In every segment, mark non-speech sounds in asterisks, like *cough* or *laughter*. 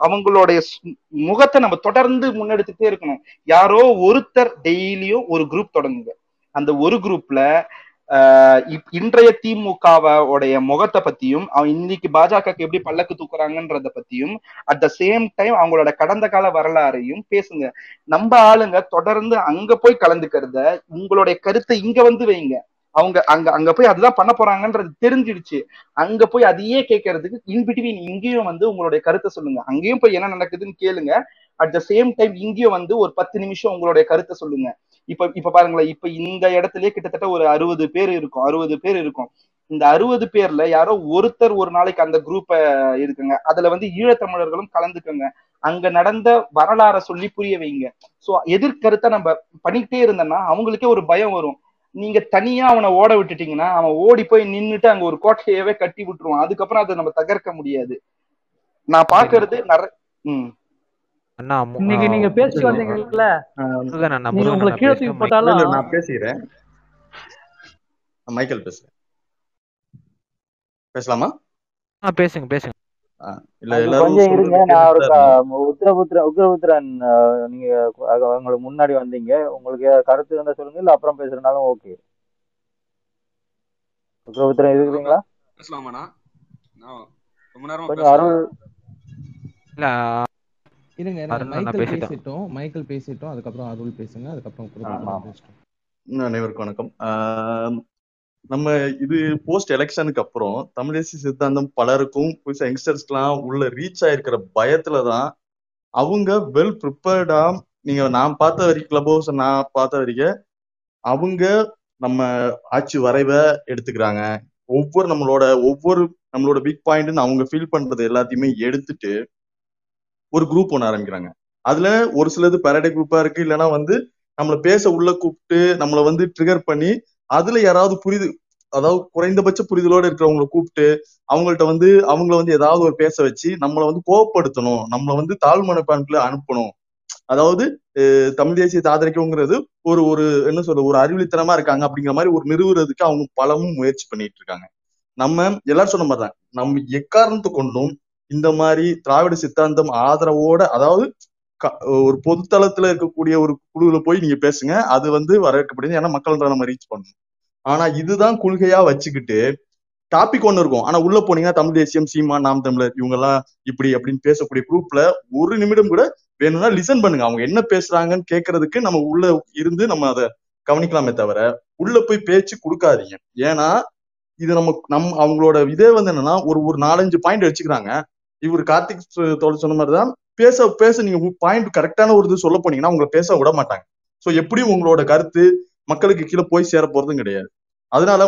அவங்களுடைய முகத்தை நம்ம தொடர்ந்து முன்னெடுத்துட்டே இருக்கணும். யாரோ ஒருத்தர் டெய்லியும் ஒரு குரூப் தொடங்குங்க. அந்த ஒரு குரூப்ல ஆஹ் இன்றைய திமுகவோடைய முகத்தை பத்தியும் அவன் இன்னைக்கு பாஜகக்கு எப்படி பல்லக்கு தூக்குறாங்கன்றத பத்தியும் அட் த சேம் டைம் அவங்களோட கடந்த கால வரலாறையும் பேசுங்க. நம்ம ஆளுங்க தொடர்ந்து அங்க போய் கலந்துக்கிறத உங்களுடைய கருத்தை இங்க வந்து வைங்க. அவங்க அங்க அங்க போய் அதுதான் பண்ண போறாங்கன்றது தெரிஞ்சிடுச்சு. அங்க போய் அதையே கேட்கறதுக்கு இன்பிட்வீன் இங்கேயும் வந்து உங்களுடைய கருத்தை சொல்லுங்க. அங்கேயும் போய் என்ன நடக்குதுன்னு கேளுங்க. அட் த சேம் டைம் இங்கேயும் வந்து ஒரு பத்து நிமிஷம் உங்களுடைய கருத்தை சொல்லுங்க. இப்ப இப்ப பாருங்களேன் இப்ப இந்த இடத்துலயே கிட்டத்தட்ட ஒரு அறுபது பேர் இருக்கும். அறுபது பேர் இருக்கும். இந்த அறுபது பேர்ல யாரோ ஒருத்தர் ஒரு நாளைக்கு அந்த குரூப்ப இருக்குங்க. அதுல வந்து ஈழத்தமிழர்களும் கலந்துக்கோங்க. அங்க நடந்த வரலாற சொல்லி புரிய வைங்க. சோ எதிர்கருத்தை நம்ம பண்ணிக்கிட்டே இருந்தோம்னா அவங்களுக்கே ஒரு பயம் வரும். நீங்க தனியா அவனை ஓட விட்டுட்டீங்கன்னா அவன் ஓடி போய் நின்னுட்டு அங்க ஒரு கோட்டையவே கட்டி விட்டுருவான். அதுக்கப்புறம் அதை நம்ம தகர்க்க முடியாது. நான் பாக்குறது நிறைய ம். இன்னைக்கு நீங்க பேசிட்டு முருகன் வந்தீங்கல்ல? நீங்க உங்களை கீழே தூக்கி போட்டாலும் நான் பேசிக்கிறேன் மைக்கேல் பேசுறேன். பேசலாமா? ஆ பேசுங்க பேசுங்க. கொஞ்சம் இருங்க. நான் ஒரு உத்தரபுத்திர உத்தரபுத்திரன் நீங்க உங்களுக்கு முன்னாடி வந்தீங்க. உங்களுக்கு கருத்து இருந்தா சொல்லுங்க. இல்ல அப்புறம் பேசுறதுனாலும் ஓகே. உத்தரபுத்திரன் இருக்கிறீங்களா பேசலாமாண்ணா? நான் ரொம்ப நேரமா கொஞ்சம் அருள் இல்ல இருங்க மைக்கேல் பேசிட்டோம். மைக்கேல் பேசிட்டோம். அதுக்கப்புறம் அருள் பேசுங்க. அதுக்கப்புறம் அனைவருக்கும் வணக்கம். ஆஹ் நம்ம இது போஸ்ட் எலெக்ஷனுக்கு அப்புறம் தமிழ் சித்தாந்தம் பலருக்கும் புதுசா யங்ஸ்டர்ஸ்க்குலாம் உள்ள ரீச் ஆயிருக்கிற பயத்துல தான் அவங்க வெல் ப்ரிப்பேர்டா நீங்க நான் பார்த்த வரைக்கும் கிளப் ஹவுஸ் நான் பார்த்த வரைக்கும் அவங்க நம்ம ஆட்சி வரைவ எடுத்துக்கிறாங்க. ஒவ்வொரு நம்மளோட ஒவ்வொரு நம்மளோட பிக் பாயிண்ட்னு அவங்க ஃபீல் பண்றது எல்லாத்தையுமே எடுத்துட்டு ஒரு குரூப் ஒன்று ஆரம்பிக்கிறாங்க. அதுல ஒரு சிலது பேரடை குரூப்பா இருக்கு. இல்லைன்னா வந்து நம்மள பேச உள்ள கூப்பிட்டு நம்மள வந்து ட்ரிகர் பண்ணி அதுல யாராவது புரிது அதாவது குறைந்தபட்ச புரிதலோட இருக்கிறவங்கள கூப்பிட்டு அவங்கள்ட்ட வந்து அவங்கள வந்து ஏதாவது ஒரு பேச வச்சு நம்மள வந்து கோவப்படுத்தணும் நம்மள வந்து தாழ்மனப்பான்களை அனுப்பணும். அதாவது தமிழ் தேசியத்தை ஆதரிக்கவுங்கிறது ஒரு ஒரு என்ன சொல்ற ஒரு அறிவுளித்தனமா இருக்காங்க அப்படிங்கிற மாதிரி ஒரு நிறுவுறதுக்கு அவங்க பலமும் முயற்சி பண்ணிட்டு இருக்காங்க. நம்ம எல்லாரும் சொன்ன மாதிரிதான் நம்ம எக்காரணத்தை கொண்டும் இந்த மாதிரி திராவிட சித்தாந்தம் ஆதரவோட அதாவது க- ஒரு பொதுத்தளத்துல இருக்கக்கூடிய ஒரு குழுவுல போய் நீங்க பேசுங்க. அது வந்து வரவேற்கப்படுது ஏன்னா மக்கள் நம்ம ரீச் பண்ணணும். ஆனா இதுதான் கொள்கையா வச்சுக்கிட்டு டாபிக் ஒன்று இருக்கும். ஆனா உள்ள போனீங்கன்னா தமிழ் தேசியம் சீமா நாம் தமிழர் இவங்க எல்லாம் இப்படி அப்படின்னு பேசக்கூடிய குரூப்ல ஒரு நிமிடம் கூட வேணும்னா லிசன் பண்ணுங்க. அவங்க என்ன பேசுறாங்கன்னு கேட்கறதுக்கு நம்ம உள்ள இருந்து நம்ம அதை கவனிக்கலாமே தவிர உள்ள போய் பேச்சு கொடுக்காதீங்க. ஏன்னா இது நம்ம நம் அவங்களோட இதே வந்து என்னன்னா ஒரு ஒரு நாலஞ்சு பாயிண்ட் வச்சுக்கிறாங்க இவர் கார்த்திக் தோல் சொன்ன மாதிரி தான் பேச பேச நீங்க பாயிண்ட் கரெக்டான ஒரு இது சொல்ல போனீங்கன்னா உங்களை பேச விட மாட்டாங்க. சோ எப்படியும் உங்களோட கருத்து மக்களுக்கு கீழே போய் சேர போறதும் கிடையாது. அதனால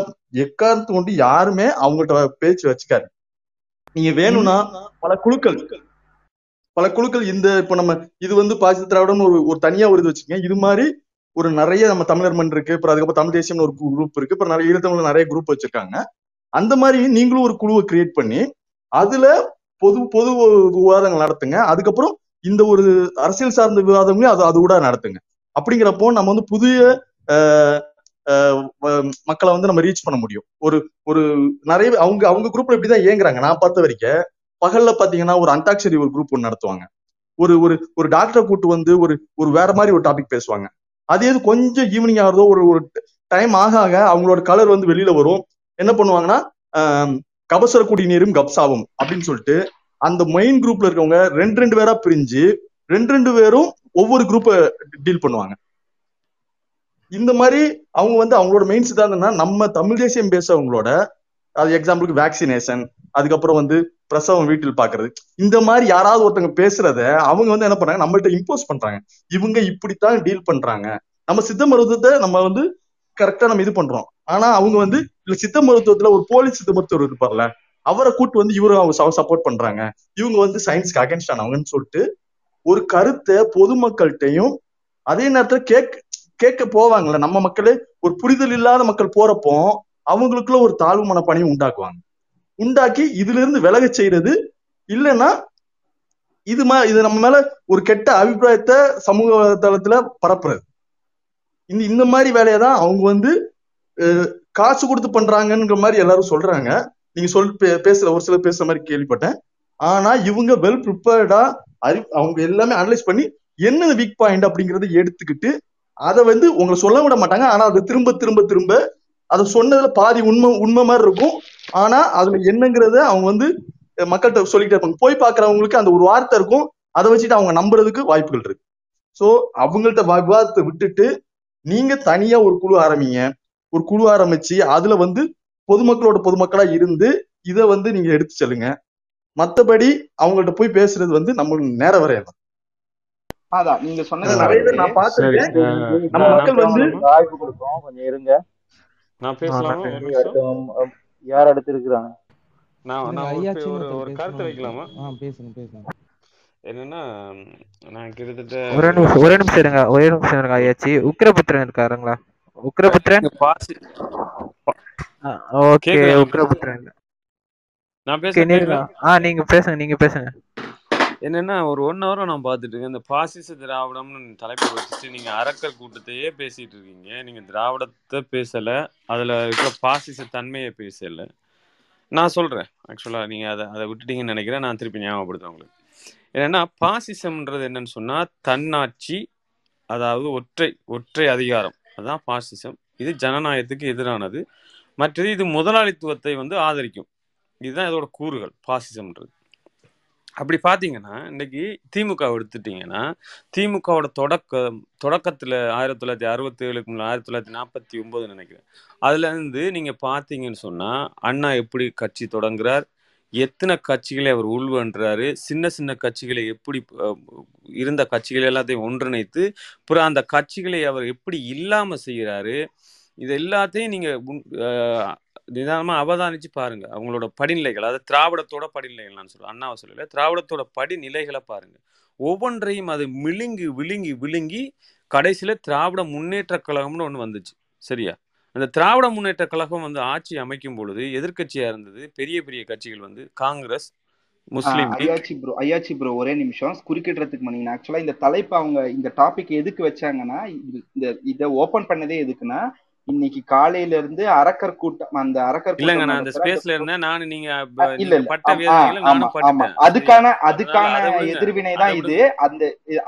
எக்காரணத்து கொண்டு யாருமே அவங்கள்ட்ட பேச்சு வச்சுக்காரு நீங்க வேணும்னா பல குழுக்கள் பல குழுக்கள் இந்த இப்ப நம்ம இது வந்து பாசி திராவிடம் ஒரு ஒரு தனியா ஒரு இது வச்சுக்கோங்க. இது மாதிரி ஒரு நிறைய நம்ம தமிழர் மண் இருக்கு. அப்புறம் அதுக்கப்புறம் தமிழ் தேசியம்னு ஒரு குரூப் இருக்கு. அப்புறம் நிறைய ஈழத்தமிழ் நிறைய குரூப் வச்சிருக்காங்க. அந்த மாதிரி நீங்களும் ஒரு குழுவை கிரியேட் பண்ணி அதுல பொது பொது விவாதங்கள் நடத்துங்க. அதுக்கப்புறம் இந்த ஒரு அரசியல் சார்ந்த விவாதங்களையும் அது அது கூட நடத்துங்க. அப்படிங்கிறப்போ நம்ம வந்து புதிய மக்களை வந்து நம்ம ரீச் பண்ண முடியும். ஒரு ஒரு நிறைய அவங்க அவங்க குரூப்ல இப்படிதான் இயங்குறாங்க. நான் பார்த்த வரைக்கும் பகல்ல பாத்தீங்கன்னா ஒரு அந்தாட்சரி ஒரு குரூப் ஒன்று நடத்துவாங்க. ஒரு ஒரு ஒரு டாக்டரை கூட்டு வந்து ஒரு ஒரு வேற மாதிரி ஒரு டாபிக் பேசுவாங்க. அதே இது கொஞ்சம் ஈவினிங் ஆகிறதோ ஒரு ஒரு டைம் ஆக ஆக அவங்களோட கலர் வந்து வெளியில வரும். என்ன பண்ணுவாங்கன்னா கபசுர குடிநீரும் கப்சாவும் அப்படின்னு சொல்லிட்டு அந்த மெயின் குரூப்ல இருக்கவங்க ரெண்டு ரெண்டு பேரா பிரிஞ்சு ரெண்டு ரெண்டு பேரும் ஒவ்வொரு குரூப்பை டீல் பண்ணுவாங்க. இந்த மாதிரி அவங்க வந்து அவங்களோட மெயின் சித்தாந்தம்னா நம்ம தமிழ் தேசியம் பேசுறவங்களோட அது எக்ஸாம்பிளுக்கு வேக்சினேஷன் அதுக்கப்புறம் வந்து பிரசவம் வீட்டில் பாக்குறது. இந்த மாதிரி யாராவது ஒருத்தவங்க பேசுறத அவங்க வந்து என்ன பண்றாங்க? நம்மள்ட்ட இம்போஸ் பண்றாங்க. இவங்க இப்படித்தான் டீல் பண்றாங்க. நம்ம சித்த மருத்துவத்தை நம்ம வந்து கரெக்டா நம்ம இது பண்றோம். ஆனா அவங்க வந்து இல்ல சித்த மருத்துவத்துல ஒரு போலீஸ் சித்த மருத்துவர் இருப்பார்ல அவரை கூட்டு வந்து இவரும் அவங்க சப்போர்ட் பண்றாங்க. இவங்க வந்து சயின்ஸ்க்கு அகேன்ஸ்ட் ஆனவங்கன்னு சொல்லிட்டு ஒரு கருத்தை பொதுமக்கள்கிட்டையும் அதே நேரத்துல கேக் கேட்க போவாங்கல்ல நம்ம மக்களே ஒரு புரிதல் இல்லாத மக்கள் போறப்போ அவங்களுக்குள்ள ஒரு தாழ்வு மனப்பானையும் உண்டாக்குவாங்க. உண்டாக்கி இதுல இருந்து விலக செய்யறது இல்லைன்னா இது மா இது நம்ம மேல ஒரு கெட்ட அபிப்பிராயத்தை சமூக தளத்துல பரப்புறது. இந்த இந்த மாதிரி வேலையை தான் அவங்க வந்து காசு கொடுத்து பண்றாங்கன்ற மாதிரி எல்லாரும் சொல்றாங்க. நீங்க சொல் பே- பேசுற ஒரு சிலர் பேசுற மாதிரி கேள்விப்பட்டேன். ஆனா இவங்க வெல் ப்ரிப்பேர்டா அறி அவங்க எல்லாமே அனலைஸ் பண்ணி என்ன வீக் பாயிண்ட் அப்படிங்கறத எடுத்துக்கிட்டு அதை வந்து உங்களை சொல்ல விட மாட்டாங்க. ஆனா அதை திரும்ப திரும்ப திரும்ப அதை சொன்னதுல பாதி உண்மை உண்மை மாதிரி இருக்கும். ஆனா அதுல என்னங்கிறத அவங்க வந்து மக்கள்கிட்ட சொல்லிக்கிட்டே இருப்பாங்க. போய் பாக்குறவங்களுக்கு அந்த ஒரு வார்த்தை இருக்கும். அதை வச்சுட்டு அவங்க நம்புறதுக்கு வாய்ப்புகள் இருக்கு. சோ அவங்கள்ட்ட விவாதத்தை விட்டுட்டு நீங்க தனியா ஒரு குழு ஆரம்பிங்க. ஒரு குழு ஆரம்பிச்சு அதுல வந்து பொதுமக்களோட பொதுமக்களா இருந்து இதை வந்து நீங்க எடுத்து செல்லுங்க. மத்தபடி அவங்கள்ட்ட போய் பேசுறது வந்து நம்மளுக்கு நேர வரையலாம் அதான் நீங்க சொன்னது நிறைய பேர். நான் இங்க நம்ம மக்கள் வந்து அடுத்தவங்களுக்கு வாய்ப்பு கொடுப்போம் கொஞ்சம் இருங்க. நான் பேசலாமா? யார் அடுத்து இருக்கிறாங்க? நான் நான் ஒரு கருத்து வைக்கலாமா? பேசுங்க பேசுங்க. என்னன்னா நான் கிட்டத்தட்ட ஒரே நிமிஷம் ஒரே நிமிஷம் இருங்க ஒரே நிமிஷம் இருங்க ஐயாச்சி. உக்ரபுத்திரன் இருக்காருங்களா? உக்ரபுத்திரன்? ஓகே உக்ரபுத்திரன். நான் கேக்குதா? ஆ நீங்க பேசுங்க நீங்க பேசுங்க. என்னன்னா ஒரு ஒன் ஹவரா நான் பார்த்துட்டு இருக்கேன். இந்த பாசிச திராவிடம்னு தலைப்பு வச்சுட்டு நீங்க அரக்கர் கூட்டத்தையே பேசிட்டு இருக்கீங்க. நீங்க திராவிடத்தை பேசல அதுல இருக்கிற பாசிச தன்மையை பேசல. நான் சொல்றேன். ஆக்சுவலா நீங்க அதை அதை விட்டுட்டீங்கன்னு நினைக்கிறேன். நான் திருப்பி ஞாபகப்படுத்துறேன் உங்களுக்கு. என்னன்னா பாசிசம்ன்றது என்னன்னு சொன்னா தன்னாட்சி அதாவது ஒற்றை ஒற்றை அதிகாரம். அதான் பாசிசம். இது ஜனநாயகத்துக்கு எதிரானது. மற்றது இது முதலாளித்துவத்தை வந்து ஆதரிக்கும். இதுதான் இதோட கூறுகள் பாசிசம்ன்றது. அப்படி பார்த்தீங்கன்னா இன்னைக்கு திமுக எடுத்துட்டீங்கன்னா திமுகவோட தொடக்க தொடக்கத்தில் ஆயிரத்தி தொள்ளாயிரத்தி அறுபத்தி ஏழுக்கு முன்னாடி ஆயிரத்தி தொள்ளாயிரத்தி நாற்பத்தி ஒம்பதுன்னு நினைக்கிறேன். அதுலேருந்து நீங்கள் பார்த்தீங்கன்னு சொன்னால் அண்ணா எப்படி கட்சி தொடங்குறார்? எத்தனை கட்சிகளை அவர் உள்வன்றாரு? சின்ன சின்ன கட்சிகளை எப்படி இருந்த கட்சிகளை எல்லாத்தையும் ஒன்றிணைத்து அப்புறம் அந்த கட்சிகளை அவர் எப்படி இல்லாமல் செய்கிறாரு? இது எல்லாத்தையும் நீங்கள் நிதானமாக அவதானித்து நிதானமா பாருங்க. அவங்களோட படிநிலைகள் அதாவது திராவிடத்தோட படிநிலைகள் நான் சொல்கிறேன் அண்ணாவை சொல்லல. திராவிடத்தோட படிநிலைகளை பாருங்க. ஒவ்வொன்றையும் அது விழுங்கி விழுங்கி விழுங்கி கடைசியில் திராவிட முன்னேற்ற கழகம்னு ஒன்று வந்துச்சு. சரியா? அந்த திராவிட முன்னேற்ற கழகம் வந்து ஆட்சி அமைக்கும் பொழுது எதிர்க்கட்சியா இருந்தது. பெரிய பெரிய கட்சிகள் வந்து காங்கிரஸ் முஸ்லீம் ஐயாச்சி ப்ரோ ஐயாச்சி ப்ரோ ஒரே நிமிஷம். குறுக்கிடுறதுக்கு பண்ணீங்க ஆக்சுவலா இந்த தலைப்பு அவங்க இந்த டாபிக் எதுக்கு வச்சாங்கன்னா இந்த இதை ஓபன் பண்ணதே எதுக்குன்னா இன்னைக்கு காலையில இருந்து அரக்கர் கூட்டம் அந்த அரக்கர் இல்லங்க நான் அந்த ஸ்பேஸ்ல இருந்தேன். நான் நீங்க இல்ல இல்ல. அதுக்கான அதுக்கான எதிர்வினை தான் இது. அந்த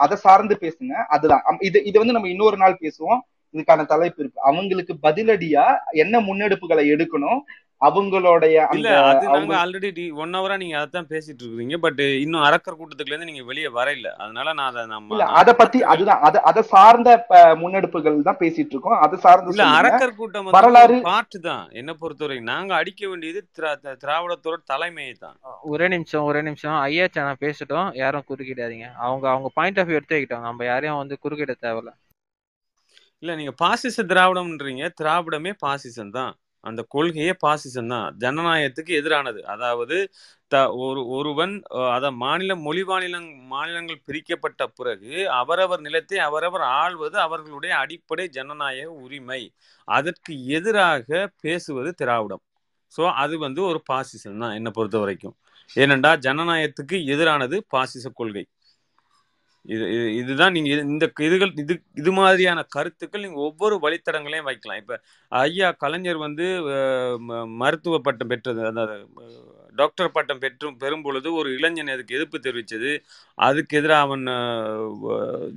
அதை சார்ந்து பேசுங்க. அதுதான். இது இது வந்து நம்ம இன்னொரு நாள் பேசுவோம். இதுக்கான தலைப்பு இருக்கு. அவங்களுக்கு பதிலடியா என்ன முன்னெடுப்புகளை எடுக்கணும்? அவங்களுடைய இல்ல அது அவங்க நாங்க ஆல்ரெடி ஒன் ஹவரா நீங்க அதான் பேசிட்டு இருக்கீங்க பட் இன்னும் அரக்கர் கூட்டத்துக்குள்ள இருந்து நீங்க வெளியே வர இல்ல அதனால நான் அதை நம்ம அத பத்தி பட்ட அதுதான். அத அத சார்ந்த முன்னெடுப்புகள் தான் பேசிட்டு இருக்கோம். அதை சார்ந்து இல்ல அரக்கர் கூட்டம் வரலாறு பார்ட் தான். என்ன பொறுத்தவரை நாங்க அடிக்க வேண்டியது திரா- த- திராவிடத்தோட தலைமையை தான். ஒரே நிமிஷம் ஒரே நிமிஷம். ஐயாச்சி நான் பேசட்டும். யாரும் குறுக்கிடாதீங்க. அவங்க அவங்க பாயிண்ட் ஆஃப் வியூ எடுத்து வைக்கிட்டோம் நம்ம யாரையும் வந்து குறுக்கிட தேவையில்ல. இல்ல நீங்க பாசிச திராவிடம்ன்றீங்க. திராவிடமே பாசிசம் தான். அந்த கொள்கையே பாசிசம் தான். ஜனநாயகத்துக்கு எதிரானது. அதாவது த ஒரு ஒருவன் அத மாநில மொழி மாநிலம் மாநிலங்கள் பிரிக்கப்பட்ட பிறகு அவரவர் நிலத்தை அவரவர் ஆள்வது அவர்களுடைய அடிப்படை ஜனநாயக உரிமை. அதற்கு எதிராக பேசுவது திராவிடம். ஸோ அது வந்து ஒரு பாசிசம் தான் என்னை பொறுத்த வரைக்கும் ஏனென்றா ஜனநாயகத்துக்கு எதிரானது பாசிச கொள்கை. இது இது- இதுதான் நீங்க இது- இந்த இதுகள் இது இது மாதிரியான கருத்துக்கள் நீங்க ஒவ்வொரு வழித்தடங்களையும் வைக்கலாம். இப்ப ஐயா கலைஞர் வந்து ம- மருத்துவ பட்டம் பெற்றது அந்த டாக்டர் பட்டம் பெற்றும் பெறும் பொழுது ஒரு இளைஞன் அதுக்கு எதிர்ப்பு தெரிவித்தது அதுக்கு எதிராக அவன்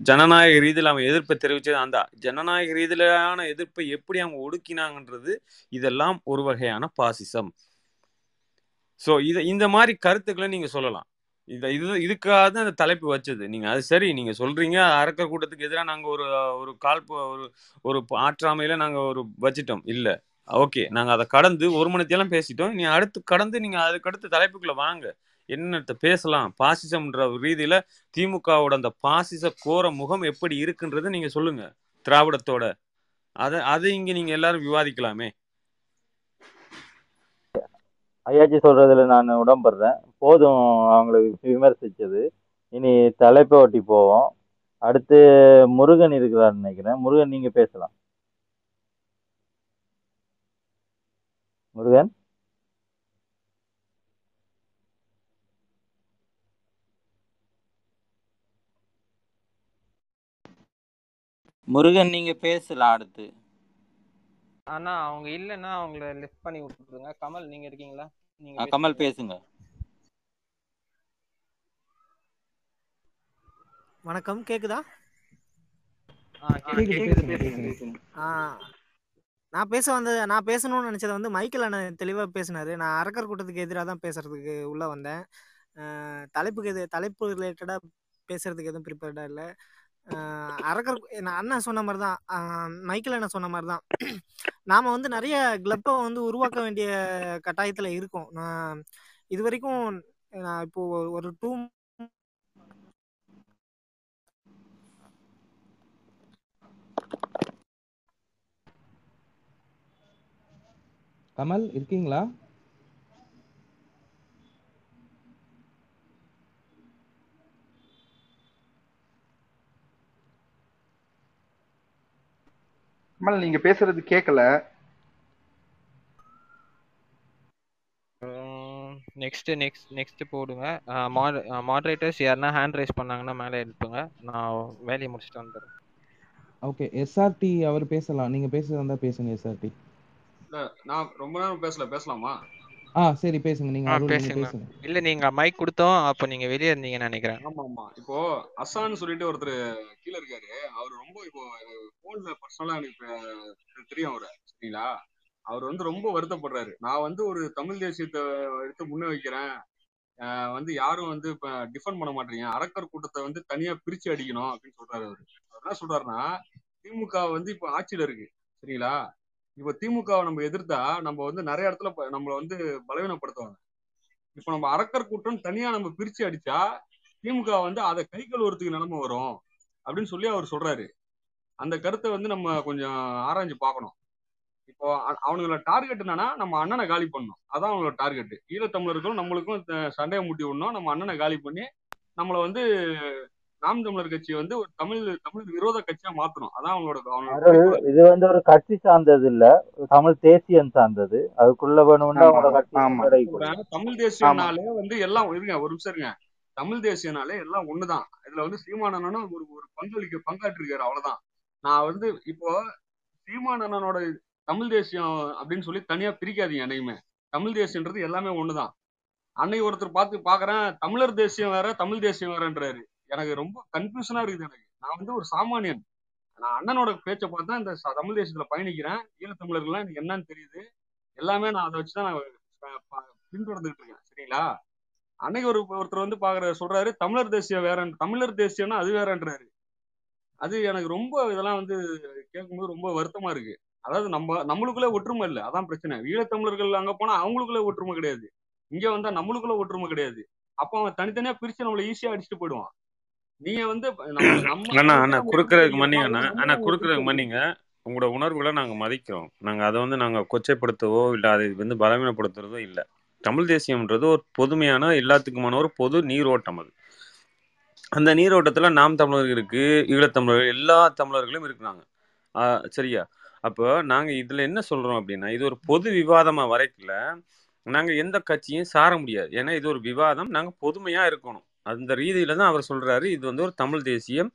ஜனநாயக ரீதியில் அவன் எதிர்ப்பை தெரிவித்தது அந்த ஜனநாயக ரீதியிலான எதிர்ப்பை எப்படி அவங்க ஒடுக்கினாங்கன்றது இதெல்லாம் ஒரு வகையான பாசிசம். ஸோ இதை இந்த மாதிரி கருத்துக்களை நீங்கள் சொல்லலாம். இந்த இது இதுக்காக தான் அந்த தலைப்பு வச்சது. நீங்க அது சரி நீங்க சொல்றீங்க அரக்க கூட்டத்துக்கு எதிராக நாங்க ஒரு ஒரு கால் ஒரு ஒரு ஆற்றாமையில நாங்க ஒரு வச்சிட்டோம். இல்ல. ஓகே நாங்க அதை கடந்து ஒரு மணித்தெல்லாம் பேசிட்டோம். நீ அடுத்து கடந்து நீங்க அதுக்கு அடுத்து தலைப்புக்குள்ள வாங்க. என்னத்த பேசலாம்? பாசிசம்ன்ற ரீதியில் ரீதியில திமுகவோட அந்த பாசிச கோர முகம் எப்படி இருக்குன்றது நீங்க சொல்லுங்க. திராவிடத்தோட. அதை அதை இங்க நீங்க எல்லாரும் விவாதிக்கலாமே. ஐயாச்சி சொல்றதுல நான் உடம்படுறேன் போதும் அவங்களை விமர்சிச்சது. இனி தலைப்பை ஒட்டி போவோம். அடுத்து முருகன் இருக்கிறார் நினைக்கிறேன். முருகன் நீங்க பேசலாம். முருகன்? முருகன் நீங்க பேசலாம் அடுத்து. அண்ணா அவங்க இல்லைன்னா அவங்கள லிஃப்ட் பண்ணி விட்டுருங்க. கமல் நீங்க இருக்கீங்களா? நீங்க கமல் பேசுங்க. வணக்கம் கேக்குதா? நான் பேச வந்து நான் பேசணும்னு நினைச்சது வந்து மைக்கேல் அண்ணன் தெளிவா பேசினாரு. நான் அரக்கர் கூட்டத்துக்கு எதிராக தான் பேசுறதுக்கு உள்ள வந்தேன். தலைப்புக்கு எது தலைப்பு ரிலேட்டடா பேசுறதுக்கு எதுவும் ப்ரிப்பேர்டா இல்லை. அரக்கர் அண்ணன் சொன்ன மாதிரி தான் மைக்கேல் அண்ணன் சொன்ன மாதிரி தான் நாம வந்து நிறைய கிளப்பை வந்து உருவாக்க வேண்டிய கட்டாயத்தில் இருக்கோம். நான் இது வரைக்கும் நான் இப்போ ஒரு டூ கமல் இருக்கீங்களா? கமல் நீங்க பேசுறது கேட்கல நெக்ஸ்ட் நெக்ஸ்ட் நெக்ஸ்ட் போடுங்க. மாடரேட்டர்ஸ் யாருன்னா ஹேண்ட் ரைஸ் பண்ணாங்கன்னா மேலே எழுப்புங்க. நான் வேலையை முடிச்சுட்டு வந்துடுறேன். ஓகே எஸ்ஆர்டி அவர் பேசலாம். நீங்க பேசுறதா இருந்தா பேசுங்க எஸ்ஆர்டி இல்ல நான் ரொம்ப நேரம் பேசல பேசலாமா? ஆ சரி பேசுங்க. நீங்க பேசுங்க. இல்ல நீங்க மைக் கொடுத்தோம் அப்போ நீங்க வெளியே இருந்தீங்கன்னு நினைக்கிறேன். ஆமா ஆமா. இப்போ அசான்னு சொல்லிட்டு ஒருத்தர் கீழே இருக்காரு. அவர் ரொம்ப இப்போ போன்ல பர்சனலா எனக்கு தெரியும் அவரை சரிங்களா? அவர் வந்து ரொம்ப வருத்தப்படுறாரு. நான் வந்து ஒரு தமிழ் தேசியத்தை எடுத்து முன்ன வைக்கிறேன். ஆஹ் வந்து யாரும் வந்து இப்ப டிஃபெண்ட் பண்ண மாட்டீங்க அரக்கர் கூட்டத்தை வந்து தனியா பிரிச்சு அடிக்கணும் அப்படின்னு சொல்றாரு அவரு. அவர் என்ன சொல்றாருன்னா திமுக வந்து இப்ப ஆட்சியில இருக்கு சரிங்களா? இப்ப திமுகவை நம்ம எதிர்த்தா நம்ம வந்து நிறைய இடத்துல நம்மளை நம்மள வந்து பலவீனப்படுத்துவாங்க. இப்ப நம்ம அரக்கர் கூட்டம் தனியா நம்ம பிரிச்சு அடிச்சா திமுக வந்து அதை கை கழுவுறதுக்கு நிலைமை வரும் அப்படின்னு சொல்லி அவர் சொல்றாரு. அந்த கருத்தை வந்து நம்ம கொஞ்சம் ஆராய்ஞ்சு பார்க்கணும். இப்போ அவனுங்களோட டார்கெட் என்னன்னா நம்ம அண்ணனை காலி பண்ணணும். அதான் அவங்களோட டார்கெட் ஈழத்தமிழர்களும் நம்மளுக்கும் சண்டையை மூட்டி விடணும். நம்ம அண்ணனை காலி பண்ணி நம்மளை வந்து நாம் தமிழர் கட்சி வந்து ஒரு தமிழ் தமிழ் விரோத கட்சியா மாத்தணும். அதான் அவங்களோட குறிக்கோள் இது வந்து ஒரு கட்சி சார்ந்தது இல்ல. தமிழ் தேசியம் சார்ந்தது. அதுக்குள்ள வேணும்னா தமிழ் தேசியம்னாலே வந்து எல்லாம் இருங்க ஒரு நிமிஷம் இருங்க. தமிழ் தேசியம்னாலே எல்லாம் ஒண்ணுதான். இதுல வந்து சீமானனும் ஒரு ஒரு பங்களிக்க பங்காற்றிருக்காரு அவ்வளவுதான். நான் வந்து இப்போ சீமானனோட தமிழ் தேசியம் அப்படின்னு சொல்லி தனியா பிரிக்காதீங்க என்னைக்குமே தமிழ் தேசியன்றது எல்லாமே ஒண்ணுதான். அன்னைக்கு ஒருத்தர் பார்த்து பாக்குறேன் தமிழர் தேசியம் வேற தமிழ் தேசியம் வேறன்றாரு. எனக்கு ரொம்ப கன்ஃபியூஷனா இருக்குது எனக்கு. நான் வந்து ஒரு சாமானியன். நான் அண்ணனோட பேச்சை பார்த்தா இந்த தமிழ் தேசியத்துல பயணிக்கிறேன். ஈழத்தமிழர்கள்லாம் எனக்கு என்னன்னு தெரியுது. எல்லாமே நான் அதை வச்சுதான் நான் பின்தொடர்ந்துட்டு இருக்கேன். சரிங்களா? அன்னைக்கு ஒரு ஒருத்தர் வந்து பாக்குற சொல்றாரு தமிழர் தேசியம் வேற தமிழர் தேசியம்னா அது வேறன்றாரு. அது எனக்கு ரொம்ப இதெல்லாம் வந்து கேட்கும்போது ரொம்ப வருத்தமா இருக்கு. அதாவது நம்ம நம்மளுக்குள்ளே ஒற்றுமை இல்லை. அதான் பிரச்சனை. ஈழத்தமிழர்கள் அங்க போனா அவங்களுக்குள்ளே ஒற்றுமை கிடையாது. இங்க வந்தா நம்மளுக்குள்ள ஒற்றுமை கிடையாது. அப்போ அவன் தனித்தனியா பிரிச்சு நம்மள ஈஸியா அடிச்சுட்டு போயிடுவான். நீங்க வந்து *clears throat* அண்ணா அண்ணா குறுக்கிறதுக்கு மன்னிங்க அண்ணா அண்ணா குறுக்கிறதுக்கு மன்னிங்க உங்களோட உணர்வுகளை நாங்க மதிக்கிறோம். நாங்க அதை வந்து நாங்க கொச்சைப்படுத்தவோ இல்ல அதை வந்து பலவீனப்படுத்துறதோ இல்ல. தமிழ் தேசியம்ன்றது ஒரு பொதுமையான எல்லாத்துக்குமான ஒரு பொது நீரோட்டம் அது. அந்த நீரோட்டத்துல நாம் தமிழர் இருக்கு ஈழத்தமிழர்கள் எல்லா தமிழர்களும் இருக்கிறாங்க. சரியா? அப்போ நாங்க இதுல என்ன சொல்றோம் அப்படின்னா இது ஒரு பொது விவாதமா வரைக்கல நாங்க எந்த கட்சியும் சார முடியாது. ஏன்னா இது ஒரு விவாதம். நாங்க பொதுமையா இருக்கணும். அந்த ரீதியில தான் அவர் சொல்றாரு இது வந்து ஒரு தமிழ் தேசியம்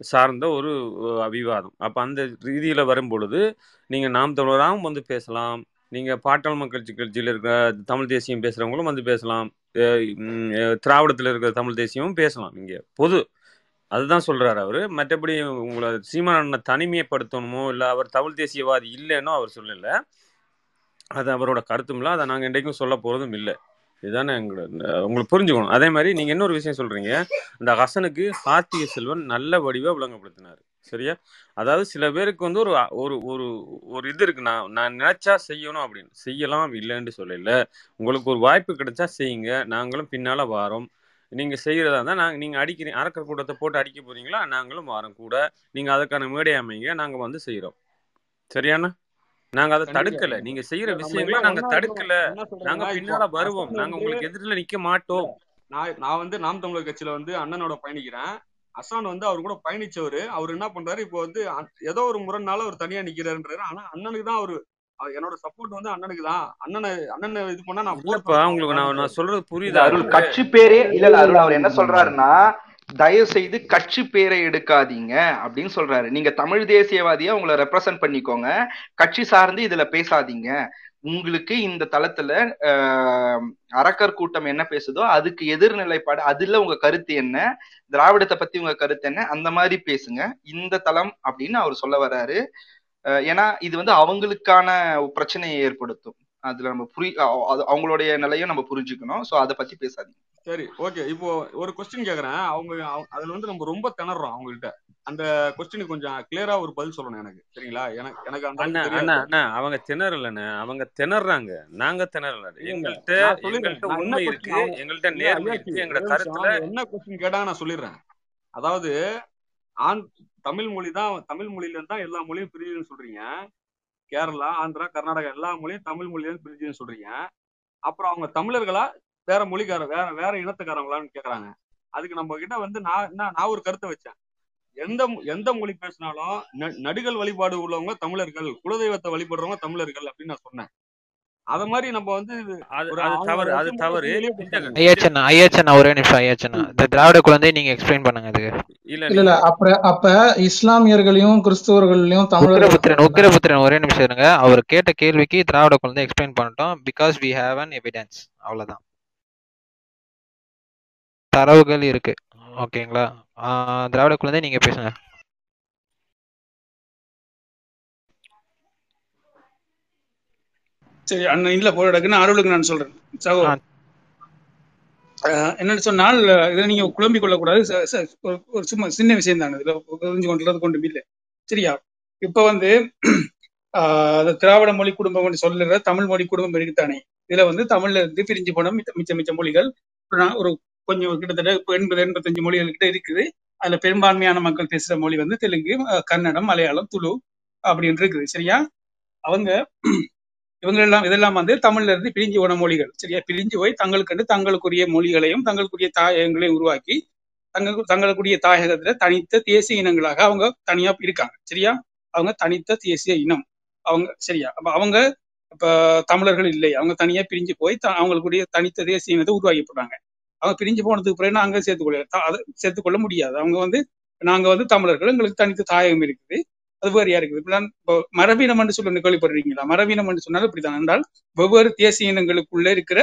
சார்ந்த ஒரு அபிவாதம். விவாதம் அப்ப அந்த ரீதியில வரும் பொழுது நீங்க நாம் தமிழராகவும் வந்து பேசலாம் நீங்க பாட்டாள் மக்கள் கட்சியில் இருக்கிற தமிழ் தேசியம் பேசுறவங்களும் வந்து பேசலாம் திராவிடத்தில் இருக்கிற தமிழ் தேசியமும் பேசலாம் இங்கே. பொது அதுதான் சொல்கிறாரு அவர். மற்றபடி உங்களை சீமான தனிமைப்படுத்தணுமோ இல்லை அவர் தமிழ் தேசியவாதி இல்லைன்னோ அவர் சொல்லலை. அது அவரோட கருத்தும் இல்லை அதை நாங்கள் என்றைக்கும் சொல்ல போகிறதும் இல்லை. இதுதானே எங்களோட உங்களுக்கு புரிஞ்சுக்கணும். அதே மாதிரி நீங்கள் இன்னொரு விஷயம் சொல்கிறீங்க இந்த ஹசனுக்கு கார்த்திகை செல்வன் நல்ல வடிவாக விளங்கப்படுத்தினார். சரியா? அதாவது சில பேருக்கு வந்து ஒரு ஒரு ஒரு ஒரு இது இருக்கு. நான் நான் நினைச்சா செய்யணும் அப்படின்னு. செய்யலாம் இல்லைன்னு சொல்லல. உங்களுக்கு ஒரு வாய்ப்பு கிடைச்சா செய்யுங்க. நாங்களும் பின்னால் வாரோம். நீங்கள் செய்கிறதா இருந்தால் நாங்கள் நீங்கள் அடிக்கிறீங்க அரக்கர் கூட்டத்தை போட்டு அடிக்க போகிறீங்களா நாங்களும் வாரோம் கூட. நீங்கள் அதுக்கான மேடை அமைங்க. நாங்கள் வந்து செய்கிறோம் சரியாண்ணா? நாங்க அதை தடுக்கல. நீங்க செய்யற விஷயங்களை நாங்க தடுக்கல. நாங்க பின்னால வருவோம். நாங்க உங்களுக்கு எதிரில நிக்க மாட்டோம். நான் நான் வந்து நாம் தமிழர் கட்சியில வந்து அண்ணனோட பயணிக்கிறேன். அசான் வந்து அவர் கூட பயணிச்சவரு. அவர் என்ன பண்றாரு? இப்போ வந்து ஏதோ ஒரு முரண்னால அவர் தனியா நிக்கிறாருன்றாரு. ஆனா அண்ணனுக்கு தான் அவரு என்னோட சப்போர்ட் வந்து அண்ணனுக்கு தான். அண்ணனை அண்ணனை இது பண்ணா நான் உங்களுக்கு நான் நான் சொல்றது புரியுதா. அருள் கட்சி பேரே இல்ல இல்ல அருள் அவர் என்ன சொல்றாருன்னா தயவு செய்து கட்சி பேரை எடுக்காதீங்க அப்படின்னு சொல்றாரு. நீங்க தமிழ் தேசியவாதியா உங்களை ரெப்ரசன்ட் பண்ணிக்கோங்க. கட்சி சார்ந்து இதுல பேசாதீங்க. உங்களுக்கு இந்த தளத்துல அரக்கர் கூட்டம் என்ன பேசுதோ அதுக்கு எதிர்நிலைப்பாடு அதுல உங்க கருத்து என்ன திராவிடத்தை பத்தி உங்க கருத்து என்ன அந்த மாதிரி பேசுங்க. இந்த தளம் அப்படின்னு அவர் சொல்ல வர்றாரு. ஏன்னா இது வந்து அவங்களுக்கான பிரச்சனையை ஏற்படுத்தும். அதுல நம்ம புரி அவங்களுடைய நிலையும் நம்ம புரிஞ்சுக்கணும். சோ அதை பத்தி பேசாதீங்க. சரி ஓகே இப்போ ஒரு கொஸ்டின் கேக்குறேன். அவங்க அவங்க- அதுல வந்து நம்ம ரொம்ப திணறோம் அவங்கள்ட்ட. அந்த கொஸ்டினுக்கு கொஞ்சம் கிளியரா ஒரு பதில் சொல்லணும் எனக்கு. சரிங்களா? எனக்கு எனக்கு அந்த அண்ணா அளவுக்கு அண்ணா தெரியாது. அண்ணா அவங்க திணறலண்ணே. அவங்க திணறாங்க. நாங்க திணறல. எங்கள்கிட்ட எங்கள்கிட்ட உண்மை இருக்கு? எங்கள்கிட்ட நேர்மை இருக்கு எங்களோட கருத்துல என்ன கொஸ்டின் கேட்டாங்க நான் சொல்லிடுறேன். அதாவது ஆண் தமிழ் மொழி தான் தமிழ் மொழியில இருந்து தான் எல்லா மொழியும் பிரியுதுன்னு சொல்றீங்க. கேரளா ஆந்திரா கர்நாடகா எல்லா மொழியும் தமிழ் மொழியிலும் இருந்து பிரிஞ்சுன்னு சொல்றீங்க. அப்புறம் அவங்க தமிழர்களா வேற மொழிக்கார வேற வேற இனத்துக்காரங்களான்னு கேக்குறாங்க. அதுக்கு நம்ம கிட்ட வந்து நான் என்ன நான் ஒரு கருத்தை வச்சேன். எந்த எந்த மொழி பேசினாலும் ந- நடிகள் வழிபாடு உள்ளவங்க தமிழர்கள் குலதெய்வத்தை வழிபடுறவங்க தமிழர்கள் அப்படின்னு நான் சொன்னேன். அத மாதிரி நம்ம வந்து அது தவறு அது தவறு. ஐயாச்சண்ணா ஐயாச்சண்ணா ஒரே நிமிஷம் ஐயாச்சண்ணா இந்த திராவிட குழந்தை நீங்க எக்ஸ்பிளைன் பண்ணுங்க அதுக்கு இல்ல இல்ல அப்ப அப்ப இஸ்லாமியர்களையும் கிறிஸ்தவர்களையும் தமிழர்கள் உக்கிரபுத்திரன் ஒரே நிமிஷம் இருங்க. அவர் கேட்ட கேள்விக்கு திராவிட குழந்தை எக்ஸ்பிளைன் பண்ணிட்டோம். Because we have an evidence அவ்வளவுதான். தரவுகள் இருக்கு. ஓகேங்களா? திராவிட குழந்தை நீங்க பேசுங்க. சரி அண்ணன் இல்ல போராடக்கு நான் அருளுக்கு நான் சொல்றேன். சகோ. என்னன்னு சொன்னால் இதை நீங்க குழம்பிக் கொள்ளக்கூடாது. ஒரு சும்மா சின்ன விஷயம் தான் இதுல தெரிஞ்சு கொண்டுறது கொண்டும் இல்லை. சரியா? இப்ப வந்து திராவிட மொழி குடும்பம் சொல்லுற தமிழ் மொழி குடும்பம் இருக்குதானே? இதுல வந்து தமிழ்ல இருந்து பிரிஞ்சு போன மிச்ச மிச்ச மிச்ச மொழிகள் ஒரு கொஞ்சம் கிட்டத்தட்ட எண்பது எண்பத்தஞ்சு மொழிகள் கிட்ட இருக்குது. அதுல பெரும்பான்மையான மக்கள் பேசுற மொழி வந்து தெலுங்கு கன்னடம் மலையாளம் துளு அப்படின்னு இருக்குது. சரியா? அவங்க இவங்களெல்லாம் இதெல்லாம் வந்து தமிழ்ல இருந்து பிரிஞ்சு போன மொழிகள். சரியா? பிரிஞ்சு போய் தங்களுக்கென்று தங்களுக்குரிய மொழிகளையும் தங்களுக்குரிய தாயகங்களையும் உருவாக்கி தங்களுக்கு தங்களுக்குரிய தாயகத்துல தனித்த தேசிய இனங்களாக அவங்க தனியா இருக்காங்க. சரியா? அவங்க தனித்த தேசிய இனம். அவங்க சரியா? அப்ப அவங்க இப்ப தமிழர்கள் இல்லை. அவங்க தனியா பிரிஞ்சு போய் த- அவங்களுக்குரிய தனித்த தேசிய இனத்தை உருவாக்கி போடுறாங்க அவங்க பிரிஞ்சு போனதுக்கு பிறகு நாங்க சேர்த்துக்கொள்ள அதை சேர்த்துக்கொள்ள முடியாது. அவங்க வந்து நாங்க வந்து தமிழர்கள் எங்களுக்கு தனித்த தாயகம் இருக்குது. அது வேறையா இருக்குது. இப்படிதான் இப்போ மரபீனம் என்று சொல்லி கேள்விப்படுறீங்களா? மரபீனம் என்று சொன்னால் இப்படிதான். என்றால் வெவ்வேறு தேசிய இனங்களுக்குள்ள இருக்கிற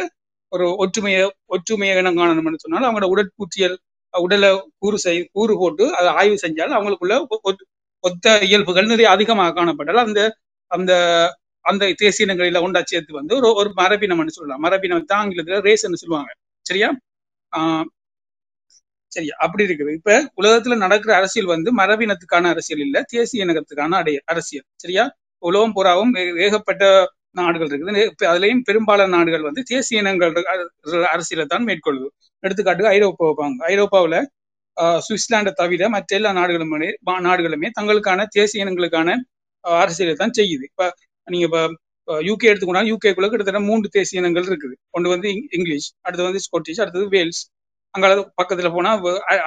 ஒரு ஒற்றுமையை ஒற்றுமையை இனம் காணணும் என்று சொன்னால் அவங்களோட உடற்பூச்சியல் உடலை கூறு செய் கூறு போட்டு அதை ஆய்வு செஞ்சால் அவங்களுக்குள்ள ஒத்த இயல்புகள் நிறைய அதிகமாக காணப்பட்டால் அந்த அந்த அந்த தேசிய இனங்களில ஒன்றா சேர்த்து வந்து ஒரு ஒரு மரபினம்னு சொல்லலாம். மரபினம் தான் ஆங்கிலத்துல ரேஸ்ன்னு சொல்லுவாங்க. சரியா? சரியா அப்படி இருக்குது. இப்ப உலகத்துல நடக்கிற அரசியல் வந்து மரபினத்துக்கான அரசியல் இல்ல தேசிய இனத்துக்கான அடைய அரசியல். சரியா? உலகம் பூராவும் ஏகப்பட்ட நாடுகள் இருக்குது. அதுலயும் பெரும்பாலான நாடுகள் வந்து தேசிய இனங்கள் அரசியலை தான் மேற்கொள்ளுது. எடுத்துக்காட்டுக்கு ஐரோப்பா வைப்பாங்க. ஐரோப்பாவில ஆஹ் சுவிட்சர்லாண்டை தவிர மற்ற எல்லா நாடுகளுமே நாடுகளுமே தங்களுக்கான தேசிய இனங்களுக்கான ஆஹ் அரசியலை தான் செய்யுது. இப்ப நீங்க இப்ப யூகே எடுத்துக்கோனா யூகேக்குள்ள கிட்டத்தட்ட மூன்று தேசிய இனங்கள் இருக்குது. ஒன்று வந்து இங்கிலீஷ் அடுத்து வந்து ஸ்காட்டிஷ் அடுத்தது வேல்ஸ். அங்கால பக்கத்துல போனா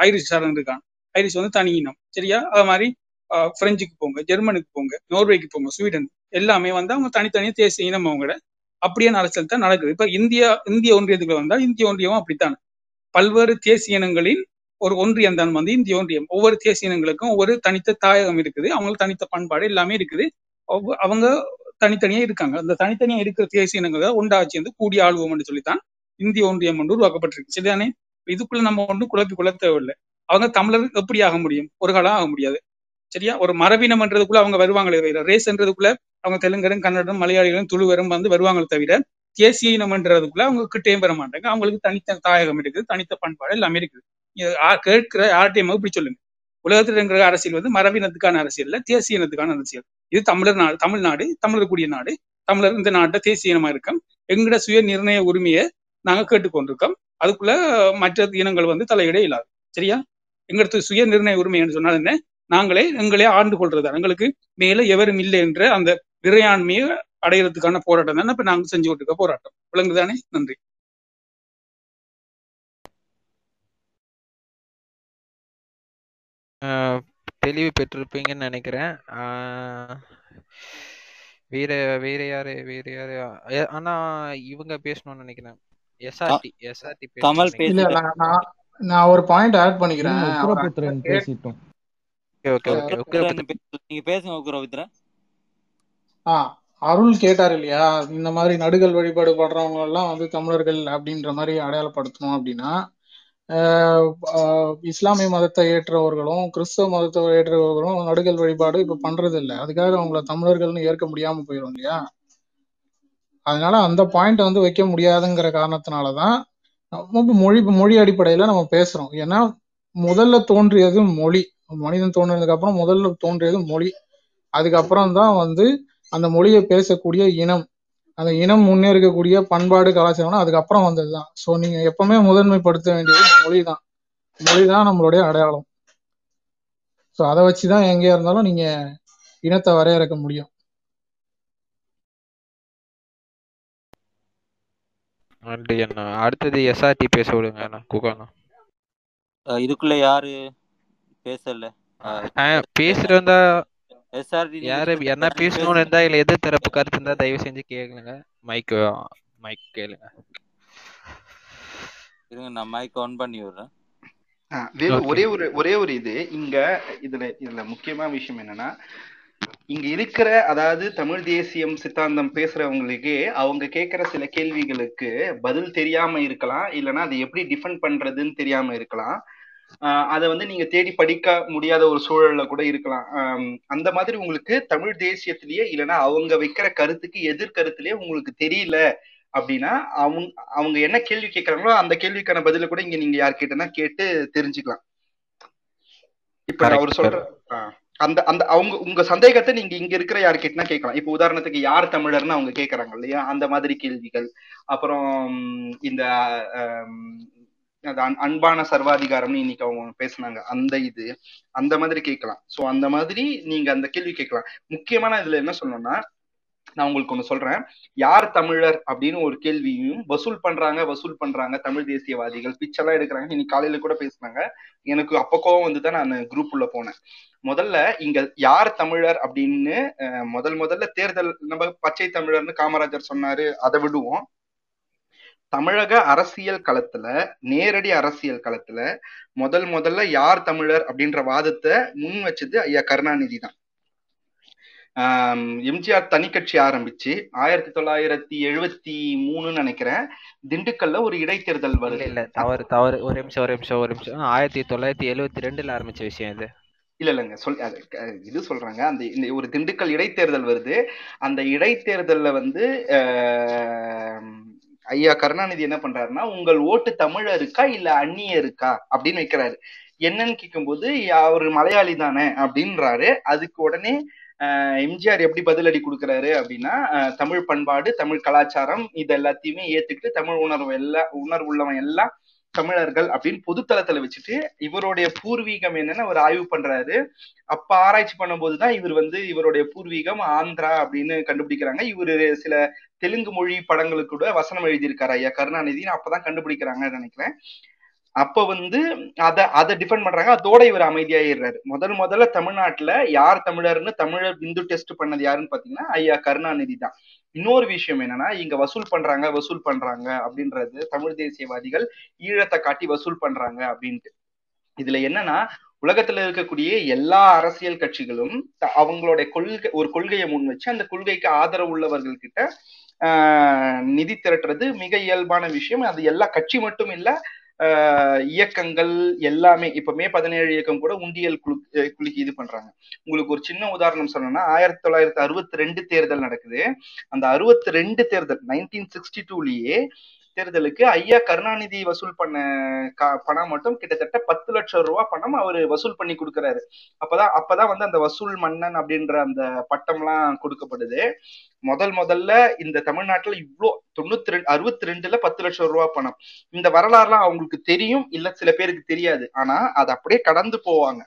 ஐரிஷ் சாரன் இருக்கான் ஐரிஷ் வந்து தனி இனம். சரியா? அது மாதிரி ஆஹ் பிரெஞ்சுக்கு போங்க ஜெர்மனுக்கு போங்க நோர்வேக்கு போங்க ஸ்வீடன் எல்லாமே வந்து அவங்க தனித்தனியா தேசிய இனம் அவங்களோட அப்படியே அரசியல் தான் நடக்குது. இப்ப இந்தியா இந்திய ஒன்றியத்துக்குள்ள வந்தா இந்திய ஒன்றியமும் அப்படித்தான். பல்வேறு தேசிய இனங்களின் ஒரு ஒன்றியம் தான் வந்து இந்திய ஒன்றியம். ஒவ்வொரு தேசிய இனங்களுக்கும் ஒவ்வொரு தனித்த தாயகம் இருக்குது. அவங்களுக்கு தனித்த பண்பாடு எல்லாமே இருக்குது. அவங்க தனித்தனியா இருக்காங்க. அந்த தனித்தனியா இருக்கிற தேசிய இனங்களை ஒன்றாட்சி வந்து கூடி ஆளுவோம்னு சொல்லித்தான் இந்திய ஒன்றியம் ஒன்று உருவாக்கப்பட்டிருக்கு. சரிதானே? இதுக்குள்ள நம்ம ஒன்றும் குழப்பி கொள்ள தேவையில்லை. அவங்க தமிழர் எப்படி ஆக முடியும்? ஒரு காலம் ஆக முடியாது. சரியா? ஒரு மரபினம்ன்றதுக்குள்ள அவங்க வருவாங்களே தவிர ரேஸ்ன்றதுக்குள்ள அவங்க தெலுங்கரும் கன்னடம் மலையாளிகளும் துளுவரும் வந்து வருவாங்களே தவிர தேசிய இனம்ன்றதுக்குள்ள அவங்க கிட்டேயும் பெற மாட்டாங்க. அவங்களுக்கு தனித்த தாயகம் இருக்குது தனித்த பண்பாடு எல்லாமே இருக்குது. கேட்கிற யார்ட்டையும் இப்படி சொல்லுங்க. உலகத்தில் இருக்கிற அரசியல் வந்து மரபினத்துக்கான அரசியல் இல்லை தேசிய இனத்துக்கான அரசியல். இது தமிழர் நாடு தமிழ்நாடு தமிழர் கூடிய நாடு. தமிழர் இந்த நாட்டை தேசிய இனமா இருக்கோம். எங்கட சுய நிர்ணய உரிமையை நாங்க கேட்டுக்கொண்டிருக்கோம். அதுக்குள்ள மற்ற இனங்கள் வந்து தலையிட இல்லாது சரியா? எங்களுக்கு சுய நிர்ணய உரிமை என்று சொன்னால் என்ன? நாங்களே எங்களே ஆண்டு கொள்றதா. எங்களுக்கு மேல எவரும் இல்லை என்ற அந்த இறையாண்மையை அடையிறதுக்கான போராட்டம் தானே இப்ப நாங்க செஞ்சு கொண்டிருக்க போராட்டம். விளங்குதானே? நன்றி. ஆஹ் தெளிவு பெற்றிருப்பீங்கன்னு நினைக்கிறேன். ஆஹ் வேற வேற யாரு வேற யாரு? ஆனா இவங்க பேசணும்னு நினைக்கிறேன். எஸ்ஆர்டி எஸ்ஆர்டி கமல் நான் ஒரு பாயிண்ட் ஆட் பண்ணிக்கிறேன். பேசிட்டோம். ஓகே ஓகே நீங்க பேசுங்க ஆ அருள் கேட்டார் இல்லையா? இந்த மாதிரி நடுகள் வழிபாடு பண்றவங்க எல்லாம் வந்து தமிழர்கள் அப்படின்ற மாதிரி அடையாளப்படுத்தணும் அப்படின்னா ஆஹ் ஆஹ் இஸ்லாமிய மதத்தை ஏற்றவர்களும் கிறிஸ்தவ மதத்தை ஏற்றவர்களும் நடுகள் வழிபாடு இப்ப பண்றது இல்லை அதுக்காக அவங்கள தமிழர்கள்னு ஏற்க முடியாம போயிடும் இல்லையா? அதனால அந்த பாயிண்ட் வந்து வைக்க முடியாதுங்கிற காரணத்தினால தான் மொழி மொழி அடிப்படையில் நம்ம பேசுகிறோம் ஏன்னா முதல்ல தோன்றியது மொழி. மனிதன் தோன்றினதுக்கு அப்புறம் முதல்ல தோன்றியது மொழி. அதுக்கப்புறம் தான் வந்து அந்த மொழியை பேசக்கூடிய இனம். அந்த இனம் முன்னேறக்கூடிய பண்பாடு கலாச்சாரம்னா அதுக்கப்புறம் வந்தது தான் ஸோ நீங்க எப்பவுமே முதன்மைப்படுத்த வேண்டியது மொழி தான் மொழி தான் நம்மளுடைய அடையாளம். ஸோ அதை வச்சு தான் எங்கேயா இருந்தாலும் நீங்க இனத்தை வரையறுக்க முடியும். நன்றி அண்ணா அடுத்தது எஸ்ஆர்டி பேச விடுங்க அண்ணா குகாண்ணா இதுக்குள்ள யாரு பேசல? பேசுறதா எஸ்ஆர்டி யாரு என்ன பேசணும்னு இருந்தா இல்ல எது தரப்பு கருத்து இருந்தா தயவு செஞ்சு கேளுங்க. மைக் மைக் கேளுங்க. இருங்க நான் மைக் ஆன் பண்ணி விடுறேன். ஒரே ஒரு ஒரே ஒரு இது. இங்க இதுல இதுல முக்கியமான விஷயம் என்னன்னா இங்க இருக்கிற அதாவது தமிழ் தேசியம் சித்தாந்தம் பேசுறவங்களுக்கு அவங்க கேட்கிற சில கேள்விகளுக்கு பதில் தெரியாம இருக்கலாம் இல்லைன்னா அதை எப்படி டிஃபெண்ட் பண்றதுன்னு தெரியாம இருக்கலாம். அதை வந்து நீங்க தேடி படிக்க முடியாத ஒரு சூழல்ல கூட இருக்கலாம். அந்த மாதிரி உங்களுக்கு தமிழ் தேசியத்திலேயே இல்லைன்னா அவங்க வைக்கிற கருத்துக்கு எதிர்கருத்துலயே உங்களுக்கு தெரியல அப்படின்னா அவங்க அவங்க என்ன கேள்வி கேட்கறாங்களோ அந்த கேள்விக்கான பதில கூட இங்க நீங்க யார் கேட்டனா கேட்டு தெரிஞ்சுக்கலாம். இப்ப அவர் சொல்ற அந்த அந்த அவங்க உங்க சந்தேகத்தை நீங்க இங்க இருக்கிற யாருக்கிட்டனா கேட்கலாம். இப்ப உதாரணத்துக்கு யார் தமிழர்னு அவங்க கேக்குறாங்க இல்லையா? அந்த மாதிரி கேள்விகள். அப்புறம் இந்த அன்- அன்பான சர்வாதிகாரம்னு இன்னைக்கு அவங்க பேசுனாங்க. அந்த இது அந்த மாதிரி கேட்கலாம். சோ அந்த மாதிரி நீங்க அந்த கேள்வி கேட்கலாம். முக்கியமான இதுல என்ன சொல்லணும்னா நான் உங்களுக்கு ஒண்ணு சொல்றேன். யார் தமிழர் அப்படின்னு ஒரு கேள்வியும் வசூல் பண்றாங்க வசூல் பண்றாங்க தமிழ் தேசியவாதிகள். பிச்செல்லாம் எடுக்கிறாங்க. இன்னைக்கு காலையில கூட பேசுனாங்க. எனக்கு அப்ப கோவம் வந்து தான் நான் குரூப் உள்ள போனேன். முதல்ல இங்க யார் தமிழர் அப்படின்னு முதல் முதல்ல தேர்தல் நம்ம பச்சை தமிழர்னு காமராஜர் சொன்னாரு அதை விடுவோம். தமிழக அரசியல் களத்துல நேரடி அரசியல் களத்துல முதல் முதல்ல யார் தமிழர் அப்படின்ற வாதத்தை முன் வச்சது ஐயா கருணாநிதி தான். எம்ஜிஆர் தனி கட்சி ஆரம்பிச்சு ஆயிரத்தி தொள்ளாயிரத்தி எழுவத்தி மூணுன்னு நினைக்கிறேன். திண்டுக்கல்ல ஒரு இடைத்தேர்தல் வருது. இல்ல தவறு தவறு. ஒரு நிமிஷம் ஒரு நிமிஷம் ஒரு நிமிஷம். ஆயிரத்தி தொள்ளாயிரத்தி எழுவத்தி ரெண்டுல ஆரம்பிச்ச விஷயம் இது. இல்ல இல்லைங்க சொல் இது சொல்றாங்க. அந்த இந்த ஒரு திண்டுக்கல் இடைத்தேர்தல் வருது. அந்த இடைத்தேர்தல்ல வந்து ஐயா கருணாநிதி என்ன பண்றாருன்னா உங்கள் ஓட்டு தமிழருக்கா இல்ல அந்நியருக்கா அப்படின்னு வைக்கிறாரு. என்னன்னு கேட்கும்போது அவர் மலையாளி தானே? அப்படின்றாரு. அதுக்கு உடனே எம்ஜிஆர் எப்படி பதிலடி கொடுக்குறாரு அப்படின்னா தமிழ் பண்பாடு தமிழ் கலாச்சாரம் இது எல்லாத்தையுமே ஏத்துக்கிட்டு தமிழ் உணர்வு எல்லா உணர்வு உள்ளவன் எல்லாம் தமிழர்கள் அப்படின்னு பொதுத்தளத்துல வச்சுட்டு இவருடைய பூர்வீகம் என்னன்னு அவர் ஆய்வு பண்றாரு. அப்ப ஆராய்ச்சி பண்ணும்போது தான் இவர் வந்து இவருடைய பூர்வீகம் ஆந்திரா அப்படின்னு கண்டுபிடிக்கிறாங்க. இவரு சில தெலுங்கு மொழி படங்களுக்கு கூட வசனம் எழுதியிருக்காரு ஐயா. கருணாநிதினு அப்பதான் கண்டுபிடிக்கிறாங்கன்னு நினைக்கிறேன். அப்ப வந்து அதை அதை டிஃபெண்ட் பண்றாங்க. அதோட இவர் அமைதியாயிடுறாரு. முதல் முதல்ல தமிழ்நாட்டுல யார் தமிழர்னு தமிழர் பிந்து டெஸ்ட் பண்ணது யாருன்னு பாத்தீங்கன்னா ஐயா கருணாநிதி தான். இன்னொரு விஷயம் என்னன்னா இங்க வசூல் பண்றாங்க வசூல் பண்றாங்க அப்படின்றது தமிழ் தேசியவாதிகள் ஈழத்தை காட்டி வசூல் பண்றாங்க அப்படின்ட்டு. இதுல என்னன்னா உலகத்துல இருக்கக்கூடிய எல்லா அரசியல் கட்சிகளும் அவங்களுடைய கொள்கை ஒரு கொள்கையை முன் வச்சு அந்த கொள்கைக்கு ஆதரவு உள்ளவர்கள் கிட்ட நிதி திரட்டுறது மிக இயல்பான விஷயம். அது எல்லா கட்சி மட்டும் இல்லை இயக்கங்கள் எல்லாமே இப்ப மே பதினேழு இயக்கம் கூட உண்டியல் குழு அஹ் குலுக்கி இது பண்றாங்க. உங்களுக்கு ஒரு சின்ன உதாரணம் சொல்லணும்னா ஆயிரத்தி தொள்ளாயிரத்தி அறுபத்தி ரெண்டு தேர்தல் நடக்குது. அந்த அறுபத்தி ரெண்டு தேர்தல் நைன்டீன் சிக்ஸ்டி டூலயே தேர்தலுக்கு ஐயா கருணாநிதி வசூல் பண்ண கா- பணம் மட்டும் கிட்டத்தட்ட பத்து லட்சம் ரூபாய் பணம் அவர் வசூல் பண்ணி கொடுக்கறாரு. அப்பதான் அப்பதான் வந்து அந்த வசூல் மன்னன் அப்படின்ற அந்த பட்டம்லாம் கொடுக்கப்படுது. முதல் முதல்ல இந்த தமிழ்நாட்டுல இவ்வளோ தொண்ணூத்தி ரெண்டு அறுபத்தி ரெண்டுல பத்து லட்சம் ரூபாய் பணம். இந்த வரலாறுலாம் அவங்களுக்கு தெரியும் இல்ல சில பேருக்கு தெரியாது. ஆனா அது அப்படியே கடந்து போவாங்க.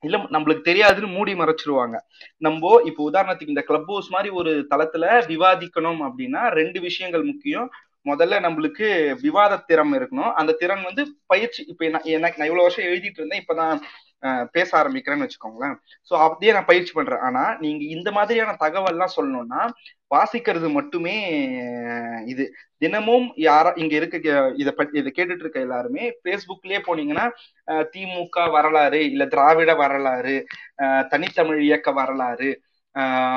இல்ல நம்மளுக்கு தெரியாதுன்னு மூடி மறைச்சிருவாங்க. நம்ம இப்போ உதாரணத்துக்கு இந்த கிளப் ஹவுஸ் மாதிரி ஒரு தளத்துல விவாதிக்கணும் அப்படின்னா ரெண்டு விஷயங்கள் முக்கியம். முதல்ல நம்மளுக்கு விவாத திறன் இருக்கணும். அந்த திறன் வந்து பயிற்சி இப்ப என்ன- எனக்கு நான் இவ்வளவு வருஷம் எழுதிட்டு இருந்தேன் இப்பதான் பேச ஆரம்பிக்கிறேன்னு வச்சுக்கோங்களேன். சோ அப்படியே நான் பயிற்சி பண்றேன். ஆனா நீங்க இந்த மாதிரியான தகவல்லாம் சொல்லணும்னா வாசிக்கிறது மட்டுமே இது. தினமும் யாரா இங்க இருக்க இத பத்தி இதை கேட்டுட்டு இருக்க எல்லாருமே Facebookலயே போனீங்கன்னா திமுக வரலாறு இல்ல திராவிட வரலாறு தனித்தமிழ் இயக்க வரலாறு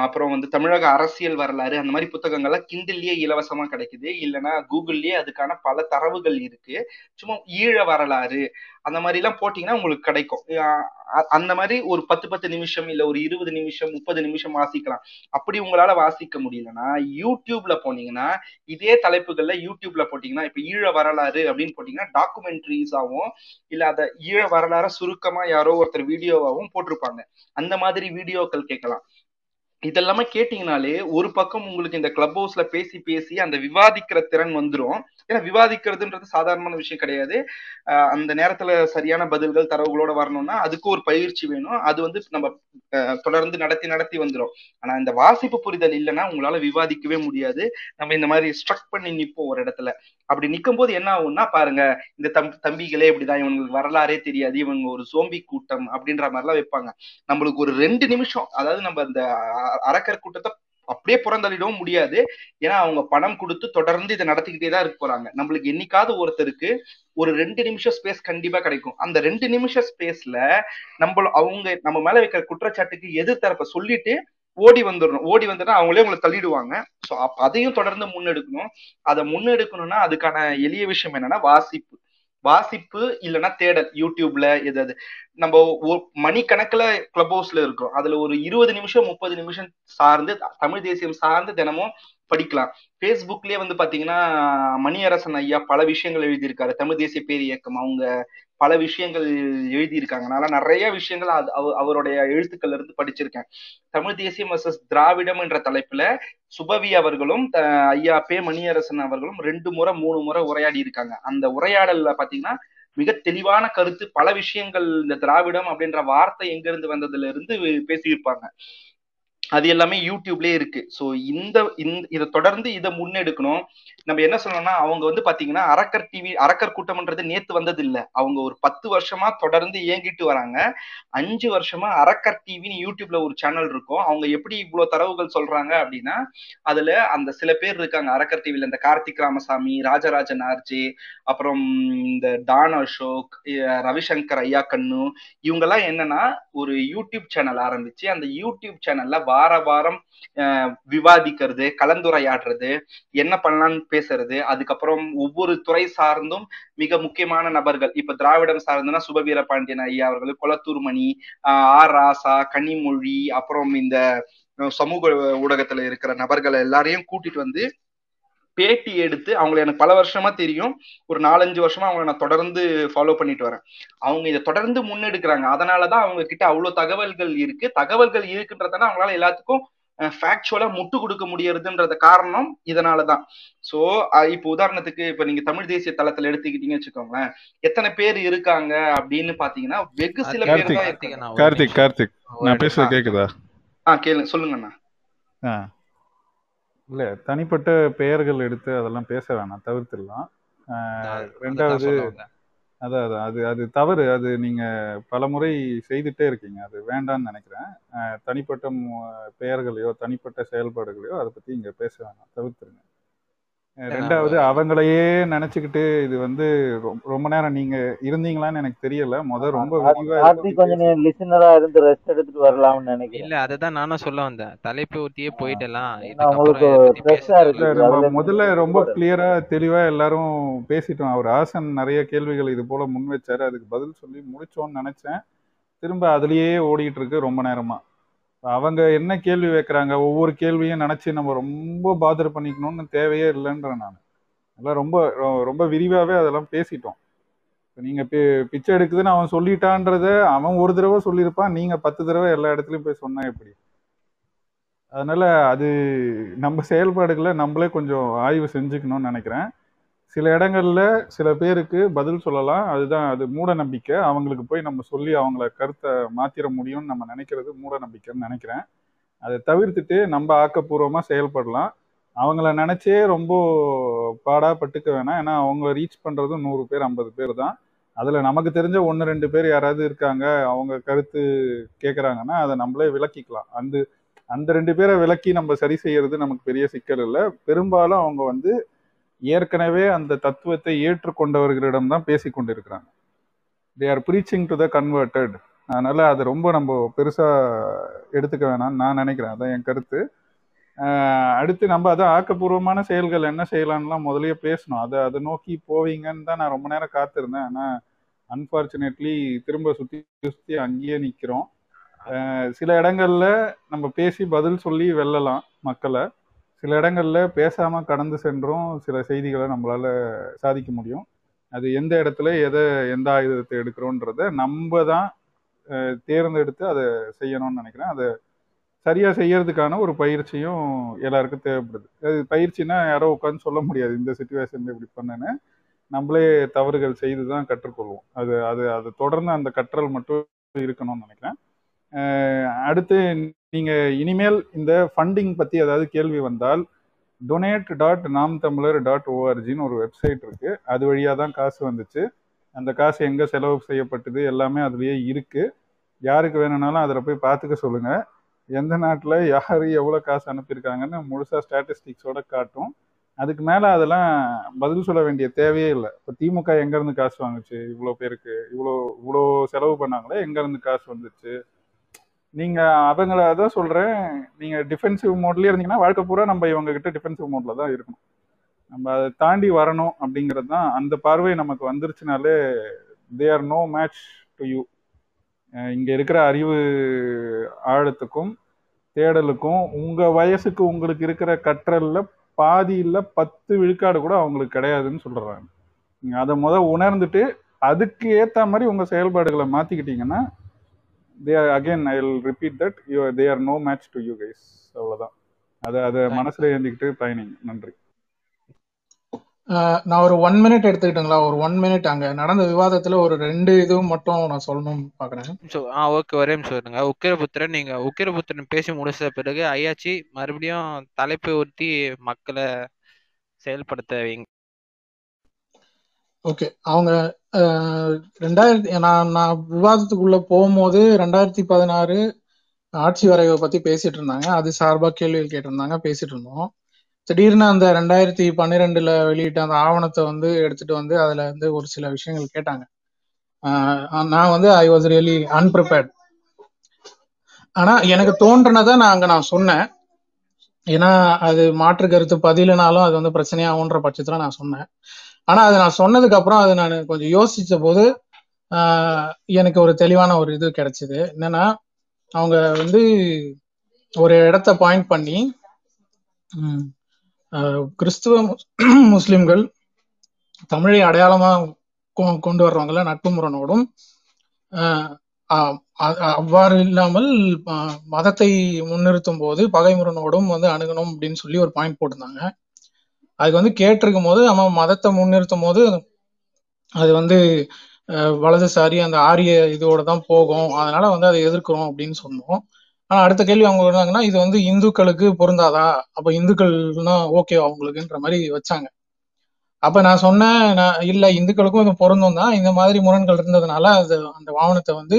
அப்புறம் வந்து தமிழக அரசியல் வரலாறு அந்த மாதிரி புத்தகங்கள்லாம் கிண்டில்லயே இலவசமா கிடைக்குது. இல்லைன்னா கூகுள்லயே அதுக்கான பல தரவுகள் இருக்கு. சும்மா ஈழ வரலாறு அந்த மாதிரி எல்லாம் போட்டீங்கன்னா உங்களுக்கு கிடைக்கும். அந்த மாதிரி ஒரு பத்து பத்து நிமிஷம் இல்ல ஒரு இருபது நிமிஷம் முப்பது நிமிஷம் வாசிக்கலாம். அப்படி உங்களால வாசிக்க முடியலன்னா யூடியூப்ல போனீங்கன்னா இதே தலைப்புகள்ல யூடியூப்ல போட்டீங்கன்னா இப்ப ஈழ வரலாறு அப்படின்னு போட்டீங்கன்னா டாக்குமெண்ட்ரிஸாவும் இல்ல அத ஈழ வரலாற சுருக்கமா யாரோ ஒருத்தர் வீடியோவாகவும் போட்டிருப்பாங்க. அந்த மாதிரி வீடியோக்கள் கேட்கலாம். இதெல்லாமே கேட்டீங்கனாலே ஒரு பக்கம் உங்களுக்கு இந்த கிளப் ஹவுஸ்ல பேசி பேசி அந்த விவாதிக்கிற திறன் வந்துரும். ஏன்னா விவாதிக்கிறதுன்றது சாதாரணமான விஷயம் கிடையாது. ஆஹ் அந்த நேரத்துல சரியான பதில்கள் தரவுகளோட வரணும்னா அதுக்கு ஒரு பயிற்சி வேணும். அது வந்து நம்ம தொடர்ந்து நடத்தி நடத்தி வந்துரும். ஆனா இந்த வாசிப்பு புரிதல் இல்லைன்னா உங்களால விவாதிக்கவே முடியாது. நம்ம இந்த மாதிரி ஸ்ட்ரக் பண்ணி நிற்போம் ஒரு இடத்துல. அப்படி நிக்கும் போது என்ன ஆகும்னா பாருங்க இந்த தம் தம்பிகளே இப்படிதான் இவங்களுக்கு வரலாறே தெரியாது. இவங்க ஒரு சோம்பி கூட்டம் அப்படின்ற மாதிரிலாம் வைப்பாங்க. நம்மளுக்கு ஒரு ரெண்டு நிமிஷம் அதாவது நம்ம அந்த அரக்கர் கூட்டத்தை அப்படியே புறந்தள்ளிடவும் முடியாது. ஏன்னா அவங்க பணம் கொடுத்து தொடர்ந்து இதை நடத்திக்கிட்டே தான் இருக்க போறாங்க. நம்மளுக்கு என்னைக்காவது ஒருத்தருக்கு ஒரு ரெண்டு நிமிஷம் ஸ்பேஸ் கண்டிப்பா கிடைக்கும். அந்த ரெண்டு நிமிஷம் ஸ்பேஸ்ல நம்ம அவங்க நம்ம மேல வைக்கிற குற்றச்சாட்டுக்கு எதிர்த்தரப்ப சொல்லிட்டு ஓடி வந்துடணும். ஓடி வந்துட்டா அவங்களே உங்களை தள்ளிடுவாங்க. ஸோ அப்ப அதையும் தொடர்ந்து முன்னெடுக்கணும். அதை முன்னெடுக்கணும்னா அதுக்கான எளிய விஷயம் என்னன்னா வாசிப்பு. வாசிப்பு இல்லைன்னா தேடல் யூடியூப்ல எதாவது நம்ம மணிக்கணக்கில் கிளப் ஹவுஸ்ல இருக்கோம் அதுல ஒரு இருபது நிமிஷம் முப்பது நிமிஷம் சார்ந்து தமிழ் தேசியம் சார்ந்து தினமும் படிக்கலாம். ஃபேஸ்புக்லயே வந்து பாத்தீங்கன்னா மணியரசன் ஐயா பல விஷயங்கள் எழுதியிருக்காரு. தமிழ் தேசிய பேர் இயக்கம் அவங்க பல விஷயங்கள் எழுதியிருக்காங்க. நான் நிறைய விஷயங்கள் அது அவருடைய எழுத்துக்கள்ல இருந்து படிச்சிருக்கேன். தமிழ் தேசியம் வர்சஸ் திராவிடம் என்ற தலைப்புல சுபவி அவர்களும் ஐயா பே மணியரசன் அவர்களும் ரெண்டு முறை மூணு முறை உரையாடி இருக்காங்க. அந்த உரையாடல்ல பாத்தீங்கன்னா மிக தெளிவான கருத்து பல விஷயங்கள் இந்த திராவிடம் அப்படின்ற வார்த்தை எங்க இருந்து வந்ததுல இருந்து பேசியிருப்பாங்க. அது எல்லாமே யூடியூப்லயே இருக்கு. ஸோ இந்த இந்த இதை தொடர்ந்து இதை முன்னெடுக்கணும். நம்ம என்ன சொல்லணும்னா அவங்க வந்து பாத்தீங்கன்னா அரக்கர் டிவி அரக்கர் கூட்டம்ன்றது நேத்து வந்தது இல்ல அவங்க ஒரு பத்து வருஷமா தொடர்ந்து இயங்கிட்டு வராங்க. அஞ்சு வருஷமா அரக்கர் டிவின்னு யூடியூப்ல ஒரு சேனல் இருக்கும். அவங்க எப்படி இவ்வளவு தரவுகள் சொல்றாங்க அப்படின்னா அதுல அந்த சில பேர் இருக்காங்க. அரக்கர் டிவில இந்த கார்த்திக் ராமசாமி ராஜராஜ நார்ஜி அப்புறம் இந்த டான் அசோக் ரவிசங்கர் ஐயா கண்ணு இவங்கெல்லாம் என்னன்னா ஒரு யூடியூப் சேனல் ஆரம்பிச்சு அந்த யூடியூப் சேனல்ல வார வாரம் விவாதிக்கிறது கலந்துரையாடுறது என்ன பண்ணலாம்னு பேசுறது அதுக்கப்புறம் ஒவ்வொரு துறை சார்ந்தும் மிக முக்கியமான நபர்கள் இப்ப திராவிடம் சார்ந்துன்னா சுபவீர பாண்டியன் ஐயா அவர்கள் கொளத்தூர் மணி ஆஹ் ஆர் ராசா கனிமொழி அப்புறம் இந்த சமூக ஊடகத்துல இருக்கிற நபர்கள் எல்லாரையும் கூட்டிட்டு வந்து பேட்டி எடுத்து அவங்களை எனக்கு பல வருஷமா தெரியும். ஒரு நாலஞ்சு வருஷமா அவங்களை நான் தொடர்ந்து ஃபாலோ பண்ணிட்டு வரேன். அவங்க இதை தொடர்ந்து முன்னெடுக்கிறாங்க. அதனாலதான் அவங்க கிட்ட அவ்வளவு தகவல்கள் இருக்கு. தகவல்கள் இருக்குன்றதால அவங்களால எல்லாத்துக்கும் ஃபேக்சுவலா முட்டு கொடுக்க முடியறதுன்றது காரணம் இதனாலதான். சோ இப்போ உதாரணத்துக்கு இப்ப நீங்க தமிழ் தேசிய தளத்துல எடுத்துக்கிட்டீங்கன்னு வச்சுக்கோங்களேன். எத்தனை பேர் இருக்காங்க அப்படின்னு பாத்தீங்கன்னா வெகு சில பேர் கார்த்திக் தான் கார்த்திக் கார்த்திக். நான் பேசுறது ஆ கேக்குதா? ஆ கேளுங்க. சொல்லுங்கண்ணா. ஆ. இல்ல தனிப்பட்ட பெயர்கள் எடுத்து அதெல்லாம் பேச வேணாம் தவிர்த்துடலாம். ரெண்டாவது அதான் அதான். அது அது தவறு. அது நீங்க பலமுறை செய்துட்டே இருக்கீங்க. அது வேண்டாம்னு நினைக்கிறேன். தனிப்பட்ட பெயர்களையோ தனிப்பட்ட செயல்பாடுகளையோ அதை பத்தி இங்க பேச வேணாம். தவிர்த்துருங்க. ரெண்டாவது அவங்களையே நினைச்சுக்கிட்டு இது வந்து ரொம்ப நேரம் நீங்க இருந்தீங்களான்னு எனக்கு தெரியல. முத ரொம்ப கொஞ்சம் லிசனரா இருந்து ரெஸ்ட் எடுத்துட்டு வரலாம்னு நினைக்கிறேன். இல்ல அததான் நானும் சொல்ல வந்தேன். தலைப்பு ஒட்டியே போயிட்டலாம். முதல்ல ரொம்ப கிளியரா தெளிவா எல்லாரும் பேசிட்டோம். அவர் ஆசன் நிறைய கேள்விகள் இது போல முன் வச்சாரு. அதுக்கு பதில் சொல்லி முடிச்சோம்னு நினைச்சேன். திரும்ப அதுலயே ஓடிட்டு இருக்கு ரொம்ப நேரமா. அவங்க என்ன கேள்வி வைக்கிறாங்க? ஒவ்வொரு கேள்வியும் நினைச்சு நம்ம ரொம்ப பாதர் பண்ணிக்கணும்னு தேவையே இல்லைன்றேன் நான். எல்லாம் ரொம்ப ரொம்ப விரிவாகவே அதெல்லாம் பேசிட்டோம். இப்போ நீங்கள் பி- பிச்சை எடுக்குதுன்னு அவன் சொல்லிட்டான்றத அவன் ஒரு தடவை சொல்லியிருப்பான். நீங்கள் பத்து தடவை எல்லா இடத்துலையும் போய் சொன்னா எப்படி? அதனால் அது நம்ம செயல்பாடுகளை நம்மளே கொஞ்சம் ஆய்வு செஞ்சுக்கணும்னு நினைக்கிறேன். சில இடங்கள்ல சில பேருக்கு பதில் சொல்லலாம். அதுதான் அது மூட நம்பிக்கை. அவங்களுக்கு போய் நம்ம சொல்லி அவங்கள கருத்தை மாத்திர முடியும்னு நம்ம நினைக்கிறது மூட நம்பிக்கைன்னு நினைக்கிறேன். அதை தவிர்த்துட்டு நம்ம ஆக்கப்பூர்வமாக செயல்படலாம். அவங்கள நினைச்சே ரொம்ப பாடா பட்டுக்க வேணாம். ஏன்னா அவங்கள ரீச் பண்ணுறதும் நூறு பேர் ஐம்பது பேர் தான். அதில் நமக்கு தெரிஞ்ச ஒன்று ரெண்டு பேர் யாராவது இருக்காங்க அவங்க கருத்து கேட்குறாங்கன்னா அதை நம்மளே விளக்கிக்கலாம். அந்த அந்த ரெண்டு பேரை விளக்கி நம்ம சரி செய்யறது நமக்கு பெரிய சிக்கல் இல்லை. பெரும்பாலும் அவங்க வந்து ஏற்கனவே அந்த தத்துவத்தை ஏற்றுக்கொண்டவர்களிடம் தான் பேசி கொண்டிருக்கிறாங்க. They are preaching to the converted அதனால் அதை ரொம்ப நம்ம பெருசாக எடுத்துக்க வேணாம்னு நான் நினைக்கிறேன். அதான் என் கருத்து. அடுத்து நம்ம அதான் ஆக்கப்பூர்வமான செயல்கள் என்ன செய்யலாம்லாம் முதலே பேசணும். அதை அதை நோக்கி போவீங்கன்னு தான் நான் ரொம்ப நேரம் காத்திருந்தேன். ஆனால் அன்பார்ச்சுனேட்லி திரும்ப சுற்றி சுற்றி அங்கேயே நிற்கிறோம் சில இடங்கள்ல நம்ம பேசி பதில் சொல்லி வெல்லலாம் மக்களை. சில இடங்களில் பேசாமல் கடந்து சென்றும் சில செய்திகளை நம்மளால் சாதிக்க முடியும். அது எந்த இடத்துல எதை எந்த ஆயுதத்தை எடுக்கிறோன்றத நம்ம தான் தேர்ந்தெடுத்து அதை செய்யணும்னு நினைக்கிறேன். அதை சரியாக செய்யறதுக்கான ஒரு பயிற்சியும் எல்லாருக்கும் தேவைப்படுது. அது பயிற்சினா யாரோ உட்காந்து சொல்ல முடியாது. இந்த சுச்சுவேஷன்ல இப்படி பண்ணேன்னு. நம்மளே தவறுகள் செய்து தான் கற்றுக்கொள்வோம். அது அது அது தொடர்ந்து அந்த கற்றல் மட்டும் இருக்கணும்னு நினைக்கிறேன். அடுத்து நீங்கள் இனிமேல் இந்த ஃபண்டிங் பற்றி ஏதாவது கேள்வி வந்தால் டொனேட் டாட் நாம் தமிழர் டாட் ஓஆர்ஜின்னு ஒரு வெப்சைட் இருக்குது அது வழியாக தான் காசு வந்துச்சு. அந்த காசு எங்கே செலவு செய்யப்பட்டது எல்லாமே அதுலேயே இருக்குது யாருக்கு வேணும்னாலும் அதில் போய் பார்த்துக்க சொல்லுங்கள் எந்த நாட்டில் யார் எவ்வளோ காசு அனுப்பியிருக்காங்கன்னு முழுசாக ஸ்டாட்டிஸ்டிக்ஸோட காட்டும். அதுக்கு மேலே அதெல்லாம் பதில் சொல்ல வேண்டிய தேவையே இல்லை. இப்போ திமுக எங்கேருந்து காசு வாங்குச்சு? இவ்வளோ பேருக்கு இவ்வளோ இவ்வளோ செலவு பண்ணாங்களே எங்கேருந்து காசு வந்துச்சு? நீங்க அவங்கள அதான் சொல்றேன். நீங்க டிஃபென்சிவ் மோட்லயே இருந்தீங்கன்னா வாழ்க்கை பூரா நம்ம இவங்க கிட்ட டிஃபென்சிவ் மோட்ல தான் இருக்கணும். நம்ம அதை தாண்டி வரணும் அப்படிங்கிறது தான் அந்த பார்வை நமக்கு வந்துருச்சுனாலே they are no match to you இங்க இருக்கிற அறிவு ஆழத்துக்கும் தேடலுக்கும் உங்க வயசுக்கு உங்களுக்கு இருக்கிற கற்றல்ல பாதியில் பத்து விழுக்காடு கூட அவங்களுக்கு கிடையாதுன்னு சொல்றாங்க. நீங்க அதை முத உணர்ந்துட்டு அதுக்கு ஏத்த மாதிரி உங்க செயல்பாடுகளை மாத்திக்கிட்டீங்கன்னா they again I will repeat that you they are no match to you guys அவ்வளவுதான். அதை அதை மனசுல ஏந்திக்கிட்டு பயணிங்க. நன்றி. நான் ஒரு ஒன் மினிட் எடுத்துக்கிட்டுங்களா? ஒரு ஒன் மினிட் அங்க. நடந்த விவாதத்துல ஒரு ரெண்டு இதுவும் மட்டும் நான் சொல்லணும்னு பாக்குறேன். ஸோ ஆ ஓகே ஒரே நிமிஷம் இருங்க. உக்கிரபுத்திரன் நீங்க உக்கிரபுத்திரன் பேசி முடிச்ச பிறகு ஐயாச்சி மறுபடியும் தலைப்பை ஒட்டி மக்களை செயல்படுத்த வைங்க. ஓகே அவங்க ரெண்டாயிரத்தி நான் நான் விவாதத்துக்குள்ள போகும்போது ரெண்டாயிரத்தி பதினாறு ஆட்சி வரைவை பத்தி பேசிட்டு இருந்தாங்க. அது சார்பா கேள்விகள் கேட்டிருந்தாங்க பேசிட்டு இருந்தோம். திடீர்னு அந்த ரெண்டாயிரத்தி பன்னிரெண்டுல வெளியிட்ட அந்த ஆவணத்தை வந்து எடுத்துட்டு வந்து அதுல வந்து ஒரு சில விஷயங்கள் கேட்டாங்க. ஆஹ் நான் வந்து ஐ வாஸ் ரியலி அன்பிரிப்பேர்ட் ஆனா எனக்கு தோன்றினதை நான் அங்க நான் சொன்னேன். ஏன்னா அது மாற்று கருத்து பதிலுனாலும் அது வந்து பிரச்சனையாகுன்ற பட்சத்துல நான் சொன்னேன். ஆனா அது நான் சொன்னதுக்கு அப்புறம் அது நான் கொஞ்சம் யோசிச்ச போது எனக்கு ஒரு தெளிவான ஒரு இது கிடைச்சது. என்னன்னா அவங்க வந்து ஒரு இடத்த பாயிண்ட் பண்ணி கிறிஸ்துவ முஸ்- *clears throat* முஸ்லிம்கள் தமிழை அடையாளமா கொ- கொண்டு வர்றவங்கள நட்பு முரணோடும் அவ்வாறு இல்லாமல் மதத்தை முன்னிறுத்தும் போது பகைமுரனோடும் வந்து அணுகணும் அப்படின்னு சொல்லி ஒரு பாயிண்ட் போட்டிருந்தாங்க. அதுக்கு வந்து கேட்டிருக்கும் போது நம்ம மதத்தை முன்னிறுத்தும் போது அது வந்து வலதுசாரி அந்த ஆரிய இதோட தான் போகும். அதனால வந்து அதை எதிர்க்கிறோம் அப்படின்னு சொன்னோம். ஆனா அடுத்த கேள்வி அவங்க இருந்தாங்கன்னா இது வந்து இந்துக்களுக்கு பொருந்தாதா? அப்ப இந்துக்கள்னா ஓகே அவங்களுக்குன்ற மாதிரி வச்சாங்க. அப்ப நான் சொன்னேன் நான் இல்ல இந்துக்களுக்கும் இது பொருந்தும் தான். இந்த மாதிரி முரண்கள் இருந்ததுனால அது அந்த வாகனத்தை வந்து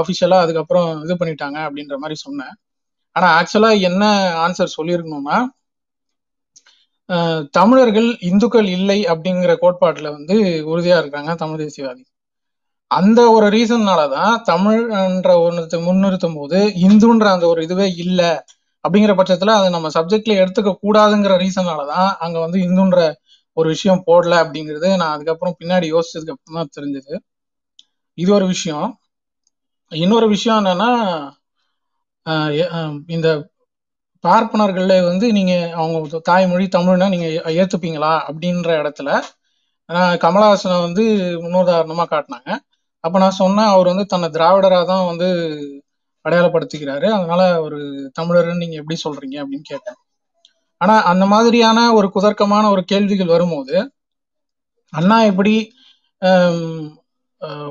அபிஷியலா அதுக்கப்புறம் இது பண்ணிட்டாங்க அப்படின்ற மாதிரி சொன்னேன். ஆனா ஆக்சுவலா என்ன ஆன்சர் சொல்லியிருக்கணும்னா தமிழர்கள் இந்துக்கள் இல்லை அப்படிங்கிற கோட்பாட்டில் வந்து உறுதியாக இருக்காங்க தமிழ் தேசியவாதி. அந்த ஒரு ரீசன்னால தான் தமிழ்ன்ற ஒன்றத்தை முன்னிறுத்தும் போது இந்துன்ற அந்த ஒரு இதுவே இல்லை அப்படிங்கிற பட்சத்தில் அதை நம்ம சப்ஜெக்ட்ல எடுத்துக்க கூடாதுங்கிற ரீசனால தான் அங்கே வந்து இந்துன்ற ஒரு விஷயம் போடல அப்படிங்கிறது நான் அதுக்கப்புறம் பின்னாடி யோசிச்சதுக்கு அப்புறம் தான் தெரிஞ்சது. இது ஒரு விஷயம். இன்னொரு விஷயம் என்னன்னா இந்த பார்ப்பனர்கள வந்து நீங்க அவங்க தாய்மொழி தமிழ்னா நீங்க ஏ- ஏத்துப்பீங்களா அப்படின்ற இடத்துல கமலஹாசனை வந்து முன்னுதாரணமா காட்டினாங்க. அப்ப நான் சொன்னேன் அவர் வந்து தன்னை திராவிடரா தான் வந்து அடையாளப்படுத்திக்கிறாரு. அதனால ஒரு தமிழர்னு நீங்க எப்படி சொல்றீங்க அப்படின்னு கேட்டேன். ஆனா அந்த மாதிரியான ஒரு குதர்க்கமான ஒரு கேள்விகள் வரும்போது அண்ணா எப்படி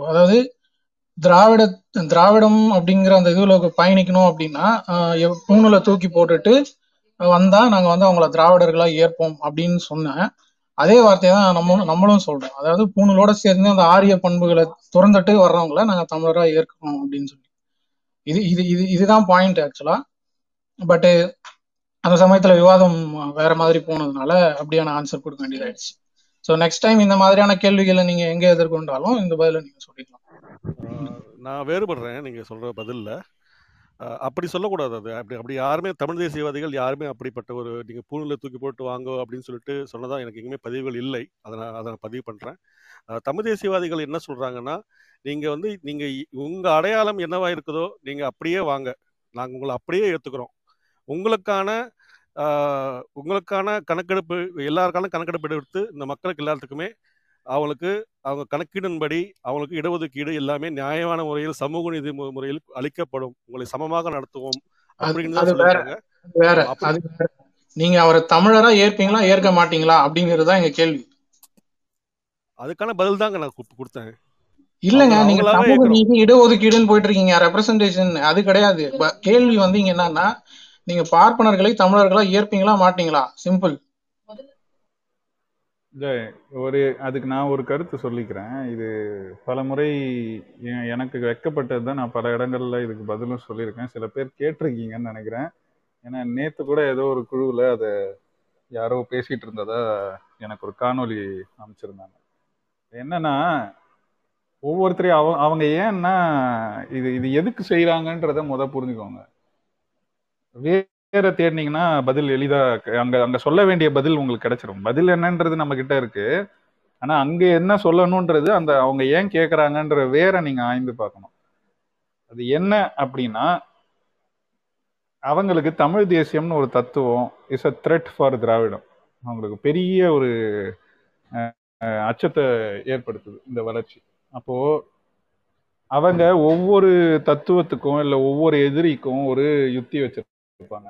அதாவது திராவிட திராவிடம் அப்படிங்கிற அந்த இதுல பயணிக்கணும் அப்படின்னா பூணுல தூக்கி போட்டுட்டு வந்தா நாங்க வந்து அவங்கள திராவிடர்களா ஏற்போம் அப்படின்னு சொன்னேன். அதே வார்த்தையை தான் நம்ம நம்மளும் சொல்றோம். அதாவது பூணூலோட சேர்ந்து அந்த ஆரிய பண்புகளை துறந்துட்டு வர்றவங்கள நாங்க தமிழரா ஏற்கணும் அப்படின்னு சொல்லி. இது இது இது இதுதான் பாயிண்ட் ஆக்சுவலா பட்டு அந்த சமயத்துல விவாதம் வேற மாதிரி போனதுனால அப்படியான ஆன்சர் கொடுக்க வேண்டியதாயிடுச்சு. ஸோ நெக்ஸ்ட் டைம் இந்த மாதிரியான கேள்விகளை நீங்க எங்க எதிர்கொண்டாலும் இந்த பதில நீங்க சொல்லிக்கலாம். நான் வேறுபடுறேன் நீங்கள் சொல்கிற பதிலில். அப்படி சொல்லக்கூடாது அது. அப்படி அப்படி யாருமே தமிழ் தேசியவாதிகள் யாருமே அப்படிப்பட்ட ஒரு நீங்கள் பூணில தூக்கி போட்டு வாங்கோ அப்படின்னு சொல்லிட்டு சொன்னதாக எனக்கு எங்கேயுமே பதிவுகள் இல்லை. அதை நான் அதை நான் பதிவு பண்ணுறேன் தமிழ் தேசியவாதிகள் என்ன சொல்கிறாங்கன்னா நீங்கள் வந்து நீங்கள் உங்கள் அடையாளம் என்னவாக இருக்குதோ நீங்கள் அப்படியே வாங்க. நாங்கள் உங்களை அப்படியே ஏற்றுக்கிறோம் உங்களுக்கான உங்களுக்கான கணக்கெடுப்பு எல்லாருக்கான கணக்கெடுப்பு எடுத்து இந்த மக்களுக்கு எல்லாத்துக்குமே அவங்களுக்கு அவங்க கணக்கீடின்படி அவங்களுக்கு இடஒதுக்கீடு எல்லாமே நியாயமான முறையில் சமூக நீதி முறையில் அளிக்கப்படும். உங்களை சமமாக நடத்துவோம் அப்படின்னு நீங்க அவரை தமிழரா ஏற்பீங்களா ஏற்க மாட்டீங்களா அப்படிங்கிறது தான் எங்க கேள்வி. அதுக்கான பதில் தாங்க நான் கொடுத்தேன். இல்லங்க நீங்க சமூக நீதி இடஒதுக்கீடுன்னு போயிட்டு இருக்கீங்க ரெப்ரசன்டேஷன் அது கிடையாது. கேள்வி வந்து இங்க என்னன்னா நீங்க பார்ப்பனர்களை தமிழர்களா ஏற்பீங்களா மாட்டீங்களா? சிம்பிள் இல்லை ஒரு அதுக்கு நான் ஒரு கருத்து சொல்லிக்கிறேன். இது பல முறை எனக்கு வைக்கப்பட்டது தான். நான் பல இடங்கள்ல இதுக்கு பதிலும் சொல்லியிருக்கேன். சில பேர் கேட்டிருக்கீங்கன்னு நினைக்கிறேன். ஏன்னா நேற்று கூட ஏதோ ஒரு குழுவில் அதை யாரோ பேசிகிட்டு இருந்ததா எனக்கு ஒரு காணொளி அமைச்சிருந்தாங்க என்னன்னா ஒவ்வொருத்தரையும் அவ அவங்க ஏன்னா இது இது எதுக்கு செய்கிறாங்கன்றத முத புரிஞ்சுக்கோங்க. வேற தேடினீங்கன்னா பதில் எளிதா அங்கே அங்க அங்க சொல்ல வேண்டிய பதில் உங்களுக்கு கிடைச்சிரும். பதில் என்னன்றது நம்ம கிட்ட இருக்கு. ஆனா அங்க என்ன சொல்லணும்ன்றது அந்த அவங்க ஏன் கேக்குறாங்கன்ற வேற நீங்க ஆய்ந்து பார்க்கணும். அது என்ன அப்படின்னா அவங்களுக்கு தமிழ் தேசியம்னு ஒரு தத்துவம் இஸ் அ த்ரெட் ஃபார் திராவிடம். அவங்களுக்கு பெரிய ஒரு அச்சத்தை ஏற்படுத்துது இந்த வளர்ச்சி. அப்போ அவங்க ஒவ்வொரு தத்துவத்துக்கும் இல்லை ஒவ்வொரு எதிரிக்கும் ஒரு யுக்தி வச்சிருப்பாங்க.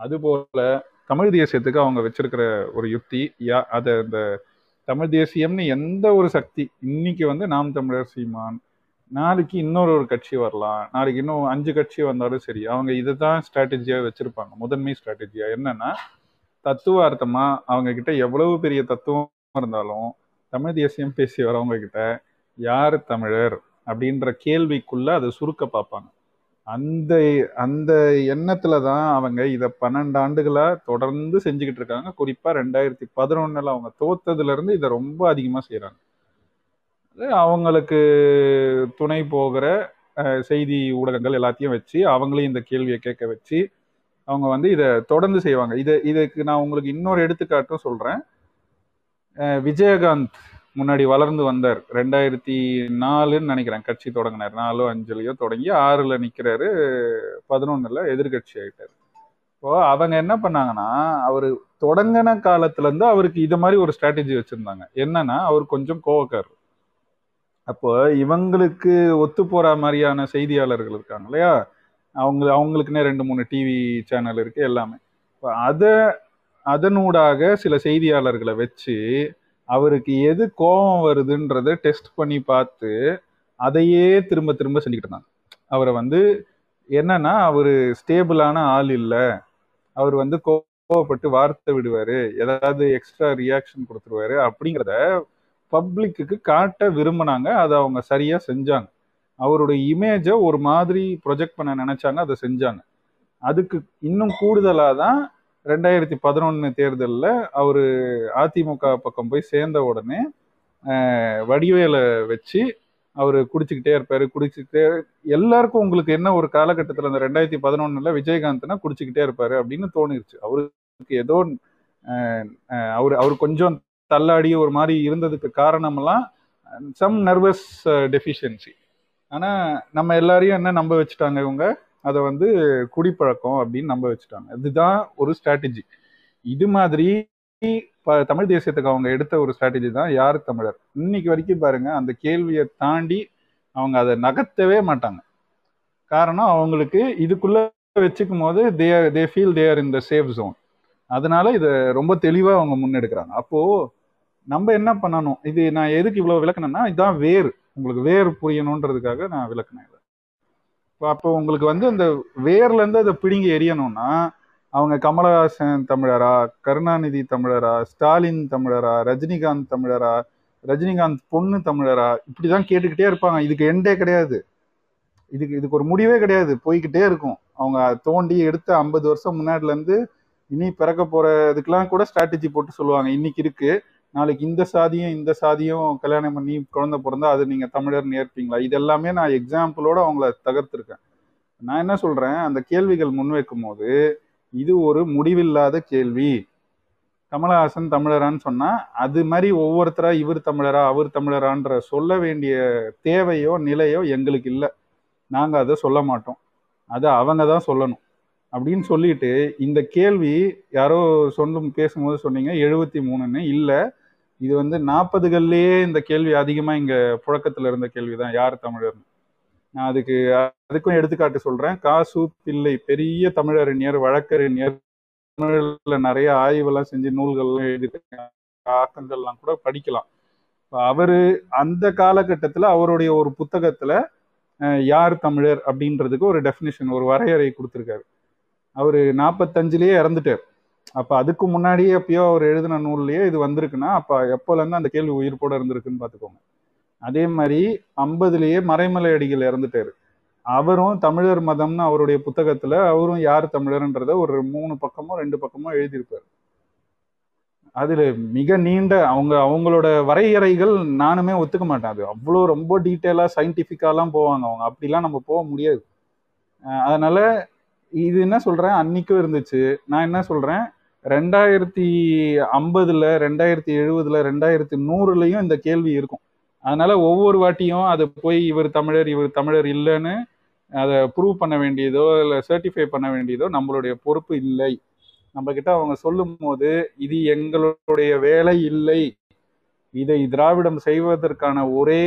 அதுபோல தமிழ் தேசியத்துக்கு அவங்க வச்சிருக்கிற ஒரு யுக்தி யா அதை இந்த தமிழ் தேசியம்னு எந்த ஒரு சக்தி இன்னைக்கு வந்து நாம் தமிழர் சீமான் நாளைக்கு இன்னொரு ஒரு கட்சி வரலாம் நாளைக்கு இன்னும் அஞ்சு கட்சி வந்தாலும் சரி அவங்க இதுதான் ஸ்ட்ராட்டஜியா வச்சிருப்பாங்க முதன்மை ஸ்ட்ராட்டஜியா என்னன்னா தத்துவார்த்தமா அவங்க கிட்ட எவ்வளவு பெரிய தத்துவம் இருந்தாலும் தமிழ் தேசியம் பேசி வரவங்க கிட்ட யார் தமிழர்? அப்படின்ற கேள்விக்குள்ள அதை சுருக்க பார்ப்பாங்க. அந்த அந்த எண்ணத்துல தான் அவங்க இதை பன்னெண்டு ஆண்டுகளாக தொடர்ந்து செஞ்சுக்கிட்டு இருக்காங்க. குறிப்பா ரெண்டாயிரத்தி பதினொன்னுல அவங்க தோத்ததுல இருந்து இதை ரொம்ப அதிகமா செய்கிறாங்க அவங்களுக்கு துணை போகிற செய்தி ஊடகங்கள் எல்லாத்தையும் வச்சு அவங்களையும் இந்த கேள்வியை கேட்க வச்சு அவங்க வந்து இதை தொடர்ந்து செய்வாங்க. இதை இதுக்கு நான் உங்களுக்கு இன்னொரு எடுத்துக்காட்டும் சொல்றேன். விஜயகாந்த் முன்னாடி வளர்ந்து வந்தார். ரெண்டாயிரத்தி நாலுன்னு நினைக்கிறேன். கட்சி தொடங்கினார். நாலோ அஞ்சுலையோ தொடங்கி ஆறுல நிக்கிறாரு. பதினொன்னுல எதிர்கட்சி ஆயிட்டாரு. இப்போ அவங்க என்ன பண்ணாங்கன்னா அவர் தொடங்கின காலத்துல இருந்து அவருக்கு இது மாதிரி ஒரு ஸ்ட்ராட்டஜி வச்சிருந்தாங்க. என்னன்னா அவர் கொஞ்சம் கோவக்கார் அப்போ இவங்களுக்கு ஒத்து போற மாதிரியான செய்தியாளர்கள் இருக்காங்க இல்லையா? அவங்க அவங்களுக்குன்னே ரெண்டு மூணு டிவி சேனல் இருக்கு எல்லாமே. இப்போ அதை அதனூடாக சில செய்தியாளர்களை வச்சு அவருக்கு எது கோபம் வருதுன்றதை டெஸ்ட் பண்ணி பார்த்து அதையே திரும்ப திரும்ப செஞ்சுக்கிட்டு இருந்தாங்க. அவரை வந்து என்னன்னா அவர் ஸ்டேபிளான ஆள் இல்லை. அவர் வந்து கோவப்பட்டு வார்த்தை விடுவார். ஏதாவது எக்ஸ்ட்ரா ரியாக்ஷன் கொடுத்துருவாரு அப்படிங்கிறத பப்ளிக்கு காட்ட விரும்பினாங்க. அதை அவங்க சரியாக செஞ்சாங்க. அவருடைய இமேஜை ஒரு மாதிரி ப்ரொஜெக்ட் பண்ண நினச்சாங்க அதை செஞ்சாங்க. அதுக்கு இன்னும் கூடுதலாக தான் ரெண்டாயிரத்தி பதினொன்று தேர்தலில் அவர் அதிமுக பக்கம் போய் சேர்ந்த உடனே வடிவேலை வச்சு அவர் குடிச்சுக்கிட்டே இருப்பார். குடிச்சுக்கிட்டே எல்லாருக்கும் உங்களுக்கு என்ன ஒரு காலகட்டத்தில் அந்த ரெண்டாயிரத்தி பதினொன்னுல விஜயகாந்த்னா குடிச்சுக்கிட்டே இருப்பார் அப்படின்னு தோணிருச்சு. அவருக்கு ஏதோ அவர் அவர் கொஞ்சம் தள்ளாடி ஒரு மாதிரி இருந்ததுக்கு காரணமெல்லாம் சம் நர்வஸ் டெஃபிஷியன்சி ஆனால் நம்ம எல்லாரையும் என்ன நம்ப வச்சுட்டாங்க இவங்க? அதை வந்து குடிப்பழக்கம் அப்படின்னு நம்ப வச்சுட்டாங்க. இதுதான் ஒரு ஸ்ட்ராட்டஜி இது மாதிரி தமிழ் தேசியத்துக்கு அவங்க எடுத்த ஒரு ஸ்ட்ராட்டஜி தான் யார் தமிழர். இன்னைக்கு வரைக்கும் பாருங்க அந்த கேள்வியை தாண்டி அவங்க அதை நகர்த்தவே மாட்டாங்க. காரணம் அவங்களுக்கு இதுக்குள்ள வச்சுக்கும் போது they they feel they're in the safe zone அதனால இதை ரொம்ப தெளிவாக அவங்க முன்னெடுக்கிறாங்க. அப்போ நம்ம என்ன பண்ணணும்? இது நான் எதுக்கு இவ்வளோ விளக்குனேன்னா இதுதான் வேர். உங்களுக்கு வேர் புரியணுன்றதுக்காக நான் விளக்குனேன் அப்போ உங்களுக்கு வந்து அந்த வேர்ல இருந்து அதை பிடுங்கி எரியணும்னா அவங்க கமலஹாசன் தமிழரா கருணாநிதி தமிழரா ஸ்டாலின் தமிழரா ரஜினிகாந்த் தமிழரா ரஜினிகாந்த் பொண்ணு தமிழரா இப்படிதான் கேட்டுக்கிட்டே இருப்பாங்க. இதுக்கு எண்டே கிடையாது. இதுக்கு இதுக்கு ஒரு முடிவே கிடையாது. போய்கிட்டே இருக்கும். அவங்க தோண்டி எடுத்த ஐம்பது வருஷம் முன்னாடில இருந்து இனி பிறக்க போறதுக்கெல்லாம் கூட ஸ்ட்ராட்டஜி போட்டு சொல்லுவாங்க. இன்னைக்கு இருக்கு. நாளைக்கு இந்த சாதியும் இந்த சாதியும் கல்யாணம் பண்ணி குழந்தை பிறந்தா அது நீங்க தமிழர் ஏற்பீங்களா? இது எல்லாமே நான் எக்ஸாம்பிளோட அவங்கள தகர்த்துருக்கேன். நான் என்ன சொல்றேன்? அந்த கேள்விகள் முன்வைக்கும் போது இது ஒரு முடிவில்லாத கேள்வி. கமலஹாசன் தமிழரான்னு சொன்னா அது மாதிரி ஒவ்வொருத்தரா இவர் தமிழரா அவர் தமிழரான்ற சொல்ல வேண்டிய தேவையோ நிலையோ எங்களுக்கு இல்லை. நாங்க அதை சொல்ல மாட்டோம். அதை அவங்க தான் சொல்லணும். அப்படின்னு சொல்லிட்டு இந்த கேள்வி யாரோ சொல்லும் பேசும்போது சொன்னீங்க எழுபத்தி மூணுன்னு. இல்லை இது வந்து நாற்பதுகள்லயே இந்த கேள்வி அதிகமா இங்க புழக்கத்துல இருந்த கேள்விதான். யார் தமிழர்னு நான் அதுக்கு அதுக்கும் எடுத்துக்காட்டு சொல்றேன். காசு பிள்ளை பெரிய தமிழறிஞர் வழக்கறிஞர் தமிழ்ல நிறைய ஆய்வெல்லாம் செஞ்சு நூல்கள்லாம் எழுதியிருக்காங்க. ஆக்கங்கள்லாம் கூட படிக்கலாம். இப்ப அவரு அந்த காலகட்டத்துல அவருடைய ஒரு புத்தகத்துல யார் தமிழர் அப்படின்றதுக்கு ஒரு டெஃபினிஷன் ஒரு வரையறை கொடுத்துருக்காரு. அவரு நாற்பத்தஞ்சுலயே இறந்துட்டார். அப்ப அதுக்கு முன்னாடியே எப்பயோ அவர் எழுதின நூல்லையே இது வந்திருக்குன்னா அப்ப எப்போல இருந்து அந்த கேள்வி உயிர்ப்போட இருந்திருக்குன்னு பாத்துக்கோங்க அதே மாதிரி ஐம்பதுலயே மறைமலை அடிகள் இறந்துட்டாரு. அவரும் தமிழர் மதம்னு அவருடைய புத்தகத்துல அவரும் யார் தமிழர்ன்றத ஒரு மூணு பக்கமோ ரெண்டு பக்கமோ எழுதியிருப்பார். அதுல மிக நீண்ட அவங்க அவங்களோட வரையறைகள் நானுமே ஒத்துக்க மாட்டேன். அது அவ்வளோ ரொம்ப டீட்டெயிலா சயின்டிஃபிக்காலாம் போவாங்க. அவங்க அப்படிலாம் நம்ம போக முடியாது. அதனால இது என்ன சொல்றேன்? அன்னைக்கும் இருந்துச்சு. நான் என்ன சொல்றேன்? ரெண்டாயிரத்தி ஐம்பதுல ரெண்டாயிரத்தி எழுபதுல ரெண்டாயிரத்தி நூறுலையும் இந்த கேள்வி இருக்கும். அதனால ஒவ்வொரு வாட்டியும் அதை போய் இவர் தமிழர் இவர் தமிழர் இல்லைன்னு அதை ப்ரூவ் பண்ண வேண்டியதோ இல்லை சர்டிஃபை பண்ண வேண்டியதோ நம்மளுடைய பொறுப்பு இல்லை. நம்ம கிட்ட அவங்க சொல்லும் போது இது எங்களுடைய வேலை இல்லை. இதை திராவிடம் செய்வதற்கான ஒரே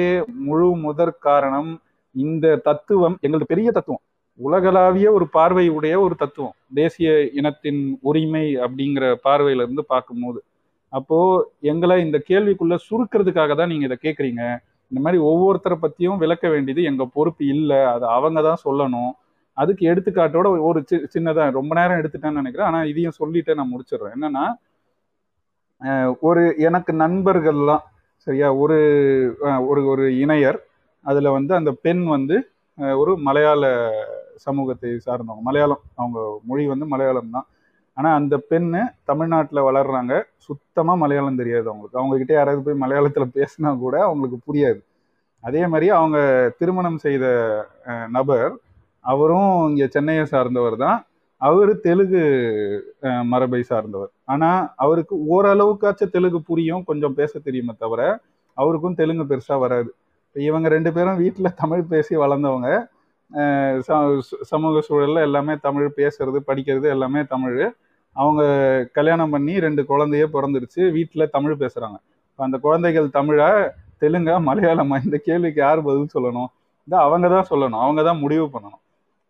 முழு முதற் காரணம் இந்த தத்துவம் எங்களுக்கு பெரிய தத்துவம். உலகளாவிய ஒரு பார்வை உடைய ஒரு தத்துவம். தேசிய இனத்தின் உரிமை அப்படிங்கிற பார்வையில இருந்து பார்க்கும்போது அப்போ எங்களை இந்த கேள்விக்குள்ள சுருக்கிறதுக்காக தான் நீங்க இதை கேட்குறீங்க இந்த மாதிரி ஒவ்வொருத்தரை பத்தியும் விளக்க வேண்டியது எங்க பொறுப்பு இல்லை. அதை அவங்க தான் சொல்லணும். அதுக்கு எடுத்துக்காட்டோட ஒரு சி- சின்னதா ரொம்ப நேரம் எடுத்துட்டேன்னு நினைக்கிறேன். ஆனா இதையும் சொல்லிட்டு நான் முடிச்சிடுறேன். என்னன்னா ஒரு எனக்கு நண்பர்கள்லாம் சரியா ஒரு ஒரு ஒரு இணையர். அதில் வந்து அந்த பெண் வந்து ஒரு மலையாள சமூகத்தை சார்ந்தவங்க. மலையாளம். அவங்க மொழி வந்து மலையாளம் தான். ஆனால் அந்த பெண்ணு தமிழ்நாட்டில் வளர்றாங்க. சுத்தமாக மலையாளம் தெரியாது அவங்களுக்கு. அவங்கக்கிட்ட யாராவது போய் மலையாளத்தில் பேசினா கூட அவங்களுக்கு புரியாது. அதே மாதிரி அவங்க திருமணம் செய்த நபர் அவரும் இங்கே சென்னையை சார்ந்தவர் தான். அவர் தெலுங்கு மரபை சார்ந்தவர். ஆனால் அவருக்கு ஓரளவுக்காச்சும் தெலுங்கு புரியும். கொஞ்சம் பேச தெரியுமே தவிர அவருக்கும் தெலுங்கு பெருசாக வராது. இவங்க ரெண்டு பேரும் வீட்டில் தமிழ் பேசி வளர்ந்தவங்க. சமூக சூழலில் எல்லாமே தமிழ் பேசுறது படிக்கிறது எல்லாமே தமிழ். அவங்க கல்யாணம் பண்ணி ரெண்டு குழந்தைய பிறந்துருச்சு. வீட்டில் தமிழ் பேசுகிறாங்க இப்போ அந்த குழந்தைகள் தமிழா தெலுங்கா மலையாளமா? இந்த கேள்விக்கு யார் பதில் சொல்லணும்? இந்த அவங்க தான் சொல்லணும். அவங்க தான் முடிவு பண்ணணும்.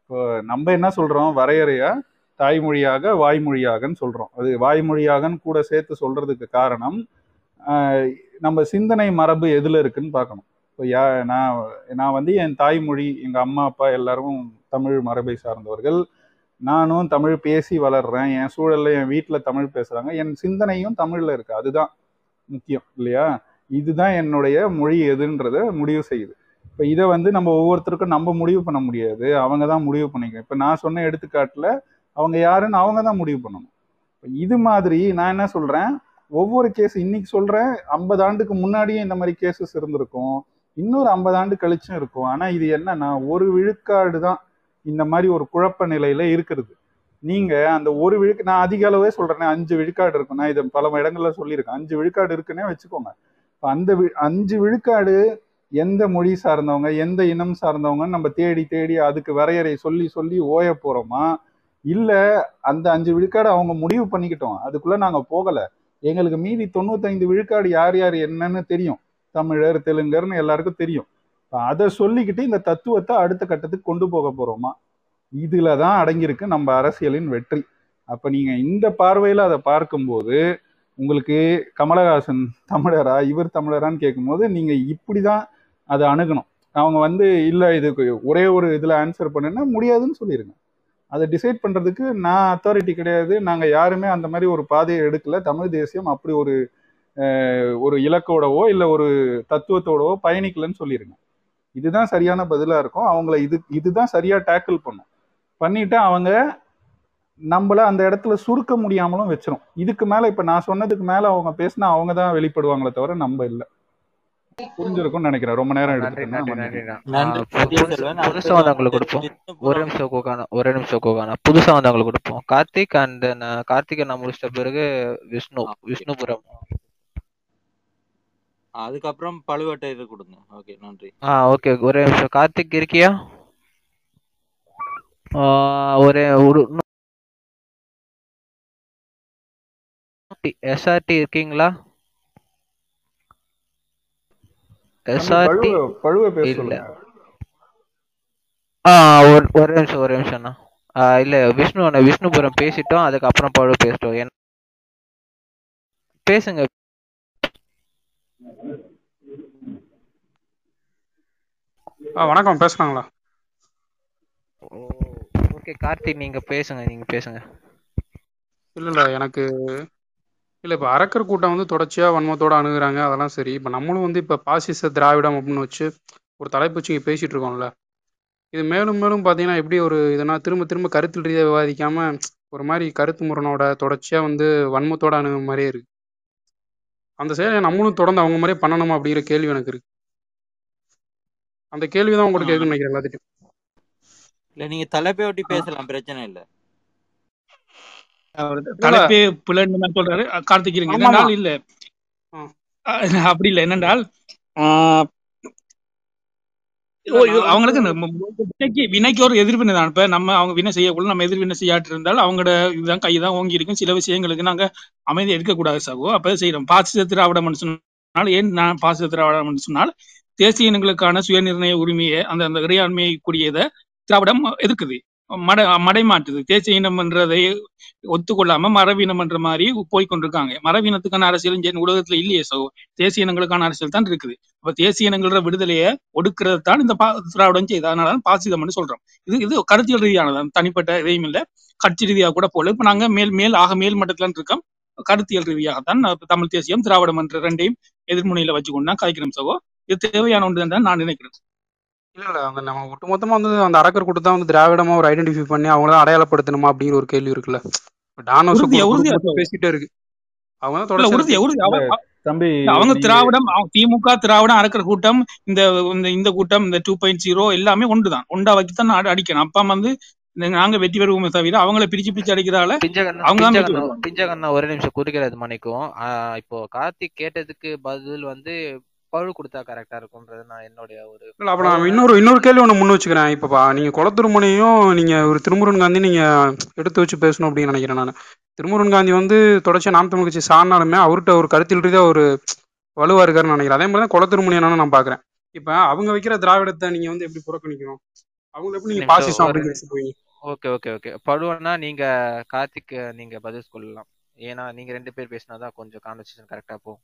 இப்போ நம்ம என்ன சொல்கிறோம் வரையறையாக தாய்மொழியாக வாய்மொழியாகன்னு சொல்கிறோம் அது வாய்மொழியாகன்னு கூட சேர்த்து சொல்கிறதுக்கு காரணம் நம்ம சிந்தனை மரபு எதில் இருக்குன்னு பார்க்கணும். இப்போ யா நான் நான் வந்து என் தாய்மொழி எங்கள் அம்மா அப்பா எல்லாரும் தமிழ் மரபை சார்ந்தவர்கள். நானும் தமிழ் பேசி வளர்றேன். என் சூழலில் என் வீட்டில் தமிழ் பேசுகிறாங்க என் சிந்தனையும் தமிழில் இருக்குது அதுதான் முக்கியம் இல்லையா? இதுதான் என்னுடைய மொழி எதுன்றத முடிவு செய்யுது. இப்போ இதை வந்து நம்ம ஒவ்வொருத்தருக்கும் நம்ம முடிவு பண்ண முடியாது. அவங்க தான் முடிவு பண்ணிக்கணும். இப்போ நான் சொன்ன எடுத்துக்காட்டில் அவங்க யாருன்னு அவங்க தான் முடிவு பண்ணணும். இப்போ இது மாதிரி நான் என்ன சொல்கிறேன் ஒவ்வொரு கேஸ் இன்னைக்கு சொல்கிறேன் ஐம்பது ஆண்டுக்கு முன்னாடியே இந்த மாதிரி கேசஸ் இருந்திருக்கும். இன்னொரு ஐம்பது ஆண்டு கழிச்சும் இருக்கும். ஆனா இது என்னன்னா ஒரு விழுக்காடு தான் இந்த மாதிரி ஒரு குழப்ப நிலையில இருக்கிறது. நீங்க அந்த ஒரு விழுக்கு நான் அதிக அளவே சொல்றேன் அஞ்சு விழுக்காடு இருக்கும். நான் இதை பல இடங்கள்ல சொல்லியிருக்கேன். அஞ்சு விழுக்காடு இருக்குன்னே வச்சுக்கோங்க. அந்த வி- அஞ்சு விழுக்காடு எந்த மொழி சார்ந்தவங்க எந்த இனம் சார்ந்தவங்கன்னு நம்ம தேடி தேடி அதுக்கு வரையறை சொல்லி சொல்லி ஓய போறோமா? இல்ல அந்த அஞ்சு விழுக்காடு அவங்க முடிவு பண்ணிக்கிட்டோம். அதுக்குள்ள நாங்க போகல. எங்களுக்கு மீதி தொண்ணூத்தைந்து விழுக்காடு யார் யார் என்னன்னு தெரியும். தமிழர் தெலுங்கர்னு எல்லாருக்கும் தெரியும். அதை சொல்லிக்கிட்டு இந்த தத்துவத்தை அடுத்த கட்டத்துக்கு கொண்டு போக போறோமா? இதுல தான் அடங்கியிருக்கு நம்ம அரசியலின் வெற்றி. அப்ப நீங்க இந்த பார்வையில அதை பார்க்கும்போது உங்களுக்கு கமலஹாசன் தமிழரா இவர் தமிழரான்னு கேட்கும்போது நீங்க இப்படிதான் அதை அணுகணும். அவங்க வந்து இல்லை இதுக்கு ஒரே ஒரு இதில் ஆன்சர் பண்ணுன்னா முடியாதுன்னு சொல்லிடுங்க அதை டிசைட் பண்ணுறதுக்கு நான் அத்தாரிட்டி கிடையாது. நாங்கள் யாருமே அந்த மாதிரி ஒரு பாதையை எடுக்கல. தமிழ் தேசியம் அப்படி ஒரு ஒரு இலக்கோடவோ இல்ல ஒரு தத்துவத்தோடவோ பயணிக்கலன்னு சொல்லிருங்க. இதுதான் சரியான பதிலா இருக்கும். அவங்கள இது இதுதான் சரியா டேக்கிள் பண்ணும். பண்ணிட்டு அவங்க நம்மள அந்த இடத்துல சுருக்க முடியாமலும் வச்சிரும். இதுக்கு மேல இப்ப நான் சொன்னதுக்கு மேல அவங்க பேசினா அவங்க தான் வெளிப்படுவாங்களே தவிர நம்ம இல்ல. புரிஞ்சிருக்கும்னு நினைக்கிறேன். ரொம்ப நேரம் புதுசு வந்தவங்களுக்கு வந்து கொடுப்போம். ஒரு நிமிஷம் கோகானா ஒரு நிமிஷம் கோகானா புதுசா வந்தவங்களுக்கு கொடுப்போம். கார்த்திக் அண்ட் கார்த்திகை நான் முடிச்சிட்ட பிறகு விஷ்ணு விஷ்ணுபுரம். அதுக்கப்புறம் பழுவேட்டையர் கொடுங்க ஓகே நன்றி. ஆ ஓகே ஒரே நிமிஷம். கார்த்திக் இருக்கியா? ஆஹ் ஒரு ஒரு எஸ்ஆர்டி இருக்கீங்களா? எஸ்ஆர்டி பழுவ பழுவ இல்ல. ஆ ஒரு ஒரு நிமிஷம் ஒரு நிமிஷம்ண்ணா இல்ல விஷ்ணு அண்ணா விஷ்ணுபுரம் பேசிட்டோம் அதுக்கப்புறம் பழு பேசிட்டோம். பேசுங்க. ஆ வணக்கம். பேசுறாங்களா? ஓகே கார்த்திக் நீங்க பேசுங்க நீங்க பேசுங்க. இல்ல இல்ல எனக்கு இல்ல இப்ப அரக்கர் கூட்டம் வந்து தொடர்ச்சியா வன்மத்தோட அணுகுறாங்க. அதெல்லாம் சரி. இப்ப நம்மளும் வந்து இப்ப பாசிச திராவிடம் அப்படின்னு வச்சு ஒரு தலைப்பு வச்சு இங்க பேசிட்டு இருக்கோம்ல. இது மேலும் மேலும் பாத்தீங்கன்னா எப்படி ஒரு இதனா திரும்ப திரும்ப கருத்து ரீதியா விவாதிக்காம ஒரு மாதிரி கருத்து முரணோட தொடர்ச்சியா வந்து வன்மத்தோட அணுகுற மாதிரியே இருக்கு. அந்த செயலை நம்மளும் தொடர்ந்து அவங்க மாதிரியே பண்ணணுமா அப்படிங்கிற கேள்வி எனக்கு இருக்கு. அந்த கேள்விதான் உங்களுக்கு ஆஹ் இருக்குன்னு நினைக்கிறேன் எல்லாத்திட்டும் இல்ல நீங்க தலைப்பை ஒட்டி பேசலாம் பிரச்சனை இல்ல. தலைப்பே பிள்ளைன்னு சொல்றாரு. கார்த்திக் இருங்க. இல்ல. அப்படி இல்லை. என்னென்றால் ஆஹ் இல்ல ஓ, நான் வந்து அவங்களுக்கு வினைக்கு வினைக்கு ஒரு எதிர்வினை தான் இப்ப நம்ம அவங்க வினை செய்யக்குள்ள நம்ம எதிர்வினை செய்யாட்டு இருந்தால் அவங்களோட இதுதான் கை தான் ஓங்கி இருக்கும். சில விஷயங்களுக்கு நாங்க அமைதி எடுக்கக்கூடாது சகோ அப்ப செய்யறோம் பாசிச திராவிடம் சொன்னால் ஏன் நான் பாசிச திராவிடம் சொன்னால் தேசிய இனங்களுக்கான சுயநிர்ணய உரிமையை அந்த அந்த இறையாண்மையை கூடியதை திராவிடம் எதிர்க்குது. மட மடைமாட்டுது தேசிய இனம் என்றதை ஒத்துக்கொள்ளாம மரவீனம்ன்ற மாதிரி போய் கொண்டிருக்காங்க. மரவீனத்துக்கான அரசியல் உலகத்துல இல்லையே. சோ தேசிய இனங்களுக்கான அரசியல் தான் இருக்குது. அப்ப தேசிய இனங்கள விடுதலையை ஒடுக்கிறது தான் இந்த திராவிடம் செய்யுது. அதனால பாசிதம்னு சொல்றோம். இது இது கருத்தியல் ரீதியானது. தனிப்பட்ட இதையும் இல்ல. கட்சி ரீதியா கூட போல. இப்ப நாங்க மேல் மேல் ஆக மேல் மட்டத்துல இருக்கோம். கருத்தியல் ரீதியாகத்தான் தான் தமிழ் தேசியம் திராவிடம் என்ற ரெண்டையும் எதிர்முனையில வச்சுக்கொண்டு தான் காய்க்கிறோம் சகோ இது தேவையான ஒன்று தான் நான் நினைக்கிறேன். இல்ல இல்ல அந்த நம்ம ஒட்டுமொத்தமா வந்து அந்த அரக்கர் கூட்டத்தை வந்து திராவிடமா ஒரு ஐடென்டிஃபை பண்ணி அவங்கள தான் அடையாளப்படுத்தணுமா அப்படிங்கிற ஒரு கேள்வி இருக்குல்ல. டானோஸ் பேசிட்டே இருக்கு. அவங்க தான் உறுதி அவங்க தம்பி அவங்க திராவிடம் அவங்க திமுக திராவிடம் அறக்கிற கூட்டம் இந்த இந்த இந்த கூட்டம் இந்த டூ பாயிண்ட் ஜீரோ எல்லாமே ஒன்றுதான். ஒண்டா வச்சுதான் அடி- அடிக்கணும். அப்பா வந்து நாங்க வெற்றி பெறுவோமே தவிர அவங்கள பிரிச்சு பிரிச்சு அடிக்கிறதால பிஞ்சகண்ணா அவங்க தான் பிஞ்சகண்ணா ஒரு நிமிஷம் குறுக்கிறது மன்னிக்கும். ஆஹ் இப்போ கார்த்திக் கேட்டதுக்கு பதில் வந்து பழு கொடுத்தா கரெக்டா இருக்கும்ன்றது நான் என்னுடைய ஒரு இல்ல அப்ப நான் இன்னொரு இன்னொரு கேள்வி ஒண்ணு முன் வச்சுக்கிறேன். இப்ப நீங்க குளத்துருமனையும் நீங்க ஒரு திருமுருகன் காந்தி நீங்க எடுத்து வச்சு பேசணும் அப்படின்னு நினைக்கிறேன் நான். திருமுருகன் காந்தி வந்து தொடர்ச்சியா நாம் தமிழ் கட்சி சார்னாலுமே அவர்கிட்ட ஒரு கருத்தில் ரீதியா ஒரு வலுவா இருக்காருன்னு நினைக்கிறேன். அதே மாதிரி தான் குளத்துருமணியானு நான் பாக்குறேன். இப்ப அவங்க வைக்கிற திராவிடத்தை நீங்க வந்து எப்படி புறக்கணிக்கணும்? அவங்கள எப்படி நீங்க பாசிசம் அப்படின்னு ஓகே ஓகே ஓகே. பழுவண்ணா நீங்க கார்த்திக் நீங்க பதில் சொல்லலாம். ஏன்னா நீங்க ரெண்டு பேர் பேசினாதான் கொஞ்சம் கான்வர்சேஷன் கரெக்டா போகும்.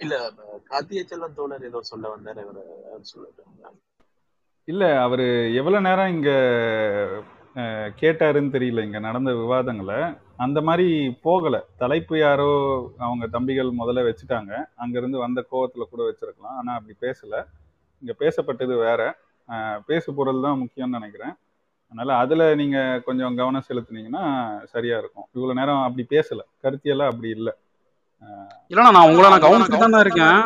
இல்ல கார்த்திகை செல்வன் தோழர் ஏதோ சொல்ல வந்தார் அவர் சொல்லிட்டு இல்ல அவரு எவ்வளவு நேரம் இங்க கேட்டாருன்னு தெரியல இங்க நடந்த விவாதங்களை. அந்த மாதிரி போகல. தலைப்பு யாரோ அவங்க தம்பிகள் முதல்ல வச்சுட்டாங்க. அங்கிருந்து வந்த கோவத்துல கூட வச்சிருக்கலாம். ஆனா அப்படி பேசல. இங்க பேசப்பட்டது வேற. அஹ், பேசு பொருள் தான் முக்கியம்னு நினைக்கிறேன். அதனால அதுல நீங்க கொஞ்சம் கவனம் செலுத்துனீங்கன்னா சரியா இருக்கும். இவ்வளவு நேரம் அப்படி பேசல. கருத்தியெல்லாம் அப்படி இல்லை. இல்லண்ணா நான் உங்களை நான் கவனிச்சுட்டு தான் இருக்கேன்.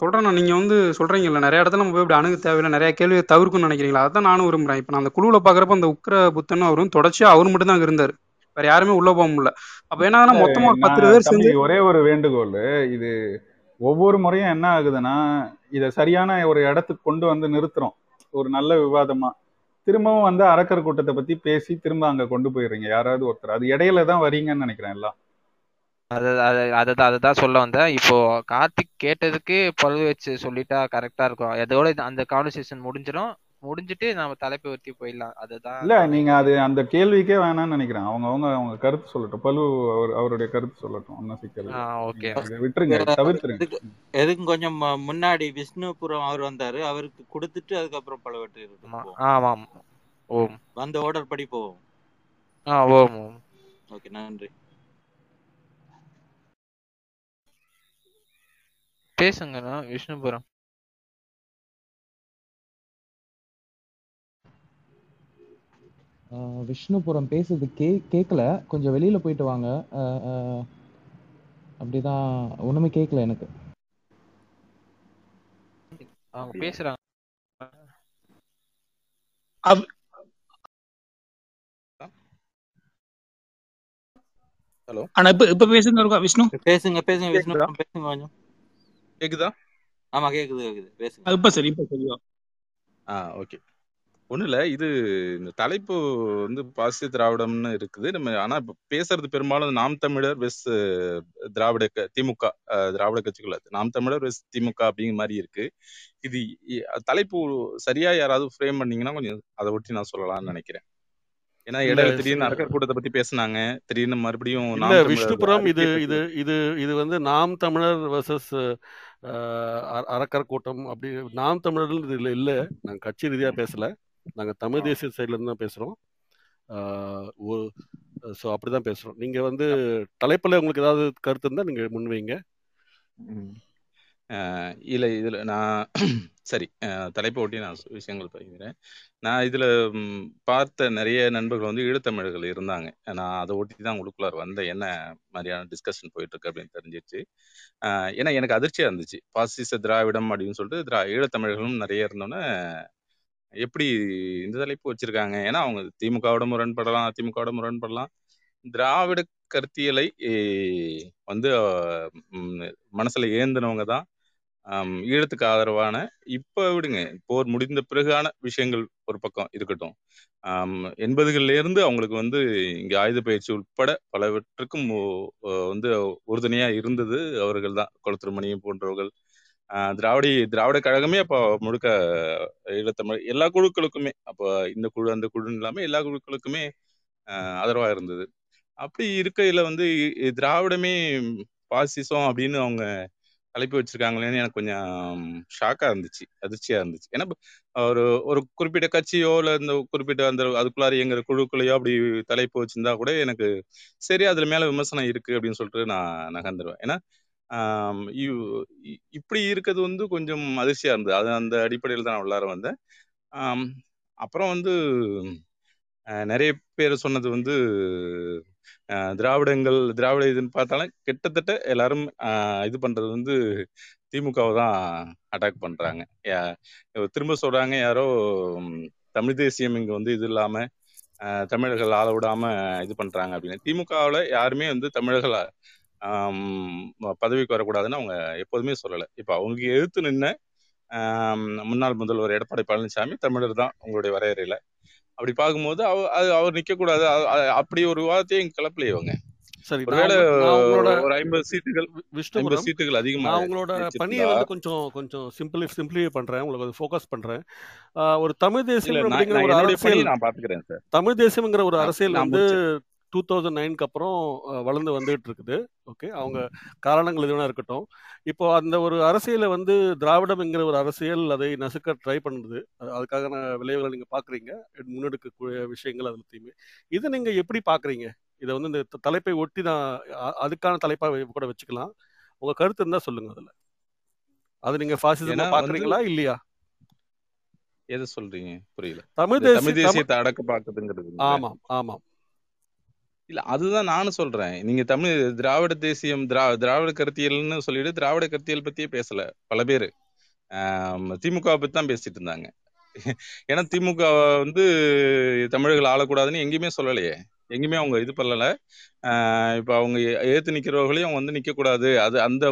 சொல்றேன் நீங்க வந்து சொல்றீங்கல்ல நிறைய இடத்துல நம்ம போய் இப்படி அணுக தேவையில்லை நிறைய கேள்வியை தவிர்க்கணும்னு நினைக்கிறீங்களா? அதான் நானும் விரும்புறேன். இப்ப நான் அந்த குழுவுல பாக்குறப்ப அந்த உக்ர புத்தன் அவரும் தொடர்ச்சியா அவர் மட்டும் தான் அங்க இருந்தாரு. வேற யாருமே உள்ள போக முடியல. அப்ப என்ன மொத்தமா ஒரு பத்து பேர் சேர்ந்து ஒரே ஒரு வேண்டுகோள். இது ஒவ்வொரு முறையும் என்ன ஆகுதுன்னா இதை சரியான ஒரு இடத்துக்கு கொண்டு வந்து நிறுத்துறோம். ஒரு நல்ல விவாதமா. திரும்பவும் வந்து அரக்கர் கூட்டத்தை பத்தி பேசி திரும்ப அங்க கொண்டு போயிடுறீங்க. யாராவது ஒருத்தர். அது இடையில தான் வரீங்கன்னு நினைக்கிறேன் எல்லாம். அது அது அதுதான் அதுதான் சொல்ல வந்தேன். இப்போ கார்த்திக் கேட்டதுக்கு பழுது வச்சு சொல்லிட்டா கரெக்டா இருக்கும். அதோட இது- அந்த கான்வர்சேஷன் முடிஞ்சிடும் முடிஞ்சிட்டு நம்ம தலைப்பை ஒத்தி போயிடலாம். அதுதான் இல்ல நீங்க அது அந்த கேள்விக்கே வேணாம்னு நினைக்கிறேன். அவங்க அவங்க அவங்க கருத்து சொல்லட்டும். பலு அவர் அவருடைய கருத்து சொல்லட்டும். ஒன்றும் சிக்கல் இல்லை ஓகே. நீங்க இதை விட்டுருங்க. தவிர்த்துருங்க. எதுக்கு எதுக்கும் கொஞ்சம் மு- முன்னாடி விஷ்ணுபுரம் அவர் வந்தாரு. அவருக்கு கொடுத்துட்டு அதுக்கப்புறம் பழுவேட்டரையருக்கு ஆமா. போவோம். ஆமாம் ஓம். வந்த ஆர்டர் படி போவோம். ஆ ஓம் ஓம். ஓகே நன்றி. பேசுங்கண்ணா விஷ்ணுபுரம். விஷ்ணுபுரம் பேசுறது கே கேட்கல கொஞ்சம் வெளியில போயிட்டு வாங்க. அப்படிதான் ஒண்ணுமே கேட்கல எனக்கு. அவங்க பேசுறாங்க. ஹலோ. ஆனா இப்ப இப்ப பேசுங்க இருக்கா விஷ்ணு. பேசுங்க பேசுங்க விஷ்ணு. பேசுங்க கொஞ்சம். கேக்குதா? ஆமா கேக்குது கேக்குது. பேசுங்க. இப்ப சரி இப்ப சரியா ஆ ஓகே. ஒண்ணும் இல்ல இது இந்த தலைப்பு வந்து பாசிய திராவிடம்னு இருக்குது. நம்ம ஆனா இப்ப பேசுறது பெரும்பாலும் நாம் தமிழர் வெஸ் திராவிட க- திமுக திராவிட கட்சிகள் அது. நாம் தமிழர் வெஸ் திமுக அப்படிங்கிற மாதிரி இருக்கு. இது தலைப்பு சரியா யாராவது ஃப்ரேம் பண்ணீங்கன்னா கொஞ்சம் அதை ஒட்டி நான் சொல்லலாம்னு நினைக்கிறேன். ஏன்னா இடையில திடீர்னு அரக்கர் கூட்டத்தை பத்தி பேசுனாங்க. திடீர்னு மறுபடியும் விஷ்ணுபுரம் இது இது இது இது வந்து நாம் தமிழர் வர்சஸ் அறக்கர் கூட்டம் அப்படி நாம் தமிழர் இதுல இல்ல. நாங்க கட்சி ரீதியா பேசல. நாங்க தமிழ் தேசிய சைட்ல இருந்து தான் பேசுறோம். ஸோ அப்படிதான் பேசுறோம். நீங்க வந்து தலைப்புல உங்களுக்கு ஏதாவது கருத்து இருந்தா நீங்க முன்வைங்க. இல்லை இதில் நான் *clears throat* சரி தலைப்பை ஒட்டி நான் விஷயங்கள் பகிர்கிறேன். நான் இதில் பார்த்த நிறைய நண்பர்கள் வந்து ஈழத்தமிழர்கள் இருந்தாங்க. நான் அதை ஒட்டி தான் உங்களுக்குள்ளார் வந்தேன். என்ன மாதிரியான டிஸ்கஷன் போயிட்டுருக்கு அப்படின்னு தெரிஞ்சிருச்சு. ஏன்னா எனக்கு அதிர்ச்சியாக இருந்துச்சு. பாசிச திராவிடம் அப்படின்னு சொல்லிட்டு திரா ஈழத்தமிழர்களும் நிறைய இருந்தோன்னே எப்படி இந்த தலைப்பு வச்சுருக்காங்க? ஏன்னா அவங்க திமுகவோட முரண்படலாம் அதிமுகவோட முரண்படலாம். திராவிட கருத்தியலை வந்து மனசில் ஏந்தினவங்க தான் ஈழத்துக்கு ஆதரவான இப்போ விடுங்க போர் முடிந்த பிறகான விஷயங்கள் ஒரு பக்கம் இருக்கட்டும். எண்பதுகள்லேருந்து அவங்களுக்கு வந்து இங்கே ஆயுத பயிற்சி உட்பட பலவற்றுக்கும் வந்து உறுதுணையாக இருந்தது அவர்கள் தான். கொளத்திருமணியம் போன்றவர்கள் திராவிட திராவிடி திராவிட கழகமே அப்போ முழுக்க ஈழத்தமிழ் எல்லா குழுக்களுக்குமே அப்போ இந்த குழு அந்த குழுன்னு இல்லாமல் எல்லா குழுக்களுக்குமே ஆதரவாக இருந்தது. அப்படி இருக்கையில் வந்து திராவிடமே பாசிசம் அப்படின்னு அவங்க தலைப்பு வச்சிருக்காங்களேன்னு எனக்கு கொஞ்சம் ஷாக்கா இருந்துச்சு அதிர்ச்சியா இருந்துச்சு. ஏன்னா ஒரு ஒரு குறிப்பிட்ட கட்சியோ இல்லை இந்த குறிப்பிட்ட அந்த அதுக்குள்ளார இயங்குற குழுக்களையோ அப்படி தலைப்பு வச்சிருந்தா கூட எனக்கு சரி அதுல மேல விமர்சனம் இருக்கு அப்படின்னு சொல்லிட்டு நான் நகர்ந்துருவேன். ஏன்னா இ- இப்படி இருக்கிறது வந்து கொஞ்சம் அதிர்ச்சியா இருந்தது. அது அந்த அடிப்படையில் தான் நான் உள்ளார வந்தேன். அப்புறம் வந்து நிறைய பேர் சொன்னது வந்து திராவிடங்கள் திராவிட இதுன்னு பார்த்தாலும் கிட்டத்தட்ட எல்லாரும் இது பண்ணுறது வந்து திமுகவை தான் அட்டாக் பண்ணுறாங்க யா- திரும்ப சொல்கிறாங்க யாரோ தமிழ் தேசியம் இங்கே வந்து இது இல்லாமல் தமிழர்கள் ஆள விடாமல் இது பண்ணுறாங்க அப்படின்னு. திமுகவில் யாருமே வந்து தமிழர்கள் பதவிக்கு வரக்கூடாதுன்னு அவங்க எப்போதுமே சொல்லலை. இப்போ அவங்க எதிர்த்து நின்ன முன்னாள் முதல்வர் எடப்பாடி பழனிசாமி தமிழர் தான் உங்களுடைய வரையறையில். அப்படி பார்க்கும்போது அவ அது அவர் அ- அப்படி ஒரு வார்த்தையும் கிளப்பலையே இவங்க. சரி ஒரு ஐம்பது சீட்டுகள் வி- ஐம்பது விஷ்ணுபுரம் சீட்டுகள் அதிகமா நான் உங்களோட பணியை வந்து கொஞ்சம் கொஞ்சம் சிம்பிளி சிம்பிளிஃபை பண்றேன். உங்களுக்கு ஃபோக்கஸ் பண்றேன். ஒரு தமிழ் தேசியம் அப்படிங்கிற ஒரு அரசியல் நான் பாத்துக்கிறேன் சார் தமிழ் தேசியம்ங்கிற ஒரு அரசியல் வந்து டூ தௌசண்ட் நைனுக்கு அப்புறம் வளர்ந்து வந்துகிட்டு இருக்குது ஓகே அவங்க காரணங்கள் எதுனா இருக்கட்டும். இப்போ அந்த ஒரு அரசியலை வந்து திராவிடம்ங்கிற ஒரு அரசியல் அதை நசுக்க ட்ரை பண்ணுது. அது- அதுக்கான விளைவுகளை நீங்க பாக்குறீங்க. முன்னெடுக்கக்கூடிய விஷயங்கள் அது எல்லாத்தையுமே இதை நீங்க எப்படி பாக்குறீங்க? இதை வந்து இந்த தலைப்பை ஒட்டி தான் அதுக்கான தலைப்பா வே- கூட வச்சுக்கலாம். உங்க கருத்து இருந்தா சொல்லுங்க அதுல. அது நீங்க பாசிசமா ஏன்னா வந்து பாக்குறீங்களா இல்லையா? எதை சொல்றீங்க? புரியல. தமிழ் தேசியத்தை அடக்க பாக்குதுங்கிறது ஆமாம் ஆமாம். இல்ல அதுதான் நானும் சொல்றேன். நீங்க தமிழ் திராவிட தேசியம் திரா திராவிட கருத்தியல்னு சொல்லிட்டு திராவிட கருத்தியல் பத்தியே பேசல பல பேர். திமுக பத்தி தான் பேசிட்டு இருந்தாங்க. ஏன்னா திமுக வந்து தமிழர்கள் ஆளக்கூடாதுன்னு எங்கேயுமே சொல்லலையே. எங்கேயுமே அவங்க இது பண்ணல. ஆஹ் இப்ப அவங்க எதிர்த்து நிக்கிறவர்களையும் அவங்க வந்து நிக்க கூடாது அது அந்த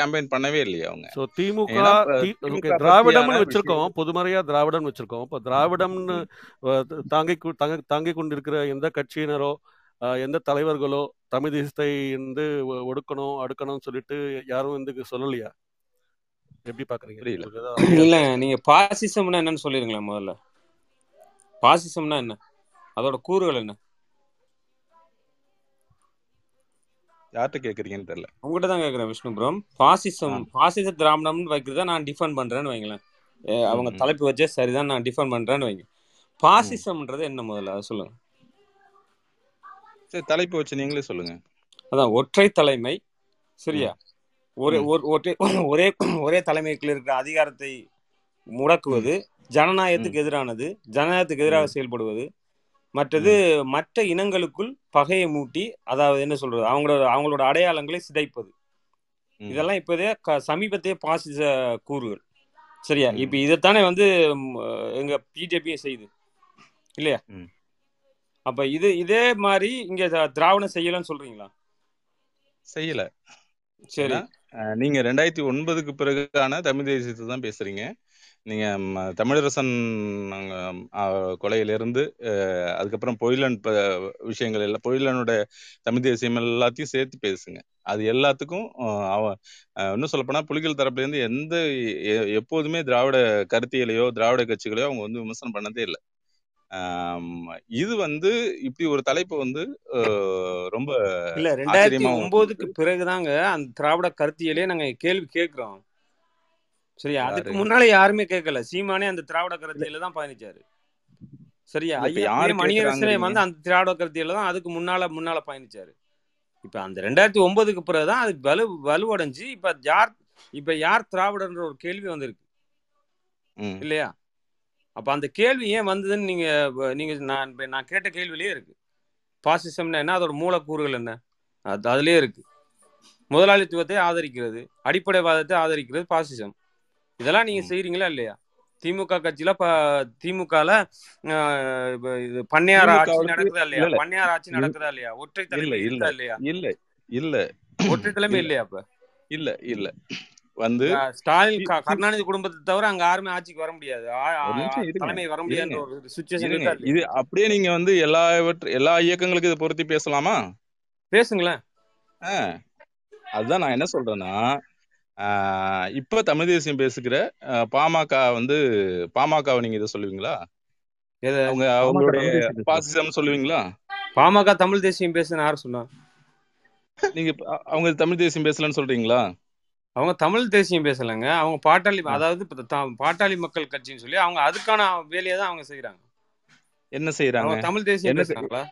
கேம்பெயின் பண்ணவே இல்லையே அவங்க. ஸோ திமுக திராவிடம்னு வச்சிருக்கோம். பொதுமறையா திராவிடம்னு வச்சிருக்கோம். இப்போ திராவிடம்னு தாங்கி தாங்க கொண்டிருக்கிற எந்த கட்சியினரோ எந்த தலைவர்களோ தமிழ் தேசத்தை வந்து ஒடுக்கணும் அடுக்கணும்னு சொல்லிட்டு யாரும் வந்து சொல்லலையா? எப்படி பாக்குறீங்க? இல்ல நீங்க பாசிசம்னா என்னன்னு சொல்லிருங்களேன் முதல்ல. பாசிசம்னா என்ன? அதோட கூறுகள் என்ன? யார்கிட்ட கேக்குறீங்கன்னு தெரியல. உங்ககிட்ட தான் கேக்குறேன் விஷ்ணுபுரம் பாசிசம் ஆ. பாசிச திராவிடம்னு வைக்கிறத நான் டிஃபெண்ட் பண்றேன்னு வைங்களேன். அவங்க தலைப்பு வச்சே சரிதான் நான் டிஃபெண்ட் பண்றேன்னு வைங்க. பாசிசம்ன்றது என்ன முதல்ல? அதை சொல்லுங்க. சரி தலைப்பு வச்சு நீங்களே சொல்லுங்க. அதான் ஒற்றை தலைமை சரியா? ஒரே ஒற்றை *coughs* ஒரே ஒரே தலைமைக்குள்ள இருக்கிற அதிகாரத்தை முடக்குவது ஜனநாயகத்துக்கு எதிரானது ஜனநாயகத்துக்கு எதிராக செயல்படுவது மற்றது மற்ற இனங்களுக்குள் பகையை மூட்டி அதாவது என்ன சொல்றது அவங்களோட அவங்களோட அடையாளங்களை சிதைப்பது. இதெல்லாம் இப்போதே க சமீபத்திய பாசிச கூறுகள் சரியா? இப்போ இதைத்தானே வந்து எங்க பிஜேபியும் செய்யுது இல்லையா? அப்ப இது இதே மாதிரி இங்க திராவிடம் செய்யலன்னு சொல்றீங்களா? செய்யல. சரி. நீங்க ரெண்டாயிரத்தி ஒன்பதுக்கு பிறகான தமிழ் தேசியத்தை தான் பேசுறீங்க. நீங்க தமிழரசன் கொலையிலிருந்து அதுக்கப்புறம் பொயிலன் விஷயங்கள் எல்லாம் பொயிலனோட தமிழ் தேசியம் எல்லாத்தையும் சேர்த்து பேசுங்க. அது எல்லாத்துக்கும் அவ இன்னும் சொல்லப்போனா புலிகள் தரப்புல இருந்து எந்த எப்போதுமே திராவிட கருத்தியலையோ திராவிட கட்சிகளையோ அவங்க வந்து விமர்சனம் பண்ணதே இல்லை. இது வந்து இப்படி ஒரு தலைப்பு வந்து ரொம்ப இல்ல ரெண்டாயிரத்தி ஒன்பதுக்கு பிறகுதாங்க அந்த திராவிட கருத்தியலே நாங்க கேள்வி கேட்கிறோம். சரியா? அதுக்கு முன்னால யாருமே கேட்கல. சீமானே அந்த திராவிட கருத்தியில தான் பயணிச்சாரு. சரியா? ஐயா யாரு ஐயா மணியரசனே வந்து அந்த திராவிட கருத்தியில தான் அதுக்கு முன்னால முன்னால பயணிச்சாரு. இப்ப அந்த ரெண்டாயிரத்தி ஒன்பதுக்கு பிறகுதான் அது வலு வலுவடைஞ்சு இப்ப யார் இப்ப யார் திராவிடன்ற ஒரு கேள்வி வந்திருக்கு. இல்லையா? அப்ப அந்த கேள்வி ஏன் வந்ததுன்னு நீங்க வ- நீங்க நான் நான் கேட்ட கேள்வியிலே இருக்கு. பாசிசம்னா என்ன? அதோட மூலக்கூறுகள் என்ன? அது அதுலயே இருக்கு. முதலாளித்துவத்தை ஆதரிக்கிறது அடிப்படைவாதத்தை ஆதரிக்கிறது பாசிசம். இதெல்லாம் நீங்க ம். செய்றீங்களா இல்லையா? திமுக கட்சியில திமுகல இது பண்ணையார் ஆட்சி நடக்குதா இல்ல இல்லையா? இல்ல பண்ணையார் ஆட்சி நடக்குதா இல்லையா? ஒற்றை இல்ல தலைமை இல்ல இல்ல. இல்ல ஒற்றை தலைமை இல்ல. இல்லையா அப்ப? இல்ல இல்ல. வந்து ஸ்டாலின் கருணாநிதி குடும்பத்தை தவிர அங்க யாருமே ஆட்சிக்கு வர முடியாது. தலைமை வர முடியாதுன்ற ஒரு சுச்சுவேஷன் இது அப்படியே நீங்க வந்து எல்லா எல்லா இயக்கங்களுக்கு இதை பொருத்தி பேசலாமா? பேசுங்களேன். அதுதான் நான் என்ன சொல்றேன்னா இப்ப தமிழ் தேசியம் பேசுகிற பாமக வந்து பாமகவை நீங்க இதை சொல்லுவீங்களா? அவங்க அவங்களுடைய பாசிசம் சொல்லுவீங்களா? பாமக தமிழ் தேசியம் பேசுன்னு யார் சொன்னா? நீங்க அவங்க தமிழ் தேசியம் பேசலன்னு சொல்றீங்களா? அவங்க தமிழ் தேசியம் பேசலைங்க. அவங்க பாட்டாளி. அதாவது இப்ப த- பாட்டாளி மக்கள் கட்சின்னு சொல்லி அவங்க அதுக்கான வேலையை தான் அவங்க செய்யறாங்க என்ன செய்யறாங்க அவங்க தமிழ் தேசியம் என்ன செய்- பேசுறாங்களா?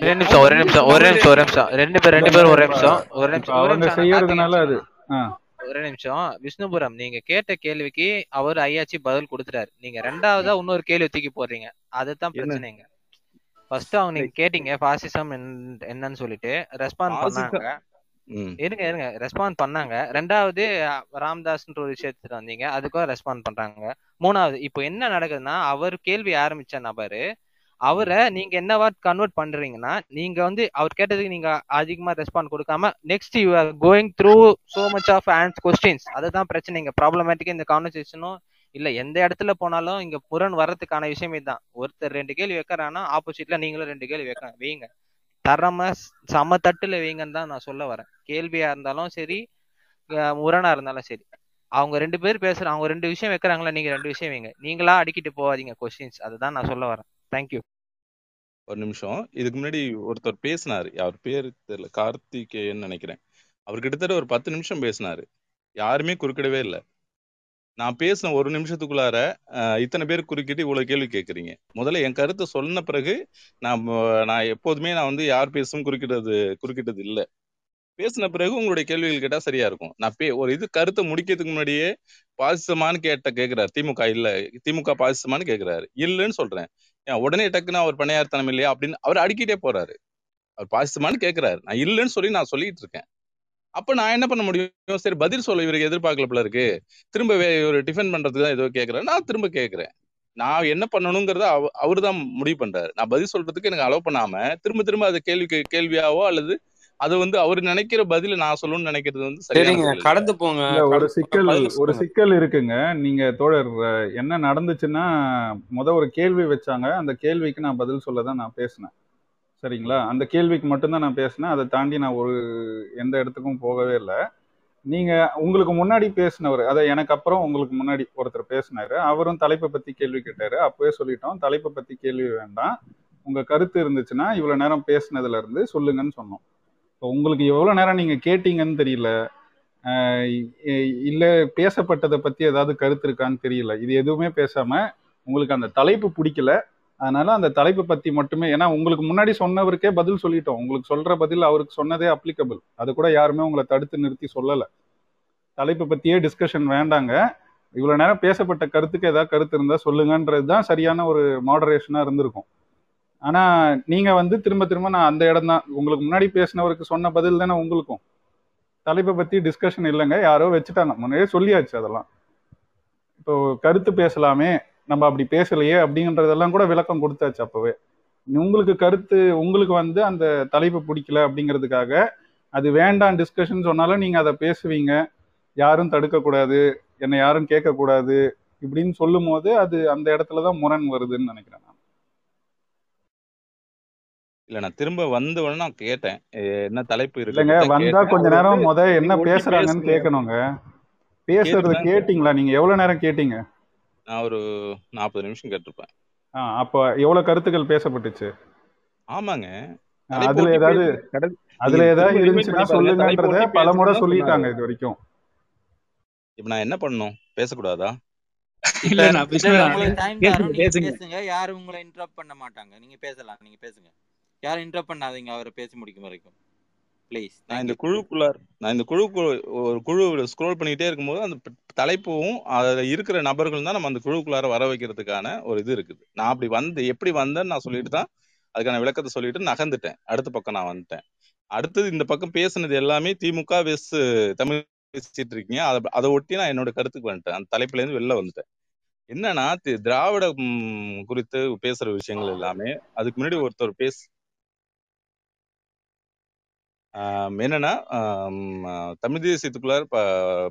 ஒரே நிமிஷம் ஒரே நிமிஷம் ஒரே நிமிஷம் ஒரே நிமிஷம். ரெண்டு பேர் ரெண்டு பேரும் ஒரே நிமிஷம். ஒரு இப்ப நிமிஷம். ஒரே அவங்க நிமிஷம் செய்யறதுனால அது ஆ. ஒரே நிமிஷம். விஷ்ணுபுரம் நீங்க கேட்ட கேள்விக்கு அவர் ஐயாச்சி பதில் கொடுத்துட்டாரு. நீங்க ரெண்டாவதா இன்னொரு கேள்வி தூக்கி போடுறீங்க. அதுதான் என்ன? பிரச்சனைங்க. ஃபர்ஸ்ட் அவங்க நீங்க கேட்டீங்க பாசிசம் என்னன்னு சொல்லிட்டு. ரெஸ்பாண்ட் பாசிசம் பண்ணாங்க. இருங்க இருங்க. ரெஸ்பாண்ட் பண்ணாங்க. ரெண்டாவது ராம்தாஸ்ன்ற ஒரு விஷயத்துக்கு வந்தீங்க. அதுக்கும் ரெஸ்பாண்ட் பண்றாங்க. மூணாவது இப்போ என்ன நடக்குதுன்னா அவர் கேள்வி ஆரம்பிச்ச நபரு அவரை நீங்க என்னவா கன்வெர்ட் பண்றீங்கன்னா நீங்க வந்து அவர் கேட்டதுக்கு நீங்க அதிகமா ரெஸ்பாண்ட் கொடுக்காம next you are going through so much of ஆன்ஸ் questions அதுதான் பிரச்சனை. இங்க ப்ராப்ளமேட்டிக் இந்த கான்வர்சேஷனும் இல்ல எந்த இடத்துல போனாலும் இங்க புறன் வர்றதுக்கான விஷயமே தான் ஒருத்தர் ரெண்டு கேள்வி வைக்கிறான்னா ஆப்போசிட்ல நீங்களும் ரெண்டு கேள்வி வைக்க வைங்க. தரம சம தட்டுல வைங்கன்னு தான் நான் சொல்ல வரேன். கேள்வியா இருந்தாலும் சரி முரணா இருந்தாலும் சரி. அவங்க ரெண்டு பேர் பேசுற அவங்க ரெண்டு விஷயம் வைக்கிறாங்களா நீங்க ரெண்டு விஷயம் வைங்க. நீங்களா அடிக்கிட்டு போவாதீங்க கொஸ்டின்ஸ் அதுதான் நான் சொல்ல வரேன். தேங்க்யூ ஒரு நிமிஷம். இதுக்கு முன்னாடி ஒருத்தர் பேசினாரு. அவர் பேரு தெரியல. கார்த்திகேயன் நினைக்கிறேன். அவர் கிட்டத்தட்ட ஒரு பத்து நிமிஷம் பேசினாரு. யாருமே குறுக்கிடவே இல்லை. நான் பேசின ஒரு நிமிஷத்துக்குள்ளார இத்தனை பேர் குறுக்கிட்டு இவ்வளவு கேள்வி கேட்குறீங்க முதல்ல என் கருத்தை சொன்ன பிறகு நான் நான் எப்போதுமே நான் வந்து யார் பேசும் குறுக்கிட்டது குறுக்கிட்டது இல்லை. பேசின பிறகு உங்களுடைய கேள்விகள் கேட்டா சரியா இருக்கும். நான் பே ஒரு இது கருத்தை முடிக்கிறதுக்கு முன்னாடியே பாசிசமானு கேட்ட கேட்கிறாரு திமுக இல்ல திமுக பாசிசமானு கேட்கிறாரு இல்லைன்னு சொல்றேன். ஏன் உடனே டக்குன்னு அவர் பணியார்த்தனம் இல்லையா அப்படின்னு அவர் அடிக்கிட்டே போறாரு. அவர் பாசிசமானு கேட்கிறாரு நான் இல்லைன்னு சொல்லி நான் சொல்லிட்டு இருக்கேன். அப்ப நான் என்ன பண்ண முடியும்? சரி பதில் சொல்ல இவருக்கு எதிர்பார்க்கல போல இருக்கு. திரும்ப ஒரு டிஃபன் டிஃபெண்ட் பண்றதுக்கு தான் ஏதோ கேக்குறாரு. நான் திரும்ப கேட்கறேன் நான் என்ன பண்ணணுங்கிறத அவ அவர் தான் முடிவு பண்றாரு. நான் பதில் சொல்றதுக்கு எனக்கு அலோவ் பண்ணாம திரும்ப திரும்ப அது கேள்வி கேள்வியாவோ அல்லது அது வந்து அவர் நினைக்கிற பதில நான் சொல்லணும்னு நினைக்கிறது வந்து சரிங்க கடந்து போங்க. ஒரு சிக்கல் ஒரு சிக்கல் இருக்குங்க. நீங்க தோழர் என்ன நடந்துச்சுன்னா முத ஒரு கேள்வி வச்சாங்க. அந்த கேள்விக்கு நான் பதில் சொல்ல தான் நான் பேசினேன். சரிங்களா? அந்த கேள்விக்கு மட்டும்தான் நான் பேசினேன். அதை தாண்டி நான் ஒரு எந்த இடத்துக்கும் போகவே இல்லை. நீங்க உங்களுக்கு முன்னாடி பேசினவர் அதை எனக்கு அப்புறம் உங்களுக்கு முன்னாடி ஒருத்தர் பேசினாரு. அவரும் தலைப்பை பத்தி கேள்வி கேட்டாரு. அப்பவே சொல்லிட்டோம். தலைப்பை பத்தி கேள்வி வேண்டாம். உங்க கருத்து இருந்துச்சுன்னா இவ்வளவு நேரம் பேசினதுல இருந்து சொல்லுங்கன்னு சொன்னோம். இப்போ உங்களுக்கு எவ்வளோ நேரம் நீங்கள் கேட்டீங்கன்னு தெரியல. இல்லை பேசப்பட்டதை பற்றி ஏதாவது கருத்து இருக்கான்னு தெரியல. இது எதுவுமே பேசாமல் உங்களுக்கு அந்த தலைப்பு பிடிக்கல. அதனால அந்த தலைப்பு பற்றி மட்டுமே ஏன்னா உங்களுக்கு முன்னாடி சொன்னவருக்கே பதில் சொல்லிட்டோம். உங்களுக்கு சொல்கிற பதில் அவருக்கு சொன்னதே அப்ளிகபிள் அது கூட யாருமே உங்களை தடுத்து நிறுத்தி சொல்லலை. தலைப்பு பற்றியே டிஸ்கஷன் வேண்டாங்க. இவ்வளோ நேரம் பேசப்பட்ட கருத்துக்கு ஏதாவது கருத்து இருந்தால் சொல்லுங்கன்றது தான் சரியான ஒரு மாடரேஷனாக இருந்திருக்கும். ஆனா நீங்க வந்து திரும்ப திரும்ப நான் அந்த இடம் தான். உங்களுக்கு முன்னாடி பேசினவருக்கு சொன்ன பதில் தானே உங்களுக்கும். தலைப்பை பத்தி டிஸ்கஷன் இல்லைங்க. யாரோ வச்சுட்டாங்க. முன்னாடியே சொல்லியாச்சு அதெல்லாம். இப்போ கருத்து பேசலாமே. நம்ம அப்படி பேசலையே அப்படின்றதெல்லாம் கூட விளக்கம் கொடுத்தாச்சு அப்பவே. உங்களுக்கு கருத்து உங்களுக்கு வந்து அந்த தலைப்பு பிடிக்கல அப்படிங்கிறதுக்காக அது வேண்டாம் டிஸ்கஷன் சொன்னாலும் நீங்க அதை பேசுவீங்க. யாரும் தடுக்கக்கூடாது. என்னை யாரும் கேட்கக்கூடாது. இப்படின்னு சொல்லும் போது அது அந்த இடத்துல தான் முரண் வருதுன்னு நினைக்கிறேன் நான். இல்ல நான் திரும்ப வந்த உடனே நான் கேட்டேன். என்ன தலைப்பு இருக்கு இல்லைங்க தான் வந்தா கொஞ்ச நேரம் முத என்ன பேசுறாங்கன்னு கேட்கணுங்க. பேசுறது கேட்டிங்களா நீங்க? எவ்வளவு நேரம் கேட்டீங்க? நான் ஒரு நாற்பது நிமிஷம் கேட்டிருப்பேன். ஆ அப்ப எவ்வளவு கருத்துக்கள் பேசப்பட்டுச்சு? ஆமாங்க. அதுல ஏதாவது அதுல ஏதாவது இருந்துச்சுன்னா சொல்லுங்கன்றத பல முறை சொல்லிட்டாங்க இது வரைக்கும். இப்ப நான் என்ன பண்ணணும்? பேசக்கூடாதா? *laughs* இல்ல நான் பேசுங்க யாரும் உங்களை இன்டரப்ட் பண்ண மாட்டாங்க. நீங்க பேசலாம் நீங்க பேசுங்க. யாரும் இன்டரப்ட் பண்ணாதீங்க. அவரை பேசி முடிக்கும் வரைக்கும். ப்ளீஸ் நான் இந்த குழுக்குள்ளார் நான் இந்த குழுக்கு ஒரு குழு ஸ்க்ரோல் பண்ணிக்கிட்டே இருக்கும்போது அந்த தலைப்பும் அதுல இருக்கிற நபர்கள் தான் நம்ம அந்த குழுக்குள்ளார வர வைக்கிறதுக்கான ஒரு இது இருக்குது. நான் அப்படி வந்து எப்படி வந்தேன்னு நான் சொல்லிட்டு தான் அதுக்கான விளக்கத்தை சொல்லிட்டு நகர்ந்துட்டேன். அடுத்த பக்கம் நான் வந்துட்டேன். அடுத்தது இந்த பக்கம் பேசுனது எல்லாமே திமுக வெஸ் தமிழ் பேசிட்டு இருக்கீங்க. அதை அதை ஒட்டி நான் என்னோட கருத்துக்கு வந்துட்டேன். அந்த தலைப்புல இருந்து வெளில வந்துட்டேன். என்னன்னா தி- திராவிட ம், குறித்து பேசுற விஷயங்கள் எல்லாமே அதுக்கு முன்னாடி ஒருத்தர் பேச என்னன்னா தமிழ் தேசியத்துக்குள்ளார ப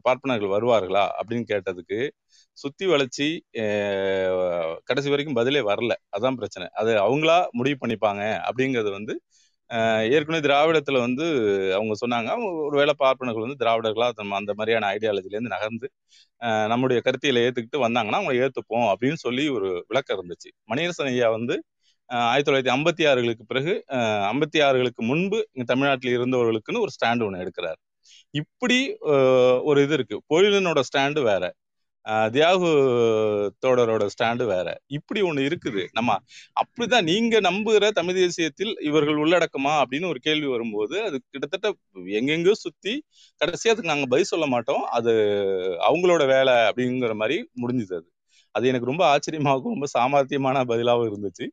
பார்ப்பனர்கள் வருவார்களா அப்படின்னு கேட்டதுக்கு சுத்தி வளர்ச்சி கடைசி வரைக்கும் பதிலே வரல. அதான் பிரச்சனை. அது அவங்களா முடிவு பண்ணிப்பாங்க அப்படிங்கிறது வந்து ஏற்கனவே திராவிடத்துல வந்து அவங்க சொன்னாங்க. ஒரு வேளை பார்ப்பனர்கள் வந்து திராவிடர்களா நம்ம அந்த மாதிரியான ஐடியாலஜிலேருந்து நகர்ந்து நம்முடைய கருத்தியில ஏத்துக்கிட்டு வந்தாங்கன்னா அவங்களை ஏத்துப்போம் அப்படின்னு சொல்லி ஒரு விளக்கம் இருந்துச்சு. மணியரசன் ஐயா வந்து ஆயிரத்தி தொள்ளாயிரத்தி ஐம்பத்தி ஆறுகளுக்கு பிறகு ஐம்பத்தி ஆறுகளுக்கு முன்பு இங்கே தமிழ்நாட்டில் இருந்தவர்களுக்குன்னு ஒரு ஸ்டாண்டு ஒன்று எடுக்கிறார். இப்படி ஒரு இது இருக்கு. பொழிலனோட ஸ்டாண்டு வேற. தியாகு தோடரோட ஸ்டாண்டு வேற. இப்படி ஒன்று இருக்குது. நம்ம அப்படிதான் நீங்க நம்புகிற தமிழ் தேசியத்தில் இவர்கள் உள்ளடக்கமா அப்படின்னு ஒரு கேள்வி வரும்போது அது கிட்டத்தட்ட எங்கெங்கோ சுத்தி கடைசியா அதுக்கு நாங்கள் பதில் சொல்ல மாட்டோம். அது அவங்களோட வேலை அப்படிங்கிற மாதிரி முடிஞ்சுது அது. அது எனக்கு ரொம்ப ஆச்சரியமாகவும் ரொம்ப சாமர்த்தியமான பதிலாகவும் இருந்துச்சு.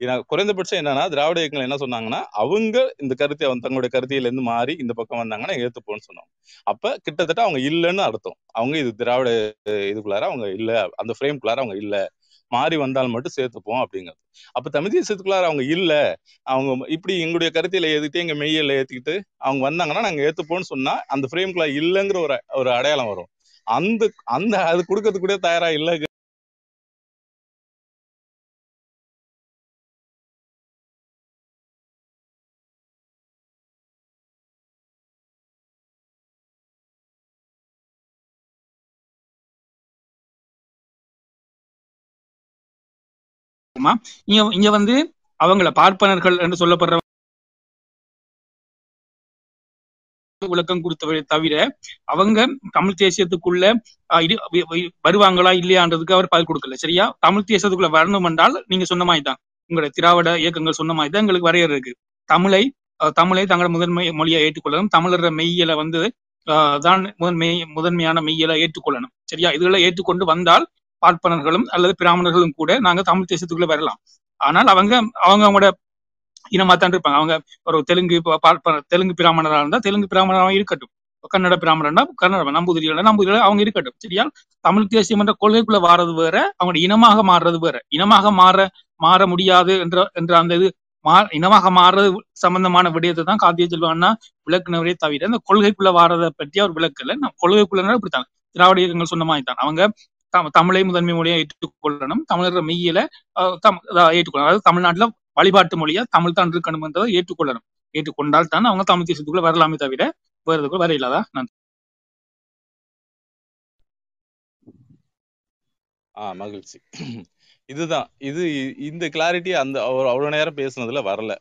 ஏன்னா குறைந்தபட்சம் என்னன்னா திராவிட இயக்கங்கள் என்ன சொன்னாங்கன்னா அவங்க இந்த கருத்தை அவங்க தங்களுடைய கருத்தியிலேருந்து மாறி இந்த பக்கம் வந்தாங்கன்னா ஏத்துப்போம்னு சொன்னாங்க அப்ப கிட்டத்தட்ட அவங்க இல்லைன்னு அர்த்தம். அவங்க இது திராவிட இதுக்குள்ளார அவங்க இல்ல அந்த ஃப்ரேம்குள்ளார அவங்க இல்ல. மாறி வந்தால் மட்டும் சேர்த்துப்போம் அப்படிங்கிறது. அப்ப தமிழ் தேசத்துக்குள்ளார அவங்க இல்ல. அவங்க இப்படி எங்களுடைய கருத்தியில ஏற்றிட்டு எங்க மெய்யில் ஏத்துக்கிட்டு அவங்க வந்தாங்கன்னா நாங்க ஏத்துப்போம்னு சொன்னா அந்த ஃப்ரேம்குள்ள இல்லைங்கிற ஒரு ஒரு அடையாளம் வரும். அந்த அந்த அது கொடுக்கறதுக்கு கூட தயாரா இல்ல ஆமா. இங்க இங்க வந்து அவங்கள பார்ப்பனர்கள் என்று சொல்லப்படுற விளக்கம் கொடுத்தவரை தவிர அவங்க தமிழ் தேசியத்துக்குள்ள வருவாங்களா இல்லையான்றதுக்கு அவர் பதில் கொடுக்கல. சரியா? தமிழ் தேசியத்துக்குள்ள வரணும் என்றால் நீங்க சொன்ன மாதிரி தான். உங்களுடைய திராவிட இயக்கங்கள் சொன்ன மாதிரி தான் எங்களுக்கு வரையறை இருக்கு. தமிழை தமிழை தங்களோட முதன்மை மொழியை ஏற்றுக்கொள்ளணும். தமிழர் மெய்யலை வந்து தான் முதன்மை முதன்மையான மெய்யியலை ஏற்றுக்கொள்ளணும். சரியா? இதுகளை ஏற்றுக்கொண்டு வந்தால் பார்ப்பனர்களும் அல்லது பிராமணர்களும் கூட நாங்க தமிழ் தேசத்துக்குள்ள வரலாம். ஆனால் அவங்க அவங்க அவங்களோட இனமா தான் இருப்பாங்க. அவங்க ஒரு தெலுங்கு பார்ப்பனர் தெலுங்கு பிராமணரா இருந்தா தெலுங்கு பிராமணராக இருக்கட்டும். கன்னட பிராமணர்னா கன்னட நம்பூதிரிகள் நம்பூதிரிகள் அவங்க இருக்கட்டும். சரியா தமிழ் தேசியம் என்ற கொள்கைக்குள்ள வாரது வேற அவங்க இனமாக மாறுறது வேற. இனமாக மாற மாற முடியாது என்ற என்ற அந்த இது மா இனமாக மாறுறது சம்பந்தமான விடயத்தை தான் காந்திய செல்வான்னா விளக்குனவரே தவிர அந்த கொள்கைக்குள்ள வாரதை பற்றி அவர் விளக்கல. நான் கொள்கைக்குள்ள இப்படித்தான். திராவிட இயக்கங்கள் சொன்ன மாதிரி தான் அவங்க தமிழை முதன்மை மொழியை ஏற்றுக்கொள்ளணும். தமிழர் மெய்யில தம் ஏற்றுக்கொள்ளணும். அதாவது தமிழ்நாட்டுல வழிபாட்டு மொழியா தமிழ் தான் இருக்கணும் என்றதை ஏற்றுக்கொள்ளணும். ஏற்றுக்கொண்டால் தான் அவங்க தமிழ் தேசத்துக்குள்ள வரலாமே தவிர வேறதுக்குள்ள வர இல்லாதா? நன்றி. மகிழ்ச்சி. இதுதான். இது இந்த கிளாரிட்டி அந்த அவர் அவ்வளவு நேரம் பேசுனதுல வரல.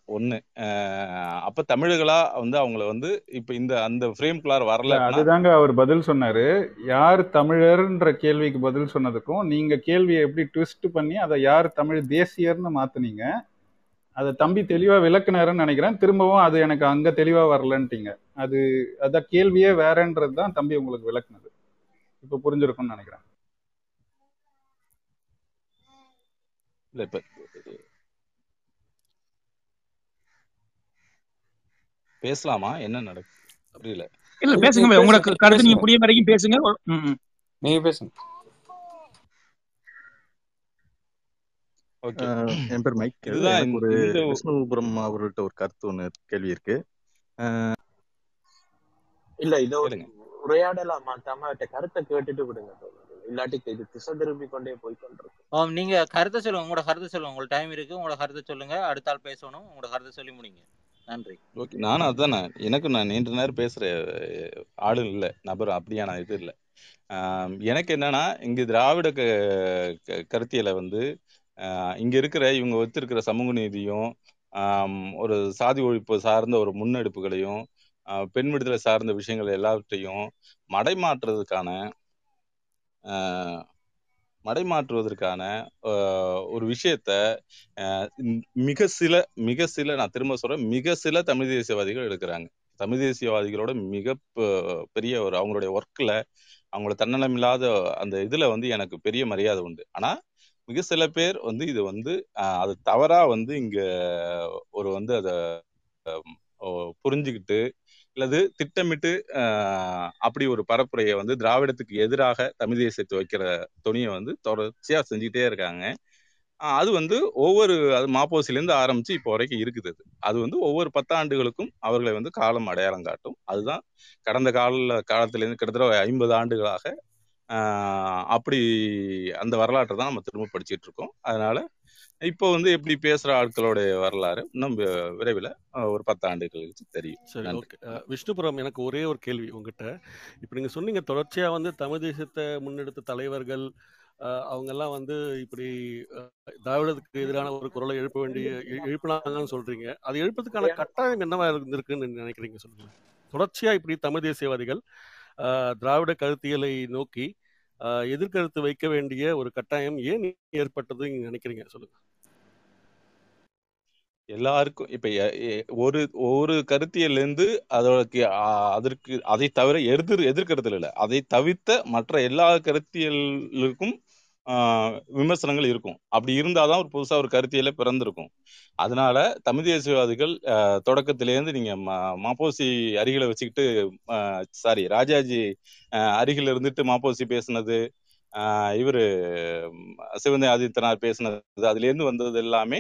அஹ் அப்ப தமிழர்களா வந்து அவங்கள வந்து இப்ப இந்த அந்த ஃப்ரேம்குள்ளார இல்ல வரலன்னா அதுதாங்க அவர் பதில் சொன்னாரு. யார் தமிழர்ன்ற கேள்விக்கு பதில் சொன்னதுக்கும் நீங்க கேள்வியை எப்படி ட்விஸ்ட் பண்ணி அதை யார் தமிழ் தேசியர்னு மாத்துனீங்க அதை தம்பி தெளிவா விளக்குனாருன்னு நினைக்கிறேன். திரும்பவும் அது எனக்கு அங்க தெளிவா வரலன்ட்டீங்க. அது அதான் கேள்வியே வேறன்றது தான் தம்பி உங்களுக்கு விளக்குனது. இப்ப புரிஞ்சிருக்கும்னு நினைக்கிறேன். இல்லை இப்போ பேசலாமா? என்ன நடக்கு புரியல. இல்ல பேசுங்க உங்களுக்கு கருத்து நீங்க புரிய வரைக்கும் பேசுங்க. நீங்க பேசுங்க. என் பேர் மைக். ஒரு விஷ்ணுபுரம் அவர்கிட்ட ஒரு கருத்து ஒன்னு கேள்வி இருக்கு. இல்ல இத உரையாடலாமா? தம்மாட்ட கருத்தை கேட்டுட்டு விடுங்க இல்லாட்டி இது திசை திரும்பி கொண்டே போய் கொண்டிருக்கும். ஆம், நீங்க கருத்தை சொல்லுங்க. உங்களோட கருத்தை சொல்லுங்க. உங்களுக்கு டைம் இருக்கு. உங்களோட கருத்தை சொல்லுங்க. அடுத்த ஆள் பேசணும். உங்களோட கருத்தை சொல்லி முடிங்க. நன்றி. ஓகே நானும் அதான். நான் எனக்கும் நான் நீண்ட நேரம் பேசுற ஆளு இல்லை. நபர் அப்படியான இது இல்லை. ஆஹ் எனக்கு என்னன்னா இங்க திராவிட க க- கருத்தியலை வந்து இங்க இருக்கிற இவங்க வச்சிருக்கிற சமூக நீதியும் ஒரு சாதி ஒழிப்பு சார்ந்த ஒரு முன்னெடுப்புகளையும் பெண் விடுதலை சார்ந்த விஷயங்கள் எல்லாவற்றையும் மடைமாற்றுறதுக்கான மடைமாற்றுவதற்கான மாற்றுவதற்கான ஒரு விஷயத்த மிக சில மிக சில நான் திரும்ப சொல்றேன் மிக சில தமிழ் தேசியவாதிகள் எடுக்கிறாங்க. தமிழ் தேசியவாதிகளோட மிக பெரிய ஒரு அவங்களுடைய ஒர்க்ல அவங்களோட தன்னலமில்லாத அந்த இதுல வந்து எனக்கு பெரிய மரியாதை உண்டு. ஆனா மிக சில பேர் வந்து இது வந்து அது தவறா வந்து இங்க ஒரு வந்து அதை புரிஞ்சுக்கிட்டு அல்லது திட்டமிட்டு அப்படி ஒரு பரப்புரையை வந்து திராவிடத்துக்கு எதிராக தமிழ் தேசியத்தை வைக்கிற துணியை வந்து தொடர்ச்சியாக செஞ்சுக்கிட்டே இருக்காங்க. அது வந்து ஒவ்வொரு அது மாப்போசிலேருந்து ஆரம்பித்து இப்போ வரைக்கும் இருக்குது அது. அது வந்து ஒவ்வொரு பத்தாண்டுகளுக்கும் அவர்களை வந்து காலம் அடையாளம் காட்டும். அதுதான் கடந்த கால காலத்திலேருந்து கிட்டத்தட்ட ஐம்பது ஆண்டுகளாக அப்படி அந்த வரலாற்றை தான் நம்ம திரும்ப படிச்சுட்டு இருக்கோம். அதனால இப்போ வந்து எப்படி பேசுற ஆட்களுடைய வரலாறு இன்னும் வி- விரைவில் ஒரு பத்தாண்டுகள் கழிச்சு தெரியும். சரி ஓகே. விஷ்ணுபுரம் எனக்கு ஒரே ஒரு கேள்வி உங்ககிட்ட. இப்போ நீங்கள் சொன்னீங்க தொடர்ச்சியாக வந்து தமிழ் தேசியத்தை முன்னெடுத்த தலைவர்கள் அஹ், அவங்கெல்லாம் வந்து இப்படி திராவிடத்துக்கு எதிரான ஒரு குரலை எழுப்ப வேண்டிய எழுப்பினாங்கன்னு சொல்றீங்க. அது எழுப்பதுக்கான கட்டாயம் என்னவா இருந்திருக்குன்னு நினைக்கிறீங்க சொல்லுங்க தொடர்ச்சியா இப்படி தமிழ் தேசியவாதிகள் அஹ், திராவிட கருத்தியலை நோக்கி அஹ், எதிர்கருத்து வைக்க வேண்டிய ஒரு கட்டாயம் ஏன் ஏற்பட்டது நீங்க நினைக்கிறீங்க சொல்லுங்க. எல்லாருக்கும் இப்ப ஒரு ஒரு கருத்தியல்ல இருந்து அதற்கு அதை தவிர எதிர் எதிர்க்கிறதுல இல்லை. அதை தவிர்த்த மற்ற எல்லா கருத்தியலுக்கும் விமர்சனங்கள் இருக்கும். அப்படி இருந்தாதான் ஒரு புதுசா ஒரு கருத்தியலை பிறந்திருக்கும். அதனால தமிழ் தேசியவாதிகள் தொடக்கத்திலேருந்து நீங்க மாப்போசி அருகில வச்சுக்கிட்டு சாரி ராஜாஜி ஆஹ் அருகில இருந்துட்டு மாப்போசி பேசுனது இவரு ம், சிவந்தி ஆதித்தனார் பேசினது அதுல இருந்து வந்தது எல்லாமே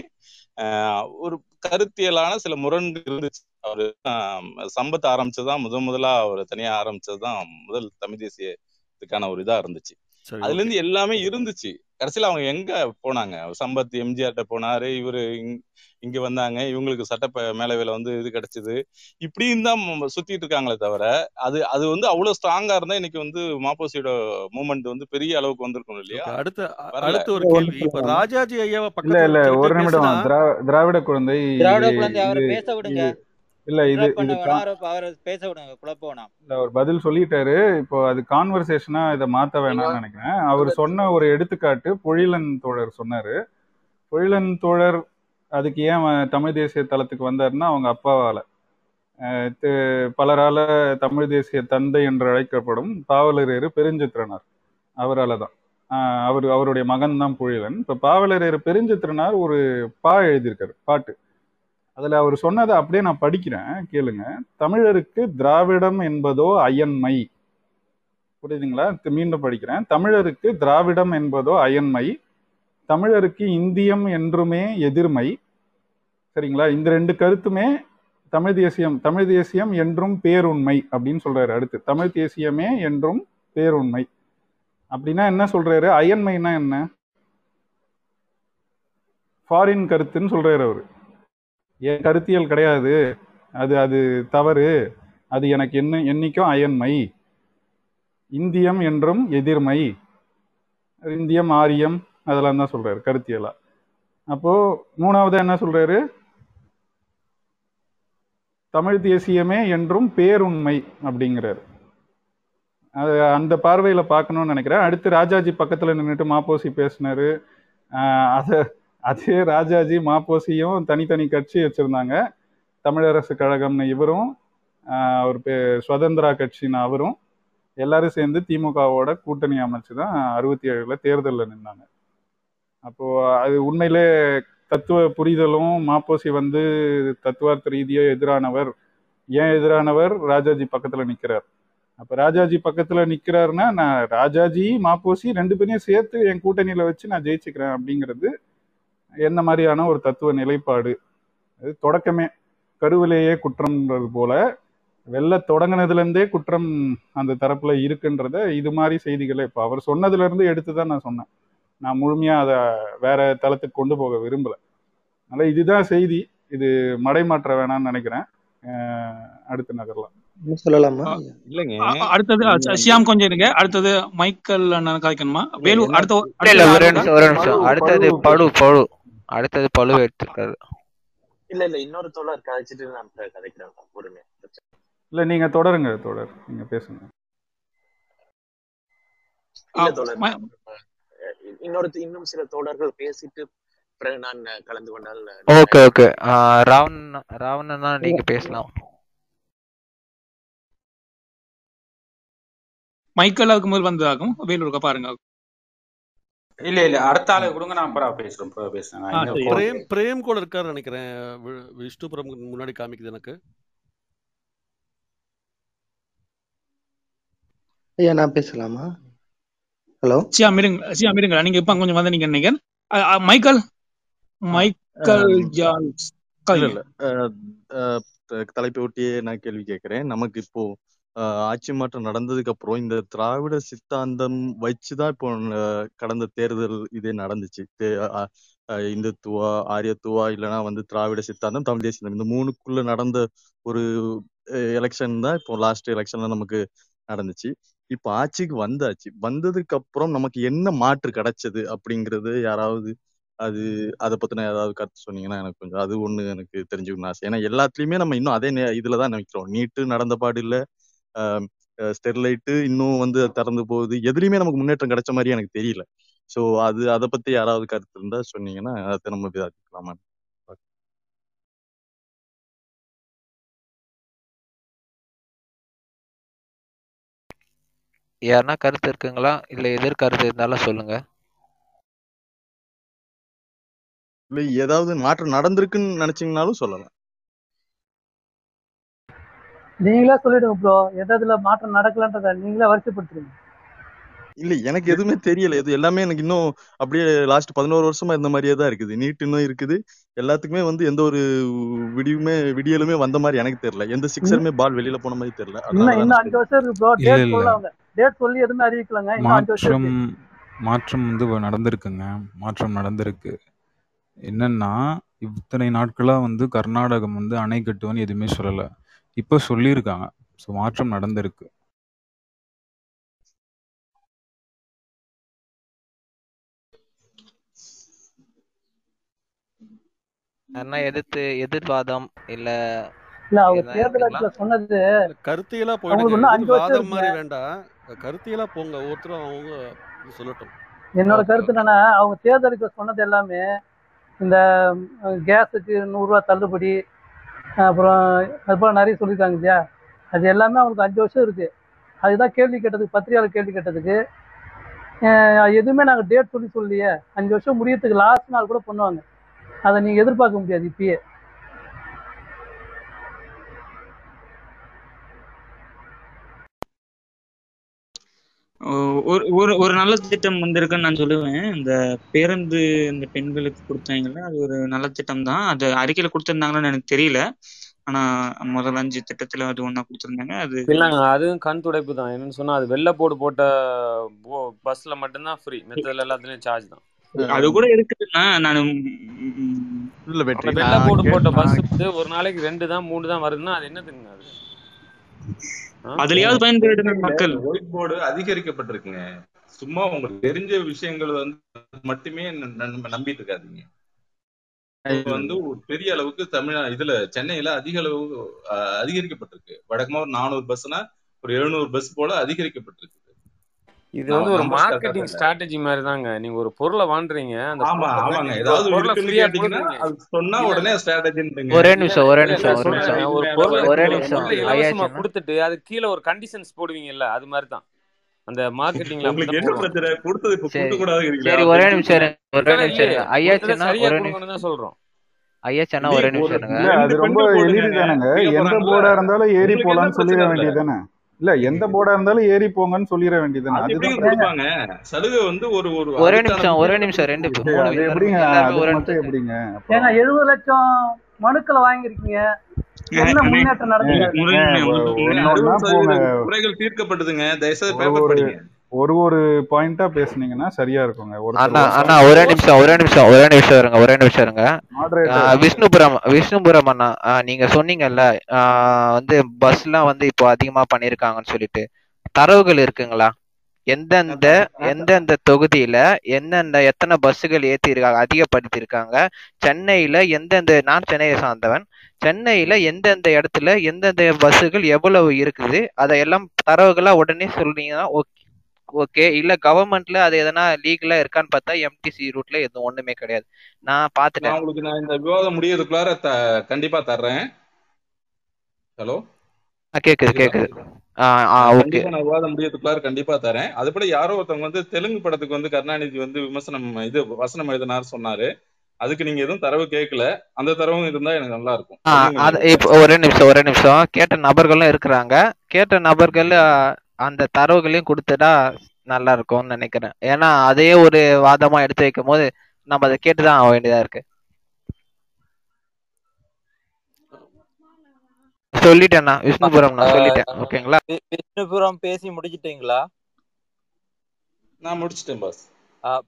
ஆஹ் ஒரு கருத்தியலான சில முரண்கள் இருந்துச்சு. அவரு ஆஹ் சம்பத் ஆரம்பிச்சதுதான் முதன் முதலா அவர் தனியா ஆரம்பிச்சதுதான் முதல் தமிழ் தேசியத்துக்கான ஒரு இதா இருந்துச்சு. அதுல இருந்து எல்லாமே இருந்துச்சு. கடைசியில அவங்க எங்க போனாங்க? சம்பத் எம்ஜிஆர்ட்ட போனாரு இவரு இங்- இங்க வந்தாங்க இவங்களுக்கு சட்ட மேலவையில வந்து இது கிடைச்சது. இப்படியும் தான் சுத்திட்டு இருக்காங்களே தவிர அது அது வந்து அவ்வளவு ஸ்ட்ராங்கா இருந்தா இன்னைக்கு வந்து மாப்போசியோட மூமெண்ட் வந்து பெரிய அளவுக்கு வந்திருக்கும் இல்லையா? அடுத்த அடுத்த ஒரு கேள்வி. இப்ப. ராஜாஜி ஐயாவை பக்கத்துல இல்ல ஒரு நிமிடம். திராவிட குழந்தை திராவிட இது குழந்தை அவரை இது பேச விடுங்க. இல்ல இது இது அவரை பேச விடுங்க குழப்ப வேணாம். இல்ல அவர் பதில் சொல்லிட்டாரு. இப்போ அது கான்வர்சேஷனா இதை மாத்த வேணாம்னு நினைக்கிறேன். அவர் சொன்ன ஒரு எடுத்துக்காட்டு பொழிலன் தோழர் சொன்னாரு. பொழிலன் தோழர் அதுக்கு ஏன் தமிழ் தேசிய தளத்துக்கு வந்தாருன்னா அவங்க அப்பாவால. பலரால தமிழ் தேசிய தந்தை என்று அழைக்கப்படும் பாவலரேறு பெருஞ்சித்திரனார். அவரால தான் ஆஹ் அவர் அவருடைய மகன் தான் பொழிலன். இப்ப பாவலரேறு பெருஞ்சித்திரனார் ஒரு பா எழுதியிருக்காரு பாட்டு. அதில் அவர் சொன்னதை அப்படியே நான் படிக்கிறேன் கேளுங்க. தமிழருக்கு திராவிடம் என்பதோ அயன்மை. புரியுதுங்களா? மீண்டும் படிக்கிறேன். தமிழருக்கு திராவிடம் என்பதோ அயன்மை. தமிழருக்கு இந்தியம் என்றுமே எதிர்மை. சரிங்களா? இந்த ரெண்டு கருத்துமே தமிழ் தேசியம் தமிழ் தேசியம் என்றும் பேருண்மை அப்படின்னு சொல்றாரு அடுத்து. தமிழ் தேசியமே என்றும் பேருண்மை. அப்படின்னா என்ன சொல்றாரு? அயன்மைனா என்ன? ஃபாரின் கருத்துன்னு சொல்றாரு அவர். என் கருத்தியல் கிடையாது. அது அது தவறு. அது எனக்கு என்ன என்னைக்கும் அயன்மை. இந்தியம் என்றும் எதிர்மை. இந்தியம் ஆரியம் அதெல்லாம் தான் சொல்றாரு கருத்தியலா. அப்போ மூணாவது என்ன சொல்றாரு? தமிழ் தேசியமே என்றும் பேருண்மை அப்படிங்கிறாரு. அது அந்த பார்வையில பார்க்கணும்னு நினைக்கிறேன். அடுத்து ராஜாஜி பக்கத்துல நின்றுட்டு மாப்போசி பேசினாரு. அதை அதே ராஜாஜி மாப்போசியும் தனித்தனி கட்சி வச்சிருந்தாங்க. தமிழரசு கழகம்னு இவரும் அவர் பே சுதந்திரா கட்சின்னு அவரும் எல்லாரும் சேர்ந்து திமுகவோட கூட்டணி அமைச்சு தான் அறுபத்தி ஏழில் தேர்தலில் நின்னாங்க. அப்போது அது உண்மையிலே தத்துவ புரிதலும் மாப்போசி வந்து தத்துவார்த்த ரீதியாக எதிரானவர். ஏன் எதிரானவர்? ராஜாஜி பக்கத்தில் நிற்கிறார் அப்போ ராஜாஜி பக்கத்தில் நிற்கிறாருன்னா நான் ராஜாஜி மாப்போசி ரெண்டு பேரையும் சேர்த்து என் கூட்டணியில் வச்சு நான் ஜெயிச்சுக்கிறேன் அப்படிங்கிறது என்ன மாதிரியான ஒரு தத்துவ நிலைப்பாடு? அது தொடக்கமே. கருவிலேயே குற்றம்ன்றது போல வெள்ள தொடங்கினதுல இருந்தே குற்றம் அந்த தரப்புல இருக்குன்றத இது மாதிரி செய்திகளை இப்ப அவர் சொன்னதுல இருந்து எடுத்து தான் நான் சொன்னேன். நான் முழுமையா அதை வேற தளத்துக்கு கொண்டு போக விரும்பல. அதனால இதுதான் செய்தி. இது மடைமாற்ற வேணாம்னு நினைக்கிறேன். அடுத்து நகரலாம் சொல்லலாமா? இல்லைங்க. அடுத்தது ஷியாம் கொஞ்சம் இருங்க. அடுத்தது மைக்கேல் அண்ணன் காய்க்கணுமா இல்ல வேலு என்ன அடுத்த இல்ல இல்ல அடுத்தது ஒரே யாருக்கா அடுத்தது பழு பழு பழு அடுத்தது பழு எடுத்திருக்காரு. இல்ல இல்ல இன்னொரு தோழர் கதைச்சிட்டு நான் கதைக்கிறேன். பொறுமையா. இல்ல நீங்க தொடருங்க தொடர் நீங்க பேசுங்க. இல்ல தோழர். இன்னொரு இன்னும் சில தோழர்கள் பேசிட்டு பிறகு நான் கலந்து கொண்டால் ஓகே ஓகே. ராவணன் ராவணனா நீங்க பேசலாம். மைக்கேல் அதுக்கு முதல் வந்ததாகும் வேலூருக்கா பாருங்க. இல்ல இல்ல. அடுத்த ஆளு கொடுங்க நான் அப்புறம் பேசுறேன். பேசுறேன். பிரேம் பிரேம் கூட இருக்காரு நினைக்கிறேன். விஷ்ணுபுரம் முன்னாடி காமிக்குது எனக்கு. ஐயா நான் பேசலாமா? ஹலோ? ஷியாம் இருங்க ஷியாம் இருங்க நீங்க இப்ப கொஞ்சம் வந்து நீங்க நினைக்கிறேன். மைக்கேல்? மைக்கேல் ஜான்ஸ் தலைப்பை ஒட்டியே நான் கேள்வி கேட்கிறேன். நமக்கு இப்போ ஆட்சி மாற்றம் நடந்ததுக்கு அப்புறம் இந்த திராவிட சித்தாந்தம் வச்சுதான் இப்போ கடந்த தேர்தல் இதே நடந்துச்சு. தே- அஹ், இந்துத்துவா ஆரியத்துவா இல்லைன்னா வந்து திராவிட சித்தாந்தம் தமிழ் தேசியம் இந்த மூணுக்குள்ள நடந்த ஒரு எலெக்ஷன் தான் இப்போ லாஸ்ட் எலெக்ஷன்ல நமக்கு நடந்துச்சு. இப்போ ஆட்சிக்கு வந்தாச்சு. வந்ததுக்கு அப்புறம் நமக்கு என்ன மாற்று கிடைச்சது அப்படிங்கிறது யாராவது அது அதை பத்தின ஏதாவது கருத்து சொன்னீங்கன்னா எனக்கு கொஞ்சம் அது ஒண்ணு எனக்கு தெரிஞ்சுக்கணும் ஆசை. ஏன்னா எல்லாத்துலயுமே நம்ம இன்னும் அதே நே- இதுலதான் நினைக்கிறோம் நீட்டு நடந்த பாடு இல்லை ஸ்டெர்லைட்டு இன்னும் வந்து திறந்து போகுது. எதுலயுமே நமக்கு முன்னேற்றம் கிடைச்ச மாதிரி எனக்கு தெரியல. சோ அது அதை பத்தி யாராவது கருத்து இருந்தா சொன்னீங்கன்னா அதை நம்ம விவாதிக்கலாமா? யாருன்னா கருத்து இருக்குங்களா? இல்ல எதிர் கருத்து இருந்தாலும் சொல்லுங்க. இல்ல ஏதாவது மாற்றம் நடந்திருக்குன்னு நினைச்சீங்கனாலும் சொல்லலாம். நீங்களே சொல்லிடுங்க ப்ரோ எதுல மாற்றம் நடக்கலன்றத நீங்களே வரிசைப்படுத்துறீங்க இல்ல எனக்கு எதுவுமே தெரியல. இது எல்லாமே எனக்கு இன்னும் அப்படியே லாஸ்ட் பதினோரு வருஷமா இருந்த மாதிரியே தான் இருக்குது. நீட் இன்னும் இருக்குது. எல்லாத்துக்குமே வந்து எந்த ஒரு விடியுமே விடியலுமே வந்த மாதிரி எனக்கு தெரியல. எந்த சிக்ஸருமே பால் வெளியில போன மாதிரி தெரியல. இன்னும் அஞ்சு வருஷம் இருக்கு ப்ரோ இல்ல டேட் சொல்லி எதுவுமே அறிவிக்கலங்க. மாற்றம் மாற்றம் வந்து நடந்திருக்குங்க. மாற்றம் நடந்திருக்கு. என்னன்னா இத்தனை நாட்களா வந்து கர்நாடகம் வந்து அணை கட்டுவோன்னு எதுவுமே சொல்லல. இப்போ சொல்லியிருக்காங்க. ஸோ மாற்றம் நடந்திருக்கு. எதிர்த்து எதிர்வாதம் இல்ல இல்ல அவங்க தேர்தல் சொன்னது கருத்தியலா போயிடுங்க. வாதம் மாதிரி வேண்டாம். கருத்தியலா போங்க. ஒவ்வொருத்தரும் அவங்க சொல்லட்டும். என்னோட கருத்து என்னன்னா அவங்க தேர்தல் அறிக்கை சொன்னது எல்லாமே இந்த கேஸுக்கு நூறுரூவா தள்ளுபடி அப்புறம் அது போல நிறைய சொல்லியிருக்காங்க இல்லையா? அது எல்லாமே அவங்களுக்கு அஞ்சு வருஷம் இருக்கு. அதுதான் கேள்வி கேட்டதுக்கு பத்திரிகையாளர் கேள்வி கேட்டதுக்கு. எதுவுமே நாங்கள் டேட் சொல்லி சொல்லலையே. அஞ்சு வருஷம் முடியறதுக்கு லாஸ்ட் நாள் கூட பண்ணுவாங்க. அதை நீங்கள் எதிர்பார்க்க முடியாது இப்பயே. ஒரு ஒரு ஒரு நல்ல திட்டம் வந்திருக்குன்னு நான் சொல்லுவேன். இந்த பேருந்து இந்த பெண்களுக்கு கொடுத்தாங்கல்ல அது ஒரு நல்ல திட்டம் தான் அது அறிக்கையில கொடுத்திருந்தாங்கன்னு எனக்கு தெரியல. ஆனா முதல் அஞ்சு திட்டத்துல அது ஒண்ணா கொடுத்திருந்தாங்க. அது இல்லைங்க அதுவும் கண் துடைப்பு தான் என்னன்னு சொன்னா அது வெள்ளை போர்டு போட்ட பஸ்ல மட்டும்தான் ஃப்ரீ மித்ததுல எல்லாத்துலயும் சார்ஜ் தான். அது கூட இருக்குதுன்னா நான் வெள்ளை கே போட்ட பஸ் ஒரு நாளைக்கு ரெண்டு தான் மூணு தான் வருதுன்னா அது என்னதுங்க அது? அதுலயாவது பயன்பெறுகிற மக்கள். ஒயிட் போர்டு அதிகரிக்கப்பட்டிருக்குங்க. சும்மா உங்களுக்கு தெரிஞ்ச விஷயங்கள் வந்து மட்டுமே நம்பிட்டு இருக்காதீங்க. இப்ப வந்து ஒரு பெரிய அளவுக்கு தமிழ் இதுல சென்னையில அதிக அளவு அதிகரிக்கப்பட்டிருக்கு. வழக்கமா ஒரு நானூறு பஸ்னா ஒரு எழுநூறு பஸ் போல அதிகரிக்கப்பட்டிருக்கு. இது வந்து ஒரு மார்க்கெட்டிங் ஸ்ட்ராட்டஜி மாதிரி தாங்க நீங்க ஒரு பொருளை வாங்குறீங்க அந்த ஆமா ஆமாங்க. ஏதாவது பொருளை ஃப்ரீயா சொன்னா உடனே ஸ்ட்ராட்டஜின்றீங்க ஒரே நிமிஷம் ஒரே நிமிஷம் ஒரு நிமிஷம். ஒரு பொருளை ஒரே நிமிஷம் இலவசமா கொடுத்துட்டு அது கீழே ஒரு கண்டிஷன்ஸ் போடுவீங்கல்ல அது மாதிரி தான் அந்த மார்க்கெட்டிங்ல உங்களுக்கு என்ன பிரச்சனை? கொடுத்தது இப்ப சரி. கொடுக்க கூடாதுங்கிறீங்களா சரி ஒரே நிமிஷம் ஒரே நிமிஷம் ஐயாச்சுன்னா சரியா ஒரே நிமிஷம். தான் சொல்றோம். அண்ணா தம்பி ஒரே நிமிஷம் அது ரொம்ப எளிது தானேங்க எந்த போர்டா இருந்தாலும் ஏறி போலான்னு சொல்லிட பிரச்சனை இல்ல எந்த போர்டா இருந்தாலும் ஏறி போங்கன்னு சொல்லிட பிரச்சனை. கொடுப்பாங்க? சலுகை வந்து ஒரு ஒரு ஒரே நிமிஷம் ஒரே நிமிஷம் ரெண்டு எப்படிங்க? எப்படிங்க? அப்புறம் எழுபது லட்சம் மனுக்களை வாங்கியிருக்கீங்க. என்ன முன்னேற்றம் குறைகள் தீர்க்கப்பட்டதுங்க தயவுசெய்து பேப்பர் படிங்க. ஒரு ஒரு பாயிண்டா பேசுனீங்கன்னா சரியா இருக்குங்க. அண்ணா அண்ணா ஒரே நிமிஷம் ஒரே நிமிஷம் ஒரே நிமிஷம் இருங்க ஒரே நிமிஷம் இருங்க. விஷ்ணுபுரம் விஷ்ணுபுரம் அண்ணா நீங்க சொன்னீங்கல்ல வந்து பஸ்லாம் வந்து இப்போ அதிகமா பண்ணிருக்காங்கன்னு சொல்லிட்டு. தரவுகள் இருக்குங்களா? எந்தெந்த எந்தெந்த தொகுதியில எந்தெந்த எத்தனை பஸ்ஸுகள் ஏத்தி இருக்காங்க அதிகப்படுத்தி இருக்காங்க சென்னையில எந்தெந்த நான் சென்னையை சார்ந்தவன். சென்னையில எந்தெந்த இடத்துல எந்தெந்த பஸ்ஸுகள் எவ்வளவு இருக்குது? அதையெல்லாம் தரவுகளா உடனே சொல்றீங்கன்னா ஓகே ஓகே இல்ல கவர்மெண்ட்ல அது எதனா லீகலா இருக்கான்னு பார்த்தா எம்டிசி ரூட்ல எதுவும் ஒண்ணுமே கிடையாது. நான் பாத்துட்டேன் உங்களுக்கு நான் இந்த விவாதம் முடியறதுக்குள்ளார த கண்டிப்பா தர்றேன். ஹலோ கேக்குது கேக்குதா. ஓகே நான் விவாதம் முடியறதுக்குள்ளார கண்டிப்பா தரேன் அதுபடி யாரோ ஒருத்தவங்க வந்து தெலுங்கு படத்துக்கு வந்து கருணாநிதி வந்து விமர்சனம் இது வசனம் எழுதினார் சொன்னாரு. அதுக்கு நீங்க எதுவும் தரவு கேட்கல. அந்த தரவும் இருந்தா எனக்கு நல்லா இருக்கும். அது ஒரே நிமிஷம் ஒரே நிமிஷம். கேட்ட நபர்களும் இருக்கிறாங்க. கேட்ட நபர்கள் அந்த தரவுகளையும் கொடுத்துட்டா நல்லா இருக்கும்னு நினைக்கிறேன். ஏன்னா அதே ஒரு வாதமா எடுத்து வைக்கும் போது நம்ம அதை கேட்டுதான் ஆக வேண்டியதா இருக்கு. சொல்லிட்டேண்ணா விஷ்ணுபுரம் நான் சொல்லிட்டேன். ஓகேங்களா? விஷ்ணுபுரம் பேசி முடிச்சிட்டீங்களா? நான் முடிச்சிட்டேன் பாஸ்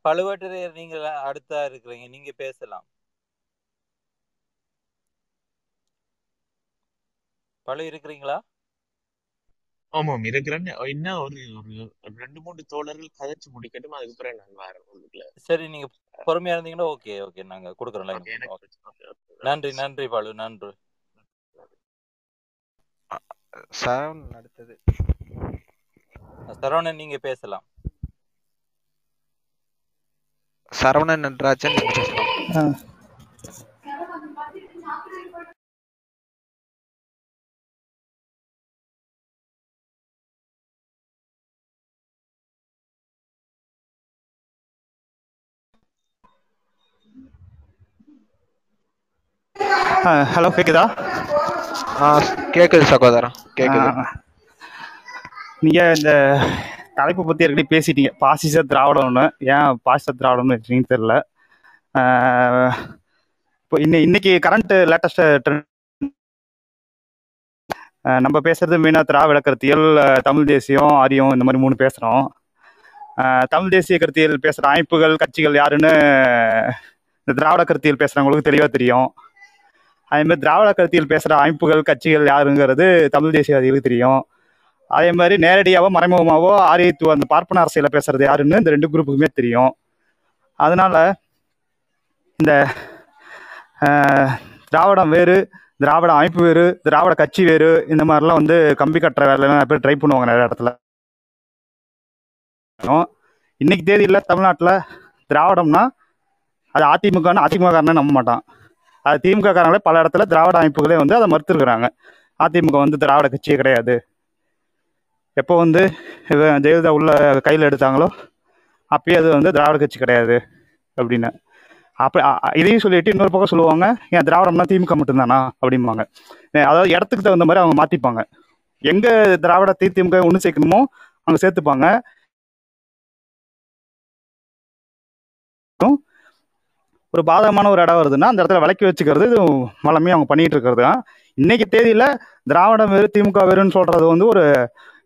பழுவேட்டரையர் நீங்க அடுத்தா இருக்கிறீங்க. நீங்க பேசலாம். பழு இருக்கிறீங்களா? ஆமாம் இருக்கிறேன் இன்னும் ஒரு ஒரு ரெண்டு மூணு தோழர்கள் கதைச்சு முடிக்கட்டும். அதுக்கப்புறம் நான் வரேன் உள்ளுக்குள்ள சரி நீங்க பொறுமையா இருந்தீங்கன்னா ஓகே ஓகே. நாங்க கொடுக்குறோம் நன்றி நன்றி பழு நன்றி. சரவணன் அடுத்தது சரவணன் நீங்க பேசலாம். சரவணன் நடராஜன். பேசலாம் ஹலோ கேக்குதா? ஆ கேக்குது சகோதரன் கேக்குது. நீங்கள் இந்த தலைப்பை பற்றி ஏற்கனவே பேசிட்டீங்க. பாசிச திராவிடம்னு. ஏன் பாசிச திராவிடம்னு வச்சுருக்கீங்கன்னு தெரில இப்போ இன்னை இன்னைக்கு கரண்ட் லேட்டஸ்ட் நம்ம பேசுறது மெயினாக திராவிட கருத்தியல் தமிழ் தேசியம் ஆரியம் இந்த மாதிரி மூணு பேசுகிறோம் தமிழ் தேசிய கருத்தியல் பேசுகிற அமைப்புகள் கட்சிகள் யாருன்னு இந்த திராவிட கருத்தியல் பேசுகிறவங்களுக்கு தெளிவாக தெரியும். அதே மாதிரி திராவிட கருத்தியில் பேசுகிற அமைப்புகள் கட்சிகள் யாருங்கிறது தமிழ் தேசியவாதிகளுக்கு தெரியும். அதே மாதிரி நேரடியாகவோ மறைமுகமாகவோ ஆரியத்துவ அந்த பார்ப்பன அரசியலை பேசுறது யாருன்னு இந்த ரெண்டு குரூப்புக்குமே தெரியும். அதனால இந்த திராவிடம் வேறு திராவிட அமைப்பு வேறு திராவிட கட்சி வேறு இந்த மாதிரிலாம் வந்து கம்பி கட்டுற வேலையெல்லாம் நிறைய பேர் ட்ரை பண்ணுவாங்க நிறைய இடத்துல. இன்னைக்கு தேதியில் தமிழ்நாட்டில் திராவிடம்னா அது அதிமுகன்னு அதிமுககாரனே நம்ப மாட்டான். அது திமுக காரங்களே பல இடத்துல திராவிட அமைப்புகளே வந்து அதை மறுத்துருக்குறாங்க. அதிமுக வந்து திராவிட கட்சியே கிடையாது. எப்போ வந்து ஜெயலலிதா உள்ள கையில் எடுத்தாங்களோ அப்பயே அது வந்து திராவிட கட்சி கிடையாது அப்படின்னு. அப்போ இதையும் சொல்லிட்டு இன்னொரு பக்கம் சொல்லுவாங்க ஏன் திராவிடம்னா திமுக மட்டும்தானா? அப்படிம்பாங்க. அதாவது இடத்துக்கு தகுந்த மாதிரி அவங்க மாற்றிப்பாங்க எங்கே திராவிட திமுக ஒன்று சேர்க்கணுமோ அங்கே சேர்த்துப்பாங்க. ஒரு பாதகமான ஒரு இடம் வருதுன்னா அந்த இடத்துல விளக்கி வச்சுக்கிறது இது வளமையாக அவங்க பண்ணிகிட்டு இருக்கிறது. தான் இன்னைக்கு தேதியில் திராவிடம் வேறு திமுக வேறுன்னு சொல்கிறது வந்து ஒரு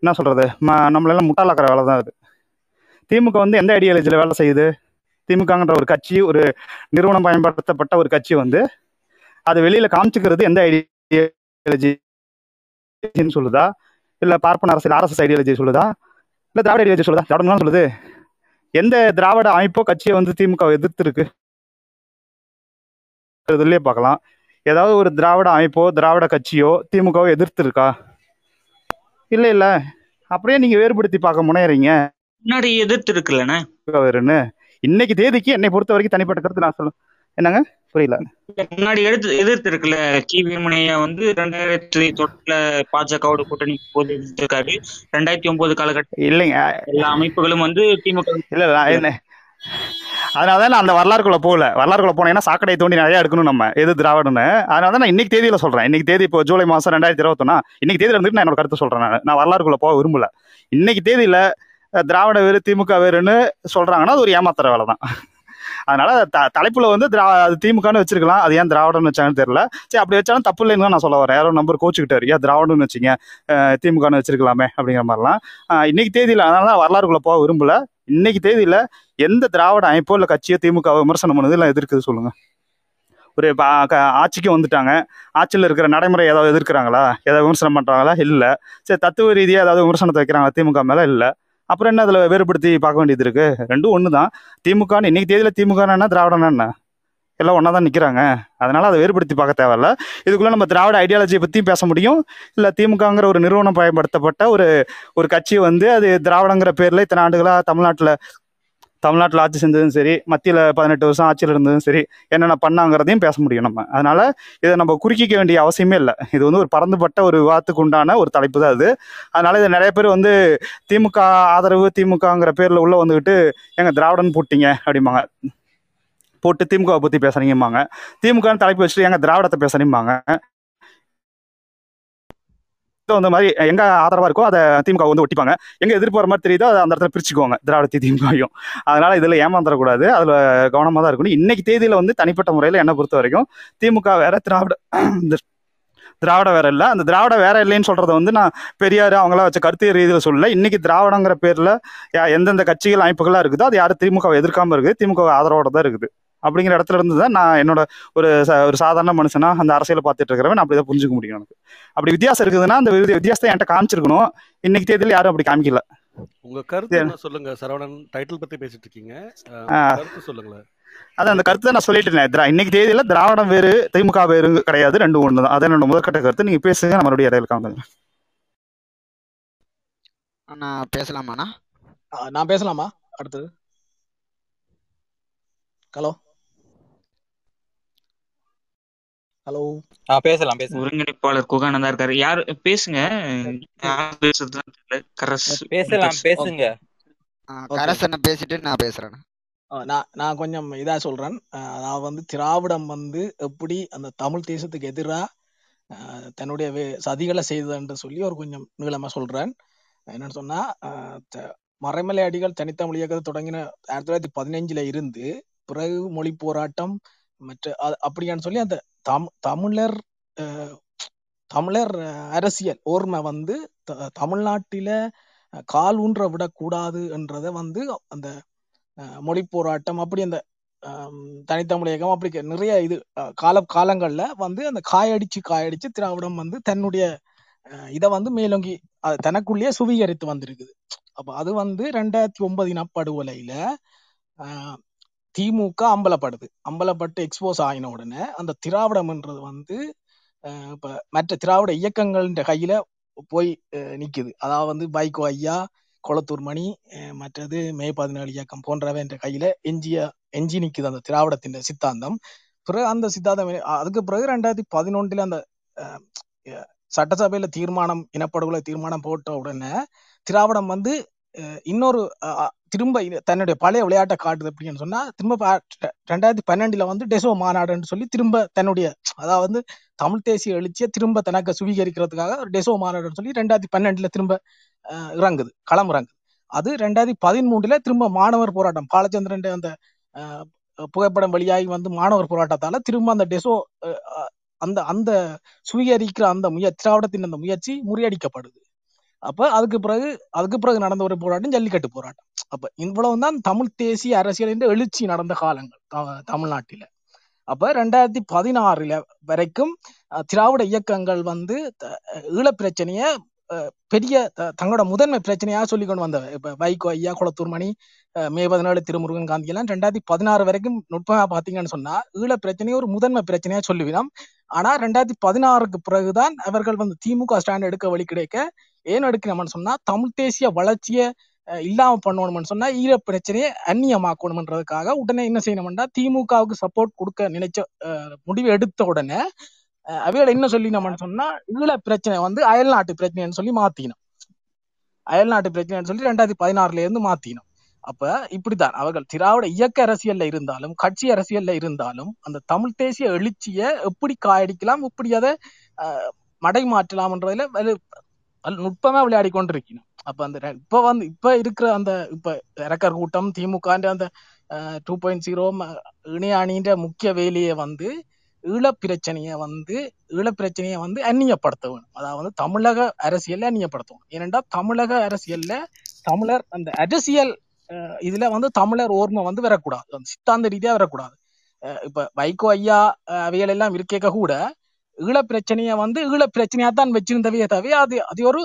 என்ன சொல்கிறது ம நம்மளெல்லாம் முட்டாளாக்குற வேலை தான் அது. திமுக வந்து எந்த ஐடியாலஜியில் வேலை செய்யுது? திமுகங்கிற ஒரு கட்சி ஒரு நிறுவனம் பயன்படுத்தப்பட்ட ஒரு கட்சி வந்து அது வெளியில் காமிச்சிக்கிறது எந்த ஐடியாலஜின்னு சொல்லுதா? இல்லை பார்ப்பன அரசியல் ஆர்எஸ்எஸ் ஐடியாலஜி சொல்லுதா? இல்லை திராவிட ஐடியாலஜி சொல்லுதா? திராவிடம் சொல்லுது? எந்த திராவிட அமைப்போ கட்சியை வந்து திமுக எதிர்த்து இருக்கு? இதுலயே பார்க்கலாம். ஏதாவது ஒரு திராவிட அமைப்போ திராவிட கட்சியோ திமுகவோ எதிர்த்து இருக்கா இல்லை இல்லை. அப்படியே நீங்கள் வேறுபடுத்தி பார்க்க முனையறீங்க. முன்னாடி எதிர்த்து இருக்குல்லண்ணே இன்னைக்கு தேதிக்கு என்னை பொறுத்த வரைக்கும் தனிப்பட்ட கருத்து நான் சொல்ல என்னங்க? புரியல. முன்னாடி எடுத்து எதிர்த்து இருக்குல்ல கி. வீரமணியா வந்து ரெண்டாயிரத்தி தொட்டுல பாஜகவோட கூட்டணி போது எதிர்த்திருக்காரு. ரெண்டாயிரத்தி ஒன்பது காலகட்டம் இல்லைங்க. எல்லா அமைப்புகளும் வந்து திமுக இல்ல என்ன அதனால தான் நான் அந்த வரலாறுக்குள்ள போகல. வரலாறுக்குள்ள போனேன்னா சாக்கடை தோண்டி நிறைய எடுக்கணும் நம்ம. எது திராவிடன்னு அதனால தான் நான் இன்னைக்கு தேதியில சொல்றேன். இன்னைக்கு தேதி இப்போ ஜூலை மாசம் ரெண்டாயிரத்தி இருபத்தொன்னா இன்னைக்கு தேதியில இருந்துட்டு நான் என்னோட கருத்து சொல்றேன் நான். நான் வரலாறுக்குள்ள போக விரும்பல. இன்னைக்கு தேதியில திராவிட வேறு திமுக வேறுன்னு சொல்றாங்கன்னா அது ஒரு ஏமாத்துற வேலை தான் அதனால த தலைப்புல வந்து திரா அது திமுகன்னு வச்சிருக்கலாம். அது ஏன் திராவிடம்னு வச்சாங்கன்னு தெரியல. சரி அப்படி வச்சாலும் தப்பு இல்லைன்னு தான் நான் சொல்ல வரேன். யாரோ நம்பர் கோச்சுக்கிட்டாரு. ஏன் திராவிடம்னு வச்சிங்க? திமுகன்னு வச்சிருக்கலாமே அப்படிங்கிற மாதிரிலாம். இன்னைக்கு தேதியில் அதனால தான் வரலாறுக்குள்ள போக விரும்பல. இன்னைக்கு தேதியில் எந்த திராவிட அமைப்போ இல்லை கட்சியோ திமுக விமர்சனம் பண்ணுது இல்லை எதிர்க்குது சொல்லுங்க. ஒரு ஆட்சிக்கு வந்துட்டாங்க. ஆட்சியில் இருக்கிற நடைமுறை ஏதாவது எதிர்க்கிறாங்களா? ஏதாவது விமர்சனம் பண்ணுறாங்களா இல்லை. சரி தத்துவ ரீதியாக ஏதாவது விமர்சனத்தை வைக்கிறாங்களா? திமுக மேலே இல்லை. அப்புறம் என்ன அதில் வேறுபடுத்தி பார்க்க வேண்டியது இருக்கு? ரெண்டும் ஒன்று தான் திமுகன்னு இன்னைக்கு தேதியில் திமுகன்னு என்ன திராவிடம்னா என்ன? எல்லாம் ஒன்றா தான் நிற்கிறாங்க அதனால் அதை வேறுபடுத்தி பார்க்க தேவையில்ல. இதுக்குள்ளே நம்ம திராவிட ஐடியாலஜியை பற்றியும் பேச முடியும். இல்லை திமுகங்கிற ஒரு நிறுவனம் பயன்படுத்தப்பட்ட ஒரு ஒரு கட்சி வந்து அது திராவிடங்கிற பேரில் இத்தனை ஆண்டுகளாக தமிழ்நாட்டில் தமிழ்நாட்டில் ஆட்சி செஞ்சதும் சரி மத்தியில் பதினெட்டு வருஷம் ஆட்சியில் இருந்ததும் சரி என்னென்ன பண்ணாங்கிறதையும் பேச முடியும் நம்ம. அதனால் இதை நம்ம குறுக்கிக்க வேண்டிய அவசியமே இல்லை. இது வந்து ஒரு பறந்துபட்ட ஒரு விவாதத்துக்கு உண்டான ஒரு தலைப்பு தான் அது. அதனால் இது நிறைய பேர் வந்து திமுக ஆதரவு திமுகங்கிற பேரில் உள்ளே வந்துக்கிட்டு எங்கள் திராவிடன் போட்டீங்க அப்படிம்பாங்க. போட்டு திமுகவை பற்றி பேசுறீங்கம்பாங்க. திமுகன்னு தலைப்பு வச்சுட்டு எங்கள் திராவிடத்தை பேசுறீம்பாங்க தகுந்த மாதிரி எங்க ஆதரவா இருக்கோ அதை திமுக வந்து ஒட்டிப்பாங்க. எங்க எதிர்ப்பு வர மாதிரி தெரியுதோ அதை அந்த இடத்துல பிரிச்சுக்குவாங்க. திராவிடத்தை திமுகவும் அதனால இதுல ஏமாந்துடக்கூடாது. அதுல கவனமா தான் இருக்கணும். இன்னைக்கு தேதியில வந்து தனிப்பட்ட முறையில என்னை பொறுத்த வரைக்கும் திமுக வேற திராவிட திராவிட வேற இல்லை. அந்த திராவிட வேற இல்லைன்னு சொல்றத வந்து நான் பெரியார் அவங்களாம் வச்ச கருத்து ரீதியில் சொல்லல. இன்னைக்கு திராவிடங்கிற பேர்ல எந்தெந்த கட்சிகள் அமைப்புகளாக இருக்குதோ அது யாரும் திமுக எதிர்க்காம இருக்குது. திமுக ஆதரவோட தான் இருக்குது. அப்படிங்கிற இடத்துல இருந்து தான் நான் என்னோட ஒரு ச- ஒரு சாதாரண மனுஷனா அந்த அரசியலை பார்த்துட்டு இருக்கிறவன் நான் அப்படிதான் புரிஞ்சுக்க முடியும் எனக்கு. அப்படி வித்தியாசம் இருக்குதுன்னா அந்த வித்தி- வித்தியாசத்தை என்கிட்ட காமிச்சிருக்கணும். இன்னைக்கு தேதியில் யாரும் அப்படி காமிக்கல. உங்க கருத்து என்ன சொல்லுங்க? சரவணன் டைட்டில் பத்தி பேசிட்டு இருக்கீங்க. கருத்து சொல்லுங்களேன். அது அந்த கருத்தை நான் சொல்லிட்டேன் திரா- இன்னைக்கு தேதியில திராவிடம் வேறு திமுக வேறு கிடையாது ரெண்டு ஒன்று தான். அது என்னோட முதற்கட்ட கருத்து. நீங்க பேசுங்க நான் மறுபடியும் இடையில காமிங்க நான் பேசலாமாண்ணா? நான் பேசலாமா? அடுத்தது. ஹலோ? ஹலோ ஆ பேசலாம் பேசலாம். ஒருங்கிணைப்பாளர் குகானந்தா இருக்காரு. யாரு பேசுங்க. பேசலாம் பேசுங்க. கரசனை பேசிட்டு நான் பேசுறேன் நான் நான் கொஞ்சம் இதா சொல்றேன். நான் வந்து திராவிடம் வந்து எப்படி அந்த தமிழ் தேசத்துக்கு எதிரா ஆ, தன்னுடைய சதிகளை செய்ததுன்னு சொல்லி ஒரு கொஞ்சம் நீளமா சொல்றேன். என்னன்னு சொன்னா மறைமலை அடிகள் தனித்தமிழ் இயக்கத்தை தொடங்கின ஆயிரத்தி தொள்ளாயிரத்தி பதினைஞ்சுல இருந்து பிறகு மொழி போராட்டம் மற்ற அப்படியான்னு சொல்லி அந்த தம் தமிழர் தமிழர் அரசியல் ஓர்மை வந்து த- தமிழ்நாட்டில கால் ஊன்ற விடக்கூடாது என்றதை வந்து அந்த அஹ், மொழி போராட்டம் அப்படி அந்த ஆம், தனித்தமிழ் இயக்கம் அப்படி நிறைய இது கால காலங்கள்ல வந்து அந்த காயடிச்சு காயடிச்சு திராவிடம் வந்து தன்னுடைய இதை வந்து மேலோங்கி அது தனக்குள்ளேயே சுவீகரித்து வந்திருக்குது. அப்ப அது வந்து ரெண்டாயிரத்தி ஒன்பது இனப்படுகொலையில ஆஹ், திமுக அம்பலப்படுது. அம்பலப்பட்டு எக்ஸ்போஸ் ஆயின உடனே அந்த திராவிடம்ன்றது வந்து இப்போ மற்ற திராவிட இயக்கங்கள்ன்ற கையில போய் நிற்குது நிக்குது. அதாவது வந்து வைகோ ஐயா கொளத்தூர் மணி மற்றது மே பதினேழு இயக்கம் போன்றவை என்ற கையில எஞ்சிய எஞ்சி நிக்குது அந்த திராவிடத்தின் சித்தாந்தம். பிறகு அந்த சித்தாந்தம் அதுக்கு பிறகு ரெண்டாயிரத்தி பதினொன்றில் அந்த அஹ், அஹ், சட்டசபையில தீர்மானம் இனப்படுகொலை தீர்மானம் போட்ட உடனே திராவிடம் வந்து இன்னொரு அஹ், திரும்ப இது- தன்னுடைய பழைய விளையாட்டை காட்டுது அப்படின்னு சொன்னா திரும்ப ரெண்டாயிரத்தி பன்னெண்டுல வந்து டெசோ மாநாடுன்னு சொல்லி திரும்ப தன்னுடைய அதாவது வந்து தமிழ் தேசிய எழுச்சியை திரும்ப தனக்கு சுவீகரிக்கிறதுக்காக ஒரு டெசோ மாநாடுன்னு சொல்லி ரெண்டாயிரத்தி பன்னெண்டுல திரும்ப அஹ், இறங்குது களம் இறங்குது. அது ரெண்டாயிரத்தி பதிமூணுல திரும்ப மாணவர் போராட்டம் பாலச்சந்திரன் அந்த அஹ், புகைப்படம் வெளியாகி வந்து மாணவர் போராட்டத்தால திரும்ப அந்த டெசோ அந்த அந்த சுவீகரிக்கிற அந்த முயற்சி திராவிடத்தின் அந்த முயற்சி முறியடிக்கப்படுது. அப்ப அதுக்கு பிறகு அதுக்கு பிறகு நடந்த ஒரு போராட்டம் ஜல்லிக்கட்டு போராட்டம். அப்ப இவ்வளவுதான் தமிழ் தேசிய அரசியலின் எழுச்சி நடந்த காலங்கள் த- தமிழ்நாட்டில. அப்ப ரெண்டாயிரத்தி பதினாறுல வரைக்கும் திராவிட இயக்கங்கள் வந்து த- பிரச்சனைய பெரிய தங்களோட முதன்மை பிரச்சனையா சொல்லி கொண்டு வந்தவ. இப்ப வைகோ ஐயா குளத்தூர் மணி மே பதினேழு திருமுருகன் காந்தி எல்லாம் ரெண்டாயிரத்தி பதினாறு வரைக்கும் நுட்பமா பாத்தீங்கன்னு சொன்னா ஈழ பிரச்சனையை ஒரு முதன்மை பிரச்சனையா சொல்லுவினோம் ஆனா ரெண்டாயிரத்தி பதினாறுக்கு பிறகுதான் அவர்கள் வந்து திமுக ஸ்டாண்ட் எடுக்க வழி கிடைக்க ஏன் எடுக்கணும்னு சொன்னா தமிழ் தேசிய வளர்ச்சியை இல்லாம பண்ணணும்னு சொன்னா ஈழ பிரச்சனையை அந்நியமாக்கணும்ன்றதுக்காக உடனே என்ன செய்யணும்னா திமுகவுக்கு சப்போர்ட் கொடுக்க நினைச்ச முடிவு எடுத்த உடனே அஹ், அவையோட என்ன சொல்லினோம்னு சொன்னா ஈழ பிரச்சனை வந்து அயல்நாட்டு பிரச்சனைன்னு சொல்லி மாத்தினோம் அயல்நாட்டு பிரச்சனைன்னு சொல்லி ரெண்டாயிரத்தி பதினாறுல இருந்து மாத்தினோம் அப்ப இப்படித்தான். அவர்கள் திராவிட இயக்க அரசியல்ல இருந்தாலும் கட்சி அரசியல்ல இருந்தாலும் அந்த தமிழ் தேசிய எழுச்சிய எப்படி காயடிக்கலாம் எப்படி அதை அஹ், மடை மாற்றலாம்ன்றதுல நுட்பமா விளையாடி கொண்டிருக்கணும் அப்ப அந்த இப்ப வந்து இப்ப இருக்கிற அந்த இப்ப இறக்கர் கூட்டம் திமுக அந்த டூ பாயிண்ட் ஜீரோ இணையாணின்ற முக்கிய வேலையை வந்து ஈழப் பிரச்சனையை வந்து ஈழப்பிரச்சனையை வந்து அந்நியப்படுத்த வேணும். அதாவது தமிழக அரசியல்ல அந்நியப்படுத்தணும் ஏனென்றா தமிழக அரசியல்ல தமிழர் அந்த அரசியல் இதுல வந்து தமிழர் ஓர்மை வந்து வரக்கூடாது. அந்த சித்தாந்த ரீதியா வரக்கூடாது. இப்ப வைகோ ஐயா அவைகள் எல்லாம் இருக்க கூட ஈழப்பிரச்சனையை வந்து ஈழப்பிரச்சனையா தான் வச்சிருந்தவையே தவிர அது அது ஒரு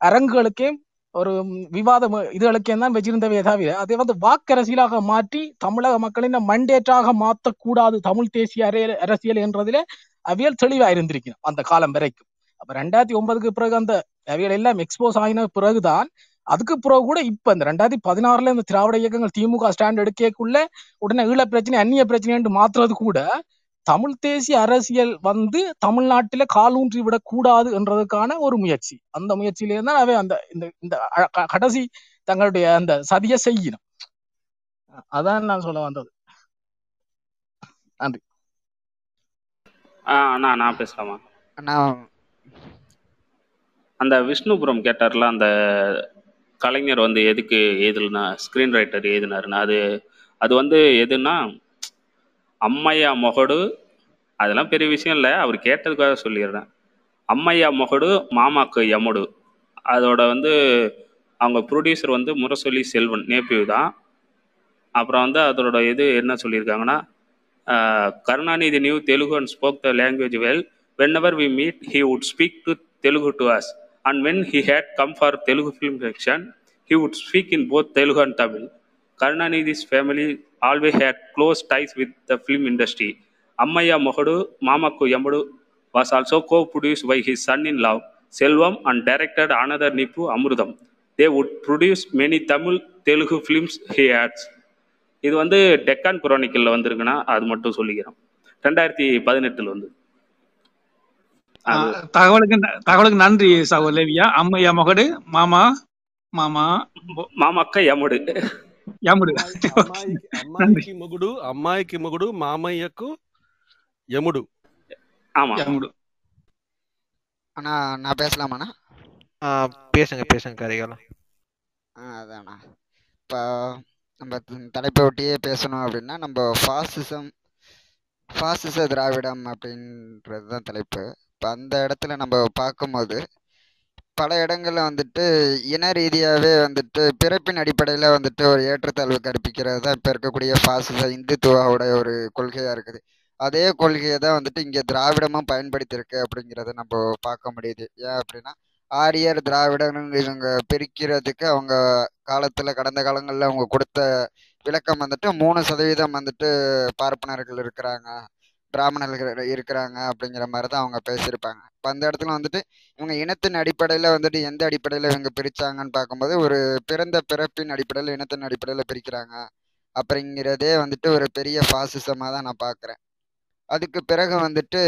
அரங்குகளுக்கே ஒரு விவாத விவாதம் தான் வச்சிருந்தவே தவிர அதை வந்து வாக்கரசியலாக மாற்றி தமிழக மக்களின் மண்டேற்றாக மாற்றக்கூடாது தமிழ் தேசிய அரே- அரசியல் என்றதுல அவியல் தெளிவா இருந்திருக்கணும் அந்த காலம் வரைக்கும். அப்ப ரெண்டாயிரத்தி ஒன்பதுக்கு பிறகு அந்த அவியல் எல்லாம் எக்ஸ்போஸ் ஆகின பிறகுதான் அதுக்கு பிறகு கூட இப்ப இந்த ரெண்டாயிரத்தி பதினாறுல இந்த திராவிட இயக்கங்கள் திமுக ஸ்டாண்ட் எடுக்கக்குள்ள உடனே ஈழ பிரச்சனை அந்நிய பிரச்சனை என்று மாத்துறது கூட தமிழ் தேசிய அரசியல் வந்து தமிழ்நாட்டில காலூன்றி விடக்கூடாது என்றதுக்கான ஒரு முயற்சி. அந்த முயற்சியிலே தான் அவை அந்த இந்த இந்த கடைசி தங்களுடைய அந்த சதியை செய்யணும். அதான் நான் சொல்ல வந்தது. நன்றி. அண்ணா நான் பேசலாமா? அண்ணா. அந்த விஷ்ணுபுரம் கேட்டார்ல அந்த கலைஞர் வந்து எதுக்கு எழுதலனா ஸ்க்ரீன் ரைட்டர் எழுதினாருன்னா அது அது வந்து எதுன்னா அம்மையா மொகடு அதெல்லாம் பெரிய விஷயம் இல்லை அவர் கேட்டதுக்காக சொல்லிடுறேன் அம்மையா மொகடு மாமாக்கு எமடு அதோட வந்து அவங்க ப்ரொடியூசர் வந்து முரசொலி செல்வன் நேப்பியூ தான் அப்புறம் வந்து அதோட இது என்ன சொல்லியிருக்காங்கன்னா Karunanidhi knew Telugu and spoke the language well whenever we met he would speak to Telugu to us and when he had come for Telugu film section he would speak in both Telugu and Tamil Karunanidhi's family Tamil. Karunanidhi's family always had close ties with the film industry. Ammaya Mohadu, Mamaku Yamudu was also co-produced by his son-in-law, Selvam, and directed another Nipu Amrudam. They would produce many Tamil Telugu films, he adds. இது வந்து டெக்கான் குரோனிக்கல்ல வந்திருக்குன்னா அது மட்டும் சொல்லிக்கிறோம் ரெண்டாயிரத்தி பதினெட்டுல வந்து தகவலுக்கு தகவலுக்கு நன்றி சகோதரியா அம்மையா மகடு மாமா மாமா மாமக்க யமுடு யாமுடு అమ్మాయికి நன்றி అమ్మాయికి మొగుడు అమ్మాయికి మొగుడు మామయ్యకు యముడు ஆமா யாமுடு அண்ணா நான் பேசலாமாண்ணா ஆ, பேசுங்க பேசுங்க கரிகாலம் ஆ அதாண்ணா இப்போ நம்ம த- தலைப்பை ஒட்டியே பேசணும் அப்படின்னா நம்ம ஃபாசிசம் ஃபாசிச திராவிடம் அப்படின்றது தான் தலைப்பு இப்போ அந்த இடத்துல நம்ம பார்க்கும்போது பல இடங்களில் வந்துட்டு இன ரீதியாகவே வந்துட்டு பிறப்பின் அடிப்படையில் வந்துட்டு ஒரு ஏற்றத்தாழ்வு கற்பிக்கிறது தான் இப்போ இருக்கக்கூடிய பாசிச இந்துத்துவாவோட ஒரு கொள்கையாக இருக்குது. அதே கொள்கையை தான் வந்துட்டு இங்கே திராவிடமும் பயன்படுத்தியிருக்கு அப்படிங்கிறத நம்ம பார்க்க முடியுது. ஏன் அப்படின்னா ஆரியர் திராவிடங்கள் இவங்க பிரிக்கிறதுக்கு அவங்க காலத்தில் கடந்த காலங்களில் அவங்க கொடுத்த விளக்கம் வந்துட்டு மூணு சதவீதம் வந்துட்டு பார்ப்பனர்கள் இருக்கிறாங்க. பிராமணர்கள் இருக்கிறாங்க அப்படிங்கிற மாதிரி தான் அவங்க பேசியிருப்பாங்க. இப்போ அந்த இடத்துல வந்துட்டு இவங்க இனத்தின் அடிப்படையில் வந்துட்டு எந்த அடிப்படையில் இவங்க பிரித்தாங்கன்னு பார்க்கும்போது ஒரு பிறந்த பிறப்பின் அடிப்படையில் இனத்தின் அடிப்படையில் பிரிக்கிறாங்க. அப்படிங்கிறதே வந்துட்டு ஒரு பெரிய ஃபாசிசமாக தான் நான் பார்க்குறேன். அதுக்கு பிறகு வந்துட்டு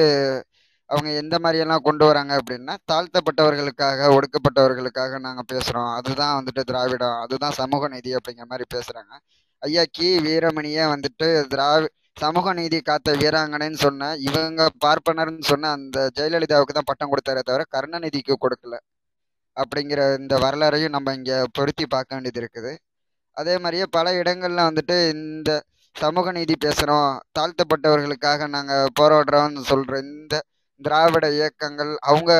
அவங்க எந்த மாதிரியெல்லாம் கொண்டு வராங்க அப்படின்னா தாழ்த்தப்பட்டவர்களுக்காக ஒடுக்கப்பட்டவர்களுக்காக நாங்கள் பேசுகிறோம் அதுதான் வந்துட்டு திராவிடம். அதுதான் சமூக நீதி அப்படிங்கிற மாதிரி பேசுகிறாங்க ஐயா கி வீரமணியே வந்துட்டு திராவி சமூக நீதி காத்த வீராங்கனைன்னு சொன்ன இவங்க பார்ப்பனர்னு சொன்ன அந்த ஜெயலலிதாவுக்கு தான் பட்டம் கொடுத்தாரே தவிர கருணாநிதிக்கு கொடுக்கல. அப்படிங்கிற இந்த வரலாறையும் நம்ம இங்கே பொருத்தி பார்க்க வேண்டியது இருக்குது. அதே மாதிரியே பல இடங்களில் வந்துட்டு இந்த சமூக நீதி பேசுகிறோம் தாழ்த்தப்பட்டவர்களுக்காக நாங்கள் போராடுறோம்னு சொல்கிற இந்த திராவிட இயக்கங்கள் அவங்க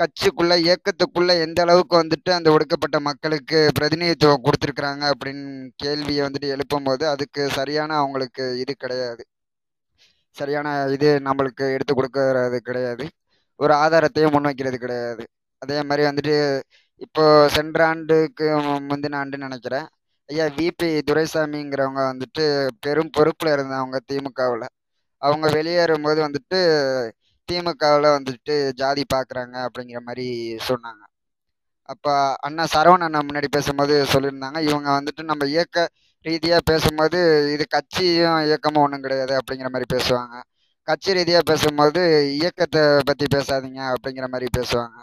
கட்சிக்குள்ள இயக்கத்துக்குள்ள எந்த அளவுக்கு வந்துட்டு அந்த ஒடுக்கப்பட்ட மக்களுக்கு பிரதிநிதித்துவம் கொடுத்துருக்குறாங்க அப்படின்னு கேள்வியை வந்துட்டு எழுப்பும்போது அதுக்கு சரியான அவங்களுக்கு இது கிடையாது. சரியான இது நம்மளுக்கு எடுத்து கொடுக்கறது கிடையாது. ஒரு ஆதாரத்தையும் முன்வைக்கிறது கிடையாது. அதே மாதிரி வந்துட்டு இப்போ சென்ற ஆண்டுக்கு முந்தின ஆண்டு நினைக்கிறேன். ஐயா விபி துரைசாமிங்கிறவங்க வந்துட்டு பெரும் பொறுப்பில் இருந்தவங்க திமுகவில். அவங்க வெளியேறும் போது வந்துட்டு திமுகவில் வந்துட்டு ஜாதி பார்க்குறாங்க அப்படிங்கிற மாதிரி சொன்னாங்க. அப்போ அண்ணா சரவண அண்ணா முன்னாடி பேசும்போது சொல்லியிருந்தாங்க. இவங்க வந்துட்டு நம்ம இயக்க ரீதியாக பேசும்போது இது கட்சியும் இயக்கமும் ஒன்றும் கிடையாது அப்படிங்கிற மாதிரி பேசுவாங்க. கட்சி ரீதியாக பேசும்போது இயக்கத்தை பற்றி பேசாதீங்க அப்படிங்கிற மாதிரி பேசுவாங்க.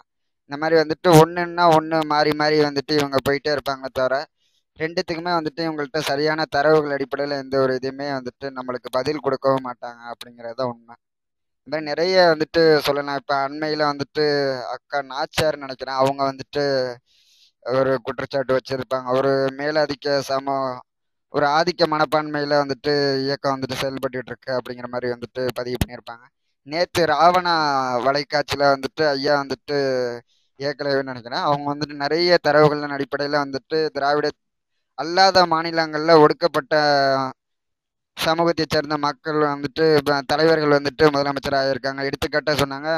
இந்த மாதிரி வந்துட்டு ஒன்றுன்னா ஒன்று மாறி மாறி வந்துட்டு இவங்க போயிட்டே இருப்பாங்க தவிர ரெண்டுத்துக்குமே வந்துட்டு இவங்கள்ட்ட சரியான தரவுகள் அடிப்படையில் எந்த ஒரு இதுவுமே வந்துட்டு நம்மளுக்கு பதில் கொடுக்கவும் மாட்டாங்க அப்படிங்கிறது தான் உண்மை. மாதிரி நிறைய வந்துட்டு சொல்லலாம். இப்போ அண்மையில் வந்துட்டு அக்கா நாச்சியார் நினைக்கிறேன். அவங்க வந்துட்டு ஒரு குற்றச்சாட்டு வச்சிருப்பாங்க. ஒரு மேலாதிக்க சம ஒரு ஆதிக்க மனப்பான்மையில் வந்துட்டு இயக்கம் வந்துட்டு செயல்பட்டு இருக்கு அப்படிங்கிற மாதிரி வந்துட்டு பதிவு பண்ணியிருப்பாங்க. நேற்று ராவணா வலைக்காட்சியில் வந்துட்டு ஐயா வந்துட்டு ஏற்கனவே நினைக்கிறேன். அவங்க வந்துட்டு நிறைய தரவுகளின் அடிப்படையில் வந்துட்டு திராவிட அல்லாத மாநிலங்களில் ஒடுக்கப்பட்ட சமூகத்தை சேர்ந்த மக்கள் வந்துட்டு தலைவர்கள் வந்துட்டு முதலமைச்சராக இருக்காங்க எடுத்துக்காட்டாக சொன்னாங்க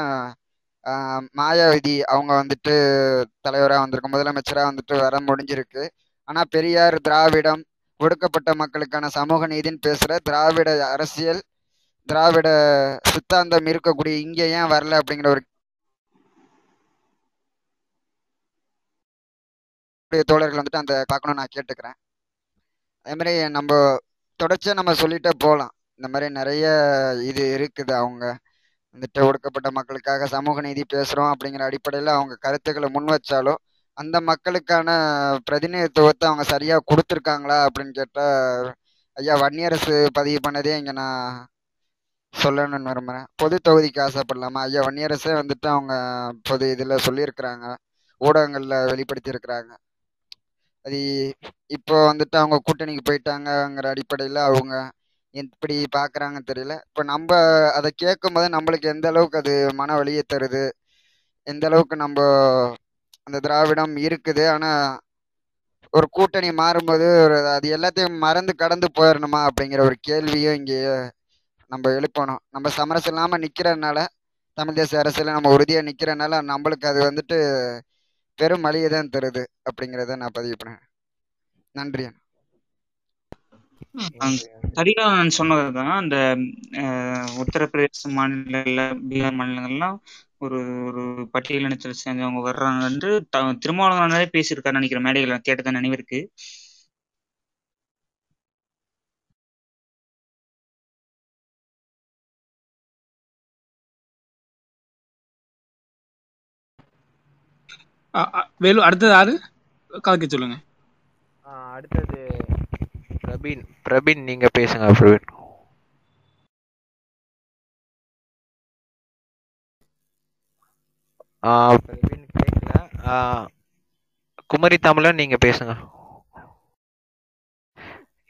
மாயாவதி அவங்க வந்துட்டு தலைவராக வந்திருக்கு முதலமைச்சராக வந்துட்டு வர முடிஞ்சிருக்கு. ஆனால் பெரியார் திராவிடம் ஒடுக்கப்பட்ட மக்களுக்கான சமூக நீதின்னு பேசுகிற திராவிட அரசியல் திராவிட சித்தாந்தம் இருக்கக்கூடிய இங்கே ஏன் வரல அப்படிங்கிற ஒரு தோழர்கள் வந்துட்டு அந்த பார்க்கணும்னு நான் கேட்டுக்கிறேன். அதே மாதிரி நம்ம தொடர்ச்சியாக நம்ம சொல்லிகிட்டே போகலாம் இந்த மாதிரி நிறைய இது இருக்குது அவங்க. வந்துட்டு ஒடுக்கப்பட்ட மக்களுக்காக சமூக நீதி பேசுகிறோம் அப்படிங்கிற அடிப்படையில் அவங்க கருத்துக்களை முன் வச்சாலும் அந்த மக்களுக்கான பிரதிநிதித்துவத்தை அவங்க சரியாக கொடுத்துருக்காங்களா அப்படின்னு கேட்டால் ஐயா வன்னியரசு பதிவு பண்ணதே இங்கே நான் சொல்லணும்னு விரும்புகிறேன் பொது தொகுதிக்கு ஆசைப்படலாமா? ஐயா வன்னியரசே வந்துட்டு அவங்க பொது இதில் சொல்லியிருக்கிறாங்க. ஊடகங்களில் வெளிப்படுத்தியிருக்கிறாங்க. அது இப்போ வந்துட்டு அவங்க கூட்டணிக்கு போயிட்டாங்கங்கிற அடிப்படையில் அவங்க எப்படி பார்க்குறாங்கன்னு தெரியல. இப்போ நம்ம அதை கேட்கும் போது நம்மளுக்கு எந்த அளவுக்கு அது மன வலியை தருது? எந்த அளவுக்கு நம்ம அந்த திராவிடம் இருக்குது? ஆனால் ஒரு கூட்டணி மாறும்போது ஒரு அது எல்லாத்தையும் மறந்து கடந்து போயிடணுமா அப்படிங்கிற ஒரு கேள்வியும் இங்கே நம்ம எழுப்பணும். நம்ம சமரசம் இல்லாமல் நிற்கிறதுனால தமிழ் தேசிய அரசியல நம்ம உறுதியாக நிற்கிறனால நம்மளுக்கு அது வந்துட்டு பெரும் வழியை தான் தருது அப்படிங்கிறத நான் பதிவு பண்ணேன் நன்றி சரிதான் நான் சொன்னதுதான் அந்த உத்தரப்பிரதேச மாநில பீகார் மாநிலங்கள்லாம் ஒரு ஒரு பட்டியலினத்தில் சேர்ந்தவங்க வர்றாங்கன்னு த- திருமாவளவனாரே பேசியிருக்காரு நினைக்கிறேன். மேடைகள் கேட்டதான் நினைவு வேலு அடுத்தது யாரு? கலக்க சொல்லுங்க. ஆ, அடுத்தது பிரபீன். பிரபீன் நீங்க பேசுங்க பிரபீன். பிரபீன் கேட்கல குமரி தமிழன் நீங்க பேசுங்க.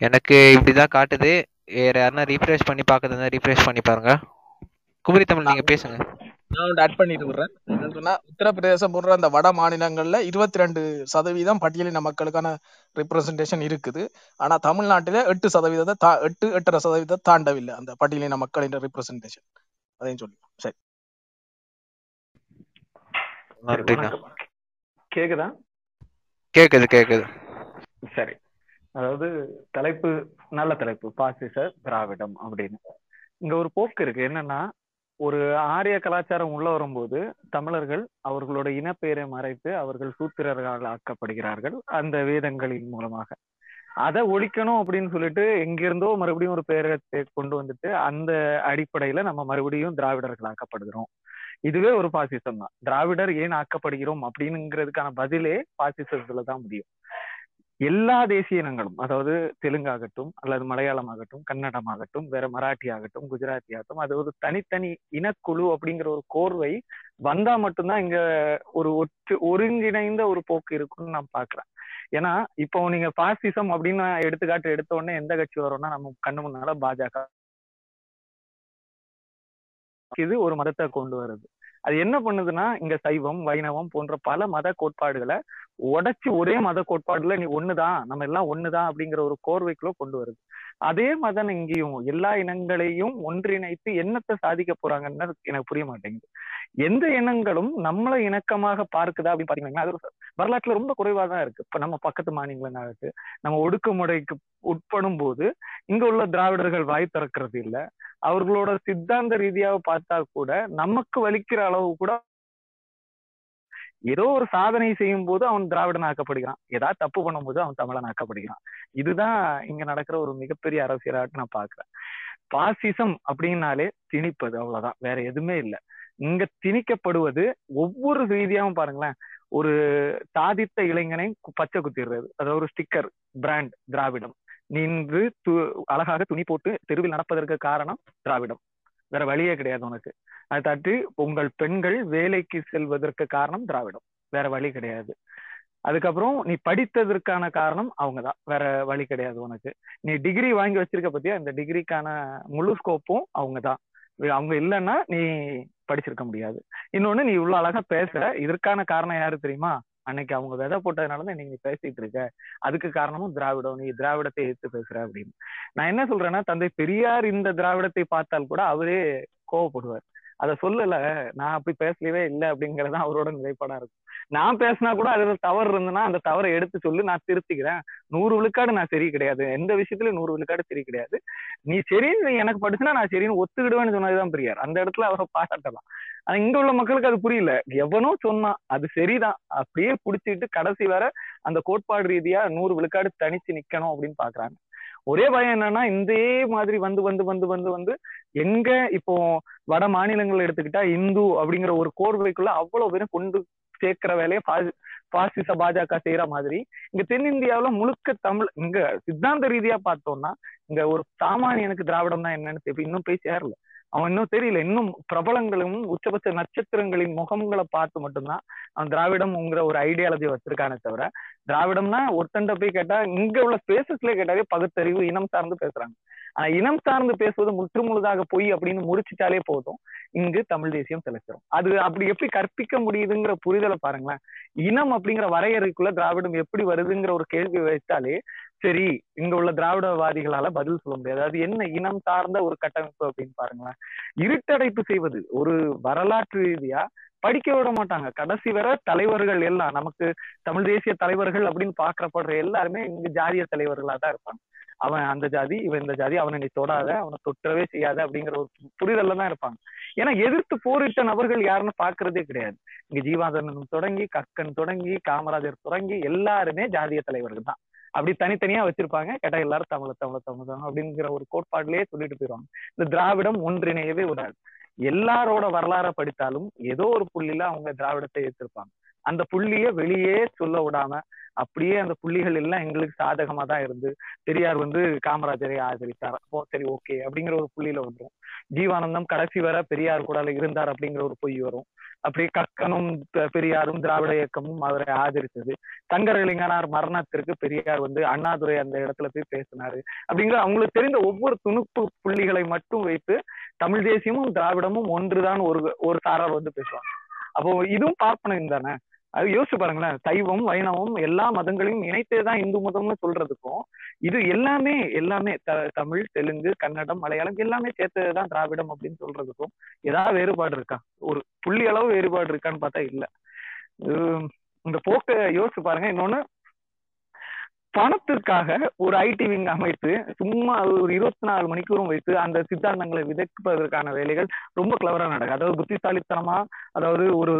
எனக்கு இப்படிதான் காட்டுது. வேற யாருன்னா ரீஃப்ரெஷ் பண்ணி பார்க்கறதா ரீஃப்ரெஷ் பண்ணி பாருங்க. குமரி தமிழ் நீங்க பேசுங்க. நான் ஆட் பண்ணிட்டு விடுறேன். என்னன்னு உத்தரப்பிரதேசம் போன்ற அந்த வட மாநிலங்கள்ல இருபத்தி ரெண்டு சதவீதம் பட்டியலின மக்களுக்கான ரெப்ரசன்டேஷன் இருக்குது. ஆனா தமிழ்நாட்டில எட்டு சதவீதத்தை தா எட்டு எட்டரை சதவீதத்தை தாண்டவில்லை அந்த பட்டியலின மக்களின் ரெப்ரசன்டேஷன் அதையும் சொல்லி சரி. கேக்குதா? கேக்குது கேக்குது. சரி. அதாவது தலைப்பு நல்ல தலைப்பு. பாசிச திராவிடம் அப்படின்னு. இங்க ஒரு போக்கு இருக்கு. என்னன்னா ஒரு ஆரிய கலாச்சாரம் உள்ள வரும்போது தமிழர்கள் அவர்களோட இனப்பெயரை மறைத்து அவர்கள் சூத்திரர்கள் ஆக்கப்படுகிறார்கள் அந்த வேதங்களின் மூலமாக. அதை ஒழிக்கணும் அப்படின்னு சொல்லிட்டு எங்கிருந்தோ மறுபடியும் ஒரு பேரத்தை கொண்டு வந்துட்டு அந்த அடிப்படையில நம்ம மறுபடியும் திராவிடர்கள் ஆக்கப்படுகிறோம். இதுவே ஒரு பாசிசம் தான் திராவிடர் ஏன் ஆக்கப்படுகிறோம் அப்படிங்கிறதுக்கான பதிலே பாசிசத்துல தான் முடியும். எல்லா தேசிய இனங்களும் அதாவது தெலுங்காகட்டும் அல்லது மலையாளம் ஆகட்டும் கன்னடம் ஆகட்டும் வேற மராட்டி ஆகட்டும் குஜராத்தி ஆகட்டும் அது ஒரு தனித்தனி இனக்குழு அப்படிங்கிற ஒரு கோர்வை வந்தா மட்டும்தான் இங்க ஒரு ஒற்று ஒருங்கிணைந்த ஒரு போக்கு இருக்கும்னு நான் பாக்குறேன் ஏன்னா இப்போ நீங்க பாசிசம் அப்படின்னு எடுத்துக்காட்டு எடுத்த உடனே எந்த கட்சி வரும்னா நம்ம கண்ணு முன்னால பாஜக. இது ஒரு மதத்தை கொண்டு வருது அது என்ன பண்ணுதுன்னா இங்க சைவம் வைணவம் போன்ற பல மத கோட்பாடுகளை உடைச்சு ஒரே மத கோட்பாடுல நீ ஒண்ணுதான் நம்ம எல்லாம் ஒண்ணுதான் அப்படிங்கிற ஒரு கோர்வைக்குள்ள கொண்டு வருது. அதே மதம் இங்கேயும் எல்லா இனங்களையும் ஒன்றிணைத்து என்னத்தை சாதிக்க போறாங்கன்னு எனக்கு புரிய மாட்டேங்குது. எந்த இனங்களும் நம்மளை இணக்கமாக பார்க்குதா அப்படின்னு பாத்தீங்கன்னா அது ஒரு வரலாற்றுல ரொம்ப குறைவா தான் இருக்கு. இப்ப நம்ம பக்கத்து மாநிலங்களாகட்டு நம்ம ஒடுக்குமுறைக்கு உட்படும் போது இங்க உள்ள திராவிடர்கள் வாய் திறக்கிறது இல்ல. அவர்களோட சித்தாந்த ரீதியாக பார்த்தா கூட நமக்கு வலிக்கிற அளவு கூட ஏதோ ஒரு சாதனை செய்யும் போது அவன் திராவிடன் ஆக்கப்படுகிறான் ஏதாவது தப்பு பண்ணும்போது அவன் தமிழன் ஆக்கப்படுகிறான் இதுதான் இங்க நடக்கிற ஒரு மிகப்பெரிய அரசியலாட்டு நான் பாக்குறேன் பாசிசம் அப்படின்னாலே திணிப்பது அவ்வளவுதான். வேற எதுவுமே இல்லை. இங்க திணிக்கப்படுவது ஒவ்வொரு ரீதியாவும் பாருங்களேன். ஒரு சாதித்த இளைஞனை கு- பச்சை குத்திடுறது. அதாவது ஒரு ஸ்டிக்கர் பிராண்ட் திராவிடம். நின்று து அழகாக துணி போட்டு தெருவில் நடப்பதற்கு காரணம் திராவிடம். வேற வழியே கிடையாது உனக்கு. அதை தாட்டி உங்கள் பெண்கள் வேலைக்கு செல்வதற்கு காரணம் திராவிடம். வேற வழி கிடையாது. அதுக்கப்புறம் நீ படித்ததற்கான காரணம் அவங்கதான். வேற வழி கிடையாது உனக்கு. நீ டிகிரி வாங்கி வச்சிருக்க பத்தியா? இந்த டிகிரிக்கான முழு ஸ்கோப்பும் அவங்கதான். அவங்க இல்லைன்னா நீ படிச்சிருக்க முடியாது. இன்னொன்னு நீ இவ்வளவு அழகா பேசுற. இதற்கான காரணம் யாரு தெரியுமா? அன்னைக்கு அவங்க விதை போட்டதுனால தான் இன்னைக்கு நீ பேசிட்டு இருக்க. அதுக்கு காரணமும் திராவிடம். நீ திராவிடத்தை எதிர்த்து பேசுற அப்படின்னு. நான் என்ன சொல்றேன்னா தந்தை பெரியார் இந்த திராவிடத்தை பார்த்தால் கூட அவரே கோவப்படுவார். அத சொல்லல. நான் அப்படி பேசலவே இல்லை அப்படிங்கறது அவரோட நிலைப்பாடா இருக்கும். நான் பேசினா கூட அதுல தவறு இருந்ததுன்னா அந்த தவறை எடுத்து சொல்லி நான் திருத்திக்கிறேன். நூறு விழுக்காடு நான் சரி கிடையாது. எந்த விஷயத்துல நூறு விழுக்காடு சரி கிடையாது. நீ சரின்னு நீ எனக்கு படிச்சுனா நான் சரின்னு ஒத்துக்கிடுவேன்னு சொன்னதுதான் பெரியார். அந்த இடத்துல அவரை பாராட்டலாம். ஆனா இங்க உள்ள மக்களுக்கு அது புரியல. எவனோ சொன்னான் அது சரிதான். அப்படியே புடிச்சிட்டு கடைசி வர அந்த கோட்பாடு ரீதியா நூறு விழுக்காடு தனிச்சு நிக்கணும் அப்படின்னு பாக்குறாங்க. ஒரே பயம் என்னன்னா இதே மாதிரி வந்து வந்து வந்து வந்து வந்து எங்க இப்போ வட மாநிலங்கள் எடுத்துக்கிட்டா இந்து அப்படிங்கிற ஒரு கோர்வைக்குள்ள அவ்வளவு பேரும் கொண்டு சேர்க்கிற வேலையை பாசிச பாஜக செய்யற மாதிரி இங்க தென்னிந்தியாவுல முழுக்க தமிழ் இங்க சித்தாந்த ரீதியா பார்த்தோம்னா இங்க ஒரு சாமானியனுக்கு திராவிடம் தான் என்னன்னு தெரி- இன்னும் போய் சேரல. அவன் இன்னும் தெரியல. இன்னும் பிரபலங்களும் உச்சபட்ச நட்சத்திரங்களின் முகங்களை பார்த்து மட்டும்தான் அவன் திராவிடம்ங்கிற ஒரு ஐடியாலஜி வச்சிருக்கானே தவிர திராவிடம்னா ஒருத்தண்ட போய் கேட்டா இங்க உள்ள ஸ்பேசஸ்ல கேட்டாலே பகுத்தறிவு இனம் சார்ந்து பேசுறாங்க. ஆனா இனம் சார்ந்து பேசுவது முற்றுமுழுதாக பொய் அப்படின்னு முடிச்சிட்டாலே போதும். இங்கு தமிழ் தேசியம் செலுத்துறோம் அது அப்படி எப்படி கற்பிக்க முடியுதுங்கிற புரிதலை பாருங்களேன். இனம் அப்படிங்கிற வரையறைக்குள்ள திராவிடம் எப்படி வருதுங்கிற ஒரு கேள்வி வைத்தாலே சரி இங்க உள்ள திராவிடவாதிகளால பதில் சொல்ல முடியாது. அது என்ன இனம் சார்ந்த ஒரு கட்டமைப்பு அப்படின்னு பாருங்களேன். இருட்டடைப்பு செய்வது ஒரு வரலாற்று ரீதியா படிக்க விட மாட்டாங்க. கடைசி வரை தலைவர்கள் எல்லாம் நமக்கு தமிழ் தேசிய தலைவர்கள் அப்படின்னு பாக்கப்படுற எல்லாருமே இங்க ஜாதிய தலைவர்களா தான் இருப்பாங்க. அவன் அந்த ஜாதி இவன் இந்த ஜாதி அவனை நீ தொடாத அவனை தொற்றவே செய்யாத அப்படிங்கிற ஒரு புரிதல்ல தான் இருப்பாங்க. ஏன்னா எதிர்த்து போரிட்ட நபர்கள் யாருன்னு பாக்குறதே கிடையாது. இங்க ஜீவாதனன் தொடங்கி கக்கன் தொடங்கி காமராஜர் தொடங்கி எல்லாருமே ஜாதிய தலைவர்கள் தான். அப்படி தனித்தனியா வச்சிருப்பாங்க. கேட்டா எல்லாரும் தமிழ தமிழ தமிழ் தான் அப்படிங்கிற ஒரு கோட்பாடுலயே சொல்லிட்டு போயிடுவாங்க. இந்த திராவிடம் ஒன்றிணையவே விடாது எல்லாரோட வரலாற படித்தாலும் ஏதோ ஒரு புள்ளியில அவங்க திராவிடத்தை ஏற்றிருப்பாங்க அந்த புள்ளிய வெளியே சொல்ல விடாம அப்படியே அந்த புள்ளிகள் எல்லாம் எங்களுக்கு சாதகமா தான் இருந்து பெரியார் வந்து காமராஜரை ஆதரித்தார். அப்போ சரி ஓகே அப்படிங்கிற ஒரு புள்ளியில வந்துரும். ஜீவானந்தம் கடைசி வர பெரியார் கூட இருந்தார் அப்படிங்கிற ஒரு பொய் வரும். அப்படியே கக்கனும் பெரியாரும் திராவிட இயக்கமும் அவரை ஆதரித்தது. சங்கரலிங்கனார் மரணத்திற்கு பெரியார் வந்து அண்ணாதுரை அந்த இடத்துல போய் பேசினாரு. அப்படிங்கிற அவங்களுக்கு தெரிந்த ஒவ்வொரு துணுப்பு புள்ளிகளை மட்டும் வைத்து தமிழ் தேசியமும் திராவிடமும் ஒன்றுதான் ஒரு ஒரு சாரார் வந்து பேசுவாங்க. அப்போ இதுவும் பார்ப்பனம் தானே? அது யோசிச்சு பாருங்களேன். சைவம் வைணவம் எல்லா மதங்களையும் இணைத்தே தான் இந்து மதம்னு சொல்றதுக்கும் இது எல்லாமே எல்லாமே த- தமிழ் தெலுங்கு கன்னடம் மலையாளம் எல்லாமே சேர்த்ததுதான் திராவிடம் அப்படின்னு சொல்றதுக்கும் ஏதாவது வேறுபாடு இருக்கா? ஒரு புள்ளி அளவு வேறுபாடு இருக்கான்னு பார்த்தா இல்ல. இந்த போக்க யோசிச்சு பாருங்க. இன்னொன்னு பணத்திற்காக ஒரு ஐடி விங் அமைத்து சும்மா ஒரு இருபத்தி நாலு மணிக்கூறும் வைத்து அந்த சித்தாந்தங்களை விதைப்பதற்கான வேலைகள் ரொம்ப கிளவரா நடக்கும் அதாவது புத்திசாலித்தனமா அதாவது ஒரு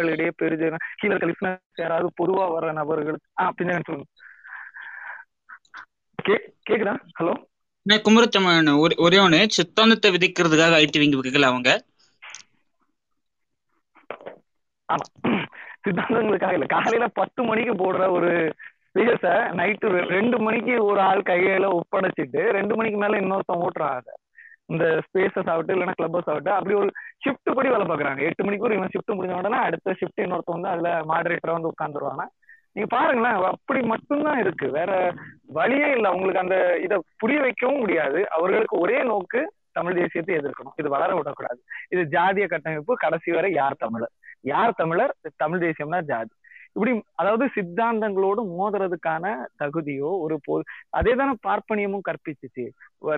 மக்களிடையே பெருஜ கீழே லிஸ்னர்ஸ் யாராவது பொதுவா வர்ற நபர்கள் பின்னாடி சொல்லுங்க. கேக்குதா? ஹலோ? நான் குமரத்தம்மன் ஒரே ஒண்ணு சித்தாந்தத்தை விதைக்கிறதுக்காக ஐடி விங்க வைக்கல அவங்க? ஆமா. சித்தாந்தங்களுக்காக இல்ல. காலையில பத்து மணிக்கு போடுற ஒரு பேச நைட்டு ரெண்டு மணிக்கு ஒரு ஆள் கையில ஒப்படைச்சிட்டு ரெண்டு மணிக்கு மேல இன்னொருத்தன் ஓட்டுறான் அதை. இந்த ஸ்பேசஸ் ஆகட்டும் இல்லைன்னா ஹவுஸ் ஆகட்டும் அப்படி ஒரு ஷிஃப்ட் படி வேலை பாக்குறாங்க எட்டு மணிக்கு ஒரு இவன் ஷிஃப்ட் முடிஞ்ச உடனே அடுத்த ஷிஃப்ட் இன்னொருத்த வந்து அதுல மாடரேட்டரா வந்து உட்காந்துருவாங்க நீங்க பாருங்களேன் அப்படி மட்டும்தான் இருக்கு. வேற வழியே இல்லை. அவங்களுக்கு அந்த இதை புரிய வைக்கவும் முடியாது. அவர்களுக்கு ஒரே நோக்கு தமிழ் தேசியத்தை எதிர்க்கணும். இது வளர விடக்கூடாது. இது ஜாதிய கட்டமைப்பு கடைசி வரை யார் தமிழர்? யார் தமிழர்? தமிழ் தேசியம்னா ஜாதி. இப்படி அதாவது சித்தாந்தங்களோடு மோதுறதுக்கான தகுதியோ ஒரு போ அதே தானே பார்ப்பனியமும் கற்பிச்சிச்சு.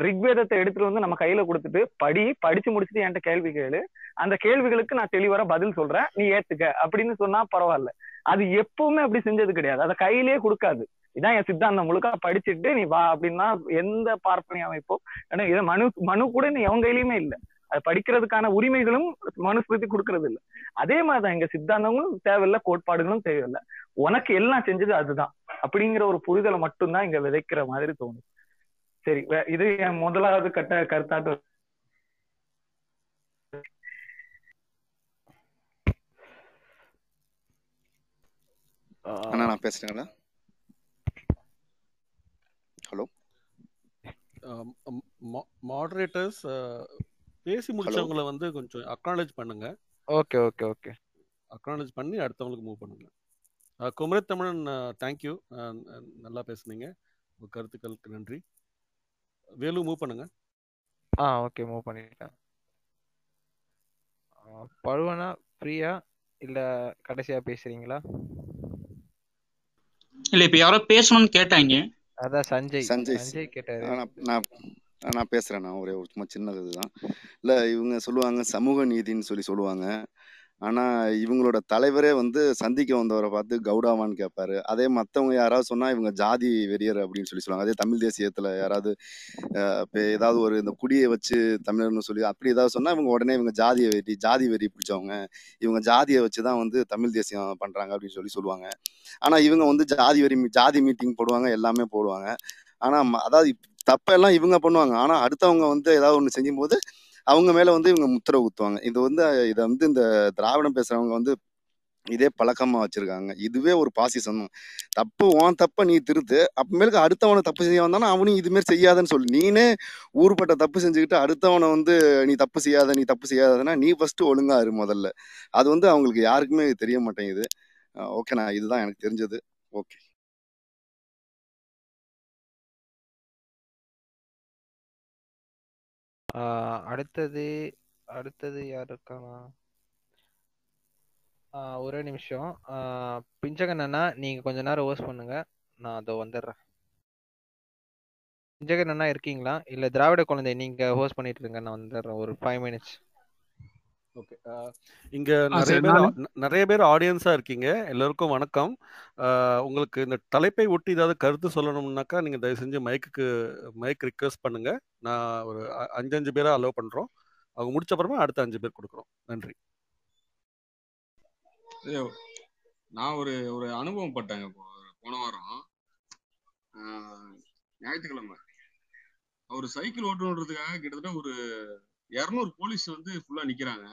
ரிக்வேதத்தை எடுத்துட்டு வந்து நம்ம கையில கொடுத்துட்டு படி படிச்சு முடிச்சுட்டு என்கிட்ட கேள்வி கேளு. அந்த கேள்விகளுக்கு நான் தெளிவர பதில் சொல்றேன். நீ ஏத்துக்க. அப்படின்னு சொன்னா பரவாயில்ல. அது எப்பவுமே அப்படி செஞ்சது கிடையாது. அதை கையிலேயே கொடுக்காது. இதான் என் சித்தாந்தம். முழுக்க படிச்சுட்டு நீ வா அப்படின்னா எந்த பார்ப்பனை அமைப்போ ஏன்னா இதை மனு மனு கூட நீ எவன் கையிலயுமே இல்லை. அது படிக்கிறதுக்கான உரிமைகளும் மனுஸ்மிருதி கொடுக்கறது இல்ல அதே மாதிரிதான் எங்க சித்தாந்தங்களும் தேவையில்ல கோட்பாடுகளும் தேவையில்லை உனக்கு எல்லாம் செஞ்சது அதுதான் அப்படிங்கிற ஒரு புரிதலை மட்டும்தான் இங்க விதைக்கிற மாதிரி தோணும் சரி இது என் முதலாவது கட்ட கருத்தாட்டம் அண்ணா நான் பேசுறேங்களா ஹலோ மாடரேட்டர்ஸ் பேசி முடிச்சவங்கள வந்து கொஞ்சம் அக்னாலேஜ் பண்ணுங்க. Okay okay okay. அக்னாலேஜ் பண்ணி அடுத்தவங்களுக்கு மூவ் பண்ணுங்க. குமரத் தமிழன் தேங்க்யூ நல்லா பேசுனீங்க. உங்க கருத்துக்களுக்கு நன்றி. வேலு மூவ் பண்ணுங்க. ஆ ஓகே மூவ் பண்ணிட்டேன். பழுவனா ஃப்ரீயா இல்ல கடைசியா பேசுறீங்களா? இல்ல இப்ப யாரோ பேசணும்னு கேட்டாங்க. அதான் சஞ்சய். சஞ்சய். சஞ்சய் கேட்டாரு. நான் பேசுகிறேன் நான் ஒரே ஒரு சும்மா சின்னது இதுதான். இல்லை இவங்க சொல்லுவாங்க சமூக நீதின்னு சொல்லி சொல்லுவாங்க. ஆனால் இவங்களோட தலைவரே வந்து சந்திக்க வந்தவரை பார்த்து கவுடாவான்னு கேட்பாரு அதே மற்றவங்க யாராவது சொன்னால் இவங்க ஜாதி வெறியர் அப்படின்னு சொல்லி சொல்லுவாங்க. அதே தமிழ் தேசியத்தில் யாராவது இப்போ ஏதாவது ஒரு இந்த குடியை வச்சு தமிழர்னு சொல்லி அப்படி ஏதாவது சொன்னால் இவங்க உடனே இவங்க ஜாதியை வெறி ஜாதி வெறி பிடிச்சவங்க இவங்க ஜாதியை வச்சு தான் வந்து தமிழ் தேசியம் பண்ணுறாங்க அப்படின்னு சொல்லி சொல்லுவாங்க. ஆனால் இவங்க வந்து ஜாதி வெறி ஜாதி மீட்டிங் போடுவாங்க எல்லாமே போடுவாங்க. ஆனால் அதாவது தப்பெல்லாம் இவங்க பண்ணுவாங்க. ஆனா அடுத்தவங்க வந்து ஏதாவது ஒண்ணு செய்யும்போது அவங்க மேல வந்து இவங்க முத்திரை ஊத்துவாங்க இது வந்து இதை வந்து இந்த திராவிடம் பேசுறவங்க வந்து இதே பழக்கமா வச்சிருக்காங்க. இதுவே ஒரு பாசிசம். தான். தப்பு உன் தப்ப நீ திருத்து. அப்பமேலுக்கு அடுத்தவனை தப்பு செய்ய வந்தானா அவனும் இதுமாரி செய்யாதன்னு சொல்லு. நீனே ஊர்பட்ட தப்பு செஞ்சுக்கிட்டு அடுத்தவனை வந்து நீ தப்பு செய்யாத நீ தப்பு செய்யாதன்னா நீ ஃபர்ஸ்ட் ஒழுங்கா இரு முதல்ல. அது வந்து அவங்களுக்கு யாருக்குமே தெரிய மாட்டேங்குது. ஓகேண்ணா இதுதான் எனக்கு தெரிஞ்சது. ஓகே அடுத்தது அடுத்தது யார் இருக்கானா ஒரே நிமிஷம். ஆ, பிஞ்சகன் அண்ணா நீங்க கொஞ்ச நேரம் ஹோஸ்ட் பண்ணுங்க. நான் அதோ வந்துடுறேன். பிஞ்சகன் அண்ணா இருக்கீங்களா? இல்ல திராவிட குழந்தை நீங்க ஹோஸ்ட் பண்ணிட்டு இருங்க. நான் வந்துடுறேன். ஒரு ஃபைவ் மினிட்ஸ் ஓகே இங்க ஆ நிறைய பேர் நிறைய பேர் ஆடியன்ஸா இருக்கீங்க. எல்லாருக்கும் வணக்கம். உங்களுக்கு இந்த தலைப்பை ஒட்டி ஏதாவது கருத்து சொல்லணும்னாக்கா நீங்க தயவு செஞ்சு மைக்குக்கு மைக் ரிக்வெஸ்ட் பண்ணுங்க. நான் ஒரு அ- அஞ்சு அஞ்சு பேரா அலோவ் பண்றோம். அவங்க முடிச்ச அப்புறமா அடுத்த அஞ்சு பேர் கொடுக்குறோம். நன்றி. ஐயோ, நான் ஒரு ஒரு அனுபவம் பட்டேங்க போன வாரம் ஞாயிற்றுக்கிழமை. அவர் சைக்கிள் ஓட்டணுன்றதுக்காக கிட்டத்தட்ட ஒரு இரநூறு போலீஸ் வந்து ஃபுல்லா நிக்கிறாங்க.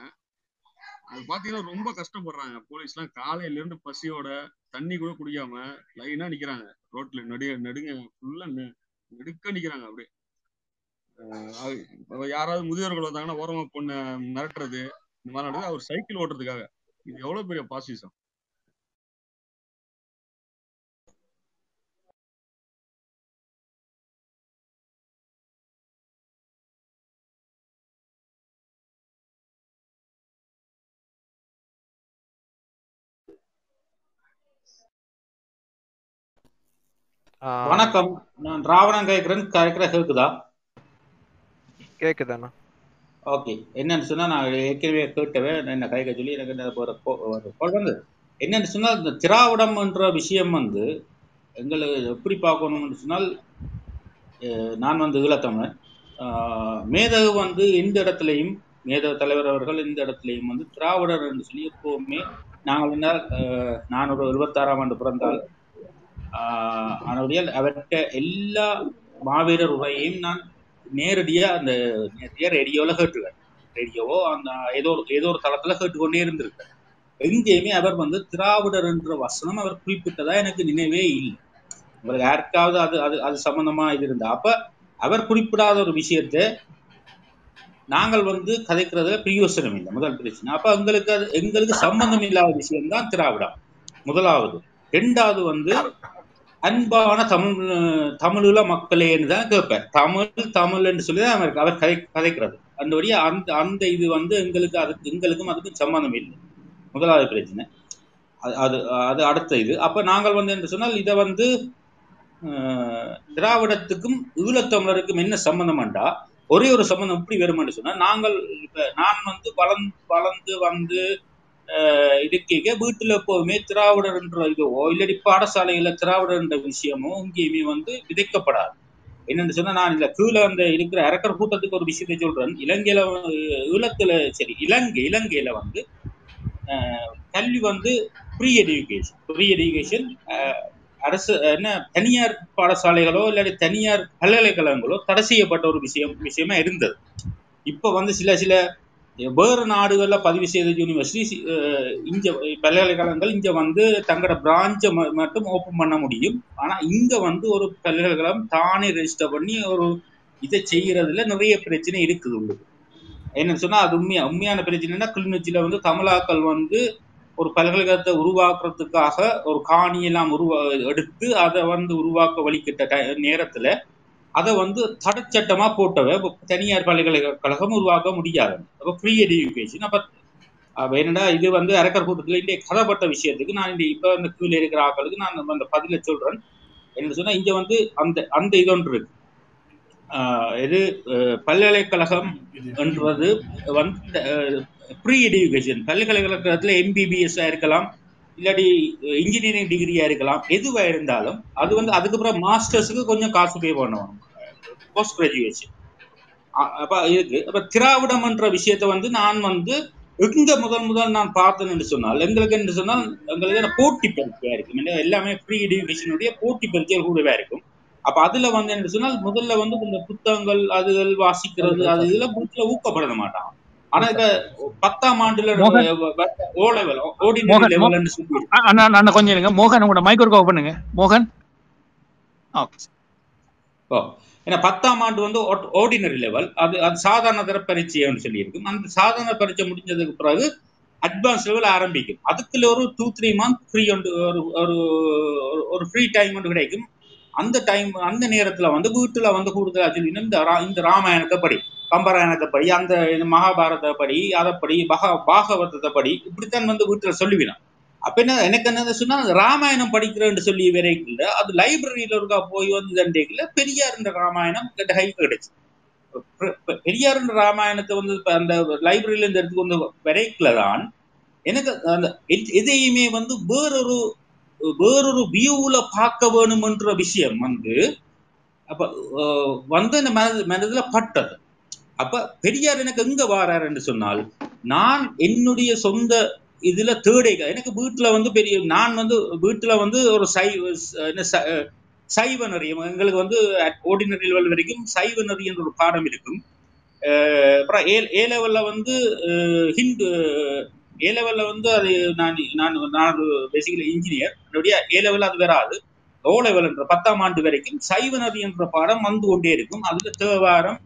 அது பாத்தீங்கன்னா ரொம்ப கஷ்டப்படுறாங்க. போலீஸ் எல்லாம் காலையில இருந்து பசியோட தண்ணி கூட குடிக்காம லைனா நிக்கிறாங்க. ரோட்ல நடு நடுங்க ஃபுல்லா நெடுக்க நிக்கிறாங்க அப்படியே. ஆஹ் யாராவது முதியோர்கள் வந்தாங்கன்னா ஓரமா பொண்ணு மிரட்டுறது இந்த மாதிரி நடக்குது. அவர் சைக்கிள் ஓட்டுறதுக்காக. இது எவ்வளவு பெரிய பாசிசம் வணக்கம். நான் ராவணன் கேட்கிறேன். கேட்கிற கேக்குதா? கேக்குதாண்ணா. ஓகே. என்னன்னு சொன்னா நான் ஏற்கனவே கேட்டவன். என்ன கைக்க சொல்லி எனக்கு என்ன வந்து. என்னன்னு சொன்னா இந்த திராவிடம் என்ற விஷயம் வந்து எங்களை எப்படி பார்க்கணும்னு சொன்னால் நான் வந்து ஈழத்தமிழன். மேதகு வந்து எந்த இடத்துலையும் மேதகு தலைவர் அவர்கள் எந்த இடத்துலையும் வந்து திராவிடர் என்று சொல்லி எப்பவுமே நாங்கள் என்ன அஹ், நான் ஒரு எழுபத்தாறாம் ஆண்டு பிறந்தால் ஆஹ் அவர்கிட்ட எல்லா மாவீரர் உரையையும் நான் நேரடியா அந்த நேரடியா ரேடியோல கேட்டுருவேன் ரேடியோவோ அந்த ஏதோ ஒரு ஏதோ ஒரு தளத்தில் கேட்டுக்கொண்டே இருந்திருக்கேன் எங்கேயுமே அவர் வந்து திராவிடர் என்ற வசனம் அவர் குறிப்பிட்டதா எனக்கு நினைவே இல்லை. உங்களுக்கு யாருக்காவது அது அது அது சம்பந்தமா இது இருந்தா அப்ப அவர் குறிப்பிடாத ஒரு விஷயத்தை நாங்கள் வந்து கதைக்கிறதுல பிரயோசனம் இல்லை. முதல் பிரச்சனை. அப்ப எங்களுக்கு அது எங்களுக்கு சம்பந்தம் இல்லாத விஷயம்தான் திராவிடம். முதலாவது. ரெண்டாவது வந்து அன்பான தமிழ் தமிழுல மக்களேன்னு தான் கேட்பேன். தமிழ் தமிழ் என்று சொல்லி தான் அவர் அவர் கதை கதைக்கிறது. அந்த வழியா அந்த அந்த இது வந்து எங்களுக்கு அதுக்கு எங்களுக்கும் அதுக்கும் சம்பந்தம் இல்லை. முதலாவது பிரச்சனை. அது அது அது அடுத்த இது. அப்ப நாங்கள் வந்து என்று சொன்னால் இதை வந்து திராவிடத்துக்கும் ஈழத்தமிழருக்கும் என்ன சம்பந்தம்டா ஒரே ஒரு சம்பந்தம் எப்படி வருமென்று சொன்னால் நாங்கள் இப்போ நான் வந்து வளர்ந்து வளர்ந்து வந்து அஹ், வீட்டில் வீட்டுல எப்போதுமே திராவிடர்ன்ற இதுவோ இல்லடி பாடசாலையில திராவிடர்ன்ற விஷயமோ இங்கேயுமே வந்து விதைக்கப்படாது. என்னன்னு சொன்னா நான் இந்த கீழே அந்த இருக்கிற அரக்கர் கூட்டத்துக்கு ஒரு விஷயத்தை சொல்றேன். இலங்கையில வந்து- ஈழத்துல சரி இலங்கை இலங்கையில வந்து கல்வி வந்து ப்ரீ எஜுகேஷன் ப்ரீ எஜுகேஷன் அரசு என்ன தனியார் பாடசாலைகளோ இல்லாட்டி தனியார் பல்கலைக்கழகங்களோ தடை செய்யப்பட்ட ஒரு விஷயம் விஷயமா இருந்தது. இப்ப வந்து சில சில வேறு நாடுகளில் பதிவு செய்த யூனிவர்சிட்டி இங்க பல்கலைக்கழகங்கள் இங்க வந்து தங்களோட பிரான்ச்சை மட்டும் ஓப்பன் பண்ண முடியும். ஆனா இங்க வந்து ஒரு பல்கலைக்கழகம் தானே ரெஜிஸ்டர் பண்ணி ஒரு இதை செய்யறதுல நிறைய பிரச்சனை இருக்குது உங்களுக்கு என்னன்னு சொன்னா அது உண்மையா உண்மையான பிரச்சனைனா கிளிநொச்சியில் வந்து தமிழாக்கள் வந்து ஒரு பல்கலைக்கழகத்தை உருவாக்குறதுக்காக ஒரு காணி எல்லாம் உருவா எடுத்து அதை வந்து உருவாக்க வழிகிட்ட நேரத்தில் நேரத்துல அதை வந்து தடச்சட்டமா போட்டவ தனியார் பல்கலைக்கழகம் உருவாக்க முடியாது. அப்போ ஃப்ரீ எஜுகேஷன் அப்போ என்னடா இது வந்து அரக்கர் கூட்டத்துல இன்றைய கதைப்பட்ட விஷயத்துக்கு நான் இந்த இப்போ அந்த கீழே இருக்கிற ஆக்களுக்கு நான் அந்த பதிலை சொல்றேன். என்ன சொன்னால் இங்க வந்து அந்த அந்த இது ஒன்று இருக்கு. ஆஹ் இது பல்கலைக்கழகம் என்றது வந்து ப்ரீ எஜுகேஷன் பல்கலைக்கழகத்துல எம்பிபிஎஸ் இருக்கலாம். இல்லாட்டி இன்ஜினியரிங் டிகிரியா இருக்கலாம். எதுவா இருந்தாலும் அது வந்து அதுக்கப்புறம் மாஸ்டர்ஸுக்கு கொஞ்சம் காசு பே பண்ணுவாங்க போஸ்ட் கிராஜுவேஷன் அப்ப இருக்கு. அப்ப திராவிடம் என்ற விஷயத்த வந்து நான் வந்து எங்க முதல் முதல் நான் பார்த்தேன் என்று சொன்னால் எங்களுக்கு என்று சொன்னால் எங்களுக்கு போட்டி பரீட்சையா இருக்கும். எல்லாமே ஃப்ரீ எஜுகேஷனுடைய போட்டி பரீட்சைகள் கூடவே இருக்கும். அப்ப அதுல வந்து என்ன சொன்னால் முதல்ல வந்து இந்த புத்தகங்கள் அதுகள் வாசிக்கிறது அது இதுல வீட்டுல ஊக்கப்பட மாட்டான். ஆனா இப்ப பத்தாம் ஆண்டுல மோகன். ஓ லெவல் ஆர்டினரி மோகன் மோ- லெவல்னு சொல்லி அ- அண்ணா அண்ணா கொஞ்சம் இருங்க. மோகன் உங்களோட மைக் ஒர்க் பண்ணுங்க. மோகன். ஓகே ஓ ஏன்னா பத்தாம் ஆண்டு வந்து ஆர்டினரி லெவல் அது அது சாதாரண தர பரீட்சைன்னு சொல்லியிருக்கும். அந்த சாதாரண பரீட்சை முடிஞ்சதுக்கு பிறகு அட்வான்ஸ் லெவல் ஆரம்பிக்கும். அதுக்குள்ள ஒரு டூ த்ரீ மந்த் ஃப்ரீ ஒன்று ஒரு- ஒரு ஃப்ரீ டைம் ஒன்று கிடைக்கும். அந்த டைம் அந்த நேரத்துல வந்து வீட்டுல வந்து கூடுதலா சொல்லினா இந்த ரா- இந்த ராமாயணத்தை படி கம்பராயணத்தை படி அந்த மகாபாரத படி அதை படி பகா பாகவதத்தை படி இப்படித்தான் வந்து வீட்டுல சொல்லுவினான் அப்ப என்ன எனக்கு என்ன சொன்னா ராமாயணம் படிக்கிறேன்னு சொல்லி வரைக்குள்ள அது லைப்ரரியில இருக்கா போய் வந்து தண்டைக்குள்ள பெரியார் இந்த ராமாயணம் கிட்ட கை கிடைச்சு. பெரியார் இந்த ராமாயணத்தை வந்து அந்த லைப்ரரியில இருந்து இடத்துக்கு வந்து வரைக்குல தான் எனக்கு அந்த எதையுமே வந்து வேறொரு வேறொரு வியூவில் பார்க்க வேணுமென்ற விஷயம் வந்து அப்போ வந்து இந்த மனது மனதில் பட்டது. அப்போ பெரியார் எனக்கு எங்க வாராருன்னு சொன்னால் நான் என்னுடைய சொந்த இதுல தேடை எனக்கு வீட்டுல வந்து பெரிய நான் வந்து வீட்டுல வந்து ஒரு சைவ ச- சைவ நெறியம் எங்களுக்கு வந்து ஓர்டினரி லெவல் வரைக்கும் சைவ நெறி என்ற ஒரு பாடம் இருக்கும். அப்புறம் ஏ ஏ லெவல்ல வந்து ஹிந்து ஏ லெவல்ல வந்து அது நான் நான் நான் பேசிக்கலி இன்ஜினியர் என்னுடைய ஏ லெவல் அது வராது ஓ லெவல் என்ற பத்தாம் ஆண்டு வரைக்கும் சைவ நதி என்ற பாடம் வந்து கொண்டே இருக்கும். அதுல தேவாரம்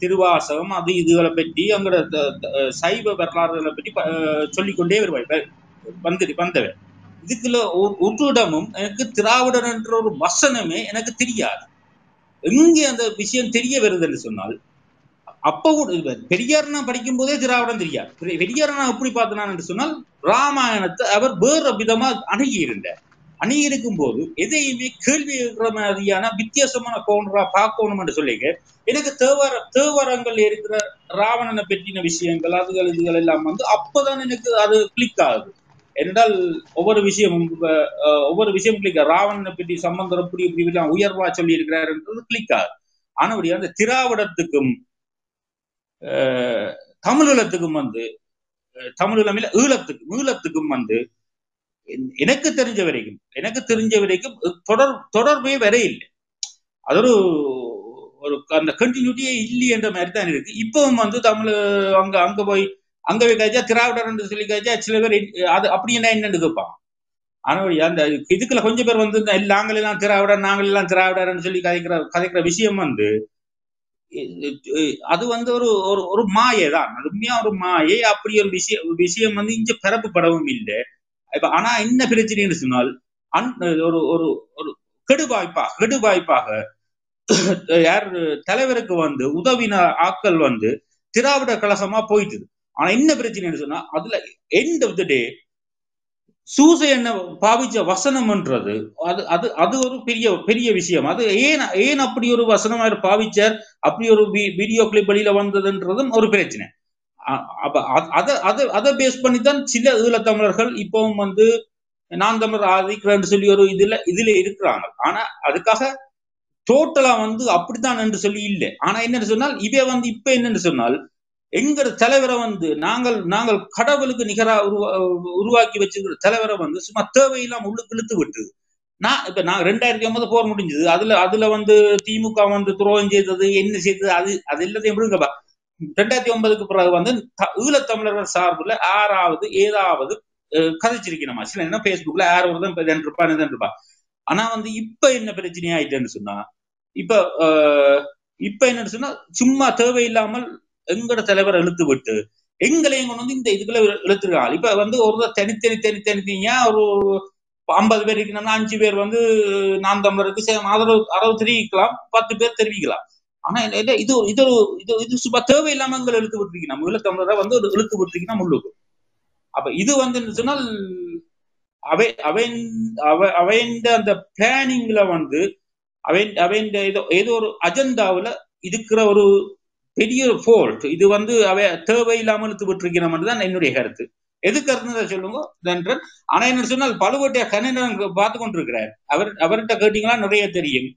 திருவாசகம் அது இதுகளை பற்றி அங்கட சைவ வரலாறுகளை பற்றி சொல்லிக்கொண்டே வருவாய். வந்து வந்தவர். இதுக்குள்ள ஒரு ஒரு இடமும் எனக்கு திராவிடன் என்ற ஒரு வசனமே எனக்கு தெரியாது. எங்கே அந்த விஷயம் தெரிய வருதுன்னு சொன்னால் அப்ப கூட பெரியார் நான் படிக்கும் போதே திராவிடம் தெரியாது. பெரிய- பெரியார் நான் எப்படி பார்த்தேன் என்று சொன்னால் ராமாயணத்தை அவர் வேற விதமா அணுகி இருந்தார் அணுகி இருக்கும் போது எதையுமே கேள்வி இருக்கிற மாதிரியான வித்தியாசமான கோணரா பார்க்கணும் என்று சொல்லிங்க எனக்கு தேவர தேவரங்கள் இருக்கிற ராவணனை பற்றின விஷயங்கள் அதுகள் இதுகள் எல்லாம் வந்து அப்பதான் எனக்கு அது கிளிக் ஆகுது. என்றால் ஒவ்வொரு விஷயமும் ஒவ்வொரு விஷயம் கிளிக் ராவணனை பற்றி சம்பந்தம் இப்படி இப்படி எல்லாம் உயர்வா சொல்லி இருக்கிறாருன்றது கிளிக் ஆகுது. ஆனபடியா அந்த திராவிடத்துக்கும் தமிழீழத்துக்கும் வந்து தமிழ் தமிழீழம் இல்ல ஈழத்துக்கும் ஈழத்துக்கும் வந்து எனக்கு தெரிஞ்ச வரைக்கும் எனக்கு தெரிஞ்ச வரைக்கும் தொடர் தொடர்பே வர இல்லை அது ஒரு ஒரு அந்த கண்டினியூட்டியே இல்லை என்ற மாதிரி தான் இருக்கு இப்பவும் வந்து தமிழ் அங்க அங்க போய் அங்க போய் காய்ச்சா திராவிடர் சொல்லி காய்ச்சா சில பேர் அது அப்படி என்ன என்னன்னு கேட்பான் ஆனா அந்த இதுக்குள்ள கொஞ்சம் பேர் வந்து நாங்கள் எல்லாம் திராவிடர் நாங்கள் எல்லாம் திராவிடர்னு சொல்லி கதைக்கிற கதைக்கிற விஷயம் வந்து அது வந்து ஒரு ஒரு ஒரு மாயை தான் அது ஒரு மாயை அப்படி ஒரு விஷயம் விஷயம் வந்து இங்க பரப்பப்படவும் இல்லை. இப்ப ஆனா என்ன பிரச்சனைன்னு சொன்னால் அன் ஒரு ஒரு ஒரு கெடுவாய்ப்பா கெடுவாய்ப்பாக யார் தலைவருக்கு வந்து உதவின ஆக்கள் வந்து திராவிட கழகமா போயிட்டுது. ஆனா என்ன பிரச்சனைன்னு சொன்னா அதுல end of the day Soosai என்ன பாவிச்ச வசனம்ன்றது அது அது அது ஒரு பெரிய பெரிய விஷயம். அது ஏன் ஏன் அப்படி ஒரு வசனம் அவர் பாவிச்சார்? அப்படி ஒரு வீடியோ கிளிப் வெளியில வந்ததுன்றதும் ஒரு பிரச்சனை. அ- அப்ப அத அதை பேஸ் பண்ணி தான் சில ஈழத்தமிழர்கள் இப்பவும் வந்து நான் தமிழர் ஆதிக்கிறேன்னு சொல்லி ஒரு இதுல இதுல இருக்கிறாங்க. ஆனா அதுக்காக டோட்டலா வந்து அப்படித்தான் என்று சொல்லி இல்லை. ஆனா என்னன்னு சொன்னால் இவே வந்து இப்ப என்னன்னு சொன்னால் எங்க தலைவரை வந்து நாங்கள் நாங்கள் கடவுளுக்கு நிகரா உருவா உருவாக்கி வச்சிருக்கிற தலைவரை வந்து சும்மா தேவையில்லாம உள்ளுக்கு இழுத்து விட்டு நான் இப்ப நான் ரெண்டாயிரத்தி ஒன்பது போர் முடிஞ்சது. அதுல அதுல வந்து திமுக வந்து துரோகம் செய்தது என்ன செய்தது அது அது எல்லாத்தையும் விடுங்கப்பா ரெண்டாயிரத்தி ஒன்பதுக்கு பிறகு வந்து த- ஈழத்தமிழர்கள் சார்புல யாராவது ஏதாவது கதைச்சிருக்கணுமா? சில என்ன பேஸ்புக்ல யார் ஒருதான் இப்ப இருப்பான் இதன் இருப்பான் ஆனா வந்து இப்ப என்ன பிரச்சனையா ஆயிட்டேன்னு சொன்னா இப்ப இப்ப என்னன்னு சொன்னா சும்மா தேவையில்லாமல் எங்கட தலைவர் இழுத்து விட்டு எங்களையும் கொண்டு வந்து இந்த இதுக்குள்ள இழுத்துருக்காங்க. இப்ப வந்து ஒரு தனித்தனி தனி தனித்தனியா ஒரு ஐம்பது பேர் இருக்கணும்னா அஞ்சு பேர் வந்து நான் தமிழருக்கு சே- ஆதரவு ஆதரவு தெரிவிக்கலாம் பத்து பேர் தெரிவிக்கலாம். ஆனா இல்ல இது இது ஒரு இது இது சும்மா தேவையில்லாம எங்களை இழுத்து விட்டுருக்கு நம்ம ஈழத்தமிழரை வந்து ஒரு இழுத்து விட்டுருக்கு முள்ளுக்கு. அப்ப இது வந்து சொன்னால் அவை அவன் அவ அவைந்த அந்த பிளானிங்ல வந்து அவன் அவன் ஏதோ ஏதோ ஒரு அஜெண்டாவுல இருக்கிற ஒரு பெரிய ஃபோல்ட் இது வந்து அவை தேவையில்லாமல் இழுத்து விட்டுருக்கிறோம் தான் என்னுடைய கருத்து. எது கருத்து சொல்லுங்க? என்றால் ஆனா என்ன சொன்னால் பழுவட்டைய கண்ணன் பார்த்து கொண்டிருக்கிறார். அவர் அவர்கிட்ட கேட்டீங்களா நிறைய தெரியும்.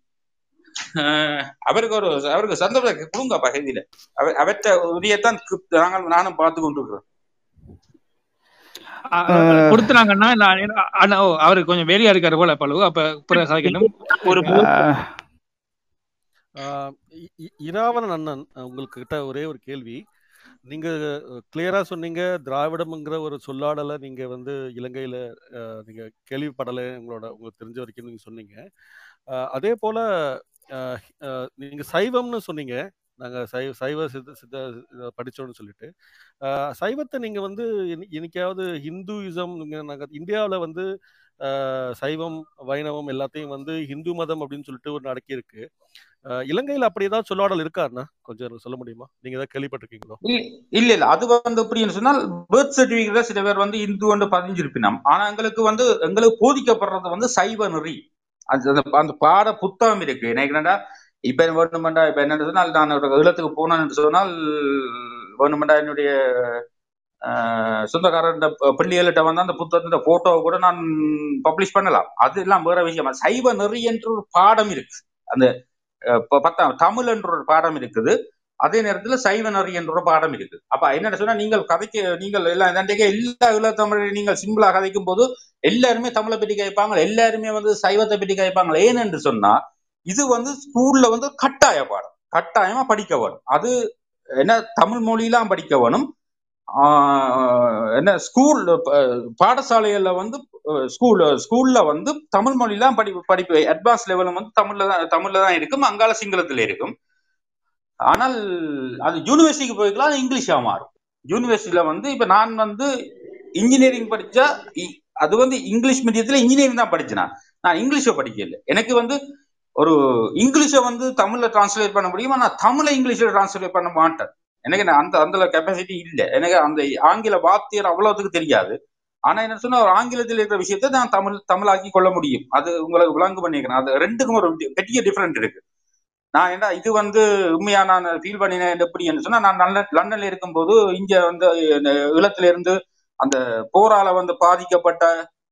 ஆஹ் அவருக்கு ஒரு அவருக்கு சந்தர்ப்பம் கொடுங்கப்பா செய்தியில. அவர் அவற்றை உரியத்தான் நாங்கள் நானும் பார்த்து கொண்டிருக்கிறோம். கொடுத்துனாங்கன்னா அவருக்கு கொஞ்சம் வேலையா இருக்காரு போல பழுவு. அப்ப ஒரு இராவணன் அண்ணன் உங்களுக்கு கிட்ட ஒரே ஒரு கேள்வி. நீங்க கிளியரா சொன்னீங்க. திராவிடம்ங்கிற ஒரு சொல்லாடலை நீங்க வந்து இலங்கையில நீங்க கேள்விப்படலை. உங்களோட உங்களுக்கு தெரிஞ்ச வரைக்கும் நீங்க சொன்னீங்க. அதே போல நீங்க சைவம்னு சொன்னீங்க. நாங்க சைவ சைவ சித்த சித்த படித்தோன்னு சொல்லிட்டு. சைவத்தை நீங்க வந்து இன்னைக்காவது ஹிந்துயிசம் நாங்கள் இந்தியாவில் வந்து சைவம் வைணவம் எல்லாத்தையும் வந்து ஹிந்து மதம் அப்படின்னு சொல்லிட்டு ஒரு அடக்கி இருக்கு. இலங்கையில அப்படி ஏதாவது சொல்லாடல் இருக்காருண்ணா கொஞ்சம் சொல்ல முடியுமா? நீங்க ஏதாவது கேள்விப்பட்டிருக்கீங்களோ? இல்ல இல்ல அது வந்து எப்படின்னு சொன்னால் பேர்த் சர்டிபிகேட்ல சில பேர் வந்து இந்து வந்து பதிஞ்சிருப்பினோம். ஆனா எங்களுக்கு வந்து எங்களுக்கு போதிக்கப்படுறது வந்து சைவ நெறி. அது அந்த அந்த பாட புத்தகம் இருக்கு. எனக்கு என்னடா இப்ப என்ன வேணுமெண்டா இப்ப என்னன்னு சொன்னால் நான் ஒரு ஈழத்துக்கு போனேன்னு சொன்னால் வேணுமெண்டா என்னுடைய சொந்தக்காரர்கிட்ட பிள்ளைகள்கிட்ட வந்து அந்த புத்தகத்தின் போட்டோவை கூட நான் பப்ளிஷ் பண்ணலாம். அது எல்லாம் வேற விஷயம்? சைவ நெறி என்ற ஒரு பாடம் இருக்கு. அந்த பத்தாம் தமிழ் என்ற ஒரு பாடம் இருக்குது. அதே நேரத்துல சைவ நெறி என்ற ஒரு பாடம் இருக்கு அப்ப என்ன சொன்னா நீங்கள் கதைக்க நீங்கள் எல்லாம் எல்லா ஈழ தமிழ் நீங்கள் சிம்பிளா கதைக்கும் போது எல்லாருமே தமிழை பற்றி கேட்பாங்க எல்லாருமே வந்து சைவத்தை பற்றி கேட்பாங்க ஏன் என்று சொன்னா இது வந்து ஸ்கூல்ல வந்து கட்டாய பாடம். கட்டாயமா படிக்க வேணும். அது என்ன தமிழ் மொழியெல்லாம் படிக்க வேணும். என்ன ஸ்கூல் பாடசாலைகள்ல வந்து ஸ்கூல் ஸ்கூல்ல வந்து தமிழ் மொழிலாம் படி படிப்பு அட்வான்ஸ் லெவலும் வந்து தமிழ்ல தான் தமிழ்ல தான் இருக்கும் அங்கால சிங்களத்துல இருக்கும். ஆனால் அது யூனிவர்சிட்டிக்கு போய்க்கலாம் அது இங்கிலீஷா மாறும். யூனிவர்சிட்டியில வந்து இப்ப நான் வந்து இன்ஜினியரிங் படிச்சா இ- அது வந்து இங்கிலீஷ் மீடியத்துல இன்ஜினியரிங் தான் படிச்சேன் நான். நான் இங்கிலீஷை படிக்கல. எனக்கு வந்து ஒரு இங்கிலீஷை வந்து தமிழ்ல டிரான்ஸ்லேட் பண்ண முடியும்? நான் தமிழை இங்கிலீஷ்ல டிரான்ஸ்லேட் பண்ண மாட்டேன். எனக்கு நான் அந்த அந்த கெப்பாசிட்டி இல்லை. எனக்கு அந்த ஆங்கில வார்த்தையர் அவ்வளவுக்கு தெரியாது. ஆனா என்ன சொன்னா ஒரு ஆங்கிலத்தில் இருக்கிற விஷயத்தை நான் தமிழ் தமிழாக்கி கொள்ள முடியும். அது உங்களுக்கு விளங்கு பண்ணிக்கிறேன். அது ரெண்டுக்கும் ஒரு பெரிய டிஃபரெண்ட் இருக்கு. நான் என்ன இது வந்து உண்மையா நான் ஃபீல் பண்ணினேன் எப்படின்னு சொன்னா நான் நல்ல லண்டன்ல இருக்கும்போது இங்க வந்து இளத்துல இருந்து அந்த போரால வந்து பாதிக்கப்பட்ட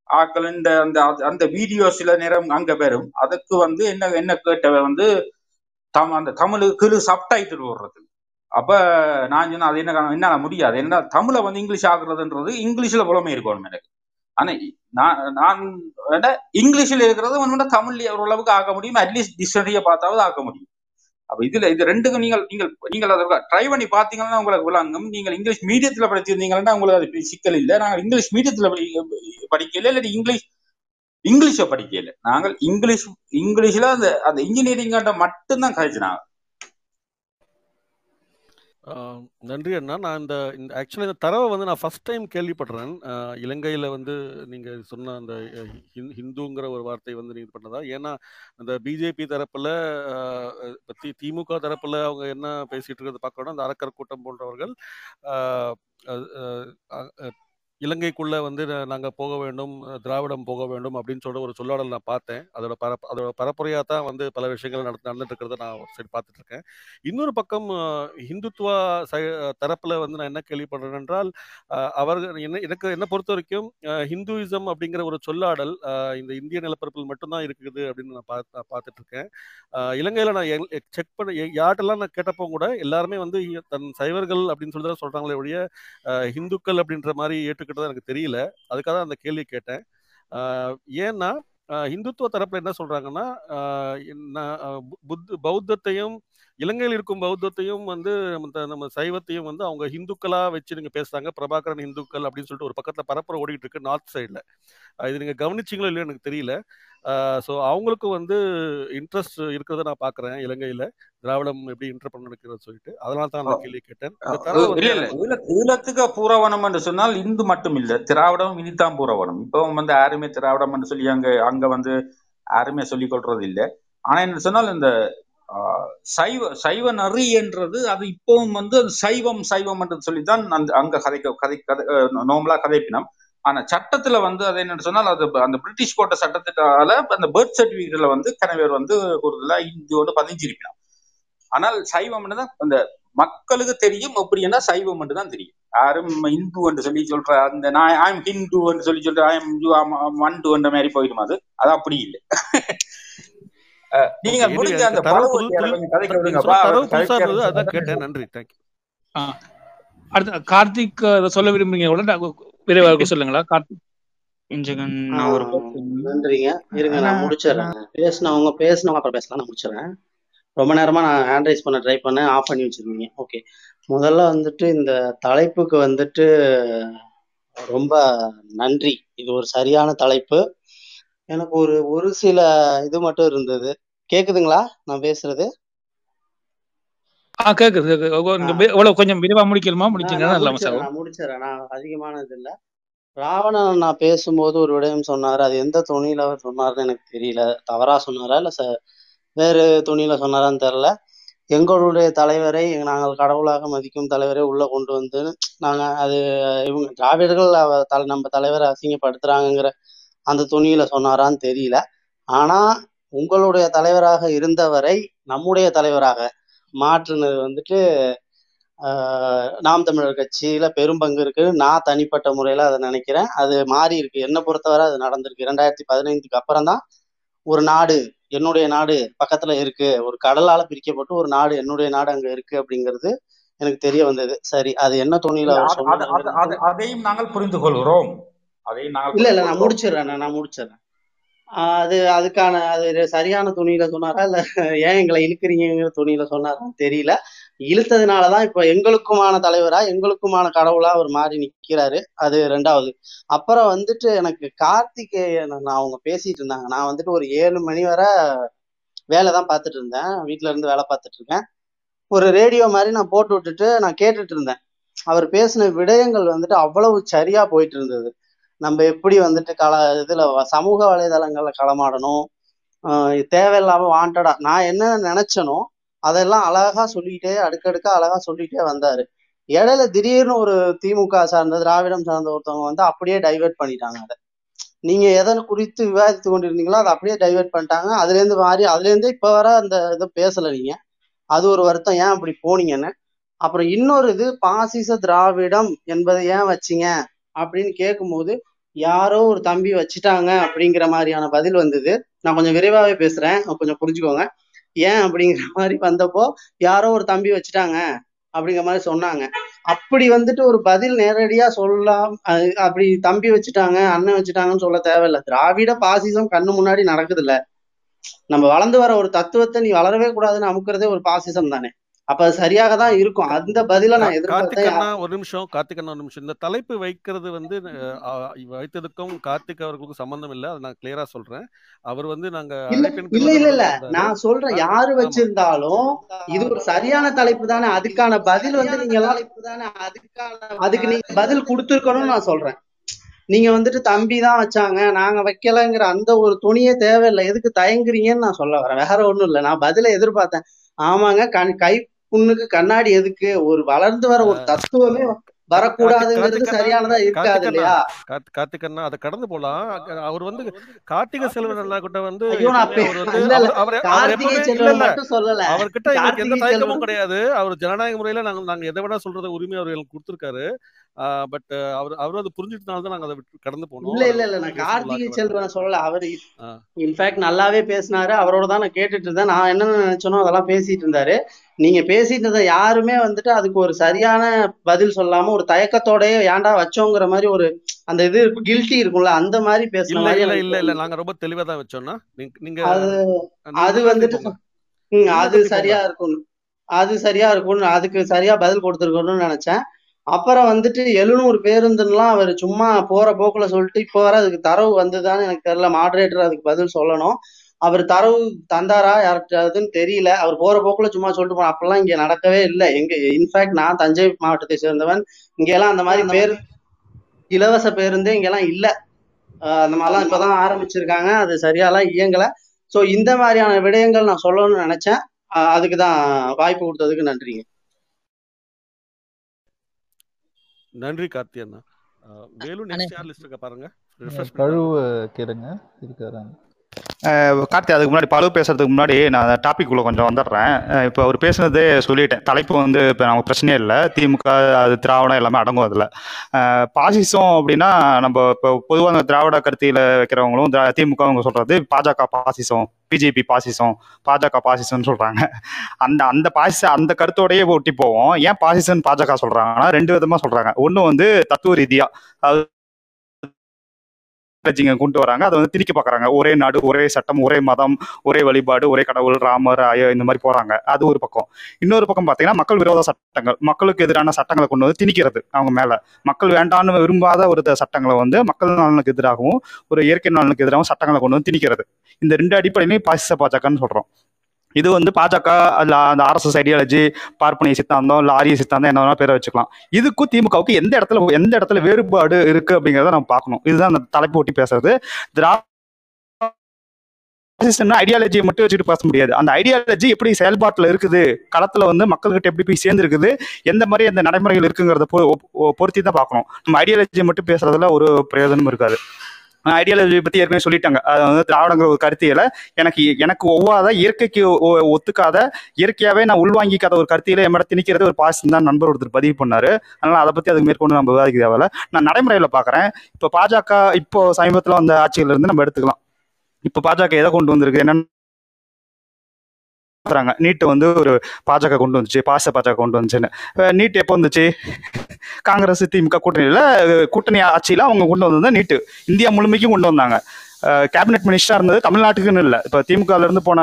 ஆக்கள் இந்த அந்த அந்த வீடியோ சில நேரம் அங்க பெறும் அதுக்கு வந்து என்ன என்ன கேட்டவ வந்து தம் அந்த தமிழுக்கு சப்டைட்டில் விடுறது அப்ப நான் சொன்னேன் அது என்ன காரணம்? என்னால முடியாது. என்ன தமிழை வந்து இங்கிலீஷ் ஆகுறதுன்றது இங்கிலீஷ்ல புலமை இருக்கணும் எனக்கு. ஆனா நான் நான் என்ன இங்கிலீஷ்ல இருக்கிறது வந்து தமிழ்ல ஓரளவுக்கு ஆக்க முடியும். அட்லீஸ்ட் டிக்ஷனரியை பார்த்தாவது ஆக்க முடியும். அப்ப இதுல இது ரெண்டுக்கும் நீங்கள் நீங்கள் நீங்கள் அதை ட்ரை பண்ணி பார்த்தீங்கன்னா உங்களுக்கு விளங்கும். நீங்கள் இங்கிலீஷ் மீடியத்துல படிச்சிருந்தீங்கன்னா உங்களுக்கு அது சிக்கல் இல்லை. நாங்கள் இங்கிலீஷ் மீடியத்துல படி- படிக்கல இல்லாட்டி இங்கிலீஷ் இங்கிலீஷை படிக்கல. நாங்கள் இங்கிலீஷ் இங்கிலீஷ்ல அந்த அந்த இன்ஜினியரிங் மட்டும்தான் கழிச்சினாங்க நன்றி அண்ணா. நான் இந்த இந்த ஆக்சுவலாக இந்த தரவை வந்து நான் ஃபர்ஸ்ட் டைம் கேள்விப்படுறேன். இலங்கையில் வந்து நீங்கள் சொன்ன அந்த ஹிந்- ஹிந்துங்கிற ஒரு வார்த்தை வந்து நீங்கள் பண்ணதா? ஏன்னா அந்த பிஜேபி தரப்பில் பற்றி திமுக தரப்பில் அவங்க என்ன பேசிகிட்டு இருக்கிறத பார்க்கணும் அந்த அரக்கர் கூட்டம் போன்றவர்கள் இலங்கைக்குள்ள வந்து நா- நாங்க போக வேண்டும் திராவிடம் போக வேண்டும் அப்படின்னு சொல்ற ஒரு சொல்லாடல் நான் பார்த்தேன். அதோட பர அதோட பரப்புரையா தான் வந்து பல விஷயங்கள் நடந்து நடந்துட்டு இருக்கிறத நான் சரி பார்த்துட்டு இருக்கேன் இன்னொரு பக்கம் ஹிந்துத்துவா சை- தரப்புல வந்து நான் என்ன கேள்விப்படுறேன் என்றால் அவர்கள் என்ன எனக்கு என்ன பொறுத்த வரைக்கும் ஹிந்துயிசம் அப்படிங்கிற ஒரு சொல்லாடல் இந்த இந்திய நிலப்பரப்பில் மட்டும்தான் இருக்குது அப்படின்னு நான் பார்த்து பார்த்துட்டு இருக்கேன் அஹ், இலங்கையில நான் செக் பண்ண யார்ட்டெல்லாம் நான் கேட்டப்போ கூட எல்லாருமே வந்து தன் சைவர்கள் அப்படின்னு சொல்லி தான் சொல்றாங்களே ஒழிய ஹிந்துக்கள் இந்துக்கள் அப்படின்ற மாதிரி ஏற்றுக்கிட்டதா எனக்கு தெரியல. அதுக்காக தான் அந்த கேள்வி கேட்டேன். ஏன்னா இந்துத்துவ தரப்புல என்ன சொல்றாங்கன்னா புத்த பௌத்தத்தையும் இலங்கையில் இருக்கும் பௌத்தத்தையும் வந்து நம்ம சைவத்தையும் வந்து அவங்க ஹிந்துக்களா வச்சு நீங்க பேசுறாங்க. பிரபாகரன் இந்துக்கள் அப்படின்னு சொல்லிட்டு ஒரு பக்கத்துல பரப்புரை ஓடிட்டு இருக்கு நார்த் சைடுல இது நீங்க கவனிச்சிங்களோ இல்லையோ எனக்கு தெரியல. ஸோ அவங்களுக்கும் வந்து இன்ட்ரெஸ்ட் இருக்கிறத நான் பார்க்குறேன் இலங்கையில். திராவிடம் எப்படி இன்டர் பண்ண நினைக்கிறது சொல்லிட்டு. அதனால தான் அந்த கேள்வி கேட்டேன். ஈழத்துக்கு பூரவனம் என்று சொன்னால் இந்து மட்டும் இல்ல. திராவிடம் இனித்தான் பூரவனம். இப்போ வந்து யாருமே திராவிடம் என்று சொல்லி அங்க அங்க வந்து யாருமே சொல்லிக் கொள்றது இல்ல ஆனா என்ன சொன்னால் இந்த சைவ சைவ நரி என்றது அது இப்பவும் வந்து அது சைவம் சைவம் என்று சொல்லித்தான் அந்த அங்க கதைக்க கதை கதை நோம்பலா கதைப்பினம். ஆனா சட்டத்துல வந்து அது என்னன்னு சொன்னால் அது அந்த பிரிட்டிஷ் போட்ட சட்டத்தினால அந்த பர்த் சர்டிபிகேட்ல வந்து கணவர் வந்து கூடுதலா இந்தியோடு பதிஞ்சிருக்கணும் ஆனால் சைவம் தான் அந்த மக்களுக்கு தெரியும் அப்படின்னா சைவம் மட்டும் தான் தெரியும். யாரும் இந்து என்று சொல்லி சொல்ற அந்த நான் ஐம் ஹிந்து என்று சொல்லி சொல்ற ஐம் மண்டு என்ற மாதிரி போயிடும் அது? அது அப்படி இல்லை. நீங்க முடிஞ்ச அந்த அதான் கேட்டேன். நன்றி தேங்க்யூ ஆ. அடுத்து கார்த்திக் அதை சொல்ல விரும்புறீங்க விரைவாக சொல்லுங்களா கார்த்திக். நன்றிங்க. இருங்க நான் முடிச்சிடுறேன். பேசினவங்க பேசினவங்க அப்புறம் பேசலாம் நான் முடிச்சிடுறேன். ரொம்ப நேரமா நான் ஹேண்ட் ரைஸ் பண்ண ட்ரை பண்ணேன் ஆஃப் பண்ணி வச்சிருந்தீங்க. ஓகே முதல்ல வந்துட்டு இந்த தலைப்புக்கு வந்துட்டு ரொம்ப நன்றி. இது ஒரு சரியான தலைப்பு. எனக்கு ஒரு ஒரு சில இது மட்டும் இருந்தது. கேக்குதுங்களா? நான் பேசுறது? ஆ கேக்குது கேக்குது. எவ்வளவு கொஞ்சம் விரிவா முடிக்கணுமா? நான் முடிச்சீங்கன்னா நான் நல்லா முடிச்சிடறேன் சார் நான் முடிச்சிடறேன். நான் அதிகமானது இல்லை ராவணன் நான் பேசும்போது ஒரு விடயம் சொன்னாரு. அது எந்த துணியில அவர் சொன்னாருன்னு எனக்கு தெரியல. தவறா சொன்னாரா இல்ல வேறு துணியில சொன்னாரான்னு தெரியல. எங்களுடைய தலைவரை நாங்கள் கடவுளாக மதிக்கும் தலைவரை உள்ள கொண்டு வந்து நாங்க அது இவங்க திராவிடர்கள் தலை நம்ம தலைவரை அசிங்கப்படுத்துறாங்கங்கிற அந்த துணியில சொன்னாரான்னு தெரியல. ஆனா உங்களுடைய தலைவராக இருந்தவரை நம்முடைய தலைவராக மாற்றுனது வந்துட்டு நாம் தமிழர் கட்சியில பெரும்பங்கு இருக்கு. நான் தனிப்பட்ட முறையில அதை நினைக்கிறேன். அது மாறி இருக்கு. என்னை பொறுத்தவரை அது நடந்திருக்கு. ரெண்டாயிரத்தி பதினைந்துக்கு அப்புறம் தான் ஒரு நாடு என்னுடைய நாடு பக்கத்துல இருக்கு. ஒரு கடலால பிரிக்கப்பட்டு ஒரு நாடு என்னுடைய நாடு அங்க இருக்கு அப்படிங்கிறது எனக்கு தெரிய வந்தது. சரி அது என்ன துணியில அதையும் நாங்கள் புரிந்து கொள்கிறோம் அதையும் நாங்கள் இல்ல இல்ல நான் முடிச்சிடுறேன் நான் நான் முடிச்சிடுறேன். அது அதுக்கான அது சரியான துணியில சொன்னாரா இல்ல ஏன் எங்களை இழுக்கிறீங்கிற துணியில சொன்னாரான்னு தெரியல. இழுத்ததுனாலதான் இப்ப எங்களுக்குமான தலைவரா எங்களுக்குமான கடவுளா அவர் மாறி நிக்கிறாரு. அது ரெண்டாவது. அப்புறம் வந்துட்டு எனக்கு கார்த்திகேயன் நான் அவங்க பேசிட்டு இருந்தாங்க. நான் வந்துட்டு ஒரு ஏழு மணி வரை வேலை தான் பார்த்துட்டு இருந்தேன். வீட்ல இருந்து வேலை பார்த்துட்டு இருக்கேன். ஒரு ரேடியோ மாதிரி நான் போட்டு விட்டுட்டு நான் கேட்டுட்டு இருந்தேன். அவர் பேசின விடயங்கள் வந்துட்டு அவ்வளவு சரியா போயிட்டு இருந்தது. நம்ம எப்படி வந்துட்டு கல இதுல சமூக வலைதளங்கள்ல களமாடணும் தேவையில்லாம வாண்டடா நான் என்ன நினைச்சனோ அதெல்லாம் அழகா சொல்லிட்டே அடுக்கடுக்கா அழகா சொல்லிட்டே வந்தாரு. இடையில திடீர்னு ஒரு திமுக சார்ந்த திராவிடம் சார்ந்த ஒருத்தவங்க வந்து அப்படியே டைவர்ட் பண்ணிட்டாங்க அதை. நீங்க எதன் குறித்து விவாதித்து கொண்டிருந்தீங்களோ அதை அப்படியே டைவர்ட் பண்ணிட்டாங்க. அதுல இருந்து மாறி அதுல இப்போ இப்ப வர அந்த இதை பேசல நீங்க. அது ஒரு வருத்தம். ஏன் அப்படி போனீங்கன்னு? அப்புறம் இன்னொரு இது பாசிச திராவிடம் என்பதை ஏன் வச்சீங்க? அப்படின்னு கேட்கும்போது யாரோ ஒரு தம்பி வச்சுட்டாங்க அப்படிங்கிற மாதிரியான பதில் வந்தது. நான் கொஞ்சம் விரைவாவே பேசுறேன். கொஞ்சம் புரிஞ்சுக்கோங்க. ஏன் அப்படிங்கிற மாதிரி வந்தப்போ யாரோ ஒரு தம்பி வச்சுட்டாங்க அப்படிங்கிற மாதிரி சொன்னாங்க. அப்படி வந்துட்டு ஒரு பதில் நேரடியா சொல்லலாம் அப்படி தம்பி வச்சுட்டாங்க அண்ணன் வச்சுட்டாங்கன்னு சொல்ல தேவையில்ல. திராவிட பாசிசம் கண்ணு முன்னாடி நடக்குது இல்ல நம்ம வளர்ந்து வர ஒரு தத்துவத்தை நீ வளரவே கூடாதுன்னு அமுக்கிறதே ஒரு பாசிசம் தானே. அப்ப அது சரியாக தான் இருக்கும். அந்த பதில நான் எதிர்பார்த்தேன் ஒரு நிமிஷம். கார்த்திக் அண்ணா ஒரு நிமிஷம். இந்த தலைப்பு வைக்கிறது வந்து வைத்ததுக்கும் கார்த்திக் அவர்களுக்கும் சம்பந்தம் இல்லை. அதை நான் கிளியரா சொல்றேன். அவர் வந்து நாங்க இல்ல இல்ல இல்ல. நான் சொல்றேன். யாரு வச்சிருந்தாலும் இது ஒரு சரியான தலைப்பு தானே. அதுக்கான பதில் வந்து நீங்க எல்லாம் அதுக்கு நீங்க பதில் கொடுத்துருக்கணும்னு நான் சொல்றேன். நீங்க வந்துட்டு தம்பி தான் வச்சாங்க. நாங்க வைக்கலங்கிற அந்த ஒரு துணியே தேவையில்லை. எதுக்கு தயங்குறீங்கன்னு நான் சொல்ல வரேன். வேற ஒண்ணும் இல்லை. நான் பதில எதிர்பார்த்தேன். ஆமாங்க கண் கை புண்ணுக்கு கண்ணாடி எதுக்கு? ஒரு வளர்ந்து வர ஒரு தத்துவமே வரக்கூடாதுங்கிறது சரியானதா இருக்காது இல்லையா? கார்த்- கார்த்திக் அண்ணா அதை கடந்து போலாம். அவர் வந்து கார்த்திக செல்வன் அண்ணா கிட்ட வந்து அவர்கிட்ட எந்த தயக்கமும் கிடையாது. அவர் ஜனநாயக முறையில நாங்க நாங்க எதை வேணா சொல்றத உரிமை அவர் எங்களுக்கு கொடுத்துருக்காரு. பட் அவர் அவர் அதை புரிஞ்சுட்டனால தான் நாங்க அதை விட்டு கடந்து போனோம். இல்ல இல்ல இல்ல. நான் கார்த்திகை செல்வனை சொல்லல. அவரு இன்ஃபேக்ட் நல்லாவே பேசினாரு. அவரோட தான் நான் கேட்டுட்டு இருந்தேன். நான் என்னென்ன நினைச்சனோ அதெல்லாம் பேசிட்டு இருந்தாரு. நீங்க பேசிட்டு இருந்த யாருமே வந்துட்டு அதுக்கு ஒரு சரியான பதில் சொல்லாம ஒரு தயக்கத்தோடயே ஏன்டா வச்சோங்கிற மாதிரி ஒரு அந்த இது கில்ட்டி இருக்கும்ல அந்த மாதிரி இல்ல மாதிரி இல்ல இல்ல இல்ல. நாங்க ரொம்ப தெளிவா தான் வச்சோம்னா நீங்க அது வந்துட்டு அது சரியா இருக்கும் அது சரியா இருக்கும்னு அதுக்கு சரியா பதில் கொடுத்துருக்கணும்னு நினைச்சேன். அப்புறம் வந்துட்டு எழுநூறு பேருந்துலாம் அவர் சும்மா போற போக்குல சொல்லிட்டு இப்போ வர அதுக்கு தரவு வந்ததான்னு எனக்கு தெரியல மாடரேட்டர் அதுக்கு பதில் சொல்லணும். அவர் தரவு தந்தாரா யார்கிட்டதுன்னு தெரியல. அவர் போற போக்குல சும்மா சொல்லிட்டு போன அப்பெல்லாம் இங்க நடக்கவே இல்லை. எங்க இன்ஃபேக்ட் நான் தஞ்சை மாவட்டத்தை சேர்ந்தவன். இங்கெல்லாம் அந்த மாதிரி பேர் இலவச பேருந்தே இங்கெல்லாம் இல்ல. அந்த மாதிரிலாம் இப்பதான் ஆரம்பிச்சிருக்காங்க. அது சரியாலாம் இயங்கல. ஸோ இந்த மாதிரியான விடயங்கள் நான் சொல்லணும்னு நினைச்சேன். அதுக்கு தான் வாய்ப்பு கொடுத்ததுக்கு நன்றிங்க. நன்றி கார்த்தி அண்ணா. வேலு நெக்ஸ்ட் யார் லிஸ்ட் இருக்க பாருங்க. கழுவு கேளுங்க இருக்காராங்க அஹ் கார்த்தி அதுக்கு முன்னாடி பழுவு பேசுறதுக்கு முன்னாடி நான் டாபிக் உள்ள கொஞ்சம் வந்துடுறேன். இப்போ அவர் பேசுனதே சொல்லிட்டேன். தலைப்பு வந்து இப்போ நமக்கு பிரச்சனையே இல்லை. திமுக அது திராவிடம் எல்லாமே அடங்கும் அதில். பாசிசம் அப்படின்னா நம்ம இப்போ பொதுவாக திராவிட கருத்தியில் வைக்கிறவங்களும் திரா- திமுக அவங்க சொல்றது பாஜக பாசிசம் பிஜேபி பாசிசம் பாஜக பாசிசம்னு சொல்றாங்க. அந்த அந்த பாசிச அந்த கருத்தோடையே ஒட்டி போவோம். ஏன் பாசிசம் பாஜக சொல்றாங்கன்னா ரெண்டு விதமா சொல்றாங்க. ஒன்று வந்து தத்துவ ரீதியா அதாவது இங்க கொண்டு வராங்க. அதை வந்து திணிக்க பார்க்குறாங்க. ஒரே நாடு ஒரே சட்டம் ஒரே மதம் ஒரே வழிபாடு ஒரே கடவுள் ராமர் ஆயோ இந்த மாதிரி போகிறாங்க அது ஒரு பக்கம். இன்னொரு பக்கம் பார்த்தீங்கன்னா மக்கள் விரோத சட்டங்கள். மக்களுக்கு எதிரான சட்டங்களை கொண்டு வந்து திணிக்கிறது அவங்க மேலே. மக்கள் வேண்டான்னு விரும்பாத ஒரு சட்டங்களை வந்து மக்கள் நலனுக்கு எதிராகவும் ஒரு இயற்கை நலனுக்கு எதிராகவும் சட்டங்களை கொண்டு வந்து திணிக்கிறது. இந்த ரெண்டு அடிப்படையிலையும் பாசிச பாஜகன்னு சொல்கிறோம் இது வந்து பாஜக அந்த ஆர்எஸ்எஸ் ஐடியாலஜி பார்ப்பனிய சித்தாந்தம் இல்ல ஆரிய சித்தாந்தம் என்ன வேணா பேரை வச்சுக்கலாம். இதுக்கும் திமுகவுக்கு எந்த இடத்துல எந்த இடத்துல வேறுபாடு இருக்கு அப்படிங்கிறத நம்ம பார்க்கணும். இதுதான் அந்த தலைப்பு ஒட்டி பேசுறது. திரா ஐடியாலஜியை மட்டும் வச்சுட்டு பேச முடியாது. அந்த ஐடியாலஜி எப்படி செயல்பாட்டில் இருக்குது? களத்துல வந்து மக்கள்கிட்ட எப்படி போய் சேர்ந்துருக்குது? எந்த மாதிரி அந்த நடைமுறைகள் இருக்குங்கிறத பொ- பொருத்தி தான் பார்க்கணும். நம்ம ஐடியாலஜியை மட்டும் பேசுறதுல ஒரு பிரயோஜனமும் இருக்காது. ஐடியாலஜி பத்தி ஏற்கனவே சொல்லிட்டாங்க. அது வந்து திராவிடங்கிற ஒரு கருத்தியல எனக்கு எனக்கு ஒவ்வாத இயற்கைக்கு ஒ- ஒத்துக்காத இயற்கையாவே நான் உள்வாங்கிக்காத ஒரு கருத்தியில என் திணிக்கிறது ஒரு பாசிசம் தான் நண்பர் ஒருத்தர் பதிவு பண்ணாரு. அதனால அதை பத்தி அதுக்கு மேற்கொண்டு நம்ம விவாதிக்க தேவையில்ல. நான் நடைமுறையில பாக்குறேன். இப்போ பாஜக இப்போ சமீபத்தில் வந்த ஆட்சியில இருந்து நம்ம எடுத்துக்கலாம். இப்போ பாஜக எதை கொண்டு வந்திருக்கு? என்னன்னு சொல்றாங்க வந்து ஒரு பாஜக கொண்டு வந்துச்சு. பாச பாஜக கொண்டு வந்துச்சுன்னு. நீட் எப்போ வந்துச்சு? காங்கிரஸ் திமுக கூட்டணியில கூட்டணி ஆட்சியில அவங்க கொண்டு வந்தது நீட்டு. இந்தியா முழுமைக்கும் கொண்டு வந்தாங்க. கேபினெட் மினிஸ்டரா இருந்தது தமிழ்நாட்டுக்குன்னு இல்லை. இப்போ திமுகல இருந்து போன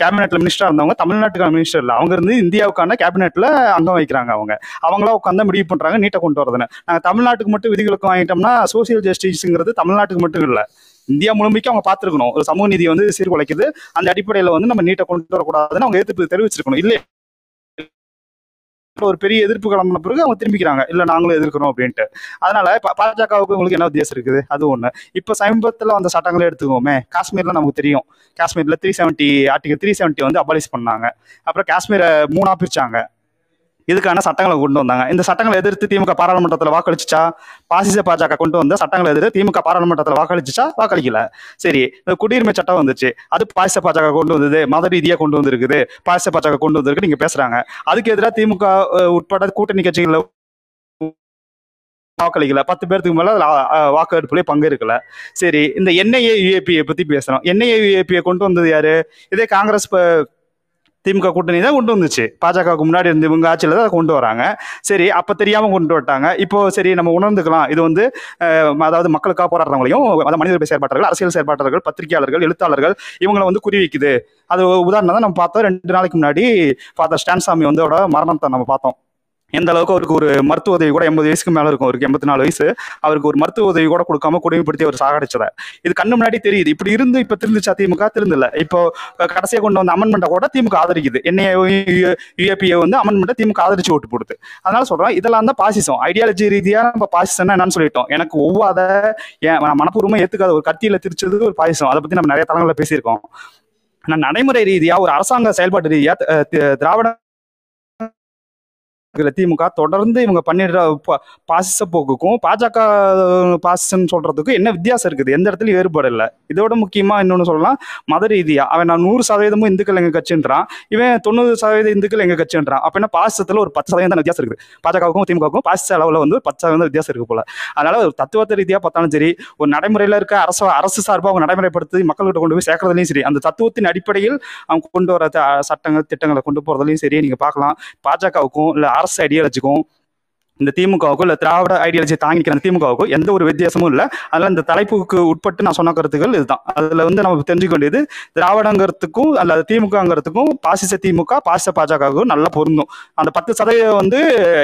கேபினெட்ல மினிஸ்டராக இருந்தவங்க தமிழ்நாட்டுக்கான மினிஸ்டர் இல்லை. அவங்க இருந்து இந்தியாவுக்கான கேபினெட்ல அங்கம் வைக்கிறாங்க அவங்க. அவங்களா உட்காந்து முடிவு பண்ணுறாங்க நீட்டை கொண்டு வரதுன்னு. நாங்கள் தமிழ்நாட்டுக்கு மட்டும் விதிகளுக்கு வாங்கிட்டோம்னா சோசியல் ஜஸ்டிஸுங்கிறது தமிழ்நாட்டுக்கு மட்டும் இல்லை. இந்தியா முழுமைக்கும் அவங்க பார்த்துருக்கணும். ஒரு சமூக நீதி வந்து சீர்குலைக்குது. அந்த அடிப்படையில் வந்து நம்ம நீட்டை கொண்டு வரக்கூடாதுன்னு அவங்க எதிர்ப்பு தெரிவிச்சிருக்கணும். இல்லை ஒரு பெரிய எதிர்ப்பு கிளம்பின பிறகு அவங்க திரும்பிக்கிறாங்க. இல்லை நாங்களும் எதிர்க்கிறோம் அப்படின்ட்டு. அதனால பாஜகவுக்கு உங்களுக்கு என்ன வித்தியாசம் இருக்குது? அது ஒன்று இப்போ சமீபத்தில் அந்த சட்டங்களே எடுத்துக்கோமே. காஷ்மீரில் நமக்கு தெரியும். காஷ்மீரில் three seventy article three seventy வந்து அபாலிஷ் பண்ணாங்க. அப்புறம் காஷ்மீரை மூணாக பிரிச்சாங்க. இதுக்கான சட்டங்களை கொண்டு வந்தாங்க. இந்த சட்டங்களை எதிர்த்து திமுக பாராளுமன்றத்தில் வாக்களிச்சுச்சா? பாசிச பாஜக கொண்டு வந்த சட்டங்களை எதிர்த்து திமுக பாராளுமன்றத்தில் வாக்களிச்சுச்சா? வாக்களிக்கல. சரி இந்த குடியுரிமை சட்டம் வந்துச்சு. அது பாசிச பாஜக கொண்டு வந்தது மத ரீதியாக கொண்டு வந்திருக்குது. பாசிச பாஜக கொண்டு வந்திருக்கு நீங்க பேசுறாங்க. அதுக்கு எதிராக திமுக உட்பட கூட்டணி கட்சிகளில் வாக்களிக்கல. பத்து பேர்த்துக்கு மேல அதுல, பங்கு இருக்கல. சரி இந்த என்ஐஏ யூஏபியை பத்தி பேசுறோம் என்ஐஏ யூஏபியை கொண்டு வந்தது யாரு? இதே காங்கிரஸ் திமுக கூட்டணி தான் கொண்டு வந்துச்சு. பாஜகவுக்கு முன்னாடி இருந்து இவங்க ஆட்சியில் தான் கொண்டு வராங்க. சரி அப்போ தெரியாமல் கொண்டு வந்துட்டாங்க. இப்போ சரி நம்ம உணர்ந்துக்கலாம். இது வந்து அதாவது மக்களுக்காக போராடுறவங்களையும் அதாவது மனித உரிமை செயற்பாட்டாளர்கள் அரசியல் செயற்பாட்டாளர்கள் பத்திரிகையாளர்கள் எழுத்தாளர்கள் இவங்களை வந்து குறி வைக்குது அது உதாரணம் தான் நம்ம பார்த்தோம். ரெண்டு நாளைக்கு முன்னாடி ஃபாதர் ஸ்டான்சாமி வந்து அவரோட மரணத்தை நம்ம பார்த்தோம். எந்த அளவுக்கு அவருக்கு ஒரு மருத்துவ உதவி கூட எண்பது வயசுக்கு மேல இருக்கும் அவருக்கு எண்பத்தி நாலு வயசு. அவருக்கு ஒரு மருத்துவ உதவி கூட கொடுக்காம கொடுமைப்படுத்தி அவர் சாகடிச்சத. இது கண்ணு முன்னாடி தெரியுது. இப்படி இருந்து இப்ப திருந்துச்சா திமுக? திருந்தல. இப்போ கடைசியை கொண்டு வந்த அமெண்ட்மெண்ட்டை கூட திமுக ஆதரிக்குது. என்னைய யூஏபியை வந்து அமெண்ட்மெண்ட்டை திமுக ஆதரிச்சு ஓட்டு போடுது. அதனால சொல்றேன் இதெல்லாம் தான் பாசிசம். ஐடியாலஜி ரீதியா நம்ம பாசிசம்னா என்னன்னு சொல்லிட்டோம். எனக்கு ஒவ்வாத ஏன் நான் மனப்பூர்வமா ஏத்துக்காத ஒரு கத்தியில திருச்சது ஒரு பாசிசம். அதை பத்தி நம்ம நிறைய தளங்களில் பேசியிருக்கோம். ஆனால் நடைமுறை ரீதியா ஒரு அரசாங்க செயல்பாட்டு ரீதியா திராவிட இதில் திமுக தொடர்ந்து இவங்க பண்ணிடுற பா- பாசிச போக்குக்கும் பாஜக பாசிசன்னு சொல்றதுக்கும் என்ன வித்தியாசம் இருக்குது? எந்த இடத்துலயும் வேறுபாடு இல்லை. இதோட முக்கியமா இன்னொன்னு சொல்லலாம் மத ரீதியா. அவன் நான் நூறு சதவீதமும் இந்துக்கள் எங்க கட்சின்றான். இவன் தொண்ணூறு சதவீத இந்துக்கள் எங்க கட்சின்றான். அப்ப என்ன பாசிசத்துல ஒரு பத்து சதவீதம் வித்தியாசம் இருக்குது. பாஜகவுக்கும் திமுகவுக்கும் பாசிச அளவுல வந்து ஒரு பத்து சதவீதம் வித்தியாசம் இருக்கு போல. அதனால ஒரு தத்துவத்தை ரீதியா பார்த்தாலும் சரி ஒரு நடைமுறையில இருக்க அரசு அரசு சார்பாக அவங்க நடைமுறைப்படுத்தி மக்கள்கிட்ட கொண்டு போய் சேர்க்கறதுலையும் சரி அந்த தத்துவத்தின் அடிப்படையில் அவங்க கொண்டு வர சட்டங்கள் திட்டங்களை கொண்டு போறதுலையும் சரி நீங்க பார்க்கலாம். பாஜகவுக்கும் இல்ல அரசு ஐடியாலஜிக்கும் இந்த திமுகவுக்கும் இல்லை திராவிட ஐடியாலஜி தாங்கிக்கிற அந்த திமுகவுக்கும் எந்த ஒரு வித்தியாசமும் இல்லை. அதில் இந்த தலைப்புக்கு உட்பட்டு நான் சொன்ன கருத்துக்கள் இதுதான். அதில் வந்து நம்ம தெரிஞ்சுக்க வேண்டியது திராவிடங்கிறதுக்கும் அல்லது திமுகங்கிறதுக்கும் பாசிச திமுக பாசிச பாஜகவுக்கும் நல்லா பொருந்தும். அந்த பத்து சதவீதம் வந்து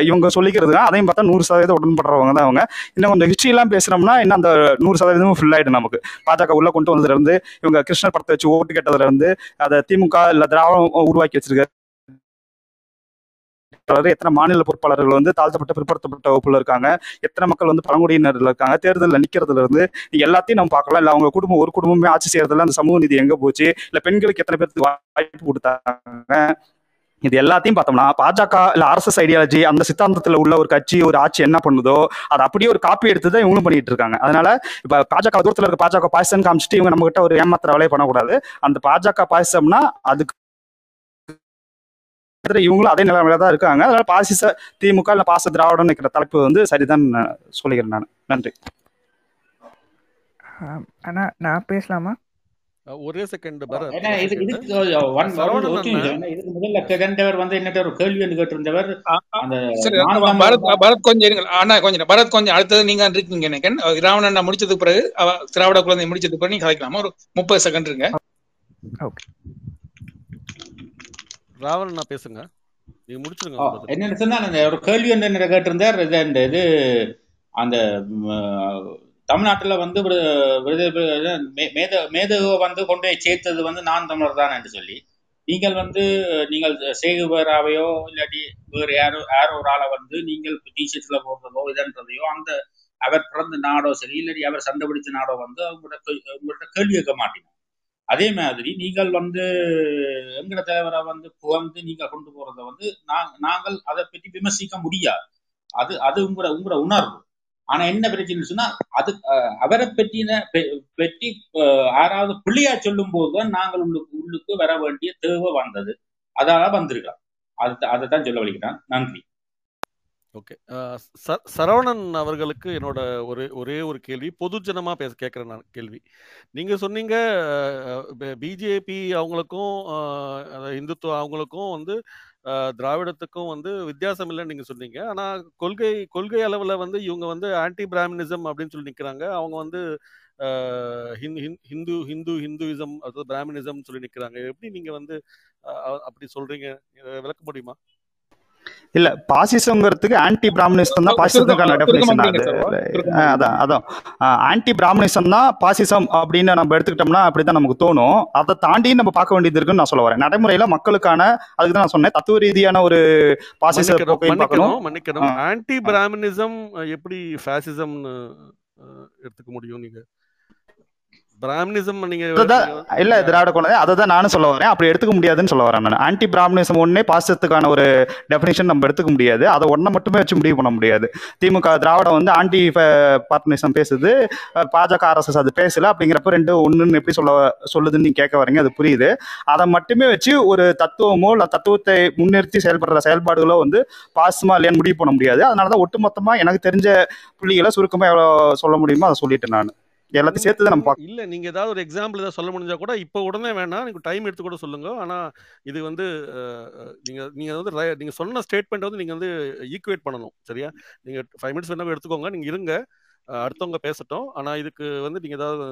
இவங்க சொல்லிக்கிறது தான் அதையும் பார்த்தா நூறு சதவீதம் உடன்படுறவங்க தான் அவங்க. இன்னும் கொஞ்சம் ஹிஸ்ட்ரிலாம் பேசுகிறோம்னா இன்னும் அந்த நூறு சதவீதமும் ஃபில் ஆயிடும் நமக்கு. பாஜக உள்ளே கொண்டு வந்ததுலேருந்து இவங்க கிருஷ்ணர் படத்தை வச்சு ஓட்டு கேட்டதுலேருந்து அதை திமுக இல்லை திராவிடம் உருவாக்கி வச்சிருக்காரு. அதாவது எத்தனை மாநில பொறுப்பாளர்கள் வந்து தாழ்த்தப்பட்ட பிற்படுத்தப்பட்ட வகுப்புல இருக்காங்க எத்தனை மக்கள் வந்து பழங்குடியினர்ல இருக்காங்க தேர்தலில் நிக்கிறதுல இருந்து எல்லாத்தையும் நம்ம பார்க்கலாம். இல்ல அவங்க குடும்பம் ஒரு குடும்பமே ஆட்சி செய்யறதுல அந்த சமூக நீதி எங்க போச்சு? இல்ல பெண்களுக்கு எத்தனை பேருக்கு வாய்ப்பு கொடுத்தாங்க? இது எல்லாத்தையும் பார்த்தோம்னா பாஜக இல்ல ஆர்எஸ்எஸ் ஐடியாலஜி அந்த சித்தாந்தத்துல உள்ள ஒரு கட்சி ஒரு ஆட்சி என்ன பண்ணுதோ அது அப்படியே ஒரு காப்பி எடுத்து தான் இவங்களும் பண்ணிட்டு இருக்காங்க. அதனால இப்ப பாஜக தூரத்துல இருக்க பாஜக பாயசம் காமிச்சிட்டு இவங்க நம்ம கிட்ட ஒரு ஏமாத்திர வேலையை பண்ணக்கூடாது. அந்த பாஜக பாயசம்னா அதுக்கு எதிர இவங்களும் அதே நிலைமையில தான் இருக்காங்க. அதனால பாசிச திமுக இல்ல பாச திராவிடம் நிற்கிற தலைப்பு வந்து சரிதான் நான் சொல்லிக்கிறேன் நான். நன்றி. அண்ணா நான் பேசலாமா? ஒரே செகண்ட் முதல்ல வந்து என்னட்ட ஒரு கேள்வி கேட்டிருந்தவர். பரத் கொஞ்சம் இருங்க அண்ணா கொஞ்சம். பரத் கொஞ்சம் அடுத்தது நீங்க இருக்கீங்க நினைக்கிறேன் ராவணன் அண்ணா முடிச்சதுக்கு பிறகு திராவிட குழந்தை முடிச்சதுக்கு பிறகு நீங்க கலைக்கலாமா ஒரு முப்பது செகண்ட் இருங்க. ஓகே. ராவணன் நான் பேசுங்க. நீங்க முடிச்சிருங்க என்னன்னு சொன்னா ஒரு கேள்வி என்ன கேட்டிருந்தார். இது அந்த இது அந்த தமிழ்நாட்டுல வந்து மேத மேதகுவை வந்து கொண்டு போய் சேர்த்தது வந்து நான் தமிழர் தான் என்று சொல்லி. நீங்கள் வந்து நீங்கள் சேகுவராவையோ இல்லாட்டி வேறு யாரோ யாரோ ஒரு ஆளை வந்து நீங்கள் டிஷர்ட்ஸ்ல போடுறதோ இதன்றதையோ அந்த அவர் பிறந்த நாடோ சரி இல்லாட்டி அவர் சண்டை பிடிச்ச நாடோ வந்து அவங்களோட கேள்- உங்கள்ட்ட கேள்வி கேட்க மாட்டீங்க. அதே மாதிரி நீங்கள் வந்து எங்கட தலைவரை வந்து புகழ்ந்து நீங்க கொண்டு போறத வந்து நாங்கள் அதை பற்றி விமர்சிக்க முடியாது. அது அது உங்களோட உங்களோட உணர்வு. ஆனா என்ன பிரச்சனை சொன்னா அது அஹ், அவரை பற்றின பெ- பற்றி ஆறாவது யாராவது பிள்ளையா சொல்லும் போதுதான் நாங்கள் உள்ளுக்கு உள்ளுக்கு வர வேண்டிய தேவை வந்தது. அதால வந்திருக்கலாம் அது அதை தான் சொல்ல வலிக்கிறான். நன்றி. ஓகே. சரவணன் அவர்களுக்கு என்னோட ஒரு ஒரே ஒரு கேள்வி பொதுஜனமா பேச கேட்குறேன் நான் கேள்வி. நீங்க சொன்னீங்க பிஜேபி அவங்களுக்கும் இந்துத்துவ அவங்களுக்கும் வந்து திராவிடத்துக்கும் வந்து வித்தியாசம் இல்லைன்னு நீங்க சொன்னீங்க. ஆனா கொள்கை கொள்கை அளவில் வந்து இவங்க வந்து ஆன்டி பிராமினிசம் அப்படின்னு சொல்லி நிற்கிறாங்க அவங்க வந்து ஹிந்து ஹிந்து ஹிந்து ஹிந்துயிசம் அதாவது பிராமினிசம் சொல்லி நிற்கிறாங்க எப்படி நீங்க வந்து அப்படி சொல்றீங்க? விளக்க முடியுமா? இல்ல பாசிசம்ங்கிறதுக்கு ஆன்டி பிராமணிசம் தான் பாசிசத்துக்கான டெபினேஷன் அதான் அதான். ஆன்டி பிராமணிசம் தான் பாசிசம் அப்படின்னு நம்ம எடுத்துக்கிட்டோம்னா அப்படிதான் நமக்கு தோணும். அதை தாண்டி நம்ம பார்க்க வேண்டியது இருக்குன்னு நான் சொல்ல வரேன். நடைமுறையில மக்களுக்கான அதுக்கு தான் நான் சொன்னேன் தத்துவ ரீதியான ஒரு பாசிச மன்னிக்கணும் ஆன்டி பிராமினிசம் எப்படி ஃபேசிசம்னு எடுத்துக்க முடியும் நீங்க? பிராமினிசம் நீங்க இல்ல திராவிட கொள்கை அதை தான் நானும் சொல்ல வரேன். அப்படி எடுத்துக்க முடியாதுன்னு சொல்ல வரேன் நான். ஆன்டி பிராமணிசம் ஒன்னே பாசிசத்துக்கான ஒரு டெஃபினேஷன் நம்ம எடுத்துக்க முடியாது. அதை ஒன்றை மட்டுமே வச்சு முடிவு பண்ண முடியாது. திமுக திராவிடம் வந்து ஆன்டி பார்ட்னரிசம் பேசுது. பாஜக ஆர்எஸ்எஸ் அது பேசல. அப்படிங்கிறப்ப ரெண்டு ஒண்ணுன்னு எப்படி சொல்ல சொல்லுதுன்னு நீங்க கேட்க வரீங்க அது புரியுது. அதை மட்டுமே வச்சு ஒரு தத்துவமோ இல்லை தத்துவத்தை முன்னிறுத்தி செயல்படுற செயல்பாடுகளோ வந்து பாசமா இல்லையான்னு முடிவு பண்ண முடியாது. அதனால தான் ஒட்டுமொத்தமா எனக்கு தெரிஞ்ச புள்ளிகளை சுருக்கமா எவ்வளோ சொல்ல முடியுமோ அதை சொல்லிட்டேன் நான். எல்லாத்தையும் சேர்த்து தான் நம்ம இல்ல நீங்க ஏதாவது ஒரு எக்ஸாம்பிள் ஏதாவது சொல்ல முடிஞ்சா கூட இப்போ உடனே வேணாம் நீங்க டைம் எடுத்து கூட சொல்லுங்க. ஆனா இது வந்து நீங்க நீங்க வந்து நீங்க சொன்ன ஸ்டேட்மெண்ட் வந்து நீங்க வந்து ஈக்குவேட் பண்ணணும் சரியா? நீங்க ஃபைவ் மினிட்ஸ் வேணா எடுத்துக்கோங்க நீங்க இருங்க. அடுத்தவங்க பேசட்டும். ஆனா இதுக்கு வந்து நீங்க ஏதாவது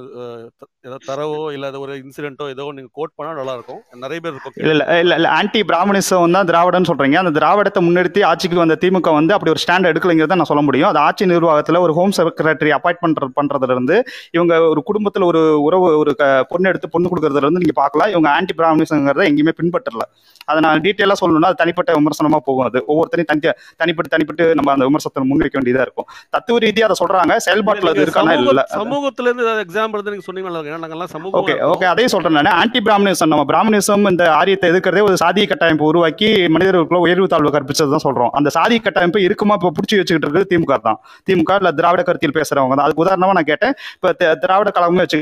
ஏதாவது தரவோ இல்ல ஏதோ ஒரு இன்சிடென்ட்டோ ஏதோ நீங்க கோட் பண்ணா நல்லா இருக்கும் நிறைய பேர் இருக்கும் இல்ல இல்ல இல்ல இல்ல. ஆன்டி பிராமணிசம் தான் திராவிடம்னு சொல்றீங்க. அந்த திராவிடத்தை முன்னிறுத்தி ஆட்சிக்கு வந்த திமுக வந்து அப்படி ஒரு ஸ்டாண்ட் எடுக்கலைங்கிறத நான் சொல்ல முடியும். அது ஆட்சி நிர்வாகத்துல ஒரு ஹோம் செக்ரட்டரி அப்பாயிண்ட் பண்ற பண்றதுல இருந்து இவங்க ஒரு குடும்பத்துல ஒரு உறவு ஒரு க- பொண்ணு எடுத்து பொண்ணு கொடுக்கறதுல இருந்து நீங்க பார்க்கலாம் இவங்க ஆன்டி பிராமணிசங்கிறத எங்கேயுமே பின்பற்றல. அதை நான் டீட்டெயிலாக சொல்லணும்னா அது தனிப்பட்ட விமர்சனமா போகும். அது ஒவ்வொருத்தரையும் தனி தனிப்பட்டு தனிப்பட்டு நம்ம அந்த விமர்சனத்தை முன்வைக்க வேண்டியதா இருக்கும். தத்துவ ரீதியா அதை சொல்றாங்க. இல்ல செயல்பாட்டுல அது இருக்கானா இல்ல. சமூகத்துல இருந்து ஏதாவது எக்ஸாம்பிள் இருந்து நீங்க ஏன்னா நாங்கெல்லாம் சமூகமா ஓகே ஓகே அதே சொல்றேன் நான். ஆன்டி பிராமணிசம் நம்ம பிராமணிசம் இந்த ஆரியத்தை எதிர்க்கிறதே ஒரு சாதிய கட்டமைப்பு உருவாக்கி மனிதர்களுக்குள்ள உயர்வு தாழ்வு கற்பிச்சது தான் சொல்றோம். அந்த சாதிய கட்டமைப்பு இருக்குமா இப்போ பிடிச்சி வச்சுக்கிட்டு இருக்கிறது திமுக தான். திமுக இல்ல திராவிட கருத்தியல் பேசுறவங்க தான். அதுக்கு உதாரணமா நான் கேட்டேன். இப்போ திராவிட கழகமே வச்சு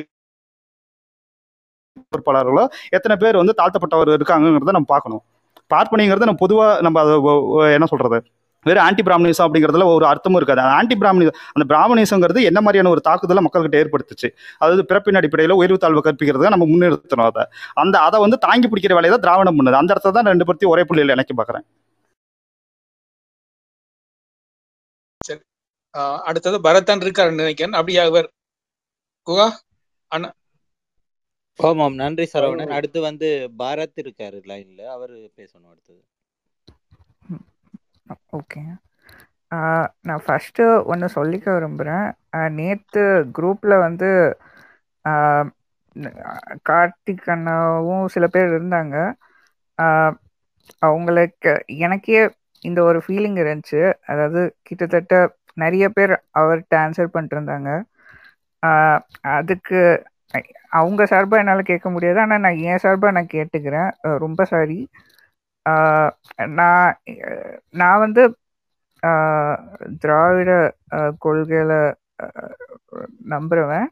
பொறுப்பாளர்களோ எத்தனை பேர் வந்து தாழ்த்தப்பட்டவர் இருக்காங்கிறத நம்ம பார்க்கணும். பார்ப்பனிங்கிறது நம்ம பொதுவா நம்ம அதை என்ன சொல்றது? வெறும் ஆன்டி பிராமணிசம் அப்படிங்கிறதுல ஒரு அர்த்தமும் இருக்காது. அந்த ஆன்டி பிராமணி அந்த பிராமணிசங்கிறது என்ன மாதிரியான ஒரு தாக்குதலை மக்கள்கிட்ட ஏற்படுத்துச்சு? அதாவது பிறப்பின் அடிப்படையில் உயர்வு தாழ்வு கற்பிக்கிறத நம்ம முன்னிறுத்தணும் அதை. அந்த அதை வந்து தாங்கி பிடிக்கிற வேலையை தான் திராவிடம் பண்ணுது. அந்த இடத்துல தான் ரெண்டு பேர்த்தையும் ஒரே புள்ளியில் இணைக்க பார்க்குறேன். சரி. ஆஹ் அடுத்தது பரதன் இருக்காருன்னு நினைக்கிறேன். அப்படியா இவர்? குகா? அண்ணா. ஆமாம் நன்றி சரவணன். அடுத்து வந்து பாரத் இருக்காரு லைன்ல அவரு பேசணும் அடுத்தது. ஓகே. நான் ஃபஸ்ட்டு ஒன்று சொல்லிக்க விரும்புகிறேன் நேற்று குரூப்பில் வந்து ஆஹ் ந- கார்த்திக் அண்ணாவும் சில பேர் இருந்தாங்க. அவங்களுக்கு எனக்கே இந்த ஒரு ஃபீலிங் இருந்துச்சு. அதாவது கிட்டத்தட்ட நிறைய பேர் அவர்கிட்ட ஆன்சர் பண்ணிட்டுருந்தாங்க அதுக்கு அ- அவங்க சார்பாக என்னால் கேட்க முடியாது. ஆனால் நான் என் சார்பாக நான் கேட்டுக்கிறேன். ரொம்ப சாரி நான் நான் வந்து திராவிட கொள்கையில ஆஹ் நம்புறவன்.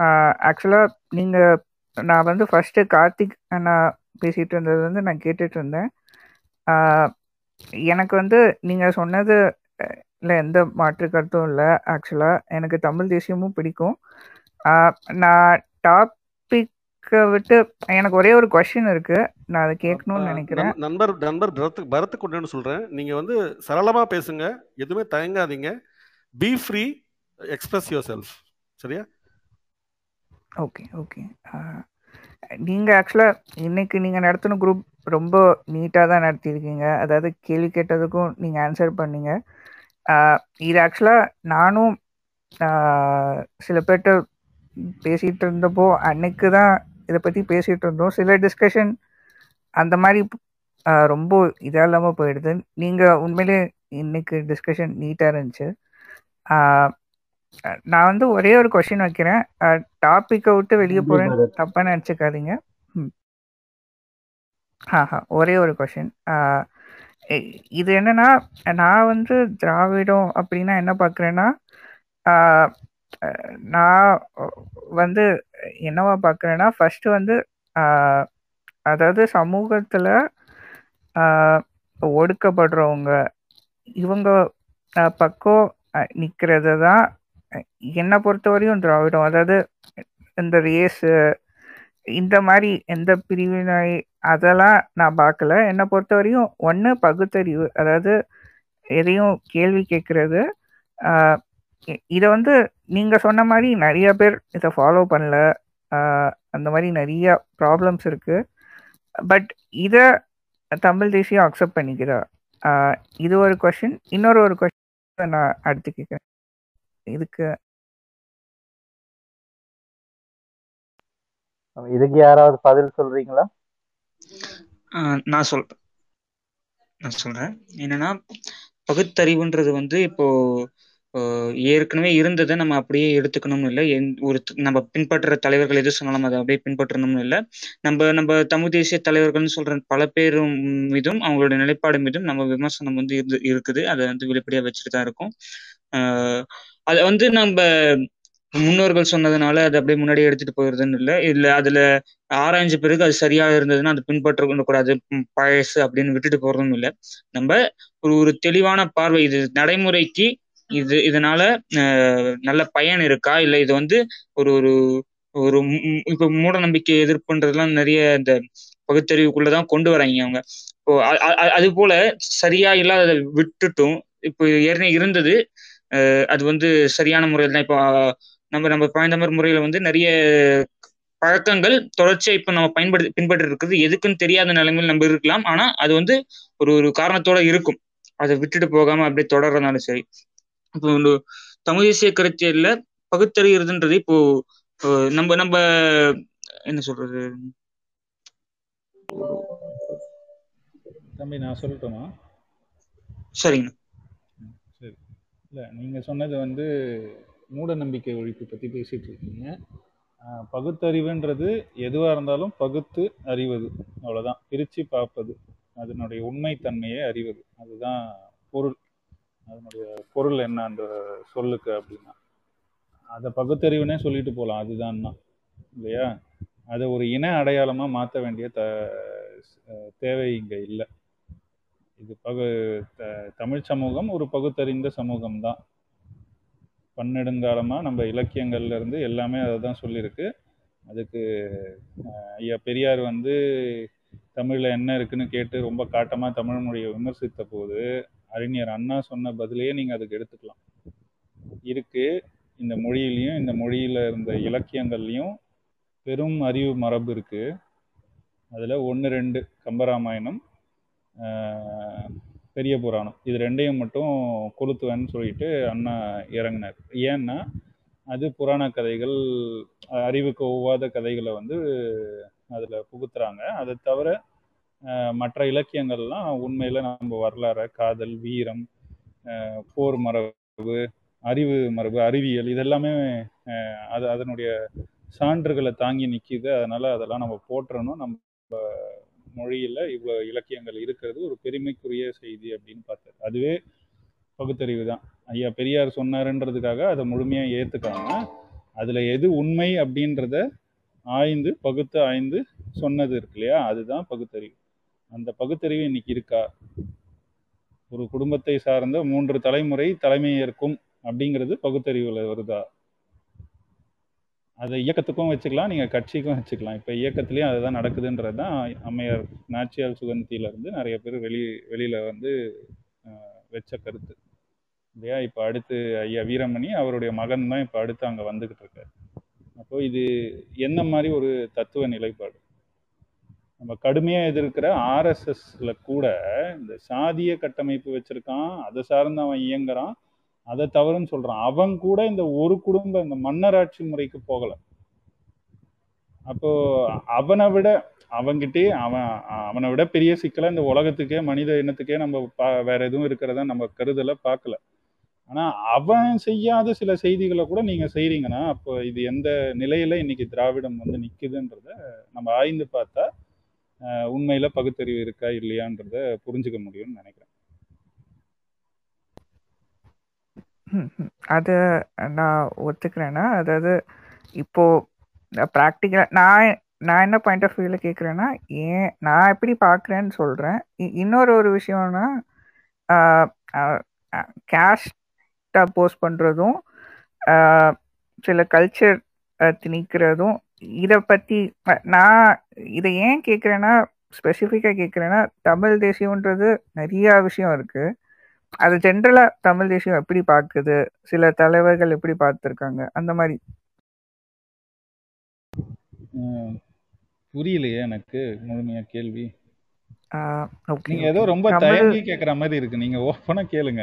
ஆஹ் ஆக்சுவலாக நீங்கள் நான் வந்து ஃபர்ஸ்ட் கார்த்திக் அண்ணா பேசிட்டு இருந்தது வந்து நான் கேட்டுட்டு இருந்தேன். எனக்கு வந்து நீங்கள் சொன்னது இல்லை எந்த மாற்று கருத்தும் இல்லை ஆக்சுவலாக எனக்கு தமிழ் தேசியமும் பிடிக்கும். நான் டாப் விட்டு எனக்கு ஒரே ஒரு கொஷின் இருக்கு. நான் அதை கேட்கணும்னு நினைக்கிறேன். நண்பர் நண்பர் பரத் பரத்துக்கு கொண்டு சொல்கிறேன் நீங்கள் வந்து சரளமாக பேசுங்க. எதுவுமே தயங்காதீங்க. Be free express yourself சரியா ஓகே ஓகே நீங்கள் ஆக்சுவலாக இன்னைக்கு நீங்கள் நடத்தின குரூப் ரொம்ப நீட்டாக தான் நடத்தியிருக்கீங்க. அதாவது கேள்வி கேட்டதுக்கும் நீங்கள் ஆன்சர் பண்ணீங்க. இது ஆக்சுவலாக நானும் சில பேர்கிட்ட பேசிகிட்டு இருந்தப்போ அன்னைக்கு தான் இதை பற்றி பேசிகிட்டு இருந்தோம் சில டிஸ்கஷன் அந்த மாதிரி ரொம்ப இதாக இல்லாமல் போயிடுது. நீங்கள் உண்மையிலே இன்னைக்கு டிஸ்கஷன் நீட்டாக இருந்துச்சு. நான் வந்து ஒரே ஒரு கொஷின் வைக்கிறேன். டாப்பிக்கை விட்டு வெளியே போகிறேன் தப்பாக நினச்சிக்காதீங்க. ம். ஆஹா ஒரே ஒரு கொஷின் இது என்னன்னா நான் வந்து திராவிடம் அப்படின்னா என்ன பார்க்குறேன்னா நான் வந்து என்னவா பார்க்குறேன்னா ஃபஸ்ட்டு வந்து அதாவது சமூகத்தில் ஒடுக்கப்படுறவங்க இவங்க பக்கம் நிற்கிறது தான் என்னை பொறுத்தவரையும் திராவிடம். அதாவது இந்த ரேஸு இந்த மாதிரி எந்த பிரிவினை அதெல்லாம் நான் பார்க்கல என்னை பொறுத்த வரையும் ஒன்று பகுத்தறிவு அதாவது எதையும் கேள்வி கேட்கறது இதை வந்து நீங்கள் சொன்ன மாதிரி நிறைய பேர் இதை ஃபாலோ பண்ணல. அந்த மாதிரி நிறைய ப்ராப்ளம்ஸ் இருக்குது பட் இதை தமிழ் தேசியம் அக்செப்ட் பண்ணிக்கிறா இது ஒரு கொஷின் இன்னொரு ஒரு கொஷின் நான் அடுத்து கேட்குறேன் இதுக்கு இதுக்கு யாராவது பதில் சொல்றீங்களா? நான் சொல்றேன் நான் சொல்றேன். என்னன்னா பகுத்தறிவுன்றது வந்து இப்போ ஏற்கனவே இருந்ததை நம்ம அப்படியே எடுத்துக்கணும்னு இல்லை. எந்- ஒரு நம்ம பின்பற்றுற தலைவர்கள் எது சொன்னாலும் அதை அப்படியே பின்பற்றணும்னு இல்லை. நம்ம நம்ம தமிழ் தேசிய தலைவர்கள்னு சொல்ற பல பேரும் மீதும் அவங்களோட நிலைப்பாடு மீதும் நம்ம விமர்சனம் வந்து இருந்து இருக்குது. அதை வந்து வெளிப்படையா வச்சுட்டு தான் இருக்கும். அதை வந்து நம்ம முன்னோர்கள் சொன்னதுனால அதை அப்படியே முன்னாடி எடுத்துட்டு போயிருதுன்னு இல்லை. இல்ல அதுல ஆராய்ஞ்ச பிறகு அது சரியா இருந்ததுன்னா அதை பின்பற்ற கூடாது பழசு அப்படின்னு விட்டுட்டு போறதும் இல்லை. நம்ம ஒரு ஒரு தெளிவான பார்வை இது நடைமுறைக்கு இது இதனால நல்ல பயன் இருக்கா? இல்ல இது வந்து ஒரு ஒரு ஒரு இப்போ மூட நம்பிக்கை எதிர்ப்புன்றதுலாம் நிறைய இந்த பகுத்தறிவுக்குள்ளதான் கொண்டு வராங்க அவங்க. இப்போ அது போல சரியா இல்லாத விட்டுட்டும். இப்போ ஏற்கனவே இருந்தது. அது வந்து சரியான முறையில் தான். இப்போ நம்ம நம்ம பாய்ந்தமர் முறையில வந்து நிறைய பழக்கங்கள் தொடர்ச்சியா இப்ப நம்ம பயன்படுத்தி பின்பற்றி இருக்குது எதுக்குன்னு தெரியாத நிலைமையில் நம்ம இருக்கலாம். ஆனா அது வந்து ஒரு ஒரு காரணத்தோட இருக்கும். அதை விட்டுட்டு போகாம அப்படியே தொடர்றதுனாலும் சரி. இப்போ தமிழ் தேசிய கருத்தியல்ல பகுத்தறிகிறதுன்றது இப்போ நம்ம நம்ம என்ன சொல்றது? தம்பி நான் சொல்லட்டுமா? சரிங்க சரி. இல்லை நீங்கள் சொன்னது வந்து மூட நம்பிக்கை ஒழிப்பு பற்றி பேசிகிட்டு இருக்கீங்க. பகுத்தறிவுன்றது எதுவாக இருந்தாலும் பகுத்து அறிவது. அவ்வளோதான் பிரித்து பார்ப்பது. அதனுடைய உண்மைத்தன்மையை அறிவது. அதுதான் பொருள். அதனுடைய பொருள் என்ன அந்த சொல்லுக்கு அப்படின்னா. அதை பகுத்தறிவுனே சொல்லிட்டு போகலாம் அதுதான் இல்லையா? அதை ஒரு இன அடையாளமாக மாற்ற வேண்டிய த தேவை இங்கே இல்லை. இது பகு த தமிழ் சமூகம் ஒரு பகுத்தறிந்த சமூகம் தான் பன்னெடுங்காலமாக நம்ம இலக்கியங்கள்லேருந்து எல்லாமே அதை தான் சொல்லியிருக்கு அதுக்கு ஐயா பெரியார் வந்து தமிழில் என்ன இருக்குன்னு கேட்டு ரொம்ப காட்டமாக தமிழ் மொழியை விமர்சித்த போது அறிஞர் அண்ணா சொன்ன பதிலையே நீங்கள் அதுக்கு எடுத்துக்கலாம். இருக்கு. இந்த மொழியிலையும் இந்த மொழியில் இருந்த இலக்கியங்கள்லையும் பெரும் அறிவு மரபு இருக்கு. அதில் ஒன்று ரெண்டு கம்பராமாயணம் பெரிய புராணம். இது ரெண்டையும் மட்டும் கொளுத்துவேன்னு சொல்லிட்டு அண்ணா இறங்கினார். ஏன்னா அது புராண கதைகள் அறிவுக்கு ஒவ்வாத கதைகளை வந்து அதில் புகுத்துறாங்க. அதை தவிர மற்ற இலக்கியங்கள்லாம் உண்மையில் நம்ம வரலாறு காதல் வீரம் போர் மரபு அறிவு மரபு அறிவியல் இதெல்லாமே அது அதனுடைய சான்றுகளை தாங்கி நிற்கிது அதனால அதெல்லாம் நம்ம போற்றணும். நம்ம மொழியில் இவ்வளோ இலக்கியங்கள் இருக்கிறது ஒரு பெருமைக்குரிய செய்தி அப்படின்னு பார்த்தாரு அதுவே பகுத்தறிவு தான். ஐயா பெரியார் சொன்னாருன்றதுக்காக அதை முழுமையாக ஏற்றுக்காம அதில் எது உண்மை அப்படின்றத ஆய்ந்து பகுத்து ஆய்ந்து சொன்னது இருக்கு இல்லையா? அதுதான் பகுத்தறிவு. அந்த பகுத்தறிவு இன்னைக்கு இருக்கா? ஒரு குடும்பத்தை சார்ந்த மூன்று தலைமுறை தலைமை ஏற்கும் அப்படிங்கிறது பகுத்தறிவுல வருதா? அதை இயக்கத்துக்கும் வச்சுக்கலாம் நீங்கள் கட்சிக்கும் வச்சுக்கலாம். இப்போ இயக்கத்துலேயும் அதுதான் நடக்குதுன்றது தான் அம்மையார் நாச்சியால் சுகந்தியிலேருந்து நிறைய பேர் வெளி வெளியில் வந்து வச்ச கருத்து. இல்லையா? இப்போ அடுத்து ஐயா வீரமணி அவருடைய மகன் தான் இப்போ அடுத்து அங்கே வந்துக்கிட்டு இருக்காரு. அப்போ இது என்ன மாதிரி ஒரு தத்துவ நிலைப்பாடு? நம்ம கடுமையாக எதிர்க்கிற ஆர்எஸ்எஸ்ல கூட இந்த சாதிய கட்டமைப்பு வச்சிருக்கான் அதை சார்ந்து அவன் இயங்குறான் அதை தவறுன்னு சொல்றான். அவன் கூட இந்த ஒரு குடும்ப இந்த மன்னராட்சி முறைக்கு போகல. அப்போ அவனை விட அவன்கிட்டே அவன் அவனை விட பெரிய சிக்கலை இந்த உலகத்துக்கே மனித இனத்துக்கே நம்ம பா வேற எதுவும் இருக்கிறதா நம்ம கருதல பார்க்கல. ஆனா அவன் செய்யாத சில செய்திகளை கூட நீங்க செய்றீங்கன்னா அப்போ இது எந்த நிலையில இன்னைக்கு திராவிடம் வந்து நிக்குதுன்றத நம்ம ஆய்ந்து பார்த்தா உண்மையில் பகுத்தறிவு இருக்கா இல்லையான்றத புரிஞ்சுக்க முடியும்னு நினைக்கிறேன். ம், அது நான் ஒத்துக்கிறேன்னா அதாவது இப்போ ப்ராக்டிக்கலாக நான் நான் என்ன பாயிண்ட் ஆஃப் வியூவில் கேட்குறேன்னா ஏன் நான் எப்படி பார்க்குறேன்னு சொல்கிறேன் இன்னொரு ஒரு விஷயம்னா கேஷ்டாக போஸ்ட் பண்ணுறதும் சில கல்ச்சர் திணிக்கிறதும் இதை பற்றி நான் இதை ஏன் கேட்குறேன்னா ஸ்பெசிஃபிக்காக கேட்குறேன்னா தமிழ் தேசியம்ன்றது நிறையா விஷயம் இருக்குது அது ஜென்ரலாக தமிழ் தேசியம் எப்படி பார்க்குது சில தலைவர்கள் எப்படி பார்த்துருக்காங்க அந்த மாதிரி புரியலையே எனக்கு. முழுமையா கேள்வி. நீங்க ஏதோ ரொம்ப தயங்கி கேட்குற மாதிரி இருக்கு. நீங்க ஓப்பனா கேளுங்க.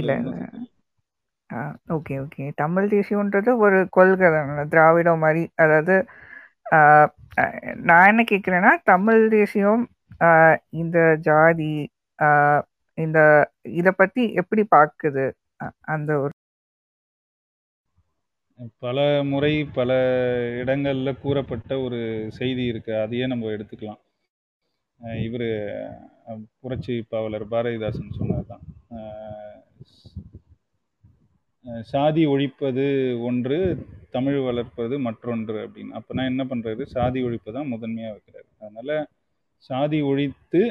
இல்லை ஒண்ணும் ஓகே ஓகே. தமிழ் தேசியம்ன்றது ஒரு கொள்கை தானே. திராவிடம் மாதிரி அதாவது ஆஹ் நான் என்ன கேட்குறேன்னா தமிழ் தேசியம் ஆஹ் இந்த ஜாதி ஆஹ் இந்த இதை பற்றி எப்படி பார்க்குது? அ- அந்த ஒரு பல முறை பல இடங்கள்ல கூறப்பட்ட ஒரு செய்தி இருக்கு. அதையே நம்ம எடுத்துக்கலாம். அஹ் இவரு புரட்சி பாவலர் பாரதிதாசன் சொன்னதுதான். அஹ் சாதி ஒழிப்பது ஒன்று தமிழ் வளர்ப்பது மற்றொன்று அப்படின்னு. அப்போனா என்ன பண்ணுறது சாதி ஒழிப்பு தான் முதன்மையாக வைக்கிறாரு அதனால் சாதி ஒழித்து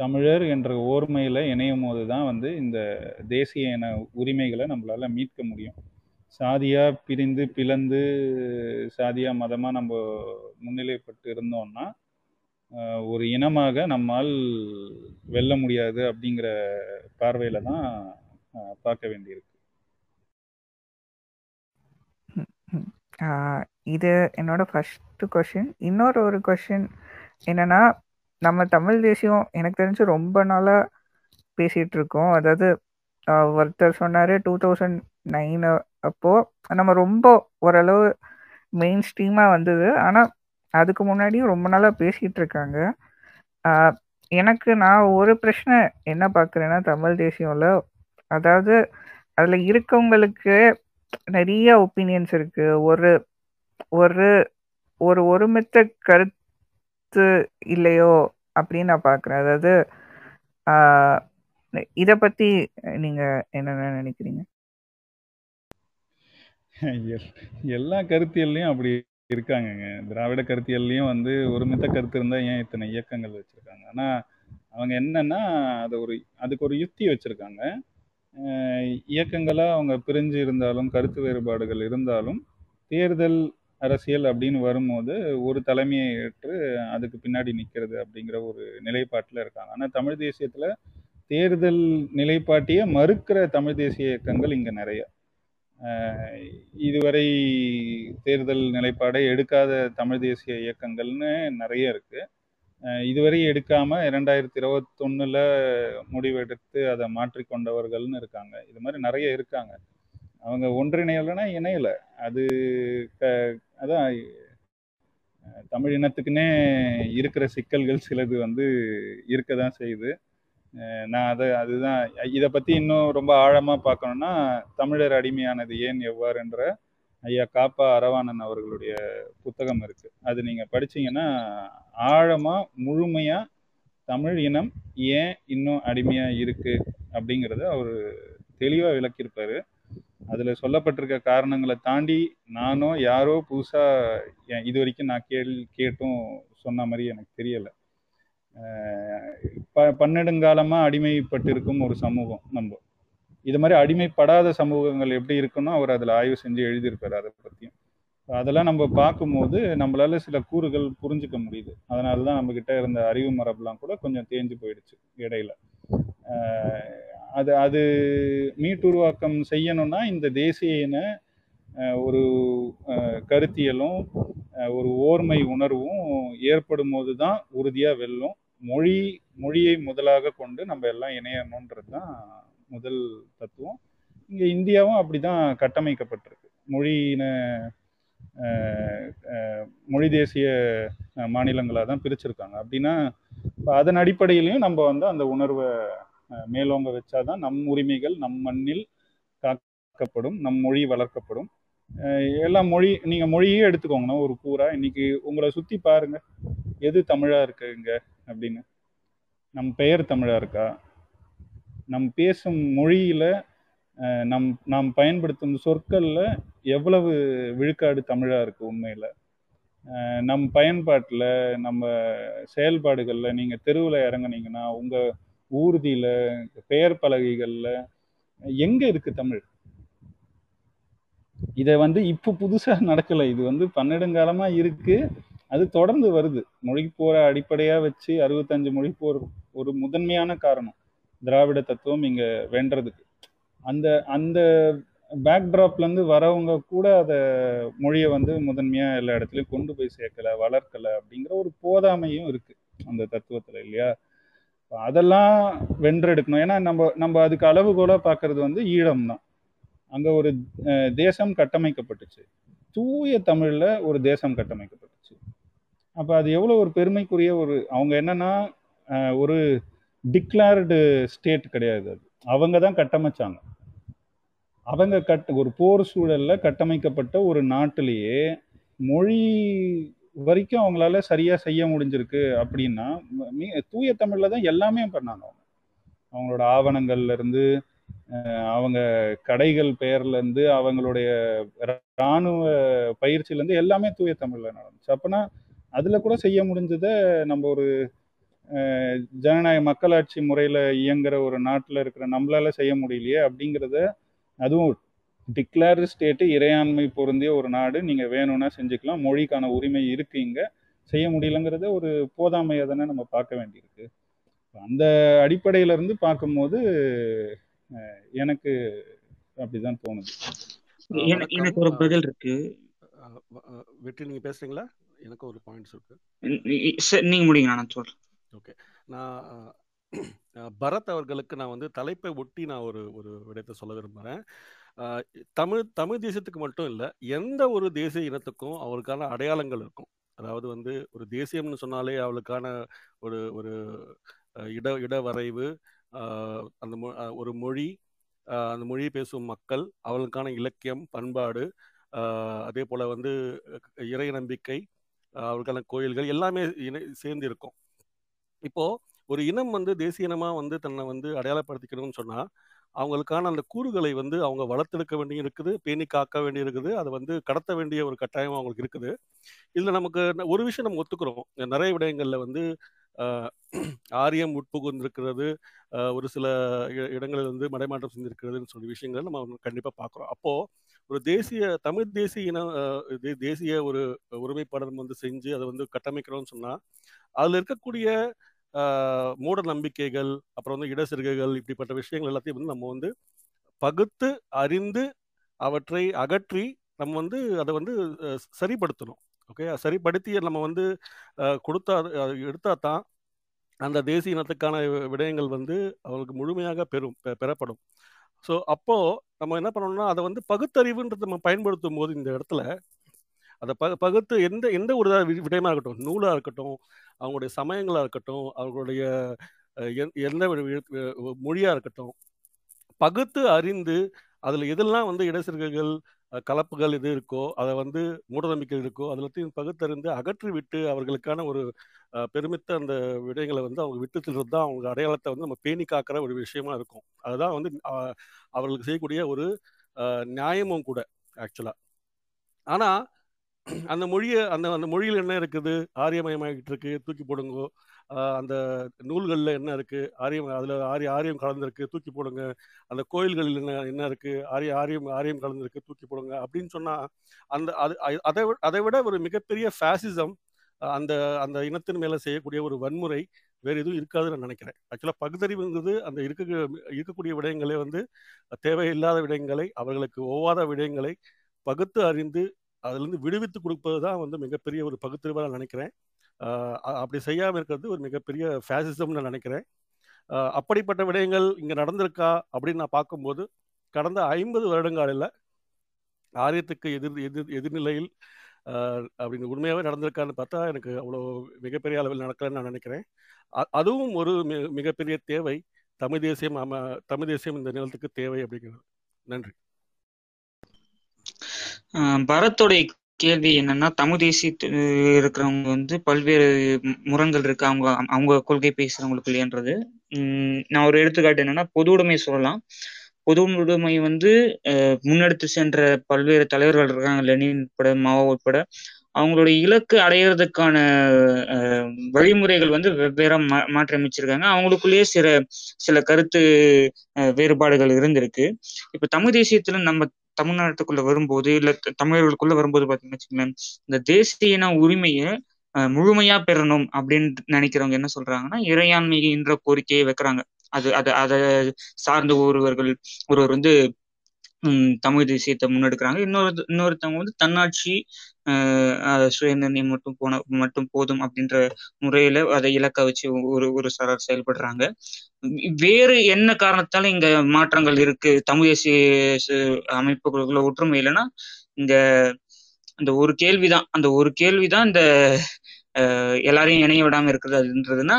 தமிழர் என்ற ஓர்மையில் இணையும் போது தான் வந்து இந்த தேசிய இன உரிமைகளை நம்மளால் மீட்க முடியும். சாதியாக பிரிந்து பிளந்து சாதியாக மதமாக நம்ம முன்னிலைப்பட்டு இருந்தோம்னா ஒரு இனமாக நம்மால் வெல்ல முடியாது அப்படிங்கிற பார்வையில் தான் பார்க்க வேண்டியிருக்கு ம். ஆஹ் இது என்னோட ஃபஸ்ட்டு கொஷின் இன்னொரு ஒரு கொஷின் என்னன்னா நம்ம தமிழ் தேசியம் எனக்கு தெரிஞ்சு ரொம்ப நாளாக பேசிகிட்டு இருக்கோம் அதாவது ஒருத்தர் சொன்னார் டூ தௌசண்ட் நைன் அப்போது நம்ம ரொம்ப ஓரளவு மெயின் ஸ்ட்ரீமாக வந்தது. ஆனால் அதுக்கு முன்னாடியும் ரொம்ப நாளாக பேசிகிட்டு இருக்காங்க எனக்கு நான் ஒரு பிரச்சனை என்ன பார்க்குறேன்னா தமிழ் தேசியம்ல. அதாவது அதில் இருக்கவங்களுக்கு நிறைய ஒப்பீனியன்ஸ் இருக்கு. ஒரு ஒரு ஒரு ஒருமித்த கருத்து இல்லையோ அப்படின்னு நான் பார்க்குறேன் அதாவது ஆஹ் இதை பற்றி நீங்கள் என்ன நினைக்கிறீங்க? எல்லா கருத்தியல்லையும் அப்படி இருக்காங்கங்க. திராவிட கருத்தியல்லையும் வந்து ஒருமித்த கருத்து இருந்தா ஏன் இத்தனை இயக்கங்கள் வச்சிருக்காங்க? ஆனா அவங்க என்னன்னா அது ஒரு அதுக்கு ஒரு யுக்தி வச்சிருக்காங்க. இயக்கங்களாக அவங்க பிரிஞ்சு இருந்தாலும் கருத்து வேறுபாடுகள் இருந்தாலும் தேர்தல் அரசியல் அப்படின்னு வரும்போது ஒரு தலைமையை ஏற்று அதுக்கு பின்னாடி நிற்கிறது அப்படிங்கிற ஒரு நிலைப்பாட்டில் இருக்காங்க. ஆனால் தமிழ் தேசியத்தில் தேர்தல் நிலைப்பாட்டையே மறுக்கிற தமிழ் தேசிய இயக்கங்கள் இங்கே நிறைய. இதுவரை தேர்தல் நிலைப்பாடை எடுக்காத தமிழ் தேசிய இயக்கங்கள்னு நிறைய இருக்குது இதுவரை எடுக்காம இரண்டாயிரத்தி இருபத்தொன்னுல முடிவெடுத்து அதை மாற்றிக்கொண்டவர்கள்னு இருக்காங்க. இது மாதிரி நிறைய இருக்காங்க. அவங்க ஒன்றிணையலைன்னா இணையல. அது க அதான் தமிழ் இனத்துக்குன்னே இருக்கிற சிக்கல்கள் சிலது வந்து இருக்க தான் செய்யுது நான் அதை அதுதான் இதை பற்றி இன்னும் ரொம்ப ஆழமாக பார்க்கணுன்னா தமிழர் அடிமையானது ஏன் எவ்வாறுன்ற ஐயா காப்பா அரவாணன் அவர்களுடைய புத்தகம் இருக்கு. அது நீங்கள் படிச்சீங்கன்னா ஆழமாக முழுமையாக தமிழ் இனம் ஏன் இன்னும் அடிமையாக இருக்கு அப்படிங்கிறத அவர் தெளிவாக விளக்கியிருப்பாரு. அதில் சொல்லப்பட்டிருக்க காரணங்களை தாண்டி நானோ யாரோ புதுசாக இது வரைக்கும் நான் கேள் கேட்டும் சொன்ன மாதிரி எனக்கு தெரியலை. ப பன்னெடுங்காலமாக அடிமைப்பட்டிருக்கும் ஒரு சமூகம் நம்ம. இது மாதிரி அடிமைப்படாத சமூகங்கள் எப்படி இருக்குன்னு அவர் அதில் ஆய்வு செஞ்சு எழுதியிருப்பார் அதை பற்றியும் அதெல்லாம் நம்ம பார்க்கும்போது நம்மளால சில கூறுகள் புரிஞ்சுக்க முடியுது. அதனால தான் நம்மக்கிட்ட இருந்த அறிவு மரபுலாம் கூட கொஞ்சம் தேஞ்சு போயிடுச்சு இடையில. அது அது மீட்டுருவாக்கம் செய்யணும்னா இந்த தேசிய இன ஒரு கருத்தியலும் ஒரு ஓர்மை உணர்வும் ஏற்படும் போது தான் உறுதியாக வெல்லும். மொழி மொழியை முதலாக கொண்டு நம்ம எல்லாம் இணையணுன்றது தான் முதல் தத்துவம். இங்கே இந்தியாவும் அப்படி தான் கட்டமைக்கப்பட்டிருக்கு. மொழியின மொழி தேசிய மாநிலங்களாக தான் பிரிச்சிருக்காங்க. அப்படின்னா இப்போ அதன் அடிப்படையிலையும் நம்ம வந்து அந்த உணர்வை அஹ், மேலோங்க வச்சாதான் நம் உரிமைகள் நம் மண்ணில் காக்கப்படும் நம் மொழி வளர்க்கப்படும். எல்லா மொழி நீங்கள் மொழியே எடுத்துக்கோங்கண்ணா ஒரு பூரா இன்னைக்கு உங்களை சுற்றி பாருங்க. எது தமிழாக இருக்கு இங்கே? அப்படின்னு. நம் பெயர் தமிழாக இருக்கா? நம் பேசும் மொழியில் நம் நாம் பயன்படுத்தும் சொற்களில் எவ்வளவு விழுக்காடு தமிழாக இருக்குது உண்மையில்? நம் பயன்பாட்டில் நம்ம செயல்பாடுகளில் நீங்கள் தெருவில் இறங்குனீங்கன்னா உங்கள் ஊர்தியில் பெயர் பலகைகளில் எங்கே இருக்குது தமிழ்? இதை வந்து இப்போ புதுசாக நடக்கலை. இது வந்து பன்னெடுங்காலமாக இருக்குது அது தொடர்ந்து வருது. மொழி போற அடிப்படையாக வச்சு அறுபத்தஞ்சு மொழி போர் ஒரு முதன்மையான காரணம். திராவிட தத்துவம் இங்க வென்றதுக்கு. அந்த அந்த பேக்ட்ராப்ல இருந்து வரவங்க கூட அதை மொழியை வந்து முதன்மையா எல்லா இடத்துலயும் கொண்டு போய் சேர்க்கல வளர்க்கல அப்படிங்கிற ஒரு போதாமையும் இருக்கு அந்த தத்துவத்துல இல்லையா? அதெல்லாம் வென்றெடுக்கணும். ஏன்னா நம்ம நம்ம அதுக்கு அளவுகோல பார்க்கிறது வந்து ஈழம் தான் அங்க ஒரு தேசம் கட்டமைக்கப்பட்டுச்சு. தூய தமிழ்ல ஒரு தேசம் கட்டமைக்கப்பட்டுச்சு. அப்ப அது எவ்வளவு ஒரு பெருமைக்குரிய ஒரு அவங்க என்னன்னா ஒரு டிக்ளேர்டு ஸ்டேட் கிடையாது அது. அவங்க தான் கட்டமைச்சாங்க. அவங்க கட் ஒரு போர் சூழல்ல கட்டமைக்கப்பட்ட ஒரு நாட்டிலேயே மொழி வரைக்கும் அவங்களால சரியாக செய்ய முடிஞ்சிருக்கு அப்படின்னா மீ- தூய தமிழில் தான் எல்லாமே பண்ணாங்க அவங்க. அவங்களோட ஆவணங்கள்லேருந்து அவங்க கடைகள் பெயர்லேருந்து அவங்களுடைய இராணுவ பயிற்சியிலேருந்து எல்லாமே தூய தமிழில் நடந்துச்சு. அப்போனா அதில் கூட செய்ய முடிஞ்சதை நம்ம ஒரு ஜனநாயக மக்களாட்சி முறையில இயங்குற ஒரு நாட்டுல இருக்கிற நம்மளால செய்ய முடியலையே அப்படிங்கிறத அதுவும் டிக்ளேர் ஸ்டேட்டு இறையாண்மை பொருந்திய ஒரு நாடு. நீங்க வேணும்னா செஞ்சுக்கலாம். மொழிக்கான உரிமை இருக்கு இங்க. செய்ய முடியலங்கிறத ஒரு போதாமையை தானே நம்ம பார்க்க வேண்டியிருக்கு. அந்த அடிப்படையில இருந்து பார்க்கும்போது எனக்கு அப்படிதான் தோணுது. எனக்கு ஒரு பதில் இருக்கு. வெற்றி நீங்க பேசுறீங்களா? எனக்கு ஒரு பாயிண்ட்ஸ் இருக்கு. நீங்க முடிங்க நான் சொல்றேன். ஓகே நான் பரத் அவர்களுக்கு நான் வந்து தலைப்பை ஒட்டி நான் ஒரு ஒரு விடயத்தை சொல்ல விரும்புகிறேன் தமிழ் தமிழ் தேசியத்துக்கு மட்டும் இல்லை எந்த ஒரு தேசிய இனத்துக்கும் அவருக்கான அடையாளங்கள் இருக்கும். அதாவது வந்து ஒரு தேசியம்னு சொன்னாலே அவளுக்கான ஒரு ஒரு இட இட வரைவு அந்த மொ- ஒரு மொழி அந்த மொழி பேசும் மக்கள் அவளுக்கான இலக்கியம் பண்பாடு அதே போல் வந்து இறை நம்பிக்கை அவளுக்கான கோயில்கள் எல்லாமே இணை சேர்ந்து இருக்கும். இப்போ ஒரு இனம் வந்து தேசிய இனமா வந்து தன்னை வந்து அடையாளப்படுத்திக்கணும்னு சொன்னா அவங்களுக்கான அந்த கூறுகளை வந்து அவங்க வளர்த்தெடுக்க வேண்டி இருக்குது பேணி காக்க வேண்டி இருக்குது அதை வந்து கடத்த வேண்டிய ஒரு கட்டாயம் அவங்களுக்கு இருக்குது. இதுல நமக்கு ஒரு விஷயம் நம்ம ஒத்துக்கிறோம். நிறைய விடயங்கள்ல வந்து ஆரியம் உட்புகுந்திருக்கிறது ஒரு சில இடங்களில் வந்து மடைமாற்றம் செஞ்சிருக்கிறதுன்னு சொல்லி விஷயங்கள் நம்ம கண்டிப்பா பார்க்குறோம் அப்போ ஒரு தேசிய தமிழ் தேசிய இன தேசிய ஒரு உரிமைப்பாளர் வந்து செஞ்சு அதை வந்து கட்டமைக்கிறோம்னு சொன்னா அதுல இருக்கக்கூடிய மூட நம்பிக்கைகள் அப்புறம் வந்து இடசிறுகைகள் இப்படிப்பட்ட விஷயங்கள் எல்லாத்தையும் வந்து நம்ம வந்து பகுத்து அறிந்து அவற்றை அகற்றி நம்ம வந்து அதை வந்து சரிப்படுத்தணும். ஓகே? சரிப்படுத்தி நம்ம வந்து கொடுத்தா எடுத்தா தான் அந்த தேசிய இனத்துக்கான விடயங்கள் வந்து அவர்களுக்கு முழுமையாக பெறும் பெ- பெறப்படும். ஸோ அப்போ நம்ம என்ன பண்ணணும்னா அதை வந்து பகுத்தறிவுன்றத நம்ம பயன்படுத்தும் போது இந்த இடத்துல அதை ப பகுத்து எந்த எந்த ஒரு இதா விடயமா இருக்கட்டும் நூலாக இருக்கட்டும் அவங்களுடைய சமயங்களாக இருக்கட்டும் அவங்களுடைய எந்த மொழியாக இருக்கட்டும் பகுத்து அறிந்து அதில் எதெல்லாம் வந்து இடசிறுகைகள் கலப்புகள் எது இருக்கோ அதை வந்து மூடநம்பிக்கை இருக்கோ அது எல்லாத்தையும் பகுத்தறிந்து அகற்றி விட்டு அவர்களுக்கான ஒரு பெருமித்த அந்த விடயங்களை வந்து அவங்க விட்டு செல்றது தான் அவங்க அடையாளத்தை வந்து நம்ம பேணி காக்கிற ஒரு விஷயமா இருக்கும். அதுதான் வந்து அவர்களுக்கு செய்யக்கூடிய ஒரு நியாயமும் கூட ஆக்சுவலாக ஆனால் அந்த மொழியை அந்த அந்த மொழியில் என்ன இருக்குது? ஆரியமயமாகிட்டு இருக்கு தூக்கி போடுங்கோ அந்த நூல்களில் என்ன இருக்குது ஆரியம் அதில் ஆரிய ஆரியம் கலந்துருக்கு தூக்கி போடுங்க. அந்த கோயில்களில் என்ன என்ன இருக்குது ஆரிய ஆரியம் ஆரியம் கலந்துருக்கு தூக்கி போடுங்க அப்படின்னு சொன்னால் அந்த அது அதை அதை விட ஒரு மிகப்பெரிய ஃபேசிசம் அந்த அந்த இனத்தின் மேலே செய்யக்கூடிய ஒரு வன்முறை வேறு எதுவும் இருக்காதுன்னு நான் நினைக்கிறேன். ஆக்சுவலாக பகுத்தறிவுங்கிறது அந்த இருக்க இருக்கக்கூடிய விடயங்களே வந்து தேவையில்லாத விடயங்களை அவர்களுக்கு ஒவ்வாத விடயங்களை பகுத்து அறிந்து அதுலேருந்து விடுவித்து கொடுப்பது தான் வந்து மிகப்பெரிய ஒரு பகுத்தறிவாக நான் நினைக்கிறேன். அப்படி செய்யாமல் இருக்கிறது ஒரு மிகப்பெரிய ஃபேசிசம்னு நான் நினைக்கிறேன். அப்படிப்பட்ட விடயங்கள் இங்கே நடந்திருக்கா அப்படின்னு நான் பார்க்கும்போது கடந்த ஐம்பது வருடங்களில் ஆரியத்துக்கு எதிர் எதிர் எதிர்நிலையில் அப்படின்னு உண்மையாகவே நடந்திருக்கான்னு பார்த்தா எனக்கு அவ்வளோ மிகப்பெரிய அளவில் நடக்கலைன்னு நான் நினைக்கிறேன். அ- அதுவும் ஒரு மி- மிகப்பெரிய தேவை தமிழ் தேசியம் ஆமா தமிழ் தேசியம் இந்த நிலத்துக்கு தேவை அப்படிங்கிறது. நன்றி. பரத்துடைய கேள்வி என்னன்னா தமிழ் தேசிய இருக்கிறவங்க வந்து பல்வேறு முரண்கள் இருக்கு. அவங்க அவங்க கொள்கை பேசுறவங்களுக்குள்ளேன்றது உம் நான் ஒரு எடுத்துக்காட்டு என்னன்னா பொது உடைமை சொல்லலாம். பொது உடைமை வந்து முன்னெடுத்து சென்ற பல்வேறு தலைவர்கள் இருக்காங்க. லெனின் உட்பட மாவோ உட்பட. அவங்களுடைய இலக்கு அடையிறதுக்கான அஹ், வழிமுறைகள் வந்து வெவ்வேறா மா மாற்றியமைச்சிருக்காங்க. அவங்களுக்குள்ளேயே சில சில கருத்து வேறுபாடுகள் இருந்திருக்கு. இப்ப தமிழ் தேசியத்துல நம்ம தமிழ்நாட்டுக்குள்ள வரும்போது இல்ல தமிழர்களுக்குள்ள வரும்போது பாத்தீங்கன்னு வச்சுக்கோங்களேன் இந்த தேசிய இன உரிமையை முழுமையா பெறணும் அப்படின்னு நினைக்கிறவங்க என்ன சொல்றாங்கன்னா இறையாண்மை என்ற கோரிக்கையை வைக்கிறாங்க. அது அது அதை சார்ந்த ஒருவர்கள் ஒருவர் வந்து தமிழ் தேசியத்தை முன்னெடுக்கிறாங்க. இன்னொரு இன்னொருத்தவங்க வந்து தன்னாட்சி ஆஹ் சுயநிர்ணயம் மட்டும் போன மட்டும் போதும் அப்படின்ற முறையில அதை இலக்க வச்சு ஒரு ஒரு சாரார் செயல்படுறாங்க. வேறு என்ன காரணத்தால இங்க மாற்றங்கள் இருக்கு? தமிழ் தேசிய அமைப்புகளுக்குள்ள ஒற்றுமை இல்லைன்னா இந்த அந்த ஒரு கேள்விதான். அந்த ஒரு கேள்விதான் இந்த எல்லாரையும் இணைய விடாம இருக்கிறதுன்றதுன்னா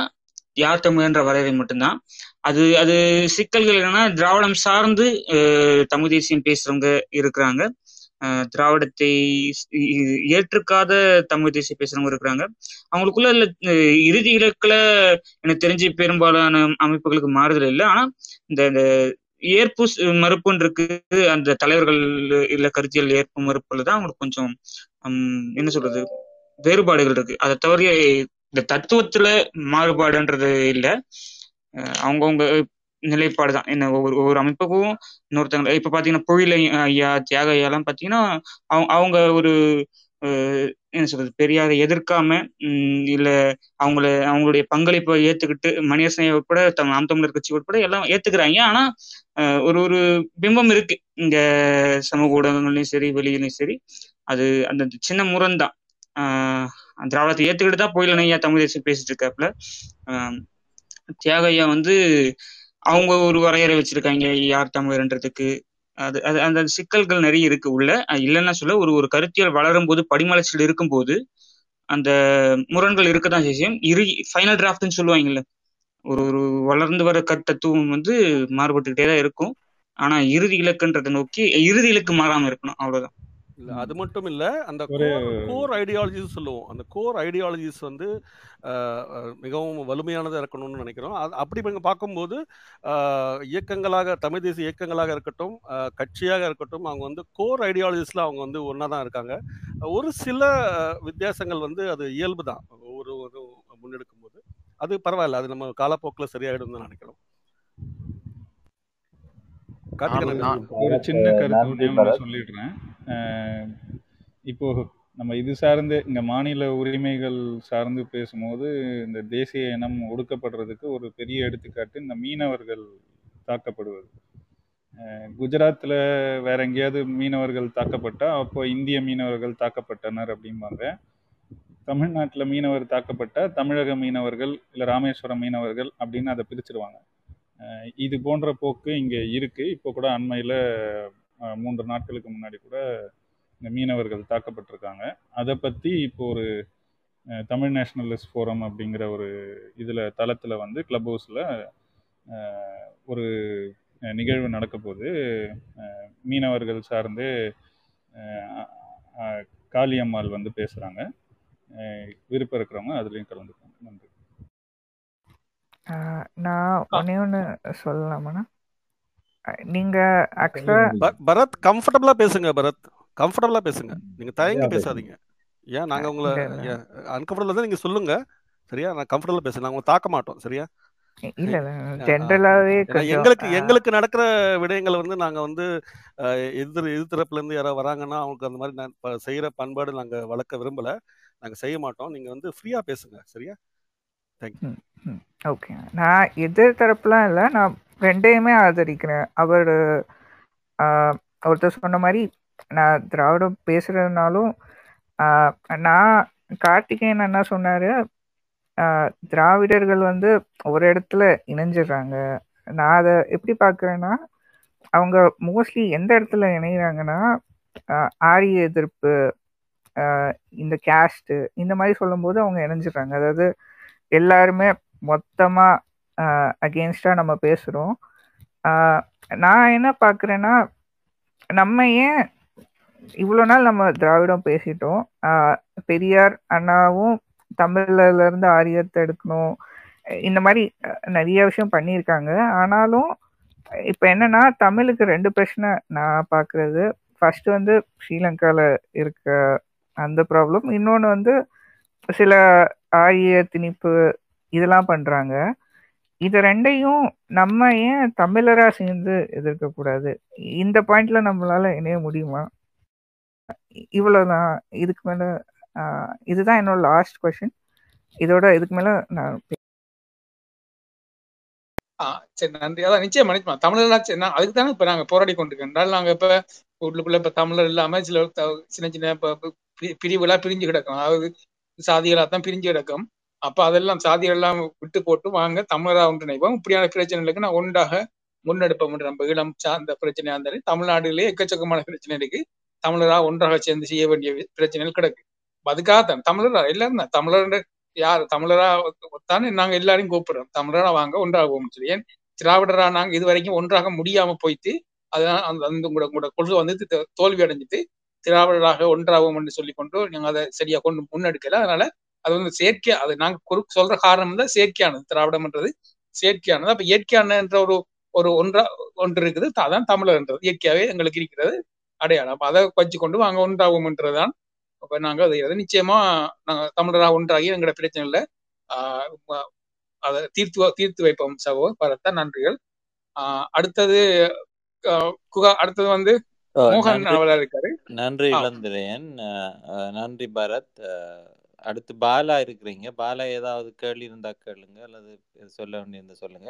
யார் தமிழன்ற வரையறை மட்டும்தான். அது அது சிக்கல்கள் என்னன்னா திராவிடம் சார்ந்து தமிழ் தேசியம் பேசுறவங்க இருக்கிறாங்க. திராவிடத்தை ஏற்றுக்காத தமிழ் தேசிய பேசுறவங்க இருக்கிறாங்க. அவங்களுக்குள்ள இல்ல இறுதி இலக்குல எனக்கு தெரிஞ்சு பெரும்பாலான அமைப்புகளுக்கு மாறுதல் இல்லை. ஆனா இந்த இந்த ஏற்பு ஸ்- மறுப்புன்னு இருக்கு. அந்த தலைவர்கள் இல்ல கருத்தியல் ஏற்பு மறுப்புல தான் அவங்களுக்கு கொஞ்சம் என்ன சொல்றது வேறுபாடுகள் இருக்கு. அதை தவிர இந்த தத்துவத்துல மாறுபாடுன்றது இல்லை. அவங்கவுங்க நிலைப்பாடு தான் என்ன ஒவ்வொரு ஒவ்வொரு அமைப்புக்கும் இன்னொருத்தங்க இப்ப பாத்தீங்கன்னா புயலை ஐயா தியாக ஐயாலாம் பாத்தீங்கன்னா அவங்க அவங்க ஒரு என்ன சொல்றது பெரியாரை எதிர்க்காம உம் இல்ல அவங்கள அவங்களுடைய பங்களிப்பை ஏத்துக்கிட்டு மணியரசனை உட்பட தம் நாம் தமிழர் கட்சி உட்பட எல்லாம் ஏத்துக்கிறாங்க. ஆனா ஒரு ஒரு பிம்பம் இருக்கு. இங்க சமூக ஊடகங்கள்லயும் சரி வெளியிலயும் சரி. அது அந்த சின்ன முரண் தான் ஆஹ் திராவிடத்தை ஏத்துக்கிட்டு தான் போயில ஐயா தமிழ் தேசியம் பேசிட்டு இருக்காப்புல. ஆஹ் தியாகையா வந்து அவங்க ஒரு வரையறை வச்சிருக்காங்க யார் தமிழர்ன்றதுக்கு. அது அது அந்த சிக்கல்கள் நிறைய இருக்கு உள்ள. இல்லைன்னா சொல்ல ஒரு ஒரு கருத்தியல் வளரும் போது படிமலர்ச்சியில் இருக்கும்போது அந்த முரண்கள் இருக்கதான் செய்யும். இரு ஃபைனல் டிராஃப்ட்னு சொல்லுவாங்கல்ல ஒரு ஒரு வளர்ந்து வர கட்டத்துவம் வந்து மாறுபட்டுக்கிட்டே தான் இருக்கும். ஆனா இறுதி இலக்குன்றதை நோக்கி இறுதி இலக்கு மாறாம இருக்கணும் அவ்வளவுதான். அது மட்டும் இல்ல அந்த ஒரு கோர் ஐடியாலஜிஸ் சொல்லுவோம். அந்த கோர் ஐடியாலஜிஸ் வந்து மிகவும் வலிமையானதா இருக்கணும்னு நினைக்கிறோம். அப்படி நீங்க பார்க்கும்போது இயக்கங்களாக தமிழ் தேசிய இயக்கங்களாக இருக்கட்டும் கட்சியாக இருக்கட்டும் அவங்க வந்து கோர் ஐடியாலஜிஸ்ல அவங்க வந்து ஒன்றா தான் இருக்காங்க. ஒரு சில வித்தியாசங்கள் வந்து அது இயல்பு தான். ஒவ்வொரு ஒரு முன்னெடுக்கும் போது அது பரவாயில்ல அது நம்ம காலப்போக்கில் சரியாயிடும் தான் நினைக்கிறோம். ஒரு சின்ன கருத்து சொல்லிடுறேன். இப்போ நம்ம இது சார்ந்து இங்க மாநில உரிமைகள் சார்ந்து பேசும்போது இந்த தேசிய இனம் ஒடுக்கப்படுறதுக்கு ஒரு பெரிய எடுத்துக்காட்டு இந்த மீனவர்கள் தாக்கப்படுவது. அஹ் குஜராத்ல வேற எங்கேயாவது மீனவர்கள் தாக்கப்பட்டா அப்போ இந்திய மீனவர்கள் தாக்கப்பட்டனர் அப்படிம்பாங்க. தமிழ்நாட்டுல மீனவர் தாக்கப்பட்டா தமிழக மீனவர்கள் இல்ல ராமேஸ்வரம் மீனவர்கள் அப்படின்னு அதை பிரிச்சிருவாங்க. இது போன்ற போக்கு இங்கே இருக்குது இப்போ கூட அண்மையில் மூன்று நாட்களுக்கு முன்னாடி கூட இந்த மீனவர்கள் தாக்கப்பட்டிருக்காங்க. அதை பற்றி இப்போ ஒரு தமிழ் நேஷனலிஸ்ட் ஃபோரம் அப்படிங்கிற ஒரு இதில் தளத்தில் வந்து கிளப் ஹவுஸில் ஒரு நிகழ்வு நடக்க போது மீனவர்கள் சார்ந்து காளியம்மாள் வந்து பேசுகிறாங்க விருப்பம் இருக்கிறவங்க அதுலேயும் கலந்துக்கோங்க. நன்றி. ஆஹ் நான் ஒன்னே ஒன்று சொல்லலாமாண்ணா? அஹ் நீங்க ஆக்சுவலா ப- பரத் கம்ஃபர்டபுளா பேசுங்க பரத். கம்ஃபர்டபுளா பேசுங்க. நீங்க தயங்கி இதா பேசுங்க. பேசாதீங்க. ஏன் நாங்க உங்களை இல்ல இல்ல. அன்கம்ஃபர்டபுளா தான் நீங்க சொல்லுங்க. சரியா? நான் கம்ஃபர்டபுளா பேசுறேன். நான் உங்களை தாக்க மாட்டோம். சரியா? இல்ல இல்ல. ஆ, ஆ. ஜென்ரலாவே ஏன்னா கொஞ்சம் எங்களுக்கு ஆஹ் எங்களுக்கு நடக்கிற விடயங்களை வந்து நாங்க வந்து அஹ், எதிர் இருந்து யாராவது வராங்கன்னா அவங்களுக்கு அந்த மாதிரி நான் செய்யற பண்பாடு நாங்க வளர்க்க விரும்பல. நாங்க செய்ய மாட்டோம். நீங்க வந்து ஃப்ரீயா பேசுங்க. சரியா? தேங்க்யூ ம், ம், ஓகே நான் எதிர் தரப்புலாம் இல்லை. நான் ரெண்டையுமே ஆதரிக்கிறேன். அவர் ஒருத்தர் சொன்ன மாதிரி நான் திராவிடம் பேசுறதுனாலும் நான் கார்த்திகேயன் என்ன சொன்னார் திராவிடர்கள் வந்து ஒரு இடத்துல இணைஞ்சிடுறாங்க. நான் அதை எப்படி பார்க்குறேன்னா அவங்க மோஸ்ட்லி எந்த இடத்துல இணைகிறாங்கன்னா ஆரிய எதிர்ப்பு இந்த கேஸ்ட்டு இந்த மாதிரி சொல்லும்போது அவங்க இணைஞ்சிடுறாங்க. அதாவது எல்லாருமே மொத்தமா அகெயின்ஸ்டா நம்ம பேசுறோம். நான் என்ன பார்க்குறேன்னா நம்ம ஏன் இவ்வளோ நாள் நம்ம திராவிடம் பேசிட்டோம்? பெரியார் அண்ணாவும் தமிழ்ல இருந்து ஆரியத்தை எடுக்கணும். இந்த மாதிரி நிறைய விஷயம் பண்ணியிருக்காங்க. ஆனாலும் இப்போ என்னன்னா தமிழுக்கு ரெண்டு பிரச்சனை நான் பார்க்குறது ஃபர்ஸ்ட் வந்து ஸ்ரீலங்கால இருக்க அந்த ப்ராப்ளம் இன்னொன்று வந்து சில ஆரிய திணிப்பு இதெல்லாம் பண்றாங்க. இது ரெண்டையும் நம்ம ஏன் தமிழரா சேர்ந்து எதிர்க்கக்கூடாது இந்த பாயிண்ட்ல நம்மளால இணைய முடியுமா? இவ்வளவுதான். இதுக்கு மேல ஆஹ், இதுதான் என்னோட லாஸ்ட் கொஸ்டின் இதோட இதுக்கு மேல நான் சரி நன்றி. அதான் நிச்சயம் மன்னிச்சுமா தமிழர்லாம் நான் அதுக்கு தானே இப்ப நாங்க போராடி கொண்டிருக்கோம். என்றால் நாங்க இப்ப உள்ளுக்குள்ள இப்ப தமிழர் இல்லாம சில சின்ன சின்ன இப்ப இப்ப பிரிவுகளா பிரிஞ்சு கிடக்கும். அதாவது சாதிகளாக தான் பிரிஞ்சு கிடக்கும். அப்ப அதெல்லாம் சாதிகள் விட்டு போட்டு வாங்க தமிழரா ஒன்றிணைவோம். இப்படியான பிரச்சனைகளுக்கு நான் ஒன்றாக முன்னெடுப்போம் நம்ம ஈழம் சார்ந்த பிரச்சனையா இருந்தாலும் தமிழ்நாடுகளே எக்கச்சக்கமான பிரச்சனை இருக்கு. தமிழராக ஒன்றாக சேர்ந்து செய்ய வேண்டிய பிரச்சனைகள் கிடக்கு. அதுக்காக தான் தமிழரா எல்லாரும் தான் தமிழர் யார்? தமிழரா தானே நாங்க எல்லாரையும் கூப்பிடுறோம். தமிழரா வாங்க ஒன்றாகுவோம் சொல்லி. ஏன்? திராவிடரா நாங்க இது வரைக்கும் ஒன்றாக முடியாம போயிட்டு அதான் அந்த அந்த உங்களோட உங்களோட கொள்கை வந்து தோல்வி அடைஞ்சிட்டு திராவிடராக ஒன்றாகும் என்று சொல்லி கொண்டு நீங்க அதை சரியா கொண்டு முன்னெடுக்கல. அதனால அது வந்து செயற்கை அது நாங்கள் குறு- சொல்ற காரணம் தான் செயற்கையானது. திராவிடம்ன்றது செயற்கையானது. அப்ப இயற்கையானன்ற ஒரு ஒரு ஒன்றா ஒன்று இருக்குது. அதான் தமிழர்ன்றது. இயற்கையாவே எங்களுக்கு இருக்கிறது. அடையாளம். அப்ப அதை வச்சு கொண்டு வாங்க ஒன்றாகும்ன்றதுதான். அப்ப நாங்க அதை நிச்சயமா நாங்க தமிழராக ஒன்றாகி எங்களோட பிரச்சனைகளை அதை தீர்த்து வ- தீர்த்து வைப்போம் சகோ பரத்த நன்றிகள். ஆஹ் அடுத்தது ஆஹ் குகா அடுத்தது வந்து மோகன் நன்றி. அவரா இருக்காரு நன்றி இளந்திரையன். நன்றி பரத். அடுத்து பாலா இருக்கிறீங்க. பாலா ஏதாவது கேள்வி இருந்தா கேளுங்க அல்லது சொல்ல வேண்டியிருந்தா சொல்லுங்க.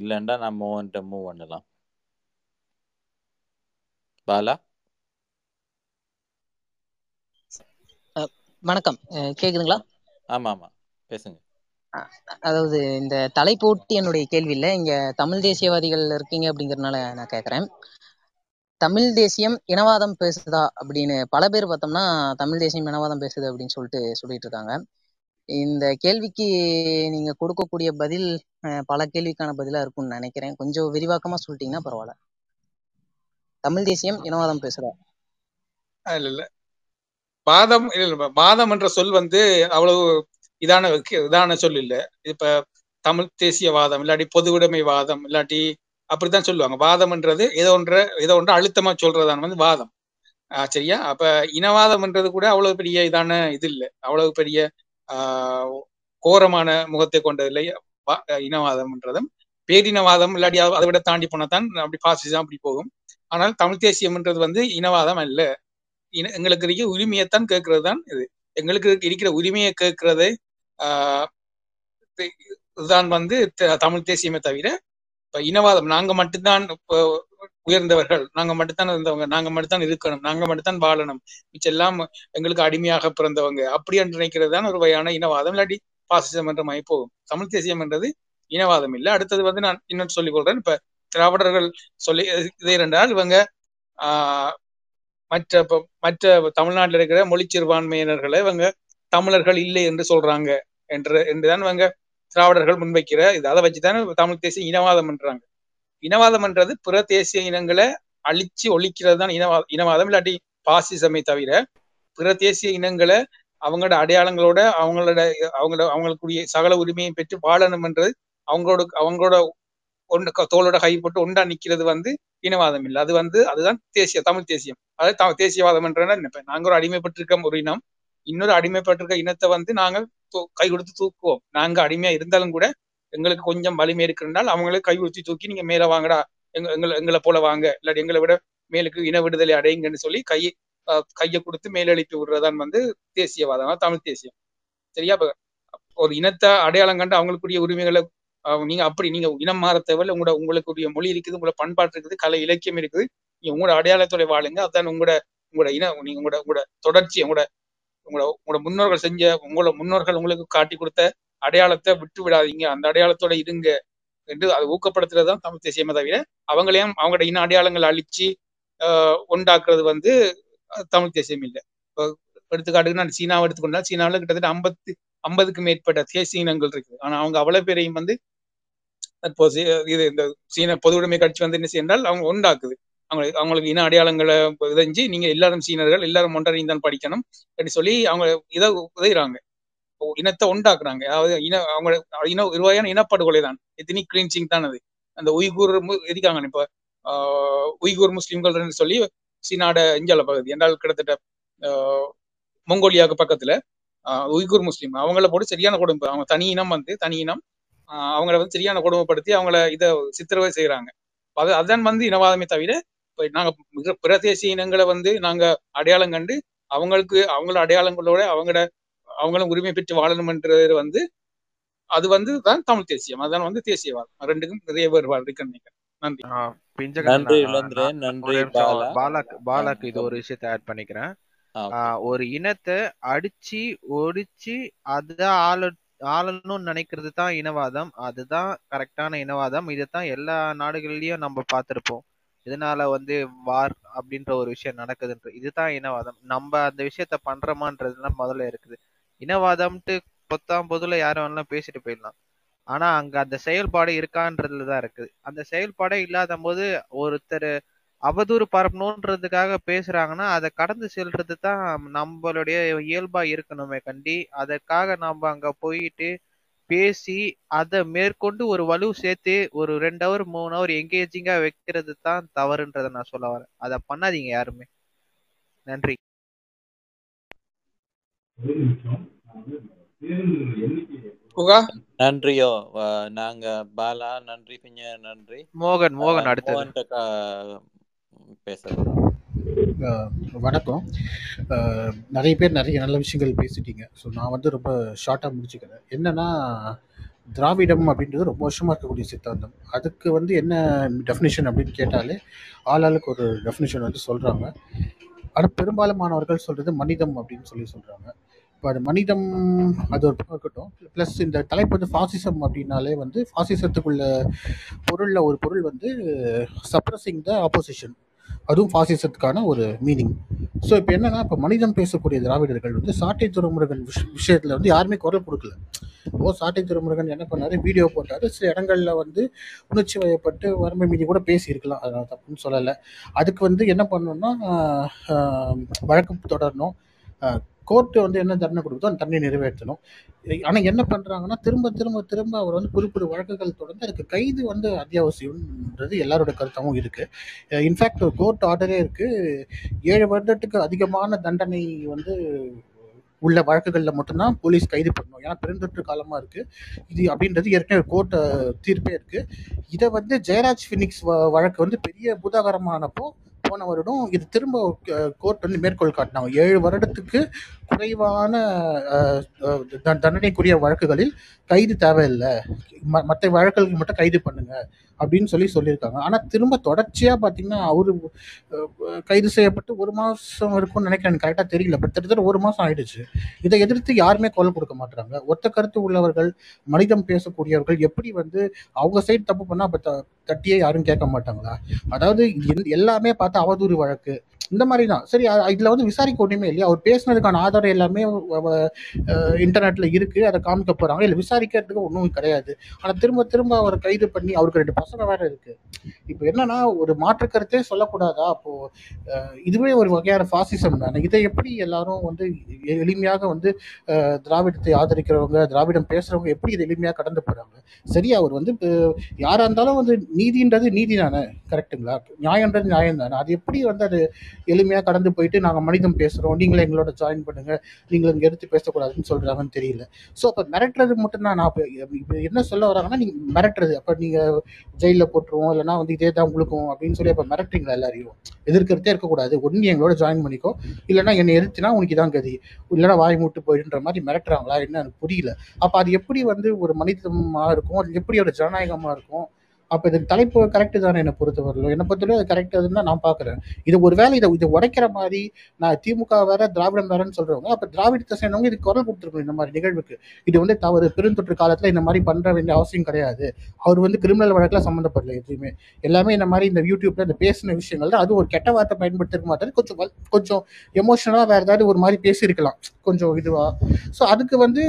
இல்லைன்னா நான் மூவ் மூவ் பண்ணலாம் பாலா? அஹ் வணக்கம். கேக்குதுங்களா? ஆமா ஆமா பேசுங்க அதாவது இந்த தலைப்போட்டி என்னுடைய கேள்வி இல்லை. இங்க தமிழ் தேசியவாதிகள் இருக்கீங்க அப்படிங்கறதுனால நான் கேக்குறேன். தமிழ் தேசியம் இனவாதம் பேசுதா அப்படின்னு பல பேர் பார்த்தோம்னா தமிழ் தேசியம் இனவாதம் பேசுது அப்படின்னு சொல்லிட்டு சொல்லிட்டு இருக்காங்க. இந்த கேள்விக்கு நீங்க கொடுக்கக்கூடிய பதில் பல கேள்விக்கான பதிலா இருக்கும்னு நினைக்கிறேன். கொஞ்சம் விரிவாக்கமா சொல்லிட்டீங்கன்னா பரவாயில்ல. தமிழ் தேசியம் இனவாதம் பேசுதா? இல்ல இல்ல. வாதம் இல்ல இல்ல வாதம் என்ற சொல் வந்து அவ்வளவு இதான இதான சொல் இல்ல. இப்ப தமிழ் தேசியவாதம் இல்லாட்டி பொதுவுடைமை வாதம் இல்லாட்டி அப்படித்தான் சொல்லுவாங்க. வாதம்ன்றது ஏதோ ஒன்ற ஏதோ ஒன்று அழுத்தமா சொல்றதான வந்து வாதம். ஆஹ் சரியா? அப்ப இனவாதம்ன்றது கூட அவ்வளவு பெரிய இதான இது இல்லை. அவ்வளவு பெரிய ஆஹ் கோரமான முகத்தை கொண்டது இல்லை இனவாதம்ன்றதும். பேரினவாதம் இல்லாட்டி அதை விட தாண்டி போனாதான் அப்படி பாசிசம் அப்படி போகும். ஆனால் தமிழ் தேசியம்ன்றது வந்து இனவாதம் அல்ல. இன எங்களுக்கு இருக்கிற உரிமையைத்தான் கேட்கறது தான் இது. எங்களுக்கு இருக்கிற உரிமையை கேட்கறது ஆஹ் இதுதான் வந்து த- தமிழ் தேசியமே தவிர இப்ப இனவாதம் நாங்க மட்டும்தான் இப்போ உயர்ந்தவர்கள் நாங்க மட்டும்தான் இருந்தவங்க நாங்க மட்டும்தான் இருக்கணும் நாங்க மட்டும்தான் வாழணும். மிச்செல்லாம் எங்களுக்கு அடிமையாக பிறந்தவங்க. அப்படி என்று நினைக்கிறது தான் ஒரு வகையான இனவாதம். இல்லாட்டி பாசிசம் என்ற மாதிரி போகும் தமிழ் தேசியம் என்றது இனவாதம் இல்லை. அடுத்தது வந்து நான் இன்னும் சொல்லிக் கொள்றேன். இப்ப திராவிடர்கள் சொல்லி இதை என்றால் இவங்க ஆஹ் மற்ற மற்ற தமிழ்நாட்டில் இருக்கிற மொழி சிறுபான்மையினர்களை இவங்க தமிழர்கள் இல்லை என்று சொல்றாங்க. என்று என்றுதான் இவங்க திராவிடர்கள் முன்வைக்கிற இது அதை வச்சுதான் தமிழ் தேசிய இனவாதம் பண்றாங்க. இனவாதம் என்றது பிற தேசிய இனங்களை அழிச்சு ஒழிக்கிறது தான் இனவாத இனவாதம் இல்லாட்டி பாசிசமே தவிர பிற தேசிய இனங்களை அவங்களோட அடையாளங்களோட அவங்களோட அவங்களோட அவங்களுக்குரிய சகல உரிமையை பெற்று வாழணும்ன்றது அவங்களோட அவங்களோட ஒன்று தோளோட கைப்பட்டு போட்டு ஒன்றா நிக்கிறது வந்து இனவாதம் இல்லை. அது வந்து அதுதான் தேசிய தமிழ் தேசியம். அதாவது தேசியவாதம் என்ற நினைப்பேன் நாங்க ஒரு அடிமைப்பட்டிருக்க ஒரு இனம் இன்னொரு அடிமைப்பட்டிருக்க இனத்தை வந்து நாங்கள் கை கொடுத்து தூக்குவோம். நாங்க அடிமையா இருந்தாலும் கூட எங்களுக்கு கொஞ்சம் வலிமை இருக்குன்றால் அவங்களே கை கொடுத்து தூக்கி நீங்க மேல வாங்கடா எங்க எங்களை எங்களை போல வாங்க இல்லாட்டி எங்களை விட மேலுக்கு இன விடுதலை அடையுங்கன்னு சொல்லி கை கையை கொடுத்து மேலெழுப்பி விடுறதான் வந்து தேசியவாதம் தமிழ் தேசியம். சரியா? ஒரு இனத்தை அடையாளம் கண்டு அவங்களுக்குரிய உரிமைகளை நீங்க அப்படி நீங்க இனம் மாற தேவையில்ல உங்களோட உங்களுக்குரிய மொழி இருக்குது உங்களோட பண்பாட்டு இருக்குது கலை இலக்கியம் இருக்குது நீங்க உங்களோட அடையாளத்துறை வாழுங்க அதான் உங்களோட உங்களோட இன நீங்க உங்களோட உங்களோட தொடர்ச்சி உங்களோட உங்களோட உங்களோட முன்னோர்கள் செஞ்ச உங்களோட முன்னோர்கள் உங்களுக்கு காட்டி கொடுத்த அடையாளத்தை விட்டு விடாதீங்க. அந்த அடையாளத்தோட இருங்க என்று அதை ஊக்கப்படுத்துறது தான் தமிழ் தேசியமே தவிர அவங்களையும் அவங்களோட இன அடையாளங்களை அழிச்சு ஆஹ் உண்டாக்குறது வந்து தமிழ் தேசியம் இல்லை. இப்போ எடுத்துக்காட்டுக்கு நான் சீனாவை எடுத்துக்கொண்டா சீனாவில் கிட்டத்தட்ட ஐம்பத்து ஐம்பதுக்கு மேற்பட்ட தேசிய இனங்கள் இருக்குது. ஆனால் அவங்க அவ்வளவு பேரையும் வந்து தற்போது இது இந்த சீன பொது உடைமை கட்சி வந்து என்ன செய்யறால் அவங்க உண்டாக்குது. அவங்களுக்கு அவங்களுக்கு இன அடையாளங்களை விதைஞ்சு நீங்க எல்லாரும் சீனர்கள் எல்லாரும் ஒன்றரை தான் படிக்கணும் அப்படின்னு சொல்லி அவங்க இதை உதைகிறாங்க இனத்தை உண்டாக்குறாங்க. அதாவது இன அவங்க இன உருவாயான இனப்படுகொலை தான். எத்தினி கிளீன்சிங் தான் அது. அந்த உய்கூர் எதிக்காங்க இப்போ இப்ப ஆஹ், உய்கூர் முஸ்லீம்கள் சொல்லி சீனாட இஞ்சால பகுதி. என்றால் கிட்டத்தட்ட ஆஹ், மங்கோலியாவுக்கு பக்கத்துல உய்கூர் முஸ்லீம். அவங்கள போட்டு சரியான கொடுமை அவங்க தனி இனம் வந்து தனி இனம் ஆஹ், அவங்கள வந்து சரியான கொடுமைப்படுத்தி அவங்கள இதை சித்திரவதை செய்யறாங்க அது அதான் வந்து இனவாதமே தவிர நாங்க மிக பிற தேசிய இனங்களை வந்து நாங்க அடையாளம் கண்டு அவங்களுக்கு அவங்களோட அடையாளங்களோட அவங்களோட அவங்களும் உரிமை பெற்று வாழணும்ன்றது வந்து அது வந்து தான் தமிழ் தேசியம். அதான் வந்து தேசியவாதம். ரெண்டுக்கும் நிறைய வேறுபாடு இருக்குன்னு நினைக்கிறேன். நன்றி. நன்றி இளந்திரன் நன்றி பாலாக்கு பாலாக்கு இது ஒரு விஷயத்த ஆட் பண்ணிக்கிறேன். ஒரு இனத்தை அடிச்சு ஒடிச்சு அதுதான் ஆள ஆளணும்னு நினைக்கிறது தான் இனவாதம். அதுதான் கரெக்டான இனவாதம். இதைத்தான் எல்லா நாடுகள்லயும் நம்ம பார்த்திருப்போம். இதனால வந்து வார் அப்படின்ற ஒரு விஷயம் நடக்குதுன்ற இதுதான் இனவாதம். நம்ம அந்த விஷயத்த பண்றோமான்றதுலாம் முதல்ல இருக்குது. இனவாதம்ட்டு பொத்தாம் பொதுல யாரும் வேணாலும் பேசிட்டு போயிடலாம். ஆனா அங்க அந்த செயல்பாடு இருக்கான்றதுல தான் இருக்குது. அந்த செயல்பாடே இல்லாத போது ஒருத்தர் அவதூறு பரப்பணுன்றதுக்காக பேசுறாங்கன்னா அதை கடந்து செல்றது தான் நம்மளுடைய இயல்பா இருக்கணுமே கண்டி அதற்காக நம்ம அங்க போயிட்டு பேசி அதை மேற்கொண்டு ஒரு வலு சேர்த்து ஒரு ரெண்டு ஹவர் மூணு ஹவர் எங்கேஜிங்கா வைக்கிறது தான் தவறுன்றதை நான் சொல்ல வரேன். அதை பண்ணாதீங்க யாருமே. நன்றி. புகா நன்றியோ. நாங்க பாலா நன்றி பிஞ்ச நன்றி. மோகன் மோகன் பேசுறேன் அஹ் வணக்கம். நிறைய பேர் நிறைய நல்ல விஷயங்கள் பேசிட்டீங்க. ஸோ நான் வந்து ரொம்ப ஷார்ட்டாக முடிச்சுக்கிறேன். என்னன்னா திராவிடம் அப்படின்றது ரொம்ப வருஷமாக இருக்கக்கூடிய சித்தாந்தம். அதுக்கு வந்து என்ன டெஃபினேஷன் அப்படின்னு கேட்டாலே ஆளாளுக்கு ஒரு டெஃபினிஷன் வந்து சொல்கிறாங்க ஆனால் பெரும்பாலுமானவர்கள் சொல்கிறது மனிதம் அப்படின்னு சொல்லி சொல்கிறாங்க இப்போ அது மனிதம் அது ஒரு பக்கம் இருக்கட்டும். ப்ளஸ் இந்த தலைப்பு வந்து ஃபாசிசம் அப்படின்னாலே வந்து ஃபாசிசத்துக்குள்ள பொருளில் ஒரு பொருள் வந்து சப்ரஸிங் த ஆப்போசிஷன் அதுவும் ஃபாசிசத்துக்கான ஒரு மீனிங் ஸோ இப்போ என்னன்னா இப்போ மனிதம் பேசக்கூடிய திராவிடர்கள் வந்து சாட்டை துறைமுருகன் விஷ விஷயத்தில் வந்து யாருமே குரல் கொடுக்கல. ஓ சாட்டை துறைமுருகன் என்ன பண்ணாரு? வீடியோ போட்டாரு. சில இடங்களில் வந்து உணர்ச்சி வயப்பட்டு வறுமை மீதி கூட பேசியிருக்கலாம். அதனால் தப்புன்னு சொல்லலை. அதுக்கு வந்து என்ன பண்ணணும்னா வழக்கு தொடரணும். கோர்ட்டு வந்து என்ன தண்டனை கொடுக்குதோ அந்த தண்டனை நிறைவேற்றணும். ஆனால் என்ன பண்ணுறாங்கன்னா திரும்ப திரும்ப திரும்ப அவர் வந்து புது புது வழக்குகள் தொடர்ந்து அதுக்கு கைது வந்து அத்தியாவசியம்ன்றது எல்லாரோட கருத்தாகவும் இருக்குது இன்ஃபேக்ட் ஒரு கோர்ட் ஆர்டரே இருக்குது ஏழு வருடத்துக்கு அதிகமான தண்டனை வந்து உள்ள வழக்குகளில் மட்டும்தான் போலீஸ் கைது பண்ணணும். ஏன்னா பெருந்தொற்று காலமாக இருக்குது இது அப்படின்றது ஏற்கனவே கோர்ட் தீர்ப்பே இருக்குது இதை வந்து ஜெயராஜ் ஃபினிக்ஸ் வ வழக்கு வந்து பெரிய பூதாகரமானப்போ போன வருடம் இது திரும்ப கோர்ட் வந்து மேற்கோள் காட்டினாங்க. ஏழு வருடத்துக்கு குறைவான தண்டனைக்குரிய வழக்குகளில் கைது தேவையில்லை. ம மற்ற வழக்குகளுக்கு மட்டும் கைது பண்ணுங்க அப்படின்னு சொல்லி சொல்லியிருக்காங்க. ஆனால் திரும்ப தொடர்ச்சியாக பார்த்தீங்கன்னா அவர் கைது செய்யப்பட்டு ஒரு மாதம் இருக்கும்னு நினைக்கிறேன். எனக்கு கரெக்டாக தெரியல. பட் கிட்டத்தட்ட ஒரு மாதம் ஆயிடுச்சு. இதை எதிர்த்து யாருமே குரல் கொடுக்க மாட்டுறாங்க ஒத்த கருத்து உள்ளவர்கள் மனிதம் பேசக்கூடியவர்கள் எப்படி வந்து அவங்க சைடு தப்பு பண்ணால் அப்போ தட்டியே யாரும் கேட்க மாட்டாங்களா? அதாவது எல்லாமே பார்த்து அவதூறு வழக்கு. இந்த மாதிரி தான் சரி இதில் வந்து விசாரிக்க ஒன்றுமே இல்லையா? அவர் பேசுனதுக்கான ஆதாரம் எல்லாமே இன்டர்நெட்டில் இருக்குது அதை காமிக்க போகிறாங்க இல்லை விசாரிக்கிறதுக்கு ஒன்றும் கிடையாது. ஆனால் திரும்ப திரும்ப அவரை கைது பண்ணி அவருக்கு ரெண்டு பசங்க வேறு இருக்குது இப்போ என்னன்னா ஒரு மாற்று கருத்தே சொல்லக்கூடாதா? அப்போது இதுவே ஒரு வகையான ஃபாசிசம் தானே. இதை எப்படி எல்லாரும் வந்து எளிமையாக வந்து திராவிடத்தை ஆதரிக்கிறவங்க திராவிடம் பேசுகிறவங்க எப்படி இதை எளிமையாக கடந்து போகிறாங்க சரி அவர் வந்து யாராக இருந்தாலும் வந்து நீதின்றது நீதி தானே? கரெக்ட்டுங்களா நியாயன்றது நியாயம் தானே? அது எப்படி வந்து அது எளிமையாக கடந்து போயிட்டு நாங்கள் மனிதம் பேசுகிறோம் நீங்களே எங்களோட ஜாயின் பண்ணுங்கள் நீங்கள் இங்கே எடுத்து பேசக்கூடாதுன்னு சொல்கிறாங்கன்னு தெரியல. ஸோ அப்போ மிரட்டுறது மட்டும்தான் நான் இப்போ என்ன சொல்ல வராங்கன்னா நீங்கள் மிரட்டுறது. அப்போ நீங்கள் ஜெயிலில் போட்டுருவோம் இல்லைனா வந்து இதே தான் உங்களுக்கும் அப்படின்னு சொல்லி அப்போ மிரட்டுறீங்களா எல்லாரையும்? எதிர்க்கிறதே இருக்கக்கூடாது. ஒன்று எங்களோட ஜாயின் பண்ணிக்கோ. இல்லைனா என்னை எதிர்த்துனா உனக்கு தான் கதி. இல்லைனா வாய் மூட்டு போயிடுன்ற மாதிரி மிரட்டுறாங்களா என்ன எனக்கு புரியல. அப்போ அது எப்படி வந்து ஒரு மனிதமாக இருக்கும்? அது எப்படி ஒரு ஜனநாயகமாக இருக்கும்? அப்போ இது தலைப்பு கரெக்டு தானே என்னை பொறுத்தவரையிலும்? என்னை பொறுத்தவரை அது கரெக்ட் அதுன்னு நான் பார்க்குறேன். இது ஒருவேளை இதை இதை உடைக்கிற மாதிரி நான் திமுக வேற திராவிடம் வேறன்னு சொல்றவங்க அப்ப திராவிடத்தை சேர்ந்தவங்க இது குரல் கொடுத்துருக்கணும் இந்த மாதிரி நிகழ்வுக்கு. இது வந்து தவறு. பெருந்தொற்று காலத்துல இந்த மாதிரி பண்ற வேண்டிய அவசியம் கிடையாது. அவர் வந்து கிரிமினல் வழக்குல சம்மந்தப்படல எதுவுமே. எல்லாமே இந்த மாதிரி இந்த யூடியூப்ல இந்த பேசின விஷயங்கள் தான் அது ஒரு கெட்ட வார்த்தை பயன்படுத்திருக்க மாட்டாரு. கொஞ்சம் கொஞ்சம் எமோஷனலா வேற ஏதாவது ஒரு மாதிரி பேசியிருக்கலாம். கொஞ்சம் இதுவா. ஸோ அதுக்கு வந்து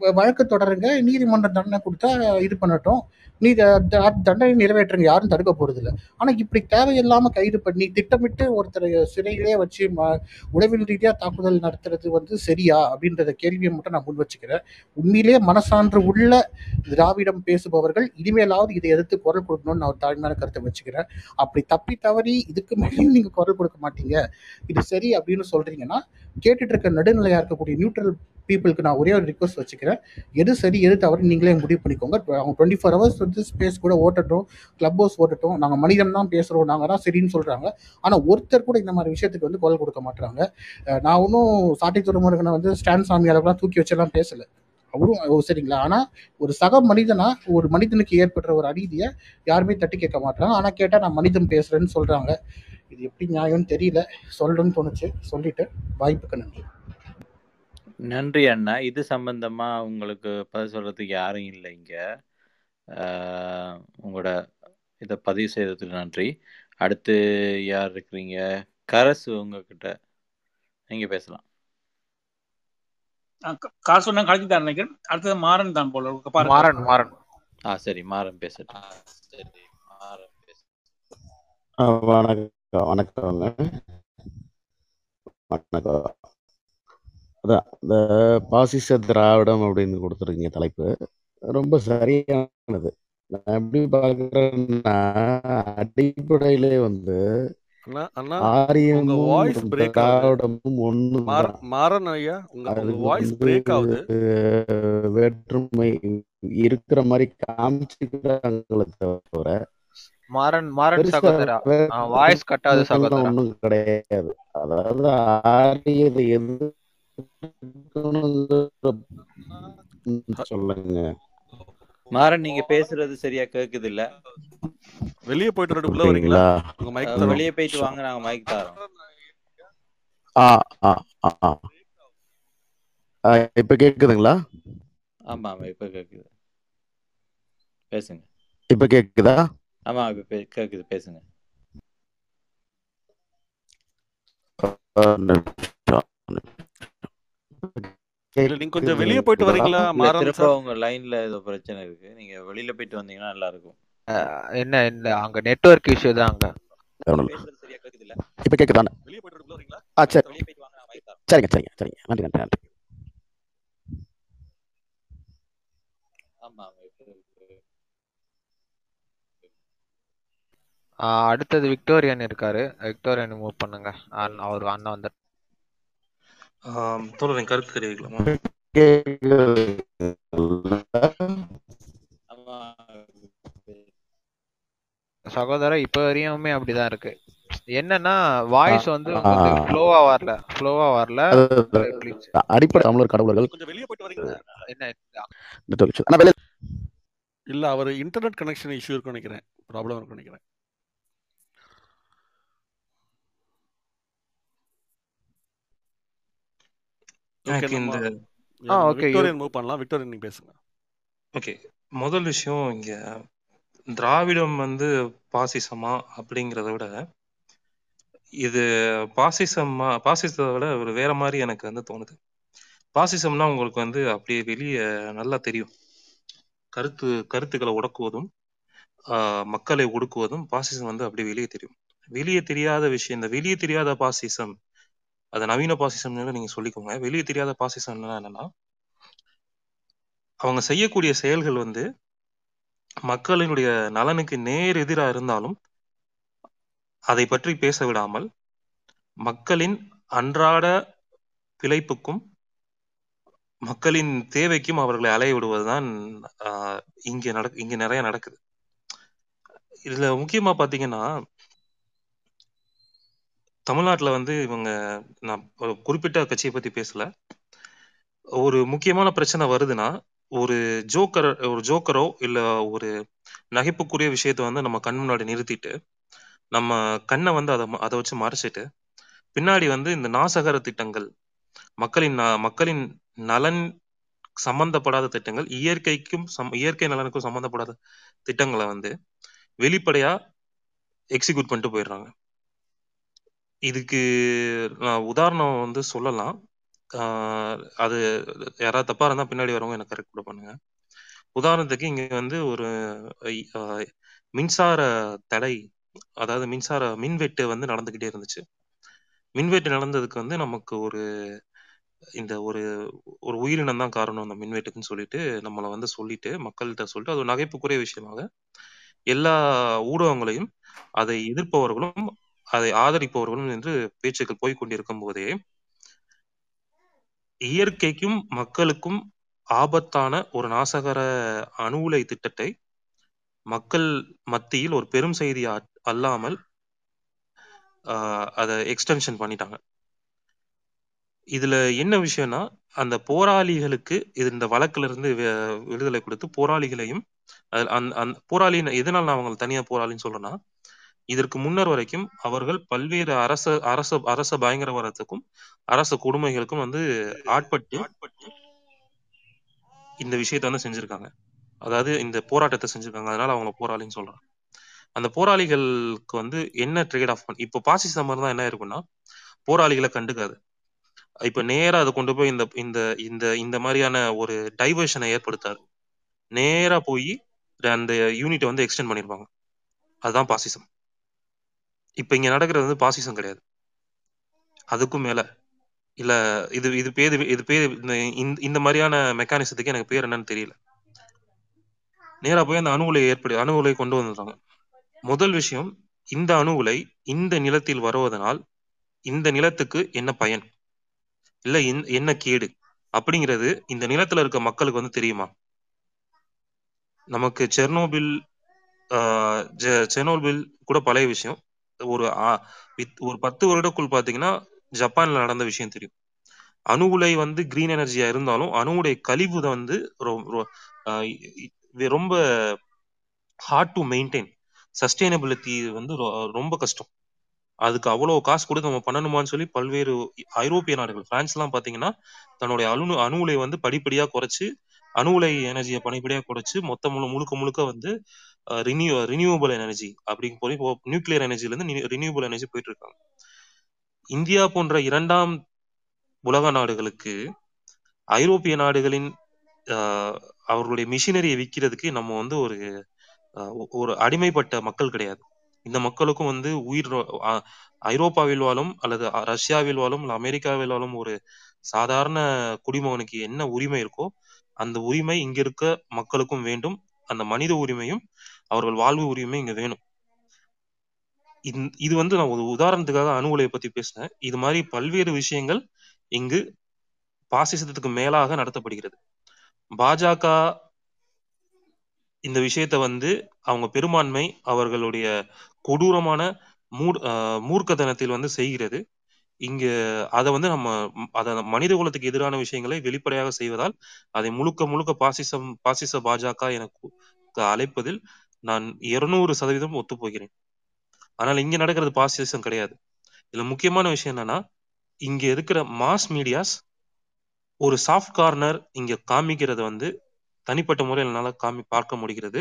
வ- வழக்கு தொடருங்க. நீதிமன்றம் தண்டனை கொடுத்தா இது பண்ணட்டும். நீ தண்டனை நிறைவேற்றுங்க யாரும் தடுக்க போறது இல்லை ஆனால் இப்படி தேவையில்லாமல் கைது பண்ணி திட்டமிட்டு ஒருத்தரை சிறையிலே வச்சு ம- உளவியல் ரீதியாக தாக்குதல் நடத்துறது வந்து சரியா? அப்படின்றத கேள்வியை மட்டும் நான் முன் வச்சுக்கிறேன். உண்மையிலேயே மனசான்று உள்ள திராவிடம் பேசுபவர்கள் இனிமேலாவது இதை எதிர்த்து குரல் கொடுக்கணும்னு நான் ஒரு தாழ்மையான கருத்தை வச்சுக்கிறேன். அப்படி தப்பி தவறி இதுக்கு மேலேயும் நீங்கள் குரல் கொடுக்க மாட்டீங்க. இது சரி அப்படின்னு சொல்றீங்கன்னா கேட்டுட்டு இருக்க நடுநிலையாக இருக்கக்கூடிய நியூட்ரல் பீப்புளுக்கு நான் ஒரே ஒரு ரிக்வஸ்ட் வச்சுக்கிறேன். எது சரி எது தவறு நீங்களே முடிவு பண்ணிக்கோங்க. அவங்க டுவெண்ட்டி ஃபோர் ஹவர்ஸ் வந்து ஸ்பேஸ் கூட ஓட்டட்டும் கிளப் ஹவுஸ் ஓட்டட்டும். நாங்கள் மனிதன் தான் பேசுகிறோம் நாங்கள் தான் சரின்னு சொல்கிறாங்க ஆனால் ஒருத்தர் கூட இந்த மாதிரி விஷயத்துக்கு வந்து குரல் கொடுக்க மாட்டாங்க நான் ஒன்றும் சாட்டை துறைமுருகனை வந்து ஸ்டான் சாமி அளவுலாம் தூக்கி வச்செல்லாம் பேசலை. அவரும் சரிங்களா? ஆனால் ஒரு சக மனிதனா ஒரு மனிதனுக்கு ஏற்படுற ஒரு அநீதியை யாருமே தட்டி கேட்க மாட்டாங்க ஆனால் கேட்டால் நான் மனிதன் பேசுகிறேன்னு சொல்கிறாங்க இது எப்படி நியாயம்னு தெரியல. சொல்லணும்னு தோணுச்சு. சொல்லிட்டு வாய்ப்புக்கு நன்றி. நன்றி அண்ணா. இது சம்பந்தமா உங்களுக்கு பதில் சொல்றதுக்கு யாரும் இல்லை இங்க. உங்களோட இதை பதிவு செய்ததுக்கு நன்றி. அடுத்து யார் இருக்கிறீங்க? கரசு உங்ககிட்ட. நீங்க பேசலாம். காசு சொன்னா கழிச்சுட்டார் நினைக்கிறேன். அடுத்தது மாறன் தான் போல மாறன் மாறன். ஆ சரி மாறன் பேசட்டும். சரி மாறன் பேச ஆ, வணக்கம் வணக்கங்க. வணக்கம். அதான் இந்த பாசிச திராவிடம் அப்படின்னு கொடுத்துருக்கீங்க தலைப்பு. ரொம்ப சரியானது. நான் எப்படி பார்க்குறேன்னா அடிப்படையிலே வந்து வேற்றுமை இருக்கிற மாதிரி காமிச்சுக்கிறாங்களே தவிர மாறன் மாறன் சகோதரா. வாய்ஸ் கட் ஆகுது வேற்றுமைலாம் சகோதரா. ஒன்றும் கிடையாது. அதாவது ஆரியதை ம், சொல்லுங்க. மாறன் நீங்க பேசுறது சரியா கேக்குது இல்ல வெளியே போயிட்டு உள்ள வரீங்களா? உங்க மைக் தரோம். வெளியே போயிட்டு வாங்க நாங்க மைக் தரோம். ஆ ஆ ஆ ஆ. ஆ, இப்ப கேக்குதுங்களா? ஆமா ஆமா இப்ப கேக்குது. பேசுங்க. இப்ப கேக்குதா? ஆமா இப்ப பே- கேக்குது பேசுங்க. நீங்க கொஞ்சம் வெளியே போயிட்டு வரீங்களா? மாறன் உங்க லைன்ல ஏதோ பிரச்சனை இருக்கு. நீங்க வெளியில போயிட்டு வந்தீங்கன்னா நல்லா இருக்கும் என்ன இல்ல அங்க நெட்வொர்க் இஷ்யூ தான் அங்க. கேக்குது இப்ப கேக்குதானே வெளியே போயிட்டு வரீங்களா? ஆ சரி. சரிங்க சரிங்க சரிங்க. நன்றி நன்றி நன்றி. ஆமா அடுத்தது விக்டோரியன் இருக்காரு. விக்டோரியன் மூவ் பண்ணுங்க. அவர் அண்ணா வந்து ஆம், தோழர் என் கருத்து தெரிவிக்கலாமா? சகோதரர் இப்ப வரையுமே அப்படிதான் இருக்கு. என்னன்னா வாய்ஸ் வந்து ஃப்ளோவா வரல. ஃப்ளோவா வரல. அடிப்படை தமிழர் கடவுளர்கள் கொஞ்சம் வெளியே போயிட்டு வரீங்களா? என்ன இல்ல அவர் இன்டர்நெட் கனெக்ஷன் இஷ்யூ இருக்குன்னு நினைக்கிறேன். ப்ராப்ளம் இருக்குன்னு நினைக்கிறேன். எனக்கு இந்த ஆ நம்ம ஓகே விக்டோரியன் மூவ் பண்ணலாம். விக்டோரியன் நீங்க பேசுங்க. ஓகே முதல் விஷயம் இங்க திராவிடம் வந்து பாசிசமா அப்படிங்கிறத விட இது பாசிசமா பாசிசத்தை விட ஒரு வேற மாதிரி எனக்கு வந்து தோணுது. பாசிசம்னா உங்களுக்கு வந்து அப்படியே வெளியே நல்லா தெரியும். கருத்து கருத்துக்களை உடக்குவதும் ஆஹ் மக்களை ஒடுக்குவதும் பாசிசம் வந்து அப்படியே வெளியே தெரியும். வெளியே தெரியாத விஷயம் இந்த வெளியே தெரியாத பாசிசம் அது நவீன பாசிசம் நீங்க சொல்லிக்கோங்க. வெளியே தெரியாத பாசிசம் என்னன்னா அவங்க செய்யக்கூடிய செயல்கள் வந்து மக்களினுடைய நலனுக்கு நேர் எதிராக இருந்தாலும் அதை பற்றி பேச விடாமல் மக்களின் அன்றாட பிழைப்புக்கும் மக்களின் தேவைக்கும் அவர்களை அலைய விடுவதுதான் ஆஹ் இங்க நடக்கு இங்க நிறைய நடக்குது. இதுல முக்கியமா பாத்தீங்கன்னா தமிழ்நாட்டில் வந்து இவங்க நான் ஒரு குறிப்பிட்ட கட்சியை பற்றி பேசல. ஒரு முக்கியமான பிரச்சனை வருதுன்னா ஒரு ஜோக்கர் ஒரு ஜோக்கரோ இல்லை ஒரு நகைப்புக்குரிய விஷயத்த வந்து நம்ம கண் முன்னாடி நிறுத்திட்டு நம்ம கண்ணை வந்து அதை அதை வச்சு மறைச்சிட்டு பின்னாடி வந்து இந்த நாசகர திட்டங்கள் மக்களின் மக்களின் நலன் சம்பந்தப்படாத திட்டங்கள் இயற்கைக்கும் சம் இயற்கை நலனுக்கும் சம்பந்தப்படாத திட்டங்களை வந்து வெளிப்படையா எக்ஸிக்யூட் பண்ணிட்டு போயிடுறாங்க. இதுக்கு நான் உதாரணம் வந்து சொல்லலாம். ஆஹ் அது யாராவது தப்பா இருந்தா பின்னாடி வரவங்க எனக்கு கரெக்ட் கூட பண்ணுங்க. உதாரணத்துக்கு இங்க வந்து ஒரு ஐ- மின்சார தடை அதாவது மின்சார மின்வெட்டு வந்து நடந்துகிட்டே இருந்துச்சு. மின்வெட்டு நடந்ததுக்கு வந்து நமக்கு ஒரு இந்த ஒரு ஒரு உயிரினம் தான் காரணம் அந்த மின்வெட்டுக்குன்னு சொல்லிட்டு நம்மளை வந்து சொல்லிட்டு மக்கள்கிட்ட சொல்லிட்டு அது ஒரு நகைப்புக்குரிய விஷயமாக எல்லா ஊடகங்களையும் அதை எதிர்ப்பவர்களும் அதை ஆதரிப்பவர்களும் என்று பேச்சுக்கள் போய்கொண்டிருக்கும் போதே இயற்கைக்கும் மக்களுக்கும் ஆபத்தான ஒரு நாசகர அணு உலை திட்டத்தை மக்கள் மத்தியில் ஒரு பெரும் செய்தி அல்லாமல் ஆஹ் அதை எக்ஸ்டென்ஷன் பண்ணிட்டாங்க. இதுல என்ன விஷயம்னா அந்த போராளிகளுக்கு இது இந்த வழக்குல இருந்து வி- விடுதலை கொடுத்து போராளிகளையும் அது- அந்த போராளி எதனால நான் அவங்களை தனியா போராளின்னு சொல்றேன்னா இதற்கு முன்னர் வரைக்கும் அவர்கள் பல்வேறு அரச அரச அரச பயங்கரவாதத்துக்கும் அரச கொடுமைகளுக்கும் வந்து ஆட்பட்டு இந்த விஷயத்த வந்து செஞ்சிருக்காங்க. அதாவது இந்த போராட்டத்தை செஞ்சிருக்காங்க. அதனால அவங்க போராளின்னு சொல்றாங்க. அந்த போராளிகளுக்கு வந்து என்ன ட்ரேட் ஆஃப் பண்ணி இப்போ பாசிசம் தான் என்ன இருக்குன்னா போராளிகளை கண்டுக்காது. இப்ப நேரா அதை கொண்டு போய் இந்த இந்த இந்த இந்த மாதிரியான ஒரு டைவர்ஷனை ஏற்படுத்தாது. நேரா போய் அந்த யூனிட்டை வந்து எக்ஸ்டெண்ட் பண்ணிருப்பாங்க. அதுதான் பாசிசம் இப்ப இங்க நடக்கிறது வந்து பாசிசம் கிடையாது. அதுக்கும் மேல. இல்ல இது இது பேர் இது பேர் இந்த இந்த- இந்த மாதிரியான மெக்கானிசத்துக்கு எனக்கு பேர் என்னன்னு தெரியல. நேரா போய் அந்த அணு உலை ஏற்படு அணு உலை கொண்டு வந்துடுறாங்க. முதல் விஷயம் இந்த அணு உலை இந்த நிலத்தில் வருவதனால் இந்த நிலத்துக்கு என்ன பயன்? இல்ல என்ன கேடு? அப்படிங்கிறது இந்த நிலத்துல இருக்க மக்களுக்கு வந்து தெரியுமா? நமக்கு செர்னோபில் ஆஹ் செர்னோபில் கூட பழைய விஷயம். ஒரு ஒரு பத்து வருடக்குள் பாத்தீங்கன்னா ஜப்பான்ல நடந்த விஷயம் தெரியும். அணு உலை வந்து கிரீன் எனர்ஜியா இருந்தாலும் அணு கழிவு வந்து ரொம்ப ஹார்ட் டு மெயின்டைன் சஸ்டைனபிலிட்டி வந்து ரொ- ரொம்ப கஷ்டம். அதுக்கு அவ்வளவு காசு கொடுத்து நம்ம பண்ணணுமான்னு சொல்லி பல்வேறு ஐரோப்பிய நாடுகள் பிரான்ஸ் எல்லாம் பாத்தீங்கன்னா தன்னுடைய அணு அணு உலை வந்து படிப்படியா குறைச்சு அணு உலை எனர்ஜியை படிப்படியாக குறைச்சு மொத்த முழு முழுக்க முழுக்க வந்து ரினியூ ரினியூவபிள் எனர்ஜி அப்படிங்க போய் நியூக்ளியர் எனர்ஜில இருந்து ரினியூவபிள் எனர்ஜி போயிட்டு இருக்காங்க. இந்தியா போன்ற இரண்டாம் உலக நாடுகளுக்கு ஐரோப்பிய நாடுகளின் அவர்களுடைய மிஷினரியை விற்கிறதுக்கு நம்ம வந்து ஒரு ஒரு அடிமைப்பட்ட மக்கள் கிடையாது. இந்த மக்களுக்கும் வந்து உயிர் ஐரோப்பாவில் வாழும் அல்லது ரஷ்யாவில் வாழும் இல்லை அமெரிக்காவில் வாழும் ஒரு சாதாரண குடிமகனுக்கு என்ன உரிமை இருக்கோ அந்த உரிமை இங்க இருக்க மக்களுக்கும் வேண்டும். அந்த மனித உரிமையும் அவர்கள் வாழ்வு உரிமை இங்க வேணும். இது வந்து நான் ஒரு உதாரணத்துக்காக அணு உலையை பத்தி பேசினேன். இது மாதிரி பல்வேறு விஷயங்கள் இங்கு பாசிசத்துக்கு மேலாக நடத்தப்படுகிறது. பாஜக இந்த விஷயத்த வந்து அவங்க பெரும்பான்மை அவர்களுடைய கொடூரமான மூர் ஆஹ் மூர்க்கத்தனத்தில் வந்து செய்கிறது. இங்க அதை வந்து நம்ம அத மனித குலத்துக்கு எதிரான விஷயங்களை வெளிப்படையாக செய்வதால் அதை முழுக்க முழுக்க பாசிசம் பாசிச பாஜக என அழைப்பதில் நான் இருநூறு சதவீதம் ஒத்துப்போகிறேன். ஆனால் இங்க நடக்கிறது பாசிசம் கிடையாது. இதுல முக்கியமான விஷயம் என்னன்னா இங்க இருக்கிற மாஸ் மீடியாஸ் ஒரு சாஃப்ட் கார்னர் இங்க காமிக்கிறத வந்து தனிப்பட்ட முறையில் என்னால காமி பார்க்க முடிகிறது.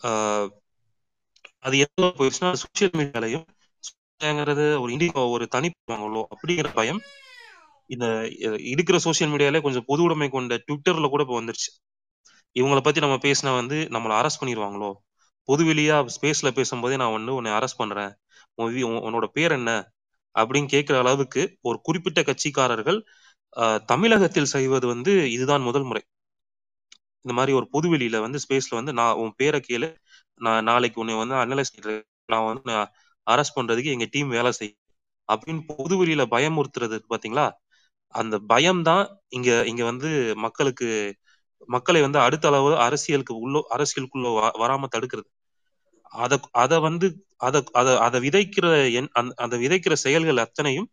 ஆஹ் அது எவ்வளோ போயிடுச்சுன்னா சோசியல் மீடியாலையும் ஒரு இண்டிகோ ஒரு தனிப்பாங்களோ அப்படிங்கிற பயம் இந்த இருக்கிற சோசியல் மீடியால கொஞ்சம் பொது உடைமை கொண்ட ட்விட்டர்ல கூட இப்போ வந்துருச்சு. இவங்கள பத்தி நம்ம பேசினா வந்து நம்மளை அரெஸ்ட் பண்ணிடுவாங்களோ பொதுவெளியா ஸ்பேஸ்ல பேசும்போதே நான் வந்து உன்னை அரெஸ்ட் பண்றேன். உன்னோட பேர் என்ன? அப்படின்னு கேட்கிற அளவுக்கு ஒரு குறிப்பிட்ட கட்சிக்காரர்கள் ஆஹ், தமிழகத்தில் செய்வது வந்து இதுதான் முதல் முறை. இந்த மாதிரி ஒரு பொதுவெளியில வந்து ஸ்பேஸ்ல வந்து நான் உன் பேரை கேளு நான் நாளைக்கு உன்னை வந்து அனலைஸ் நான் வந்து அரெஸ்ட் பண்றதுக்கு எங்க டீம் வேலை செய்யும். அப்படின்னு பொதுவெளியில பயமுறுத்துறது பாத்தீங்களா? அந்த பயம் தான் இங்க இங்க வந்து மக்களுக்கு மக்களை வந்து அடுத்த அளவு அரசியலுக்கு உள்ள அரசியலுக்குள்ள வராம தடுக்கிறது. அத அத வந்து அத அத அத விதைக்கிற எண் அந்த விதைக்கிற செயல்கள் அத்தனையும்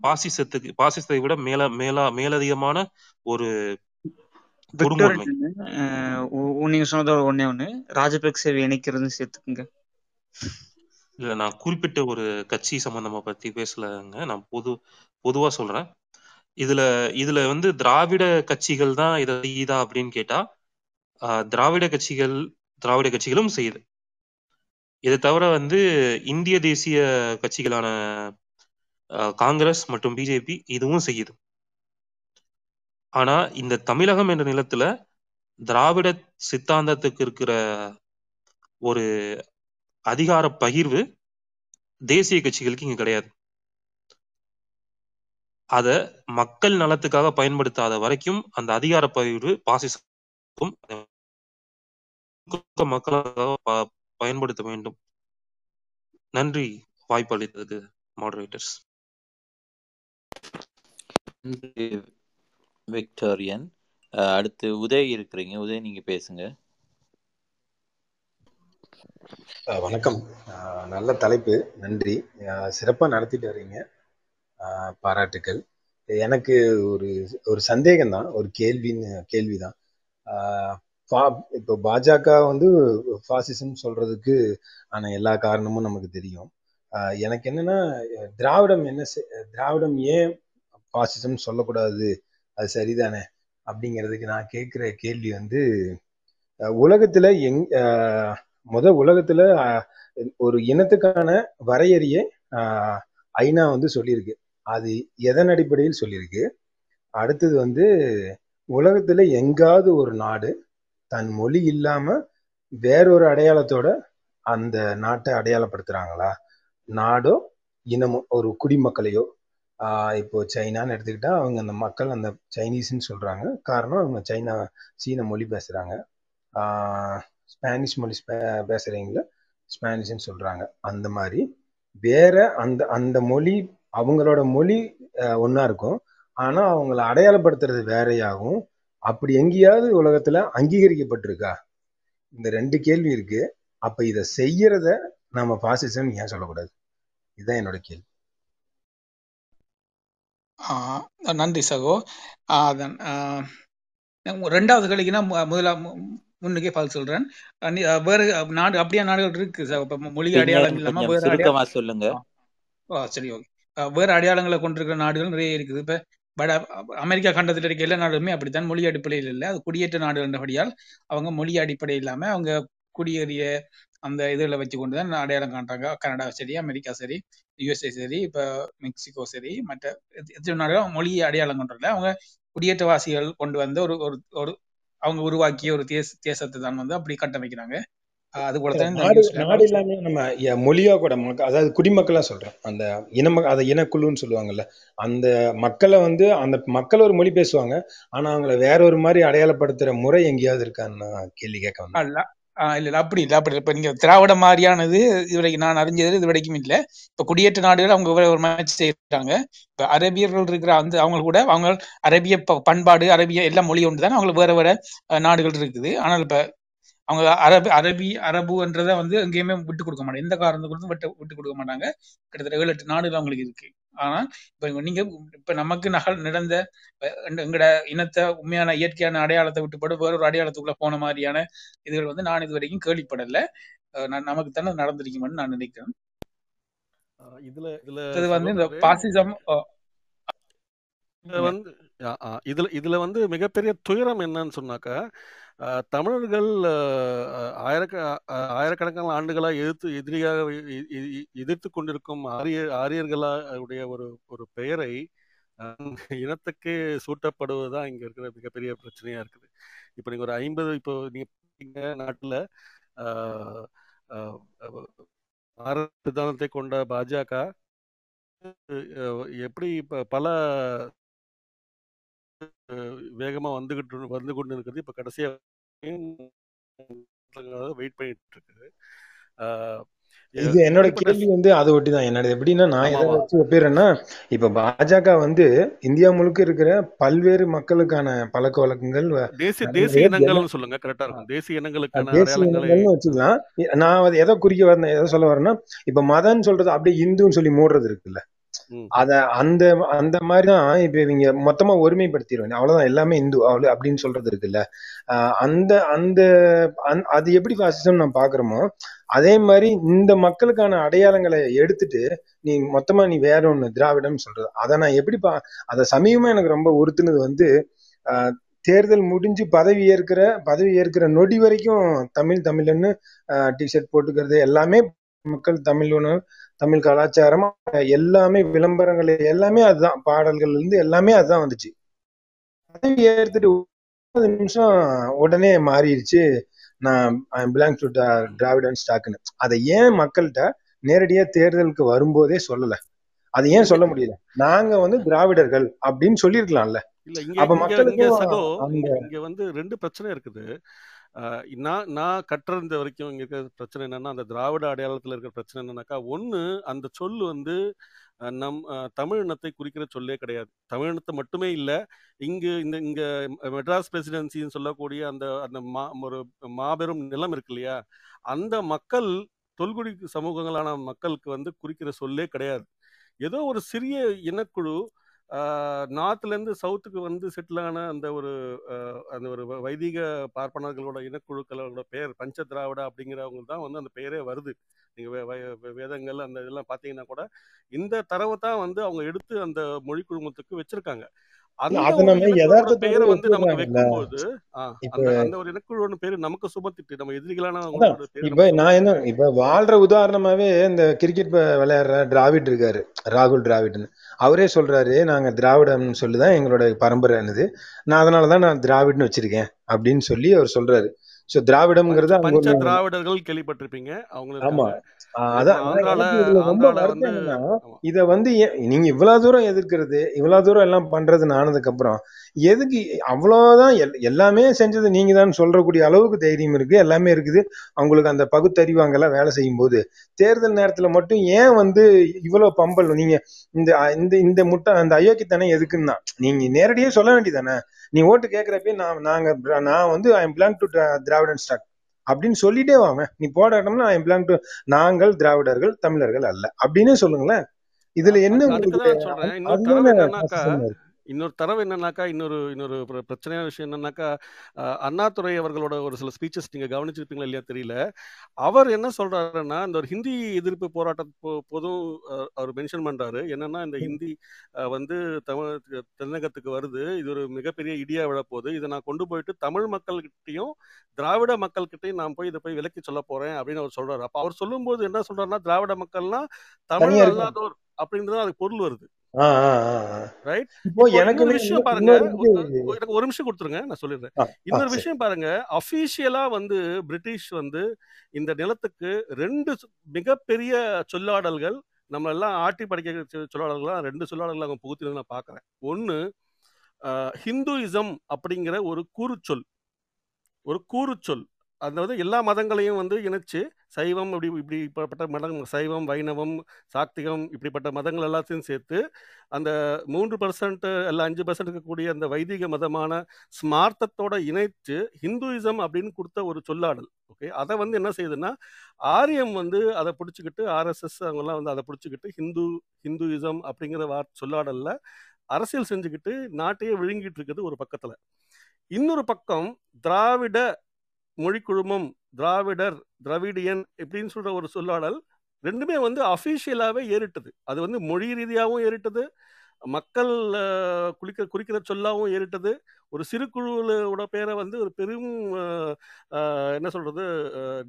பாசிசத்துக்கு பாசிசத்தை விட மேல மேலா மேலதிகமான ஒரு நீங்க சொன்னதோட ஒண்ணே ஒண்ணு. ராஜபக்சேவை இணைக்கிறதுன்னு சேர்த்துக்குங்க. இல்ல நான் குறிப்பிட்ட ஒரு கட்சி சம்பந்தமா பத்தி பேசலங்க. நான் பொது பொதுவா சொல்றேன். இதுல இதுல வந்து திராவிட கட்சிகள் தான் இதை செய்யுதா அப்படின்னு கேட்டா திராவிட கட்சிகள் திராவிட கட்சிகளும் செய்யுது. இதை தவிர வந்து இந்திய தேசிய கட்சிகளான காங்கிரஸ் மற்றும் பிஜேபி இதுவும் செய்யுது. ஆனா இந்த தமிழகம் என்ற நிலத்துல திராவிட சித்தாந்தத்துக்கு இருக்கிற ஒரு அதிகார பகிர்வு தேசிய கட்சிகளுக்கு இங்க கிடையாது. அத மக்கள் நலத்துக்காக பயன்படுத்தாத வரைக்கும் அந்த அதிகார பகிர்வு பாசிசம் மக்களுக்காக ப- பயன்படுத்த வேண்டும். நன்றி. வாய்ப்பு அளித்ததுக்கு மாடரேட்டர்ஸ் விக்டோரியன் அடுத்து உதய் இருக்கிறீங்க. உதய் நீங்க பேசுங்க. வணக்கம். நல்ல தலைப்பு. நன்றி. சிறப்பாக நடத்திட்டு வர்றீங்க. பாராட்டுக்கள். எனக்கு ஒரு ஒரு சந்தேகம் தான் ஒரு கேள்வின்னு கேள்விதான். தான் பா- இப்போ பாஜக வந்து ஃபாசிசம் சொல்றதுக்கு ஆன எல்லா காரணமும் நமக்கு தெரியும். எனக்கு என்னன்னா திராவிடம் என்ன திராவிடம் ஏன் பாசிசம் சொல்லக்கூடாது? அது சரிதானே? அப்படிங்கிறதுக்கு நான் கேட்குற கேள்வி வந்து உலகத்துல எங் முத உலகத்துல ஒரு இனத்துக்கான வரையறையை ஐநா வந்து சொல்லியிருக்கு. அது எதன் அடிப்படையில் சொல்லியிருக்கு? அடுத்தது வந்து உலகத்தில் எங்காவது ஒரு நாடு தன் மொழி இல்லாமல் வேறொரு அடையாளத்தோட அந்த நாட்டை அடையாளப்படுத்துகிறாங்களா நாடோ இனமோ ஒரு குடிமக்களையோ? இப்போ சைனான்னு எடுத்துக்கிட்டா அவங்க அந்த மக்கள் அந்த சைனீஸ்ன்னு சொல்கிறாங்க காரணம் அவங்க சைனா சீன மொழி பேசுகிறாங்க ஸ்பானிஷ் மொழி ஸ்பே- ஸ்பானிஷ்னு சொல்கிறாங்க அந்த மாதிரி வேற அந்த அந்த மொழி அவங்களோட மொழி ஒண்ணா இருக்கும். ஆனா அவங்கள அடையாளப்படுத்துறது வேறையாகும் அப்படி எங்கேயாவது உலகத்துல அங்கீகரிக்கப்பட்டிருக்கா? இந்த ரெண்டு கேள்வி இருக்கு. அப்ப இதை செய்யறத நம்ம பாசிசம் ஏன் சொல்லக்கூடாது? இதுதான் என்னோட கேள்வி. ஆஹ் நன்றி சகோ. ரெண்டாவது கேள்விக்குன்னா முதலா முன்னுக்கே பதில் சொல்றேன். வேற நாடு அப்படியே நாடுகள் இருக்கு மொழி அடையாளம் பின்னர் இல்லாம கொஞ்சம் வேற சொல்லுங்க. சரி ஓகே. வேறு அடையாளங்களை கொண்டிருக்கிற நாடுகள் நிறைய இருக்குது. இப்போ வட அமெரிக்கா கண்டத்தில் இருக்க எல்லா நாடுகளுமே அப்படித்தான் மொழி அடிப்படையில் இல்லை. அது குடியேற்ற நாடுகள்ன்றபடியால் அவங்க மொழி அடிப்படை இல்லாமல் அவங்க குடியேறிய அந்த இதில் வச்சு கொண்டு தான் அடையாளம் காட்டுறாங்க கனடா சரி அமெரிக்கா சரி யுஎஸ்ஏ சரி இப்போ மெக்சிகோ சரி மற்ற எத்தனை நாடுகளும் மொழியை அடையாளம் கொண்டுல அவங்க குடியேற்றவாசிகள் கொண்டு வந்து ஒரு ஒரு ஒரு அவங்க உருவாக்கிய ஒரு தேச தேசத்தை தான் வந்து அப்படி கட்டமைக்கிறாங்க. அது இந்த நாடு இல்லாம நம்ம மொழியா கூட அதாவது குடிமக்களா சொல்றேன். அந்த இன அதை இனக்குழுன்னு சொல்லுவாங்கல்ல அந்த மக்களை வந்து அந்த மக்கள் ஒரு மொழி பேசுவாங்க ஆனா அவங்கள வேற ஒரு மாதிரி அடையாளப்படுத்துற முறை எங்கேயாவது இருக்கான்னு கேள்வி கேட்க வந்தேன். இல்ல இல்ல அப்படி இல்ல அப்படி. இப்ப நீங்க திராவிட மாதிரியானது இதுவரைக்கும் நான் அறிஞ்சது இது வரைக்கும் இல்ல. இப்ப குடியேற்ற நாடுகள் அவங்க ஒரு ஒரு மாதிரி செய்யறாங்க இப்ப அரபியர்கள் இருக்கிற அந்த அவங்க கூட அவங்க அரபிய பண்பாடு அரபிய எல்லா மொழி ஒன்று தான் அவங்களுக்கு வேற வேற நாடுகள் இருக்குது. ஆனால் இப்ப அவங்க அரபி அரபி அரபுன்றதை வந்து எங்கேயுமே விட்டு கொடுக்க மாட்டாங்க. எந்த காரணத்தை கொடுத்தும் விட்டு விட்டு கொடுக்க மாட்டாங்க. கிட்டத்தட்ட ஏழு எட்டு நாடுகள் அவங்களுக்கு இருக்கு. ஆனா இப்ப நீங்க இப்ப நமக்கு நகல் நடந்த எங்கட இனத்தை உண்மையான இயற்கையான அடையாளத்தை விட்டுப்பட்டு வேற ஒரு அடையாளத்துக்குள்ள போன மாதிரியான இதுகள் வந்து நான் இது வரைக்கும் கேள்விப்படல நமக்கு தானே நடந்திருக்குமென்னு நான் நினைக்கிறேன். இதுல இதுல இது வந்து இந்த பாசிசம் வந்து இதுல இதுல வந்து மிகப்பெரிய துயரம் என்னன்னு சொன்னாக்கா தமிழர்கள் ஆயிரக்க ஆயிரக்கணக்கான ஆண்டுகளாக எதிர்த்து எதிரியாக எதிர்த்து கொண்டிருக்கும் ஆரிய ஆரியர்களுடைய ஒரு ஒரு பெயரை இனத்துக்கு சூட்டப்படுவது தான் இங்கே இருக்கிற மிகப்பெரிய பிரச்சனையாக இருக்குது. இப்போ நீங்கள் ஒரு ஐம்பது இப்போ நீங்க நாட்டில் பாரத சித்தாந்தத்தை கொண்ட பாஜக எப்படி இப்போ பல அஹ், வேகமா வந்துகிட்டு வந்து கொண்டு இருக்கிறது இப்ப கடைசியா *unintelligible* வெயிட் பண்ணிட்டு இருக்குது இது என்னோட கேள்வி வந்து அதை ஒட்டி தான். என்னோட எப்படின்னா நான் எதை வச்சு ஒப்பிடுறேன்னா இப்ப பாஜக வந்து இந்தியா முழுக்க இருக்கிற பல்வேறு மக்களுக்கான பழக்க வழக்கங்கள் தேசிய தேசிய சொல்லுங்க. கரெக்டா இருக்கும். தேசிய இனங்களுக்கான தேசிய இனங்கள்னு வச்சுக்கலாம். நான் அதை எதை குறிக்க வரேன் எதை சொல்ல வரேன்னா இப்ப மதம்னு சொல்றது அப்படியே இந்துன்னு சொல்லி மூடுறது இருக்குல்ல. அத அந்த அந்த மாதிரிதான் இப்ப இவங்க மொத்தமா ஒருமைப்படுத்திடுவேன் அவ்வளவுதான். எல்லாமே இந்து. அவ்வளவு அப்படின்னு சொல்றது இருக்குல்ல. ஆஹ் அந்த அந்த அது எப்படி பாசிசம் நான் பாக்குறோமோ அதே மாதிரி இந்த மக்களுக்கான அடையாளங்களை எடுத்துட்டு நீ மொத்தமா நீ வேற ஒண்ணு திராவிடம் சொல்றது. அதை நான் எப்படி பா அதை சமீபமா எனக்கு ரொம்ப உறுத்துனது வந்து ஆஹ் தேர்தல் முடிஞ்சு பதவி ஏற்கிற பதவி ஏற்கிற நொடி வரைக்கும் தமிழ் தமிழ்னு டிஷர்ட் போட்டுக்கிறது எல்லாமே மக்கள் தமிழ் உணவு தமிழ் கலாச்சாரம் எல்லாமே விளம்பரங்கள் எல்லாமே அதுதான். பாடல்கள்ல இருந்து எல்லாமே அதுதான் வந்துச்சு. பதவி ஏற்றுட்டு முப்பது நிமிஷம் உடனே மாறிடுச்சு. நான் பிலாங் டு டிராவிடன் ஸ்டாக்னு அதை ஏன் மக்கள்கிட்ட நேரடியா தேர்தலுக்கு வரும்போதே சொல்லல? அது ஏன் சொல்ல முடியல? நாங்க வந்து திராவிடர்கள் அப்படின்னு சொல்லியிருக்கலாம்ல. இல்ல இங்க அப்ப இங்க சகோ வந்து ரெண்டு பிரச்சனை இருக்குது. நான் நான் கற்றிருந்த வரைக்கும் இங்கே இருக்கிற பிரச்சனை என்னன்னா அந்த திராவிட அடையாளத்தில் இருக்கிற பிரச்சனை என்னன்னாக்கா ஒன்று அந்த சொல் வந்து நம் தமிழ் இனத்தை குறிக்கிற சொல்லே கிடையாது. தமிழ் இனத்தை மட்டுமே இல்லை இங்கு இந்த இங்க மெட்ராஸ் பிரசிடென்சின்னு சொல்லக்கூடிய அந்த அந்த மா ஒரு மாபெரும் நிலம் இருக்கு இல்லையா? அந்த மக்கள் தொல்குடி சமூகங்களான மக்களுக்கு வந்து குறிக்கிற சொல்லே கிடையாது. ஏதோ ஒரு சிறிய இனக்குழு நார்த்லேருந்து சவுத்துக்கு வந்து செட்டில் ஆன அந்த ஒரு அந்த ஒரு வ- வைதிக பார்ப்பனர்களோட இனக்குழுக்களோட பெயர் பஞ்ச திராவிட அப்படிங்கிறவங்க தான் வந்து அந்த பெயரே வருது. நீங்கள் வே- வேதங்கள் அந்த இதெல்லாம் பார்த்தீங்கன்னா கூட இந்த தரவை தான் வந்து அவங்க எடுத்து அந்த மொழி குழுமத்துக்கு வச்சிருக்காங்க. பெயரை வந்து நமக்கு வைக்கும்போது அந்த ஒரு இனக்குழுவோட பேரு நமக்கு சுமத்திட்டு நம்ம எதிரிகளான பேரு இப்ப நான் என்ன இப்ப வாழ்ற உதாரணமாவே இந்த கிரிக்கெட் விளையாடுற டிராவிட் இருக்காரு ராகுல் டிராவிட்னு அவரே சொல்றாரு நாங்க திராவிடம்னு சொல்லிதான் எங்களோட பரம்பரை என்னது. நான் அதனாலதான் நான் திராவிட்னு வச்சிருக்கேன் அப்படின்னு சொல்லி அவர் சொல்றாரு. சோ திராவிடம்ங்கிறது பஞ்ச திராவிடர்கள் கேள்விப்பட்டிருப்பீங்க. அவங்க ஆமா. அதான் இத வந்து நீங்க இவ்வளவு தூரம் எதிர்க்கிறது இவ்வளவு தூரம் எல்லாம் பண்றதுன்னு ஆனதுக்கு அப்புறம் எதுக்கு அவ்வளவுதான் எல்- எல்லாமே செஞ்சது நீங்க தான் சொல்றக்கூடிய அளவுக்கு தைரியம் இருக்கு எல்லாமே இருக்குது. அவங்களுக்கு அந்த பகுத்தறிவு அங்கெல்லாம் வேலை செய்யும் போது தேர்தல் நேரத்துல மட்டும் ஏன் வந்து இவ்வளவு பம்பல் நீங்க இந்த இந்த இந்த முட்டை அந்த அயோக்கியத்தனம் எதுக்குன்னா நீங்க நேரடியே சொல்ல வேண்டியதானே நீ ஓட்டு கேட்கிறப்ப நான் நாங்க நான் வந்து I belong to Dravidian stock அப்படின்னு சொல்லிட்டே வாங்க நீ போட இடம்னா ஐ பிலாங் டு நாங்கள் திராவிடர்கள் தமிழர்கள் அல்ல. அப்படின்னு சொல்லுங்களேன். இதுல என்ன இன்னொரு தரவு என்னன்னாக்கா இன்னொரு இன்னொரு இன்னொரு பிர- பிரச்சனையான விஷயம் என்னன்னாக்கா அண்ணாதுரை அவர்களோட ஒரு சில ஸ்பீச்சஸ் நீங்க கவனிச்சிருப்பீங்களா இல்லையா தெரியல. அவர் என்ன சொல்றாருன்னா இந்த ஒரு ஹிந்தி எதிர்ப்பு போராட்ட போ- போதும் அவர் மென்ஷன் பண்றாரு. என்னன்னா இந்த ஹிந்தி வந்து தமிழ் தென்னகத்துக்கு வருது. இது ஒரு மிகப்பெரிய இடியா விழப்போகுது. இதை நான் கொண்டு போயிட்டு தமிழ் மக்கள்கிட்டயும் திராவிட மக்கள்கிட்டயும் நான் போய் இதை போய் விலக்கி சொல்ல போறேன் அப்படின்னு அவர் சொல்றாரு. அப்ப அவர் சொல்லும்போது என்ன சொல்றாருன்னா திராவிட மக்கள்னா தமிழ் அல்லாதோர் அப்படின்றது அதுக்கு பொருள் வருது. ரைட் இப்போ எனக்குமே விஷயம் பாருங்க. எனக்கு ஒரு நிமிஷம் கொடுத்துருங்க நான் சொல்லிடுறேன். இன்னொரு விஷயம் பாருங்க. அபிஷியலா வந்து பிரிட்டிஷ் வந்து இந்த நிலத்துக்கு ரெண்டு மிகப்பெரிய சொல்லாடல்கள் நம்ம எல்லாம் ஆட்டி படைக்க சொ- சொல்லாடல்களா ரெண்டு சொல்லாடல்கள் அவங்க புகுத்தினது நான் பார்க்கறேன். ஒன்னு ஹிந்துயிசம் அப்படிங்கிற ஒரு கூறுச்சொல். ஒரு கூறுச்சொல். அதாவது எல்லா மதங்களையும் வந்து இணைச்சு சைவம் இப்படி இப்படிப்பட்ட மதம் சைவம் வைணவம் சாக்திகம் இப்படிப்பட்ட மதங்கள் எல்லாத்தையும் சேர்த்து அந்த மூன்று பர்சன்ட் அல்ல அஞ்சு பர்சன்ட் இருக்கக்கூடிய அந்த வைதிக மதமான ஸ்மார்த்தத்தோட இணைத்து ஹிந்துயிசம் அப்படின்னு கொடுத்த ஒரு சொல்லாடல். ஓகே? அதை வந்து என்ன செய்யுதுன்னா ஆரியம் வந்து அதை பிடிச்சிக்கிட்டு ஆர்எஸ்எஸ் அவங்கெல்லாம் வந்து அதை பிடிச்சிக்கிட்டு ஹிந்து ஹிந்துயிசம் அப்படிங்கிற வார் சொல்லாடலில் அரசியல் செஞ்சுக்கிட்டு நாட்டையே விழுங்கிட்டு இருக்குது ஒரு பக்கத்தில். இன்னொரு பக்கம் திராவிட மொழி குழுமம் திராவிடர் திராவிடியன் இப்படின்னு சொல்கிற ஒரு சொல்லாடல் ரெண்டுமே வந்து அஃபீஷியலாகவே ஏறிட்டது. அது வந்து மொழி ரீதியாகவும் ஏறிட்டது மக்கள் குளிக்கிற குளிக்க குறிக்கிற சொல்லாவும் ஏறிட்டது. ஒரு சிறு குழுவோட பேரை வந்து ஒரு பெரும் என்ன சொல்கிறது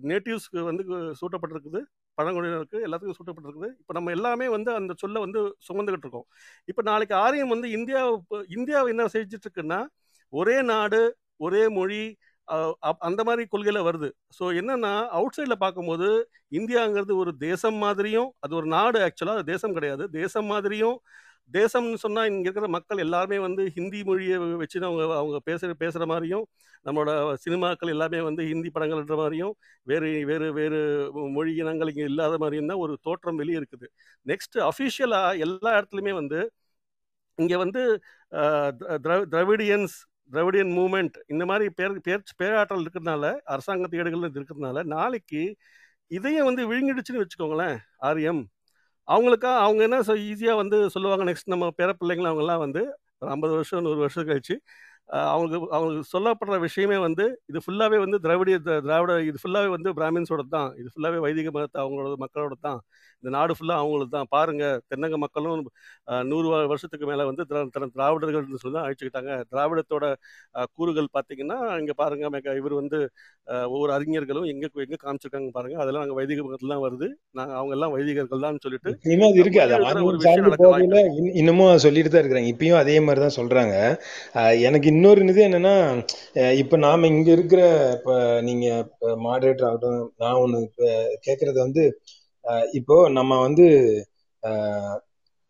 நேட்டிவ்ஸ்க்கு வந்து சூட்டப்பட்டிருக்குது பழங்குடியினருக்கு எல்லாத்துக்கும் சூட்டப்பட்டிருக்குது. இப்போ நம்ம எல்லாமே வந்து அந்த சொல்லை வந்து சுமந்துக்கிட்டு இருக்கோம். இப்போ நாளைக்கு ஆரியம் வந்து இந்தியா இந்தியாவை என்ன செஞ்சிட்ருக்குன்னா ஒரே நாடு ஒரே மொழி அந்த மாதிரி கொள்கையில் வருது. ஸோ என்னென்னா அவுட் சைடில் பார்க்கும்போது இந்தியாங்கிறது ஒரு தேசம் மாதிரியும் அது ஒரு நாடு ஆக்சுவலாக அது தேசம் கிடையாது. தேசம் மாதிரியும் தேசம்னு சொன்னால் இங்கே இருக்கிற மக்கள் எல்லாருமே வந்து ஹிந்தி மொழியை வச்சு அவங்க அவங்க பேசுகிற பேசுகிற மாதிரியும் நம்மளோட சினிமாக்கள் எல்லாமே வந்து ஹிந்தி படங்கள்ன்ற மாதிரியும் வேறு வேறு வேறு மொழி இனங்கள் இங்கே இல்லாத மாதிரியும் தான் ஒரு தோற்றம் வெளியே இருக்குது. நெக்ஸ்ட்டு அஃபிஷியலாக எல்லா இடத்துலையுமே வந்து இங்கே வந்து திரவிடியன்ஸ் திர- திராவிடியன் மூமெண்ட் இந்த மாதிரி பேர் பேர் பேராற்றல் இருக்கிறதுனால அரசாங்கத்து ஏடுகள் இருக்கிறதுனால நாளைக்கு இதையும் வந்து விழுங்கிடுச்சுன்னு வச்சுக்கோங்களேன் ஆரியம் அவங்களுக்கா அவங்க என்ன ஈஸியாக வந்து சொல்லுவாங்க நெக்ஸ்ட் நம்ம பேர பிள்ளைங்கள அவங்கெல்லாம் வந்து ஒரு ஐம்பது வருஷம் நூறு வருஷம் கழிச்சு அவங்களுக்கு அவங்களுக்கு சொல்லப்படுற விஷயமே வந்து இது ஃபுல்லாகவே வந்து திராவிடிய திராவிட இது ஃபுல்லாகவே வந்து பிராமின்ஸோட தான் இது ஃபுல்லாகவே வைதிக மதத்தை அவங்களோட மக்களோட தான் இந்த நாடு ஃபுல்லாக அவங்களது தான். பாருங்க தென்னக மக்களும் நூறு வருஷத்துக்கு மேலே வந்து திரா- திரா- திராவிடர்கள்னு சொல்லி தான் அழிச்சுக்கிட்டாங்க. திராவிடத்தோட கூறுகள் பார்த்தீங்கன்னா இங்கே பாருங்க மெக- இவர் வந்து ஒவ்வொரு அறிஞர்களும் எங்கே எங்கே காமிச்சிருக்காங்க பாருங்க. அதெல்லாம் நாங்கள் வைதிக மதத்தில் தான் வருது. நாங்கள் அவங்க எல்லாம் வைதிகர்கள் தான் சொல்லிட்டு இப்பயுமே அது இருக்கு. இன்னமும் சொல்லிட்டு தான் இருக்கிறாங்க. இப்பயும் அதே மாதிரி தான் சொல்றாங்க. ஆஹ் எனக்கு இன்னொரு இது என்னன்னா இப்ப நாம இங்க இருக்கிற இப்ப நீங்க மாடரேட்டர் ஆகட்டும் நான் ஒண்ணு இப்ப கேக்குறது வந்து இப்போ நம்ம வந்து ஆஹ்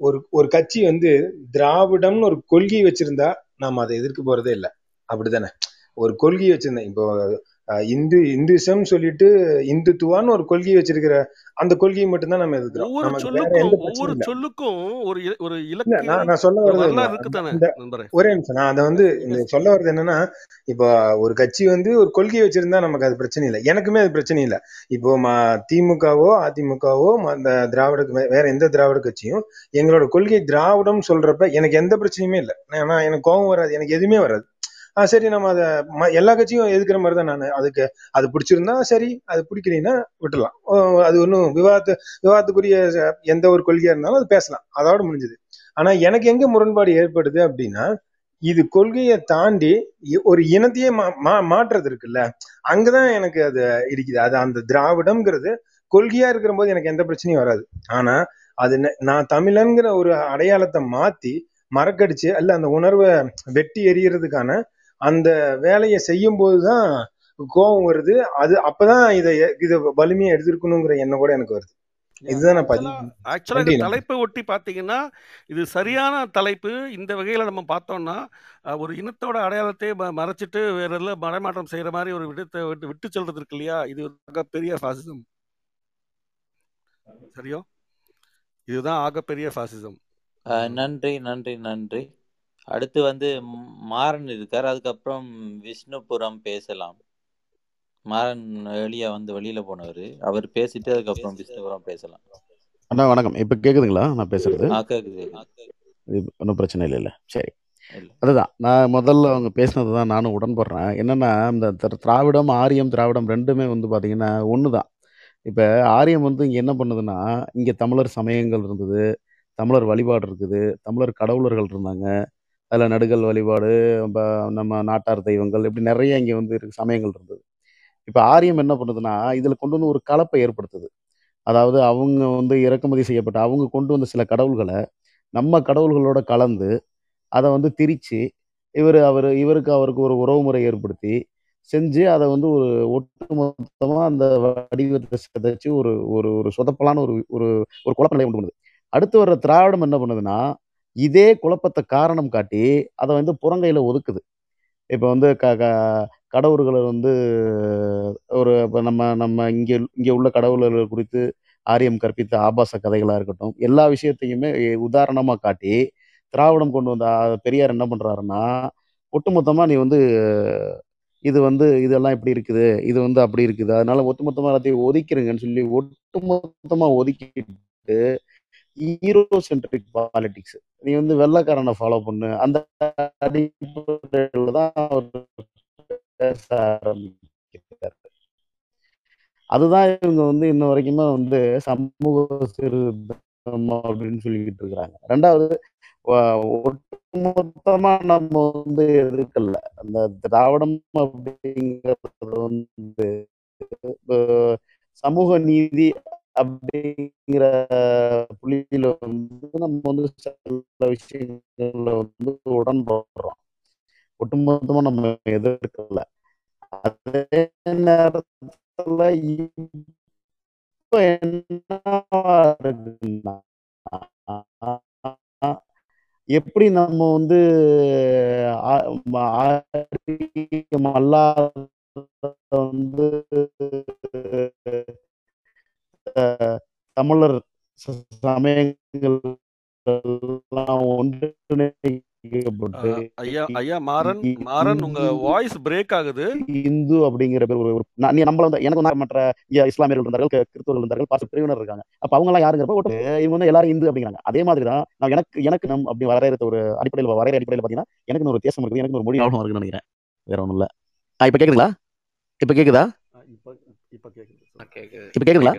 ஒரு ஒரு கட்சி வந்து திராவிடம்னு ஒரு கொள்கை வச்சிருந்தா நாம அதை எதிர்க்க போறதே இல்லை. அப்படிதானே ஒரு கொள்கை வச்சிருந்தேன் இப்போ இந்து இந்துசம் சொல்லிட்டு இந்துத்துவான்னு ஒரு கொள்கை வச்சிருக்கிற அந்த கொள்கையை மட்டும்தான் நம்ம எதிர்க்கிறோம். ஒவ்வொரு சொல்லுக்கும் ஒவ்வொரு சொல்லுக்கும் ஒரு ஒரு நான் சொல்ல வர்றது ஒரே நிமிஷம் நான் அதை வந்து சொல்ல வர்றது என்னன்னா இப்போ ஒரு கட்சி வந்து ஒரு கொள்கை வச்சிருந்தா நமக்கு அது பிரச்சனை இல்லை. எனக்குமே அது பிரச்சனை இல்லை. இப்போ திமுகவோ அதிமுகவோ அந்த திராவிட வேற எந்த திராவிட கட்சியும் எங்களோட கொள்கை திராவிடம் சொல்றப்ப எனக்கு எந்த பிரச்சனையுமே இல்லை. நான் எனக்கு கோபம் வராது எனக்கு எதுவுமே வராது. சரி நம்ம அதை ம- எல்லா கட்சியும் எதுக்குற மாதிரி தான் நான். அதுக்கு அது பிடிச்சிருந்தா சரி அது பிடிக்கலைன்னா விட்டுலாம் ஓ, அது ஒன்றும் விவாதத்து விவாதத்துக்குரிய எந்த ஒரு கொள்கையா இருந்தாலும் அது பேசலாம். அதோட முடிஞ்சது. ஆனா எனக்கு எங்க முரண்பாடு ஏற்படுது அப்படின்னா இது கொள்கையை தாண்டி இ- ஒரு இனத்தையே மா மா- மாற்றுறது இருக்குல்ல அங்கதான் எனக்கு அது இருக்குது அது அந்த திராவிடம்ங்கிறது கொள்கையா இருக்கிற போது எனக்கு எந்த பிரச்சனையும் வராது. ஆனா அது ந- நான் தமிழன்கிற ஒரு அடையாளத்தை மாத்தி மறக்கடிச்சு அல்ல அந்த உணர்வை வெட்டி எறியறதுக்கான அந்த வேலையை செய்யும் போதுதான் கோபம் வருது. அது அப்பதான் இதை இதை வலிமையா எடுத்திருக்கணுங்கிற எண்ணம் கூட எனக்கு வருது. இதுதான் ஆக்சுவலா இந்த தலைப்பை ஒட்டி பார்த்தீங்கன்னா இது சரியான தலைப்பு. இந்த வகையில நம்ம பார்த்தோம்னா ஒரு இனத்தோட அடையாளத்தை மறைச்சிட்டு வேற எல்லாம் மடைமாற்றம் செய்யற மாதிரி ஒரு விடத்தை விட்டு விட்டு செல்றது இருக்கு இல்லையா? இது ஆகப்பெரிய ஃபாசிசம் சரியோ? இதுதான் ஆகப்பெரிய ஃபாசிசம் நன்றி நன்றி நன்றி. அடுத்து வந்து மாறன் இருக்கார். அதுக்கப்புறம் விஷ்ணுபுரம் பேசலாம். மாறன் வெளியே வந்து வெளியில போனவர். அவர் பேசிட்டு அதுக்கப்புறம் விஷ்ணுபுரம் பேசலாம். அண்ணா வணக்கம். இப்போ கேட்குதுங்களா நான் பேசுறது? ஒன்றும் பிரச்சனை இல்லைல்ல சரி. இல்ல. அதுதான். நான் முதல்ல அவங்க பேசினது தான் நானும் உடன்படுறேன். என்னன்னா இந்த திர- திராவிடம் ஆரியம் திராவிடம் ரெண்டுமே வந்து பார்த்தீங்கன்னா ஒன்று தான் இப்போ ஆரியம் வந்து இங்கே என்ன பண்ணுதுன்னா இங்கே தமிழர் சமயங்கள் இருந்தது தமிழர் வழிபாடு இருக்குது தமிழர் கடவுளர்கள் இருந்தாங்க அதில் நடுகள் வழிபாடு நம்ம நம்ம நாட்டார் தெய்வங்கள் இப்படி நிறைய இங்கே வந்து இருக்கு சமயங்கள் இருந்தது. இப்போ ஆரியம் என்ன பண்ணுதுன்னா இதில் கொண்டு வந்து ஒரு கலப்பை ஏற்படுத்துது. அதாவது அவங்க வந்து இறக்குமதி செய்யப்பட்ட அவங்க கொண்டு வந்த சில கடவுள்களை நம்ம கடவுள்களோட கலந்து அதை வந்து திரித்து இவர் அவர் இவருக்கு அவருக்கு ஒரு உறவுமுறை ஏற்படுத்தி செஞ்சு அதை வந்து ஒரு ஒட்டுமொத்தமாக அந்த வடிவத்தை சிதைச்சு ஒரு ஒரு ஒரு சொதப்பலான ஒரு ஒரு ஒரு குழப்ப நிலையை பண்ணுது. அடுத்து வர்ற திராவிடம் என்ன பண்ணுதுன்னா இதே குழப்பத்தை காரணம் காட்டி அதை வந்து புறங்கையில் ஒதுக்குது. இப்போ வந்து க க கடவுள்களை வந்து ஒரு இப்போ நம்ம நம்ம இங்கே இங்கே உள்ள கடவுளர்கள் குறித்து ஆரியம் கற்பித்த ஆபாச கதைகளாக இருக்கட்டும் எல்லா விஷயத்தையுமே உதாரணமாக காட்டி திராவிடம் கொண்டு வந்த பெரியார் என்ன பண்ணுறாருன்னா ஒட்டுமொத்தமாக நீ வந்து இது வந்து இதெல்லாம் இப்படி இருக்குது இது வந்து அப்படி இருக்குது அதனால ஒட்டுமொத்தமாக எல்லாத்தையும் ஒதுக்கிருங்கன்னு சொல்லி ஒட்டுமொத்தமாக ஒதுக்கிட்டு ஹீரோ சென்ட்ரிக் பாலிடிக்ஸ் நீ வந்து வெள்ளைக்காரனை ஃபாலோ பண்ணு. அந்த அடிப்படையில் தான் அவர் பேச ஆரம்பிக்கிறார் அதுதான் இவங்க வந்து இன்ன வரைக்குமே வந்து சமூக சீர்திருத்தம் அப்படின்னு சொல்லிக்கிட்டு இருக்கிறாங்க. ரெண்டாவது ஒட்டுமொத்தமா நம்ம வந்து எதிர்க்கல. அந்த திராவிடம் அப்படிங்கிறது வந்து சமூக நீதி அப்படிங்கிற புள்ளியில வந்து நம்ம வந்து சில விஷயங்கள்ல வந்து உடன்படுறோம். ஒட்டுமொத்தமா நம்ம எதிர்க்கல. அதே நேரத்துல இப்ப என்ன இருக்குன்னா எப்படி நம்ம வந்து அல்லாத வந்து தமிழர் சமயங்கள் எல்லாம் ஒன்றிணைக்கப்பட்டு அஹ், ஐயா ஐயா மாறன் மாறன் உங்க வாய்ஸ் பிரேக் ஆகுது. இந்து அப்படிங்கிற பேர் ஒரு ஒரு நீ நம்மள வந்து எனக்கு வந்து மற்ற இஸ்லாமியர்கள் இருந்தார்கள் கிறிஸ்தவர்கள் இருந்தார்கள் பார்த்து பிரிவினர் இருக்காங்க. அப்ப அவங்க எல்லாம் யாருங்கிறப்ப ஒட்டு இவங்க வந்து எல்லாரும் இந்து அப்படிங்கிறாங்க. அதே மாதிரி தான் நான் எனக்கு எனக்கு நம் அப்படி வரையறுத்த ஒரு அடிப்படையில் வரையறை அடிப்படையில் பார்த்தீங்கன்னா எனக்கு ஒரு வித்தியாசம் இருக்குது எனக்கு ஒரு மொழி ஞாபகம் இருக்குன்னு நினைக்கிறேன். வேற ஒன்றும் இல்லை. இப்போ கேக்குதுங்களா? இப்போ கேக்குதா? இப்ப இப்ப கேக்குது கேக்குது. இப்போ கேக்குதுங்களா?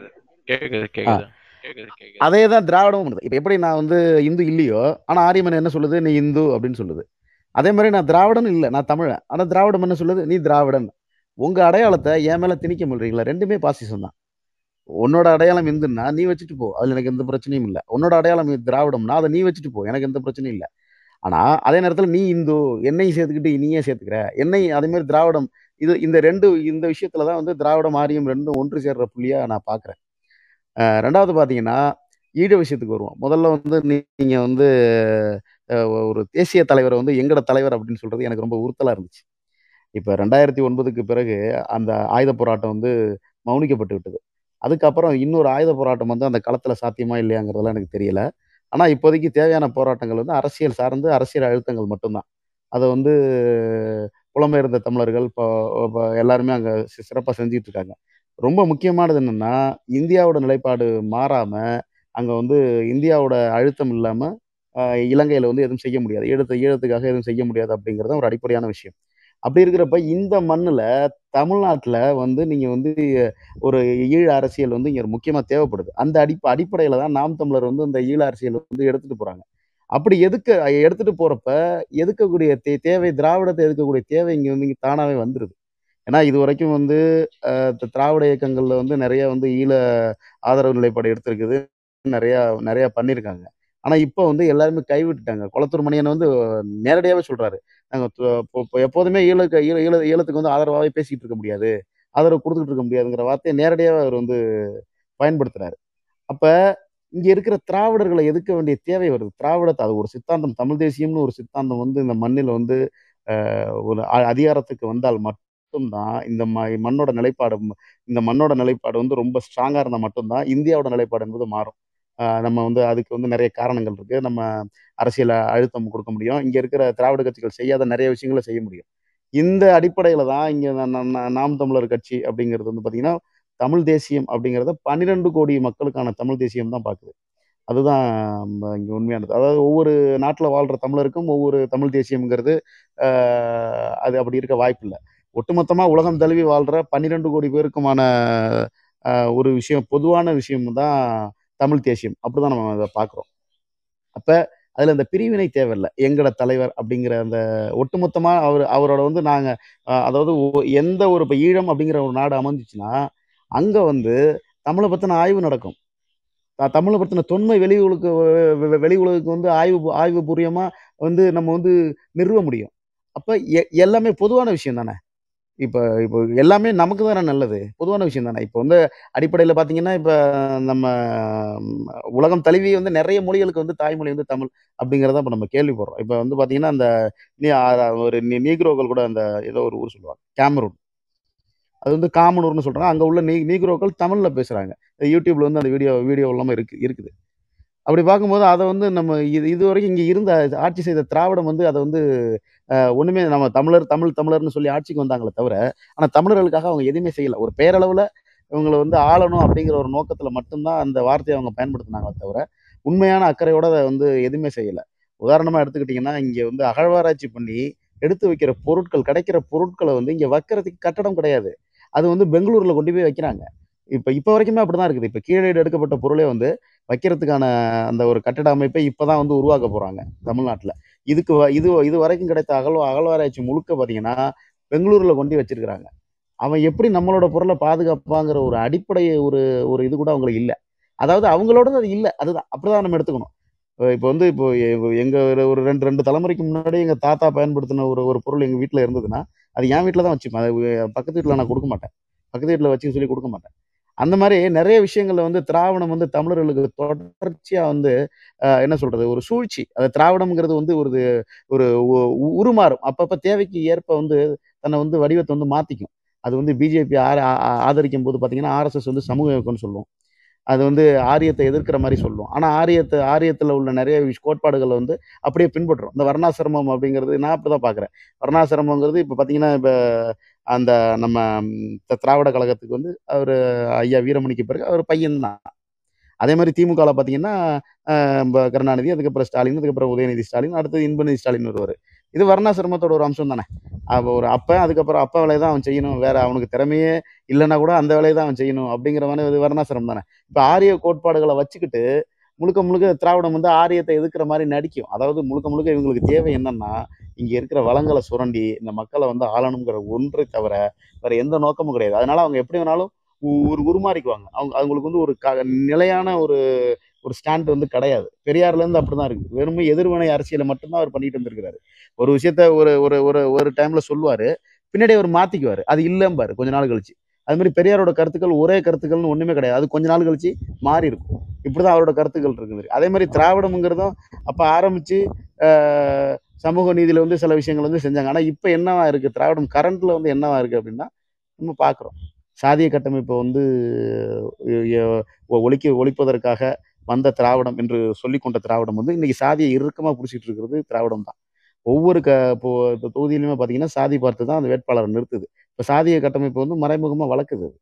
அதே தான் திராவிடமும் பண்ணுது. இப்போ எப்படி நான் வந்து இந்து இல்லையோ ஆனால் ஆரியமன் என்ன சொல்லுது? நீ இந்து அப்படின்னு சொல்லுது. அதே மாதிரி நான் திராவிடன் இல்லை நான் தமிழன். ஆனால் திராவிடம் என்ன சொல்லுது? நீ திராவிடன். உங்க அடையாளத்தை என் மேல திணிக்க முடியல ரெண்டுமே பாசிசம் தான். உன்னோட அடையாளம் இந்துன்னா நீ வச்சுட்டு போ. அதுல எனக்கு எந்த பிரச்சனையும் இல்லை. உன்னோட அடையாளம் திராவிடம்னா அதை நீ வச்சுட்டு போ. எனக்கு எந்த பிரச்சனையும் இல்லை. ஆனா அதே நேரத்துல நீ இந்து என்னையும் சேர்த்துக்கிட்டு நீயே சேர்த்துக்கிற. என்னை அதே மாதிரி திராவிடம் இது இந்த ரெண்டு இந்த விஷயத்துல தான் வந்து திராவிடம் ஆரியம் ரெண்டும் ஒன்று சேர்ற புள்ளியா நான் பாக்குறேன். அஹ் ரெண்டாவது பார்த்தீங்கன்னா ஈழ விஷயத்துக்கு வருவோம். முதல்ல வந்து நீங்கள் வந்து ஒரு தேசிய தலைவரை வந்து எங்கட தலைவர் அப்படின்னு சொல்கிறது எனக்கு ரொம்ப உறுத்தலாக இருந்துச்சு. இப்போ ரெண்டாயிரத்தி ஒன்பதுக்கு பிறகு அந்த ஆயுத போராட்டம் வந்து மௌனிக்கப்பட்டு விட்டது. அதுக்கப்புறம் இன்னொரு ஆயுத போராட்டம் வந்து அந்த களத்தில் சாத்தியமா இல்லையாங்கிறதெல்லாம் எனக்கு தெரியல. ஆனால் இப்போதைக்கு தேவையான போராட்டங்கள் வந்து அரசியல் சார்ந்து அரசியல் அழுத்தங்கள் மட்டும்தான். அதை வந்து புலம்பெயர்ந்த தமிழர்கள் இப்போ எல்லாருமே அங்கே சிறப்பாக செஞ்சுட்டு இருக்காங்க. ரொம்ப முக்கியமானது என்னென்னா இந்தியாவோட நிலைப்பாடு மாறாமல் அங்கே வந்து இந்தியாவோட அழுத்தம் இல்லாமல் இலங்கையில் வந்து எதுவும் செய்ய முடியாது. ஈழத்து ஈழத்துக்காக எதுவும் செய்ய முடியாது அப்படிங்கிறது ஒரு அடிப்படையான விஷயம். அப்படி இருக்கிறப்ப இந்த மண்ணில் தமிழ்நாட்டில் வந்து நீங்கள் வந்து ஒரு ஈழ அரசியல் வந்து இங்கே முக்கியமாக தேவைப்படுது. அந்த அடிப்ப அடிப்படையில் தான் நாம் தமிழர் வந்து இந்த ஈழ அரசியல் வந்து எடுத்துகிட்டு போகிறாங்க அப்படி எதுக்க எடுத்துகிட்டு போகிறப்ப எதுக்கக்கூடிய தே தேவை திராவிடத்தை எதுக்கக்கூடிய தேவை இங்கே வந்து இங்கே தானாகவே வந்துடுது ஏன்னா இது வரைக்கும் வந்து திராவிட இயக்கங்களில் வந்து நிறைய வந்து ஈழ ஆதரவு நிலைப்பாடு எடுத்திருக்குது. நிறையா நிறையா பண்ணியிருக்காங்க. ஆனால் இப்போ வந்து எல்லாருமே கைவிட்டுட்டாங்க. குளத்தூர் மணியன் வந்து நேரடியாகவே சொல்கிறாரு நாங்கள் இப்போ- எப்போதுமே ஈழக்கு ஈழ ஈழ ஈழத்துக்கு வந்து ஆதரவாகவே பேசிக்கிட்டு இருக்க முடியாது. ஆதரவு கொடுத்துட்டு இருக்க முடியாதுங்கிற வார்த்தையை நேரடியாக அவர் வந்து பயன்படுத்துறாரு. அப்போ இங்கே இருக்கிற திராவிடர்களை எதுக்க வேண்டிய தேவை வருது. திராவிடத்தை அது ஒரு சித்தாந்தம். தமிழ் தேசியம்னு ஒரு சித்தாந்தம் வந்து இந்த மண்ணில் வந்து ஒரு அ- அதிகாரத்துக்கு வந்தால் மட்டும்தான் இந்த ம மண்ணோட நிலைப்பாடு இந்த மண்ணோட நிலைப்பாடு வந்து ரொம்ப ஸ்ட்ராங்காக இருந்தால் மட்டும்தான் இந்தியாவோட நிலைப்பாடு என்பது மாறும். நம்ம வந்து அதுக்கு வந்து நிறைய காரணங்கள் இருக்குது நம்ம அரசியல அழுத்தம் கொடுக்க முடியும். இங்கே இருக்கிற திராவிட கட்சிகள் செய்யாத நிறைய விஷயங்களை செய்ய முடியும். இந்த அடிப்படையில் தான் இங்கே நாம் தமிழர் கட்சி அப்படிங்கிறது வந்து பார்த்திங்கன்னா தமிழ் தேசியம் அப்படிங்கிறத பன்னிரெண்டு கோடி மக்களுக்கான தமிழ் தேசியம் தான் பார்க்குது அதுதான் இங்கே உண்மையானது. அதாவது ஒவ்வொரு நாட்டில் வாழ்கிற தமிழருக்கும் ஒவ்வொரு தமிழ் தேசியம்ங்கிறது அது அப்படி இருக்க வாய்ப்பு இல்லை ஒட்டுமொத்தமாக உலகம் தழுவி வாழ்கிற பன்னிரெண்டு கோடி பேருக்குமான ஒரு விஷயம் பொதுவான விஷயம் தான் தமிழ் தேசியம். அப்படி தான் நம்ம அதை பார்க்குறோம். அப்போ அதில் அந்த பிரிவினை தேவையில்லை. எங்கட தலைவர் அப்படிங்கிற அந்த ஒட்டுமொத்தமாக அவர் அவரோட வந்து நாங்கள் அதாவது ஒ- எந்த ஒரு இப்போ ஈழம் அப்படிங்கிற ஒரு நாடு அமைஞ்சிச்சுன்னா அங்கே வந்து தமிழை பற்றின ஆய்வு நடக்கும். தமிழை பற்றின தொன்மை வெளி உலகு வெளி உலகுக்கு வந்து ஆய்வு ஆய்வுபூர்வமாக ஆய்வு வந்து நம்ம வந்து நிறுவ முடியும். அப்போ எ- எல்லாமே பொதுவான விஷயம் தானே? இப்போ இப்போ எல்லாமே நமக்கு தானே நல்லது? பொதுவான விஷயம் தானே. இப்போ வந்து அடிப்படையில் பார்த்தீங்கன்னா இப்போ நம்ம உலகம் தழுவி வந்து நிறைய மொழிகளுக்கு வந்து தாய்மொழி வந்து தமிழ் அப்படிங்கிறத இப்போ நம்ம கேள்விப்படுறோம். இப்போ வந்து பார்த்தீங்கன்னா அந்த நீ ஒரு நீ- நீக்ரோக்கள் கூட அந்த ஏதோ ஒரு ஊர் சொல்லுவாங்க கேமரூன். அது வந்து காமனூர்னு சொல்கிறாங்க அங்கே உள்ள நீ நீக்ரோக்கள் தமிழில் பேசுகிறாங்க யூடியூப்ல வந்து அந்த வீடியோ வீடியோ எல்லாமே இருக்குது இருக்குது. அப்படி பார்க்கும்போது அதை வந்து நம்ம இது இது வரைக்கும் இங்கே இருந்த ஆட்சி செய்த திராவிடம் வந்து அதை வந்து ஒன்றுமே நம்ம தமிழர் தமிழ் தமிழர்னு சொல்லி ஆட்சிக்கு வந்தாங்களே தவிர ஆனால் தமிழர்களுக்காக அவங்க எதுவுமே செய்யலை. ஒரு பேரளவில் இவங்களை வந்து ஆளணும் அப்படிங்கிற ஒரு நோக்கத்தில் மட்டும்தான் அந்த வார்த்தையை அவங்க பயன்படுத்தினாங்களே தவிர உண்மையான அக்கறையோட அதை வந்து எதுவுமே செய்யலை. உதாரணமாக எடுத்துக்கிட்டிங்கன்னா இங்கே வந்து அகழ்வாராய்ச்சி பண்ணி எடுத்து வைக்கிற பொருட்கள் கிடைக்கிற பொருட்களை வந்து இங்கே வைக்கிறதுக்கு கட்டடம் கிடையாது. அது வந்து பெங்களூரில் கொண்டு போய் வைக்கிறாங்க. இப்போ இப்போ வரைக்குமே அப்படி தான் இருக்குது. இப்போ கீழே எடுக்கப்பட்ட பொருளே வந்து வைக்கிறதுக்கான அந்த ஒரு கட்டட அமைப்பை இப்போ தான் வந்து உருவாக்க போகிறாங்க தமிழ்நாட்டில். இதுக்கு வ- இது இது வரைக்கும் கிடைத்த அகல் அகழ்வாராய்ச்சி முழுக்க பார்த்தீங்கன்னா பெங்களூரில் கொண்டு வச்சிருக்கிறாங்க. அவன் எப்படி நம்மளோட பொருளை பாதுகாப்பாங்கிற ஒரு அடிப்படை ஒரு ஒரு இது கூட அவங்களுக்கு இல்லை. அதாவது அவங்களோட அது இல்லை. அதுதான். அப்படிதான் நம்ம எடுத்துக்கணும். இப்போ வந்து இப்போ எங்கள் ஒரு ஒரு ரெண்டு ரெண்டு தலைமுறைக்கு முன்னாடி எங்கள் தாத்தா பயன்படுத்தின ஒரு ஒரு பொருள் எங்கள் வீட்டில் இருந்ததுன்னா அது என் வீட்டில் தான் வச்சுப்பேன். அது பக்கத்து வீட்டில் நான் கொடுக்க மாட்டேன். பக்கத்து வீட்டில் வச்சுன்னு சொல்லி கொடுக்க மாட்டேன். அந்த மாதிரி நிறைய விஷயங்கள்ல வந்து திராவிடம் வந்து தமிழர்களுக்கு தொடர்ச்சியாக வந்து என்ன சொல்றது ஒரு சூழ்ச்சி. அது திராவிடம்ங்கிறது வந்து ஒரு இது- ஒரு உ- உ- உருமாறும். அப்பப்போ தேவைக்கு ஏற்ப வந்து தன்னை வந்து வடிவத்தை வந்து மாற்றிக்கும் அது வந்து பிஜேபி ஆதரிக்கும் போது பார்த்தீங்கன்னா ஆர்எஸ்எஸ் வந்து சமூக இயக்கம்னு சொல்லுவோம். அது வந்து ஆரியத்தை எதிர்க்கிற மாதிரி சொல்லுவோம். ஆனால் ஆரியத்தை ஆரியத்தில் உள்ள நிறைய விஷ் கோட்பாடுகளை வந்து அப்படியே பின்பற்றுறோம். இந்த வர்ணாசிரமம் அப்படிங்கிறது நான் அப்படி தான் பார்க்குறேன் வர்ணாசிரமங்கிறது இப்போ பார்த்தீங்கன்னா இப்போ அந்த நம்ம த- திராவிட கழகத்துக்கு வந்து அவர் ஐயா வீரமணிக்கு பிறகு அவர் பையன்தான். அதே மாதிரி திமுகவில் பார்த்தீங்கன்னா கருணாநிதி அதுக்கப்புறம் ஸ்டாலின் அதுக்கப்புறம் உதயநிதி ஸ்டாலின் அடுத்தது இன்பநிதி ஸ்டாலின் வருவார். இது வர்ணாசிரமத்தோட ஒரு அம்சம் தானே. அப்போ ஒரு அப்போ அதுக்கப்புறம் அப்பா வேலையை தான் அவன் செய்யணும். வேற அவனுக்கு திறமையே இல்லைன்னா கூட அந்த வேலையை தான் அவன் செய்யணும் அப்படிங்கிற மாதிரி இது வர்ணாசிரமம் தானே. இப்போ ஆரிய கோட்பாடுகளை வச்சுக்கிட்டு முழுக்க முழுக்க திராவிடம் வந்து ஆரியத்தை எதிர்க்கிற மாதிரி நடிக்கும். அதாவது முழுக்க முழுக்க இவங்களுக்கு தேவை என்னன்னா இங்க இருக்கிற வளங்களை சுரண்டி இந்த மக்களை வந்து ஆளணுங்கிற ஒன்றை தவிர வேற எந்த நோக்கமும் கிடையாது. அதனால அவங்க எப்படி வேணாலும் ஒரு உருமாறிக்குவாங்க. அவங்க அவங்களுக்கு வந்து ஒரு க நிலையான ஒரு ஒரு ஸ்டாண்ட் வந்து கிடையாது. பெரியார்ல இருந்து அப்படிதான் இருக்கு வெறும் எதிர்வினை அரசியலை மட்டும்தான் அவர் பண்ணிட்டு இருந்திருக்கிறாரு ஒரு விஷயத்த ஒரு ஒரு ஒரு ஒரு டைம்ல சொல்லுவாரு. பின்னாடி அவர் மாத்திக்குவாரு. அது இல்லம்பாரு. கொஞ்ச நாள் கழிச்சு. அது மாதிரி பெரியாரோட கருத்துக்கள் ஒரே கருத்துக்கள்னு ஒன்றுமே கிடையாது. அது கொஞ்ச நாள் கழிச்சு மாறி இருக்கும். இப்படி தான் அவரோட கருத்துக்கள் இருக்குது. அதே மாதிரி திராவிடம்ங்கிறதும் அப்போ ஆரம்பித்து சமூக நீதியில் வந்து சில விஷயங்கள் வந்து செஞ்சாங்க. ஆனால் இப்போ என்னவா இருக்குது திராவிடம் கரண்ட்டில் வந்து என்னவா இருக்குது அப்படின்னா நம்ம பார்க்குறோம் சாதிய கட்டமைப்பை வந்து ஒழிக்க ஒழிப்பதற்காக வந்த திராவிடம் என்று சொல்லி கொண்ட திராவிடம் வந்து இன்றைக்கி சாதியை இறுக்கமாக பிடிச்சிட்டு இருக்கிறது திராவிடம் தான் ஒவ்வொரு க இப்போ இந்த தொகுதியிலுமே பார்த்தீங்கன்னா சாதி பார்த்து தான் அந்த வேட்பாளரை நிறுத்துது. இப்போ சாதிய கட்டமைப்பு வந்து மறைமுகமாக வளர்க்குது. அது.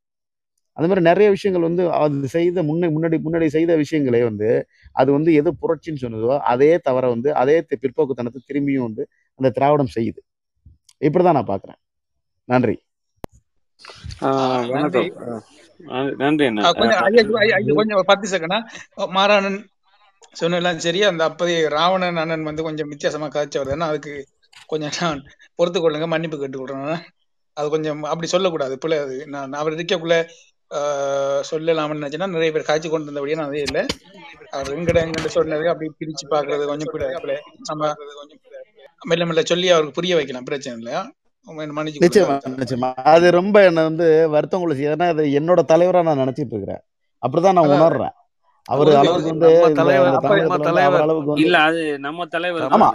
அந்த மாதிரி நிறைய விஷயங்கள் வந்து அது செய்த முன்னே முன்னாடி முன்னாடி செய்த விஷயங்களே வந்து அது வந்து எது புரட்சின்னு சொன்னதோ அதே தவிர வந்து அதே பிற்போக்குத்தனத்தை திரும்பியும் வந்து அந்த திராவிடம் செய்யுது. இப்படிதான் நான் பார்க்குறேன். நன்றி. ஆ, நன்றி. கொஞ்சம் பத்து செகண்டா மாறானன் சொன்னெல்லாம் சரி அந்த அப்போதைய ராவணன் அண்ணன் வந்து கொஞ்சம் வித்தியாசமா காய்ச்சவர் தானே அதுக்கு கொஞ்சம் நான் பொறுத்து கொள்ளுங்க மன்னிப்பு கேட்டுக்கொள்றேன். அது கொஞ்சம் அப்படி சொல்லக்கூடாது. பிள்ளை அது. நான் அவர் இருக்கக்குள்ள ஆஹ், சொல்லலாம்னு நினைச்சேன்னா நிறைய பேர் காய்ச்சி கொண்டு வந்தபடியே நான் அதே இல்லை. அவர் எங்கட எங்கட சொன்னது அப்படி பிரிச்சு பாக்குறது கொஞ்சம் பிள்ளை நம்ம மெல்ல மெல்ல சொல்லி அவருக்கு புரிய வைக்கலாம். பிரச்சனை இல்லையா நிச்சயமா அது ரொம்ப என்னை வந்து வருத்தம் செய்யுது ஏன்னா என்னோட தலைவரா நான் நினைச்சிட்டு இருக்கிறேன். அப்படிதான் நான் உணர்றேன். அவர் அளவுக்கு வந்து இல்ல அது நம்ம தலைவர். ஆமா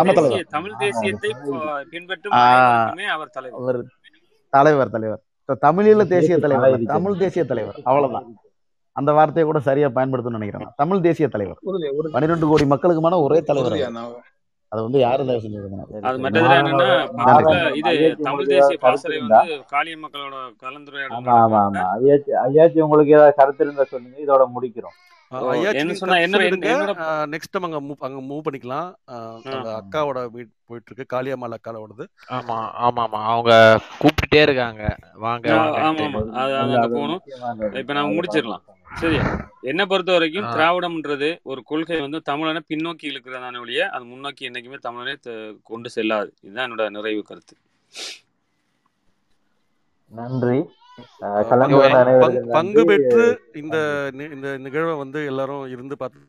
நம்ம தலைவர். தமிழ் தேசியத்தை பின்பற்றும் அவர் தலைவர். அவர் தலைவர் தலைவர். தமிழீழ தேசிய தலைவர் தமிழ் தேசிய தலைவர். அவ்வளவுதான். அந்த வார்த்தையை கூட சரியா பயன்படுத்தணும்னு நினைக்கிறேன் நான். தமிழ் தேசிய தலைவர். பன்னிரெண்டு கோடி மக்களுக்குமான ஒரே தலைவர் அது வந்து யாரும் தயவு சரி அது என்னன்னா மாறன் இது தமிழ் தேசிய பாசறை வந்து காளிய மக்களோட கலந்துரையாடல் ஆமா ஆமா ஐயாச்சி ஐயாச்சி உங்களுக்கு ஏதாவது கருத்து இருந்தா சொல்லுங்க. இதோட முடிக்கிறோம். நெக்ஸ்ட் நம்ம அங்க மூவ் பண்ணிக்கலாம். அக்காவோட மீட் போயிட்டு இருக்கு காளியம்மாள் அக்காவோடது. ஆமா ஆமா ஆமா. அவங்க கூப்பிட்டுட்டே இருக்காங்க. வாங்க ஆமா ஆமா. இப்ப அதை முடிச்சிடலாம். சரியா? என்னை பொறுத்த வரைக்கும் திராவிடம்ன்றது ஒரு கொள்கை வந்து தமிழனை பின்னோக்கி இழுக்கிறதான ஒழிய அது முன்னோக்கி என்னைக்குமே தமிழனை கொண்டு செல்லாது. இதுதான் என்னோட நிறைவு கருத்து. நன்றி. பங்கு பெற்று இந்த இந்த நிகழ்வை வந்து எல்லாரும் இருந்து பார்த்து